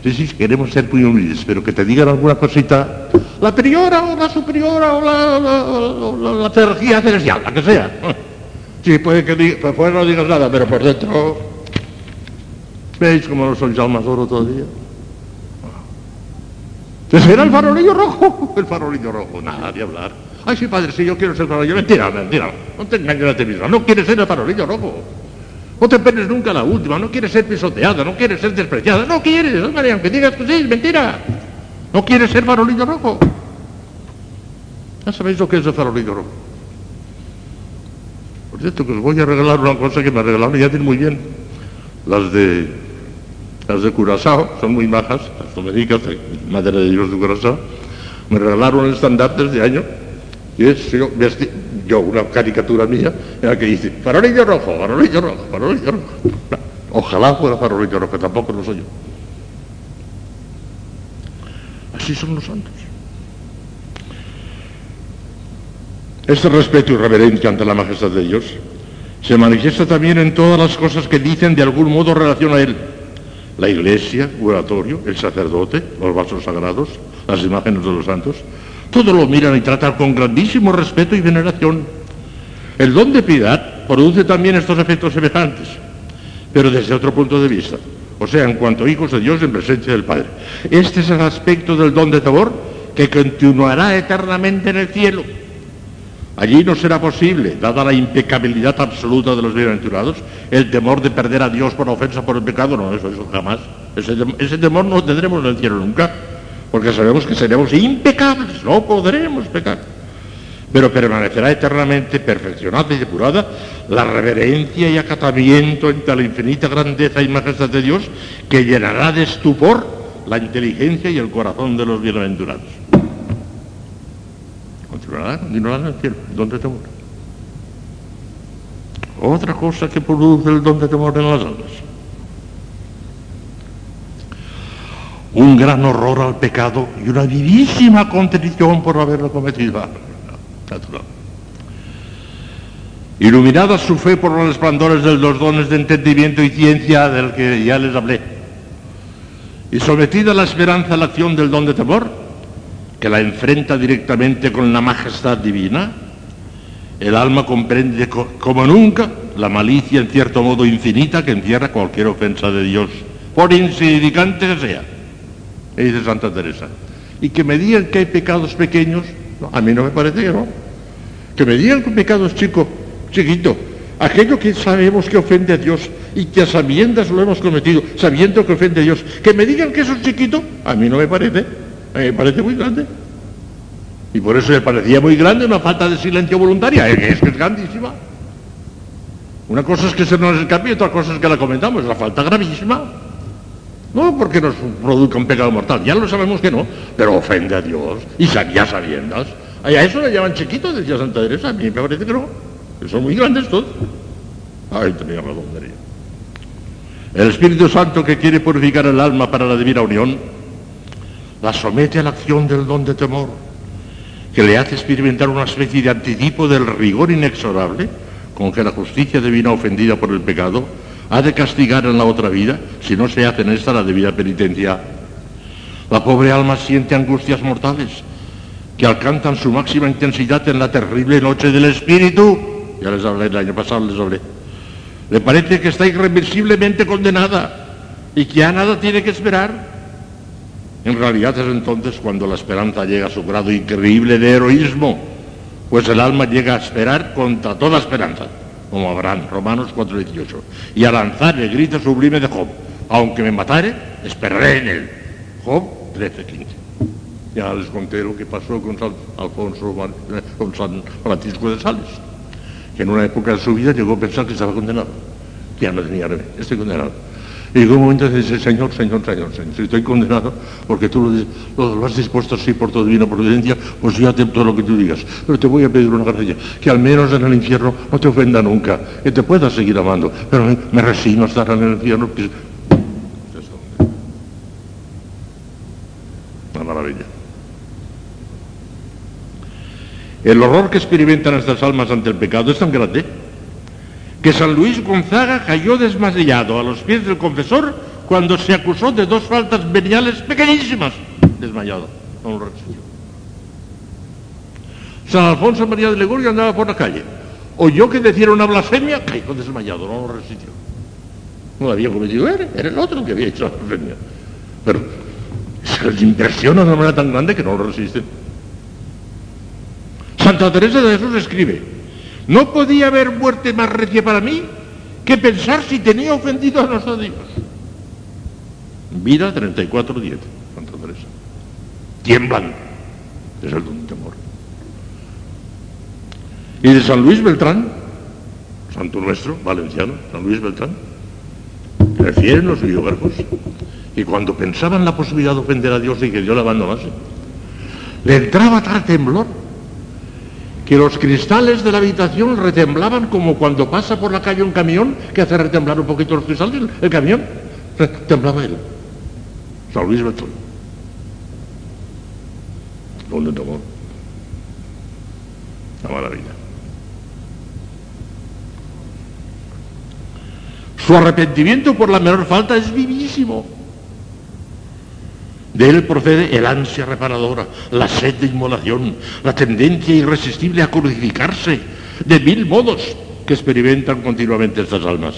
Sí, sí, queremos ser muy humildes, pero que te digan alguna cosita, la priora o la superiora o la, la, la, celestial, la que sea. Sí, puede que diga, por fuera no digas nada, pero por dentro... ¿Veis cómo no soy almas oro todavía? Ese era el farolillo rojo, el farolillo rojo, nada de hablar. Ay, sí, padre, sí, yo quiero ser farolillo. Mentira, mentira, no te engañes a ti mismo, no quieres ser el farolillo rojo. No te penes nunca la última, no quieres ser pisoteada, no quieres ser despreciada, no quieres, María, aunque digas que sí, es mentira. No quieres ser farolillo rojo. Ya sabéis lo que es el farolillo rojo. Por cierto, que os voy a regalar una cosa que me regalaron ya tiene muy bien. Las de las de Curazao, son muy majas, las dominicas, madre de Dios de Curazao. Me regalaron el estandarte de año y es yo, una caricatura mía en la que dice farolillo rojo, farolillo rojo, farolillo rojo. Ojalá fuera farolillo rojo, tampoco lo soy yo. Así son los santos. Este respeto y reverencia ante la majestad de Dios se manifiesta también en todas las cosas que dicen de algún modo relación a Él. La iglesia, oratorio, el sacerdote, los vasos sagrados, las imágenes de los santos, todo lo miran y tratan con grandísimo respeto y veneración. El don de piedad produce también estos efectos semejantes, pero desde otro punto de vista, o sea, en cuanto hijos de Dios en presencia del Padre. Este es el aspecto del don de temor que continuará eternamente en el cielo. Allí no será posible, dada la impecabilidad absoluta de los bienaventurados, el temor de perder a Dios por ofensa por el pecado, no, eso, eso jamás. Ese, ese temor no lo tendremos en el cielo nunca, porque sabemos que seremos impecables, no podremos pecar. Pero permanecerá eternamente perfeccionada y depurada la reverencia y acatamiento ante la infinita grandeza y majestad de Dios que llenará de estupor la inteligencia y el corazón de los bienaventurados. Continuará, continuará en el cielo, el don de temor. Otra cosa que produce el don de temor en las almas. Un gran horror al pecado y una vivísima contrición por haberlo cometido. Natural. Iluminada su fe por los resplandores de los dones de entendimiento y ciencia del que ya les hablé, y sometida a la esperanza a la acción del don de temor, que la enfrenta directamente con la majestad divina, el alma comprende co- como nunca la malicia en cierto modo infinita que encierra cualquier ofensa de Dios, por insignificante que sea. Dice Santa Teresa. Y que me digan que hay pecados pequeños, a mí no me parece que no. Que me digan que un pecado es chico, chiquito, aquello que sabemos que ofende a Dios y que a sabiendas lo hemos cometido, sabiendo que ofende a Dios, que me digan que eso es chiquito, a mí no me parece, a mí me parece muy grande. Y por eso me parecía muy grande una falta de silencio voluntaria, es que es grandísima. Una cosa es que se nos escape y otra cosa es que la comentamos, la falta gravísima. No porque nos produzca un pecado mortal, ya lo sabemos que no, pero ofende a Dios y sabía sabiendas. A eso le llaman chiquito, decía Santa Teresa, a mí me parece que no, que son muy grandes todos. Ay, tenía razón, María. El Espíritu Santo que quiere purificar el alma para la divina unión, la somete a la acción del don de temor, que le hace experimentar una especie de anticipo del rigor inexorable con que la justicia divina ofendida por el pecado ha de castigar en la otra vida si no se hace en esta la debida penitencia. La pobre alma siente angustias mortales que alcanzan su máxima intensidad en la terrible noche del espíritu. Ya les hablé el año pasado, les hablé. Le parece que está irreversiblemente condenada y que ya nada tiene que esperar. En realidad es entonces cuando la esperanza llega a su grado increíble de heroísmo, pues el alma llega a esperar contra toda esperanza, como Abraham, Romanos 4:18, y a lanzar el grito sublime de Job, aunque me matare, esperaré en él. Job 13:15. Ya les conté lo que pasó con San Alfonso, eh, con San Francisco de Sales, que en una época de su vida llegó a pensar que estaba condenado, ya no tenía remedio, estoy condenado. Y llegó un momento en que dice, Señor, Señor, Señor, Señor, estoy condenado porque tú lo, has dispuesto así por tu divina providencia, pues yo acepto lo que tú digas. Pero te voy a pedir una gracia, que al menos en el infierno no te ofenda nunca, que te puedas seguir amando. Pero me, me resigno a estar en el infierno. Una maravilla. El horror que experimentan estas almas ante el pecado es tan grande que San Luis Gonzaga cayó desmayado a los pies del confesor cuando se acusó de dos faltas veniales pequeñísimas, desmayado, no lo resistió. San Alfonso María de Legorio andaba por la calle, oyó que decía una blasfemia, cayó desmayado, no lo resistió. No lo había cometido era el otro que había hecho la blasfemia. Pero se les impresiona de una manera tan grande que no lo resisten. Santa Teresa de Jesús escribe, no podía haber muerte más recia para mí que pensar si tenía ofendido a nuestro Dios. Vida 34.10, Santa Teresa. Tiemblan, es el don temor. Y de San Luis Beltrán, santo nuestro, valenciano, San Luis Beltrán, refieren los biógrafos, y cuando pensaban la posibilidad de ofender a Dios y que Dios la abandonase, le entraba tal temblor que los cristales de la habitación retemblaban como cuando pasa por la calle un camión que hace retemblar un poquito los cristales, el camión, temblaba él. San Luis Beltrán. ¿Dónde tomó? La maravilla. Su arrepentimiento por la menor falta es vivísimo. De él procede el ansia reparadora, la sed de inmolación, la tendencia irresistible a crucificarse, de mil modos que experimentan continuamente estas almas.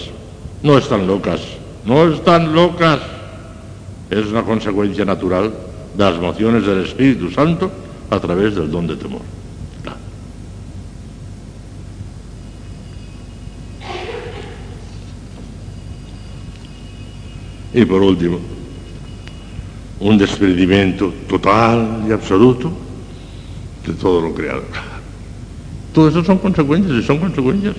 No están locas, no están locas. Es una consecuencia natural de las mociones del Espíritu Santo a través del don de temor. Y por último, un desprendimiento total y absoluto de todo lo creado. Todo eso son consecuencias y son consecuencias.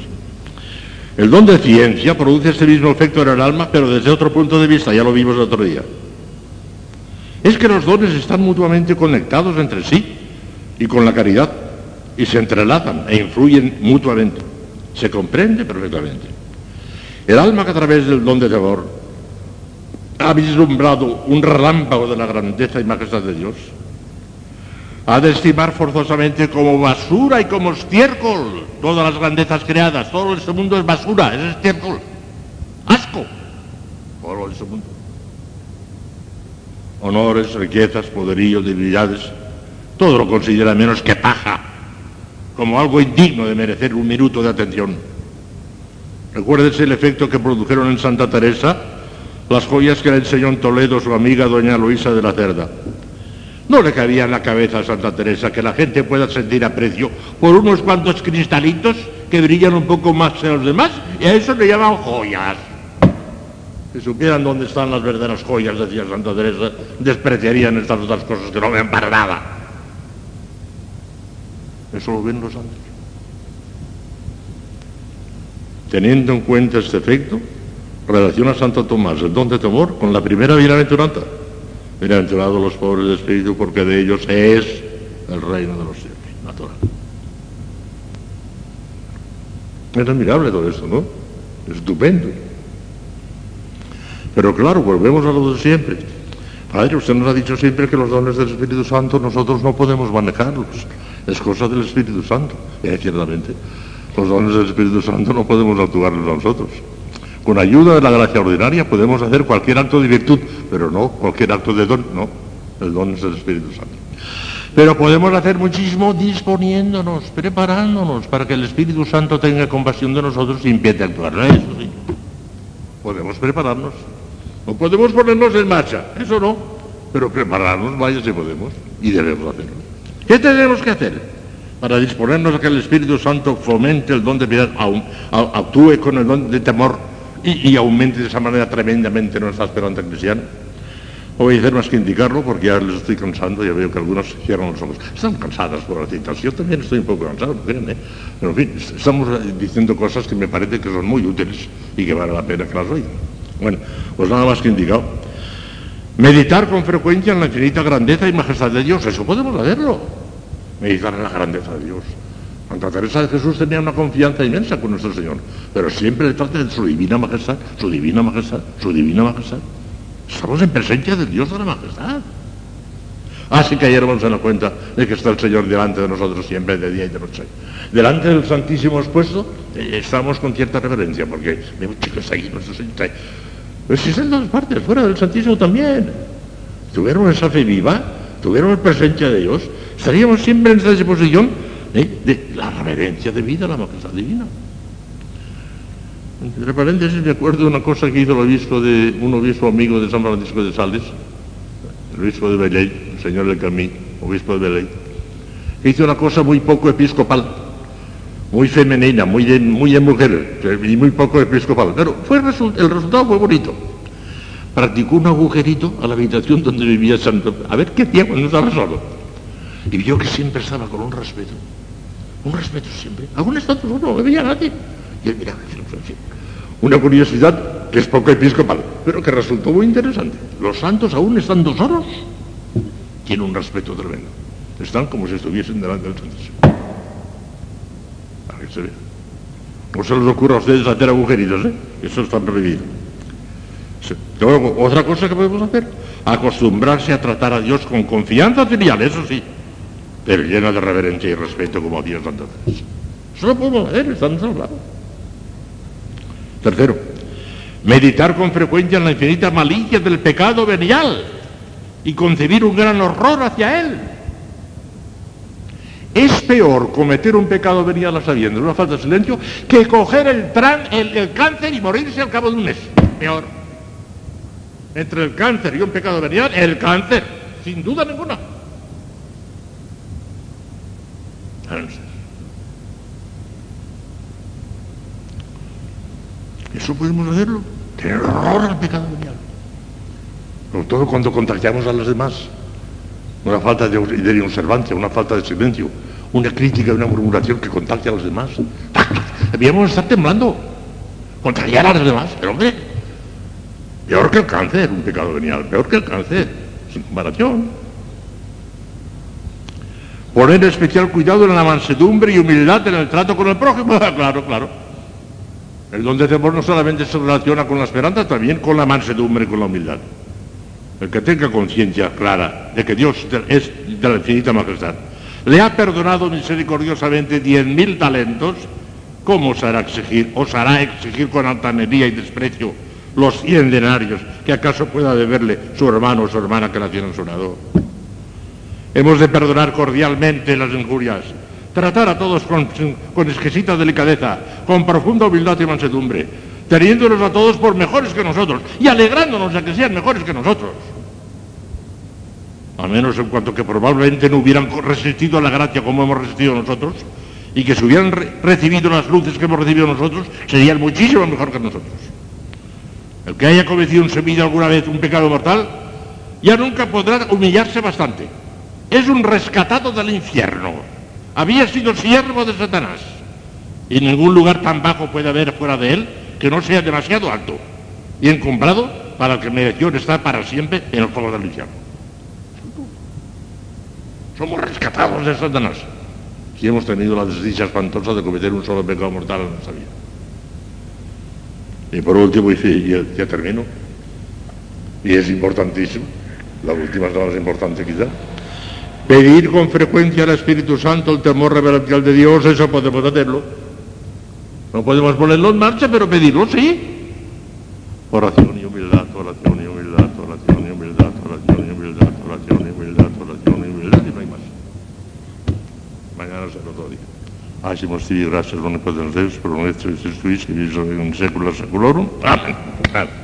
El don de ciencia produce ese mismo efecto en el alma, pero desde otro punto de vista, ya lo vimos el otro día. Es que los dones están mutuamente conectados entre sí y con la caridad, y se entrelazan e influyen mutuamente. Se comprende perfectamente. El alma que a través del don de temor ha vislumbrado un relámpago de la grandeza y majestad de Dios, ha de estimar forzosamente como basura y como estiércol todas las grandezas creadas. Todo este mundo es basura, es estiércol. Asco. Todo este mundo. Honores, riquezas, poderíos, divinidades, todo lo considera menos que paja, como algo indigno de merecer un minuto de atención. Recuérdese el efecto que produjeron en Santa Teresa las joyas que le enseñó en Toledo su amiga doña Luisa de la Cerda. No le cabía en la cabeza a Santa Teresa que la gente pueda sentir aprecio por unos cuantos cristalitos que brillan un poco más que los demás y a eso le llaman joyas. Si supieran dónde están las verdaderas joyas, decía Santa Teresa, despreciarían estas otras cosas que no ven para nada. Eso lo ven los santos. Teniendo en cuenta este efecto, relaciona Santo Tomás el don de temor con la primera bienaventuranza. Bienaventurados los pobres de espíritu porque de ellos es el reino de los cielos, natural. Es admirable todo esto, ¿no? Estupendo. Pero claro, volvemos a lo de siempre. Padre, usted nos ha dicho siempre que los dones del Espíritu Santo nosotros no podemos manejarlos. Es cosa del Espíritu Santo. Y ciertamente, los dones del Espíritu Santo no podemos actuarlos nosotros. Con ayuda de la gracia ordinaria podemos hacer cualquier acto de virtud, pero no cualquier acto de don, no. El don es el Espíritu Santo. Pero podemos hacer muchísimo disponiéndonos, preparándonos para que el Espíritu Santo tenga compasión de nosotros y empiece a actuar. Eso sí. Podemos prepararnos. No podemos ponernos en marcha, eso no. Pero prepararnos, vaya si podemos. Y debemos hacerlo. ¿Qué tenemos que hacer? Para disponernos a que el Espíritu Santo fomente el don de piedad, actúe con el don de temor y, aumente de esa manera tremendamente nuestra esperanza cristiana. No voy a hacer más que indicarlo porque ya les estoy cansando, ya veo que algunos cierran los ojos. Están cansadas por las citas, yo también estoy un poco cansado, ¿eh? pero en fin, estamos diciendo cosas que me parece que son muy útiles y que vale la pena que las oigan. Bueno, pues nada más que indicado. Meditar con frecuencia en la infinita grandeza y majestad de Dios, eso podemos hacerlo. Meditar en la grandeza de Dios. Santa Teresa de Jesús tenía una confianza inmensa con nuestro Señor, pero siempre le trata de su divina majestad, su divina majestad, su divina majestad. Estamos en presencia del Dios de la majestad. Así que ayer vamos a dar cuenta de que está el Señor delante de nosotros siempre, de día y de noche. Delante del Santísimo expuesto, eh, estamos con cierta reverencia, porque vemos chicos ahí, nuestro Señor está ahí. Existe en todas partes, fuera del Santísimo también. Tuviéramos esa fe viva, tuviéramos presencia de Dios, estaríamos siempre en esa disposición ¿eh? de la reverencia de vida a la majestad divina. Entre paréntesis, me acuerdo de una cosa que hizo el obispo de, un obispo amigo de San Francisco de Sales, el obispo de Beley, el señor Le Camí, obispo de Beley, que hizo una cosa muy poco episcopal, muy femenina, muy de mujer, y muy poco episcopal. Pero fue el resultado fue bonito. Practicó un agujerito a la habitación donde vivía Santo, a ver qué hacía cuando estaba solo. Y vio que siempre estaba con un respeto, un respeto siempre. Aún estando solo, no veía a nadie. Y él miraba, una curiosidad que es poco episcopal, pero que resultó muy interesante. Los santos, aún estando solos, tienen un respeto tremendo. Están como si estuviesen delante del Santísimo. A que se vea. No se les ocurra a ustedes hacer agujeritos, ¿eh? Eso está prohibido. Otra cosa que podemos hacer, acostumbrarse a tratar a Dios con confianza filial, eso sí, pero llena de reverencia y respeto como a Dios tantas Eso lo podemos hacer, estamos al lado. Tercero, meditar con frecuencia en la infinita malicia del pecado venial y concebir un gran horror hacia él. Es peor cometer un pecado venial a sabiendas, una falta de silencio, que coger el cáncer y morirse al cabo de un mes. Peor. Entre el cáncer y un pecado venial, el cáncer, sin duda ninguna. Eso podemos hacerlo. Tener horror al pecado venial. Sobre todo cuando contagiamos a los demás. Una falta de, de observancia, una falta de silencio, una crítica, una murmuración que contagia a los demás. Debíamos estar temblando. Contagiar a los demás. Pero hombre, peor que el cáncer, un pecado venial, peor que el cáncer, sin comparación. Poner especial cuidado en la mansedumbre y humildad en el trato con el prójimo. claro, claro. El don de temor no solamente se relaciona con la esperanza, también con la mansedumbre y con la humildad. El que tenga conciencia clara de que Dios es de la infinita majestad, le ha perdonado misericordiosamente diez mil talentos, ¿cómo osará exigir, osará exigir con altanería y desprecio los cien denarios que acaso pueda deberle su hermano o su hermana que la tienen sonado? Hemos de perdonar cordialmente las injurias, tratar a todos con, exquisita delicadeza, con profunda humildad y mansedumbre, teniéndolos a todos por mejores que nosotros y alegrándonos de que sean mejores que nosotros. A menos en cuanto que probablemente no hubieran resistido a la gracia como hemos resistido nosotros, y que si hubieran recibido las luces que hemos recibido nosotros, serían muchísimo mejor que nosotros. El que haya cometido en vida alguna vez un pecado mortal, ya nunca podrá humillarse bastante. Es un rescatado del infierno había sido siervo de Satanás. Y ningún lugar tan bajo puede haber fuera de él que no sea demasiado alto y encumbrado para que mereció estar para siempre en el fuego del infierno. Somos rescatados de Satanás si hemos tenido la desdicha espantosa de cometer un solo pecado mortal en nuestra vida. Y por último, y ya, termino, y es importantísimo, la última es la más importante quizá, Pedir con frecuencia al Espíritu Santo el temor reverencial de Dios, eso podemos hacerlo. No podemos ponerlo en marcha, pero pedirlo sí. Oración y humildad, oración y humildad, oración y humildad, oración y humildad, oración y humildad, oración y humildad, y no hay más. Mañana será otro día. Hacemos ti gracias, no podemos Deus, por nuestro Jesucristo, que vive en secula seculorum. Amén. Amén.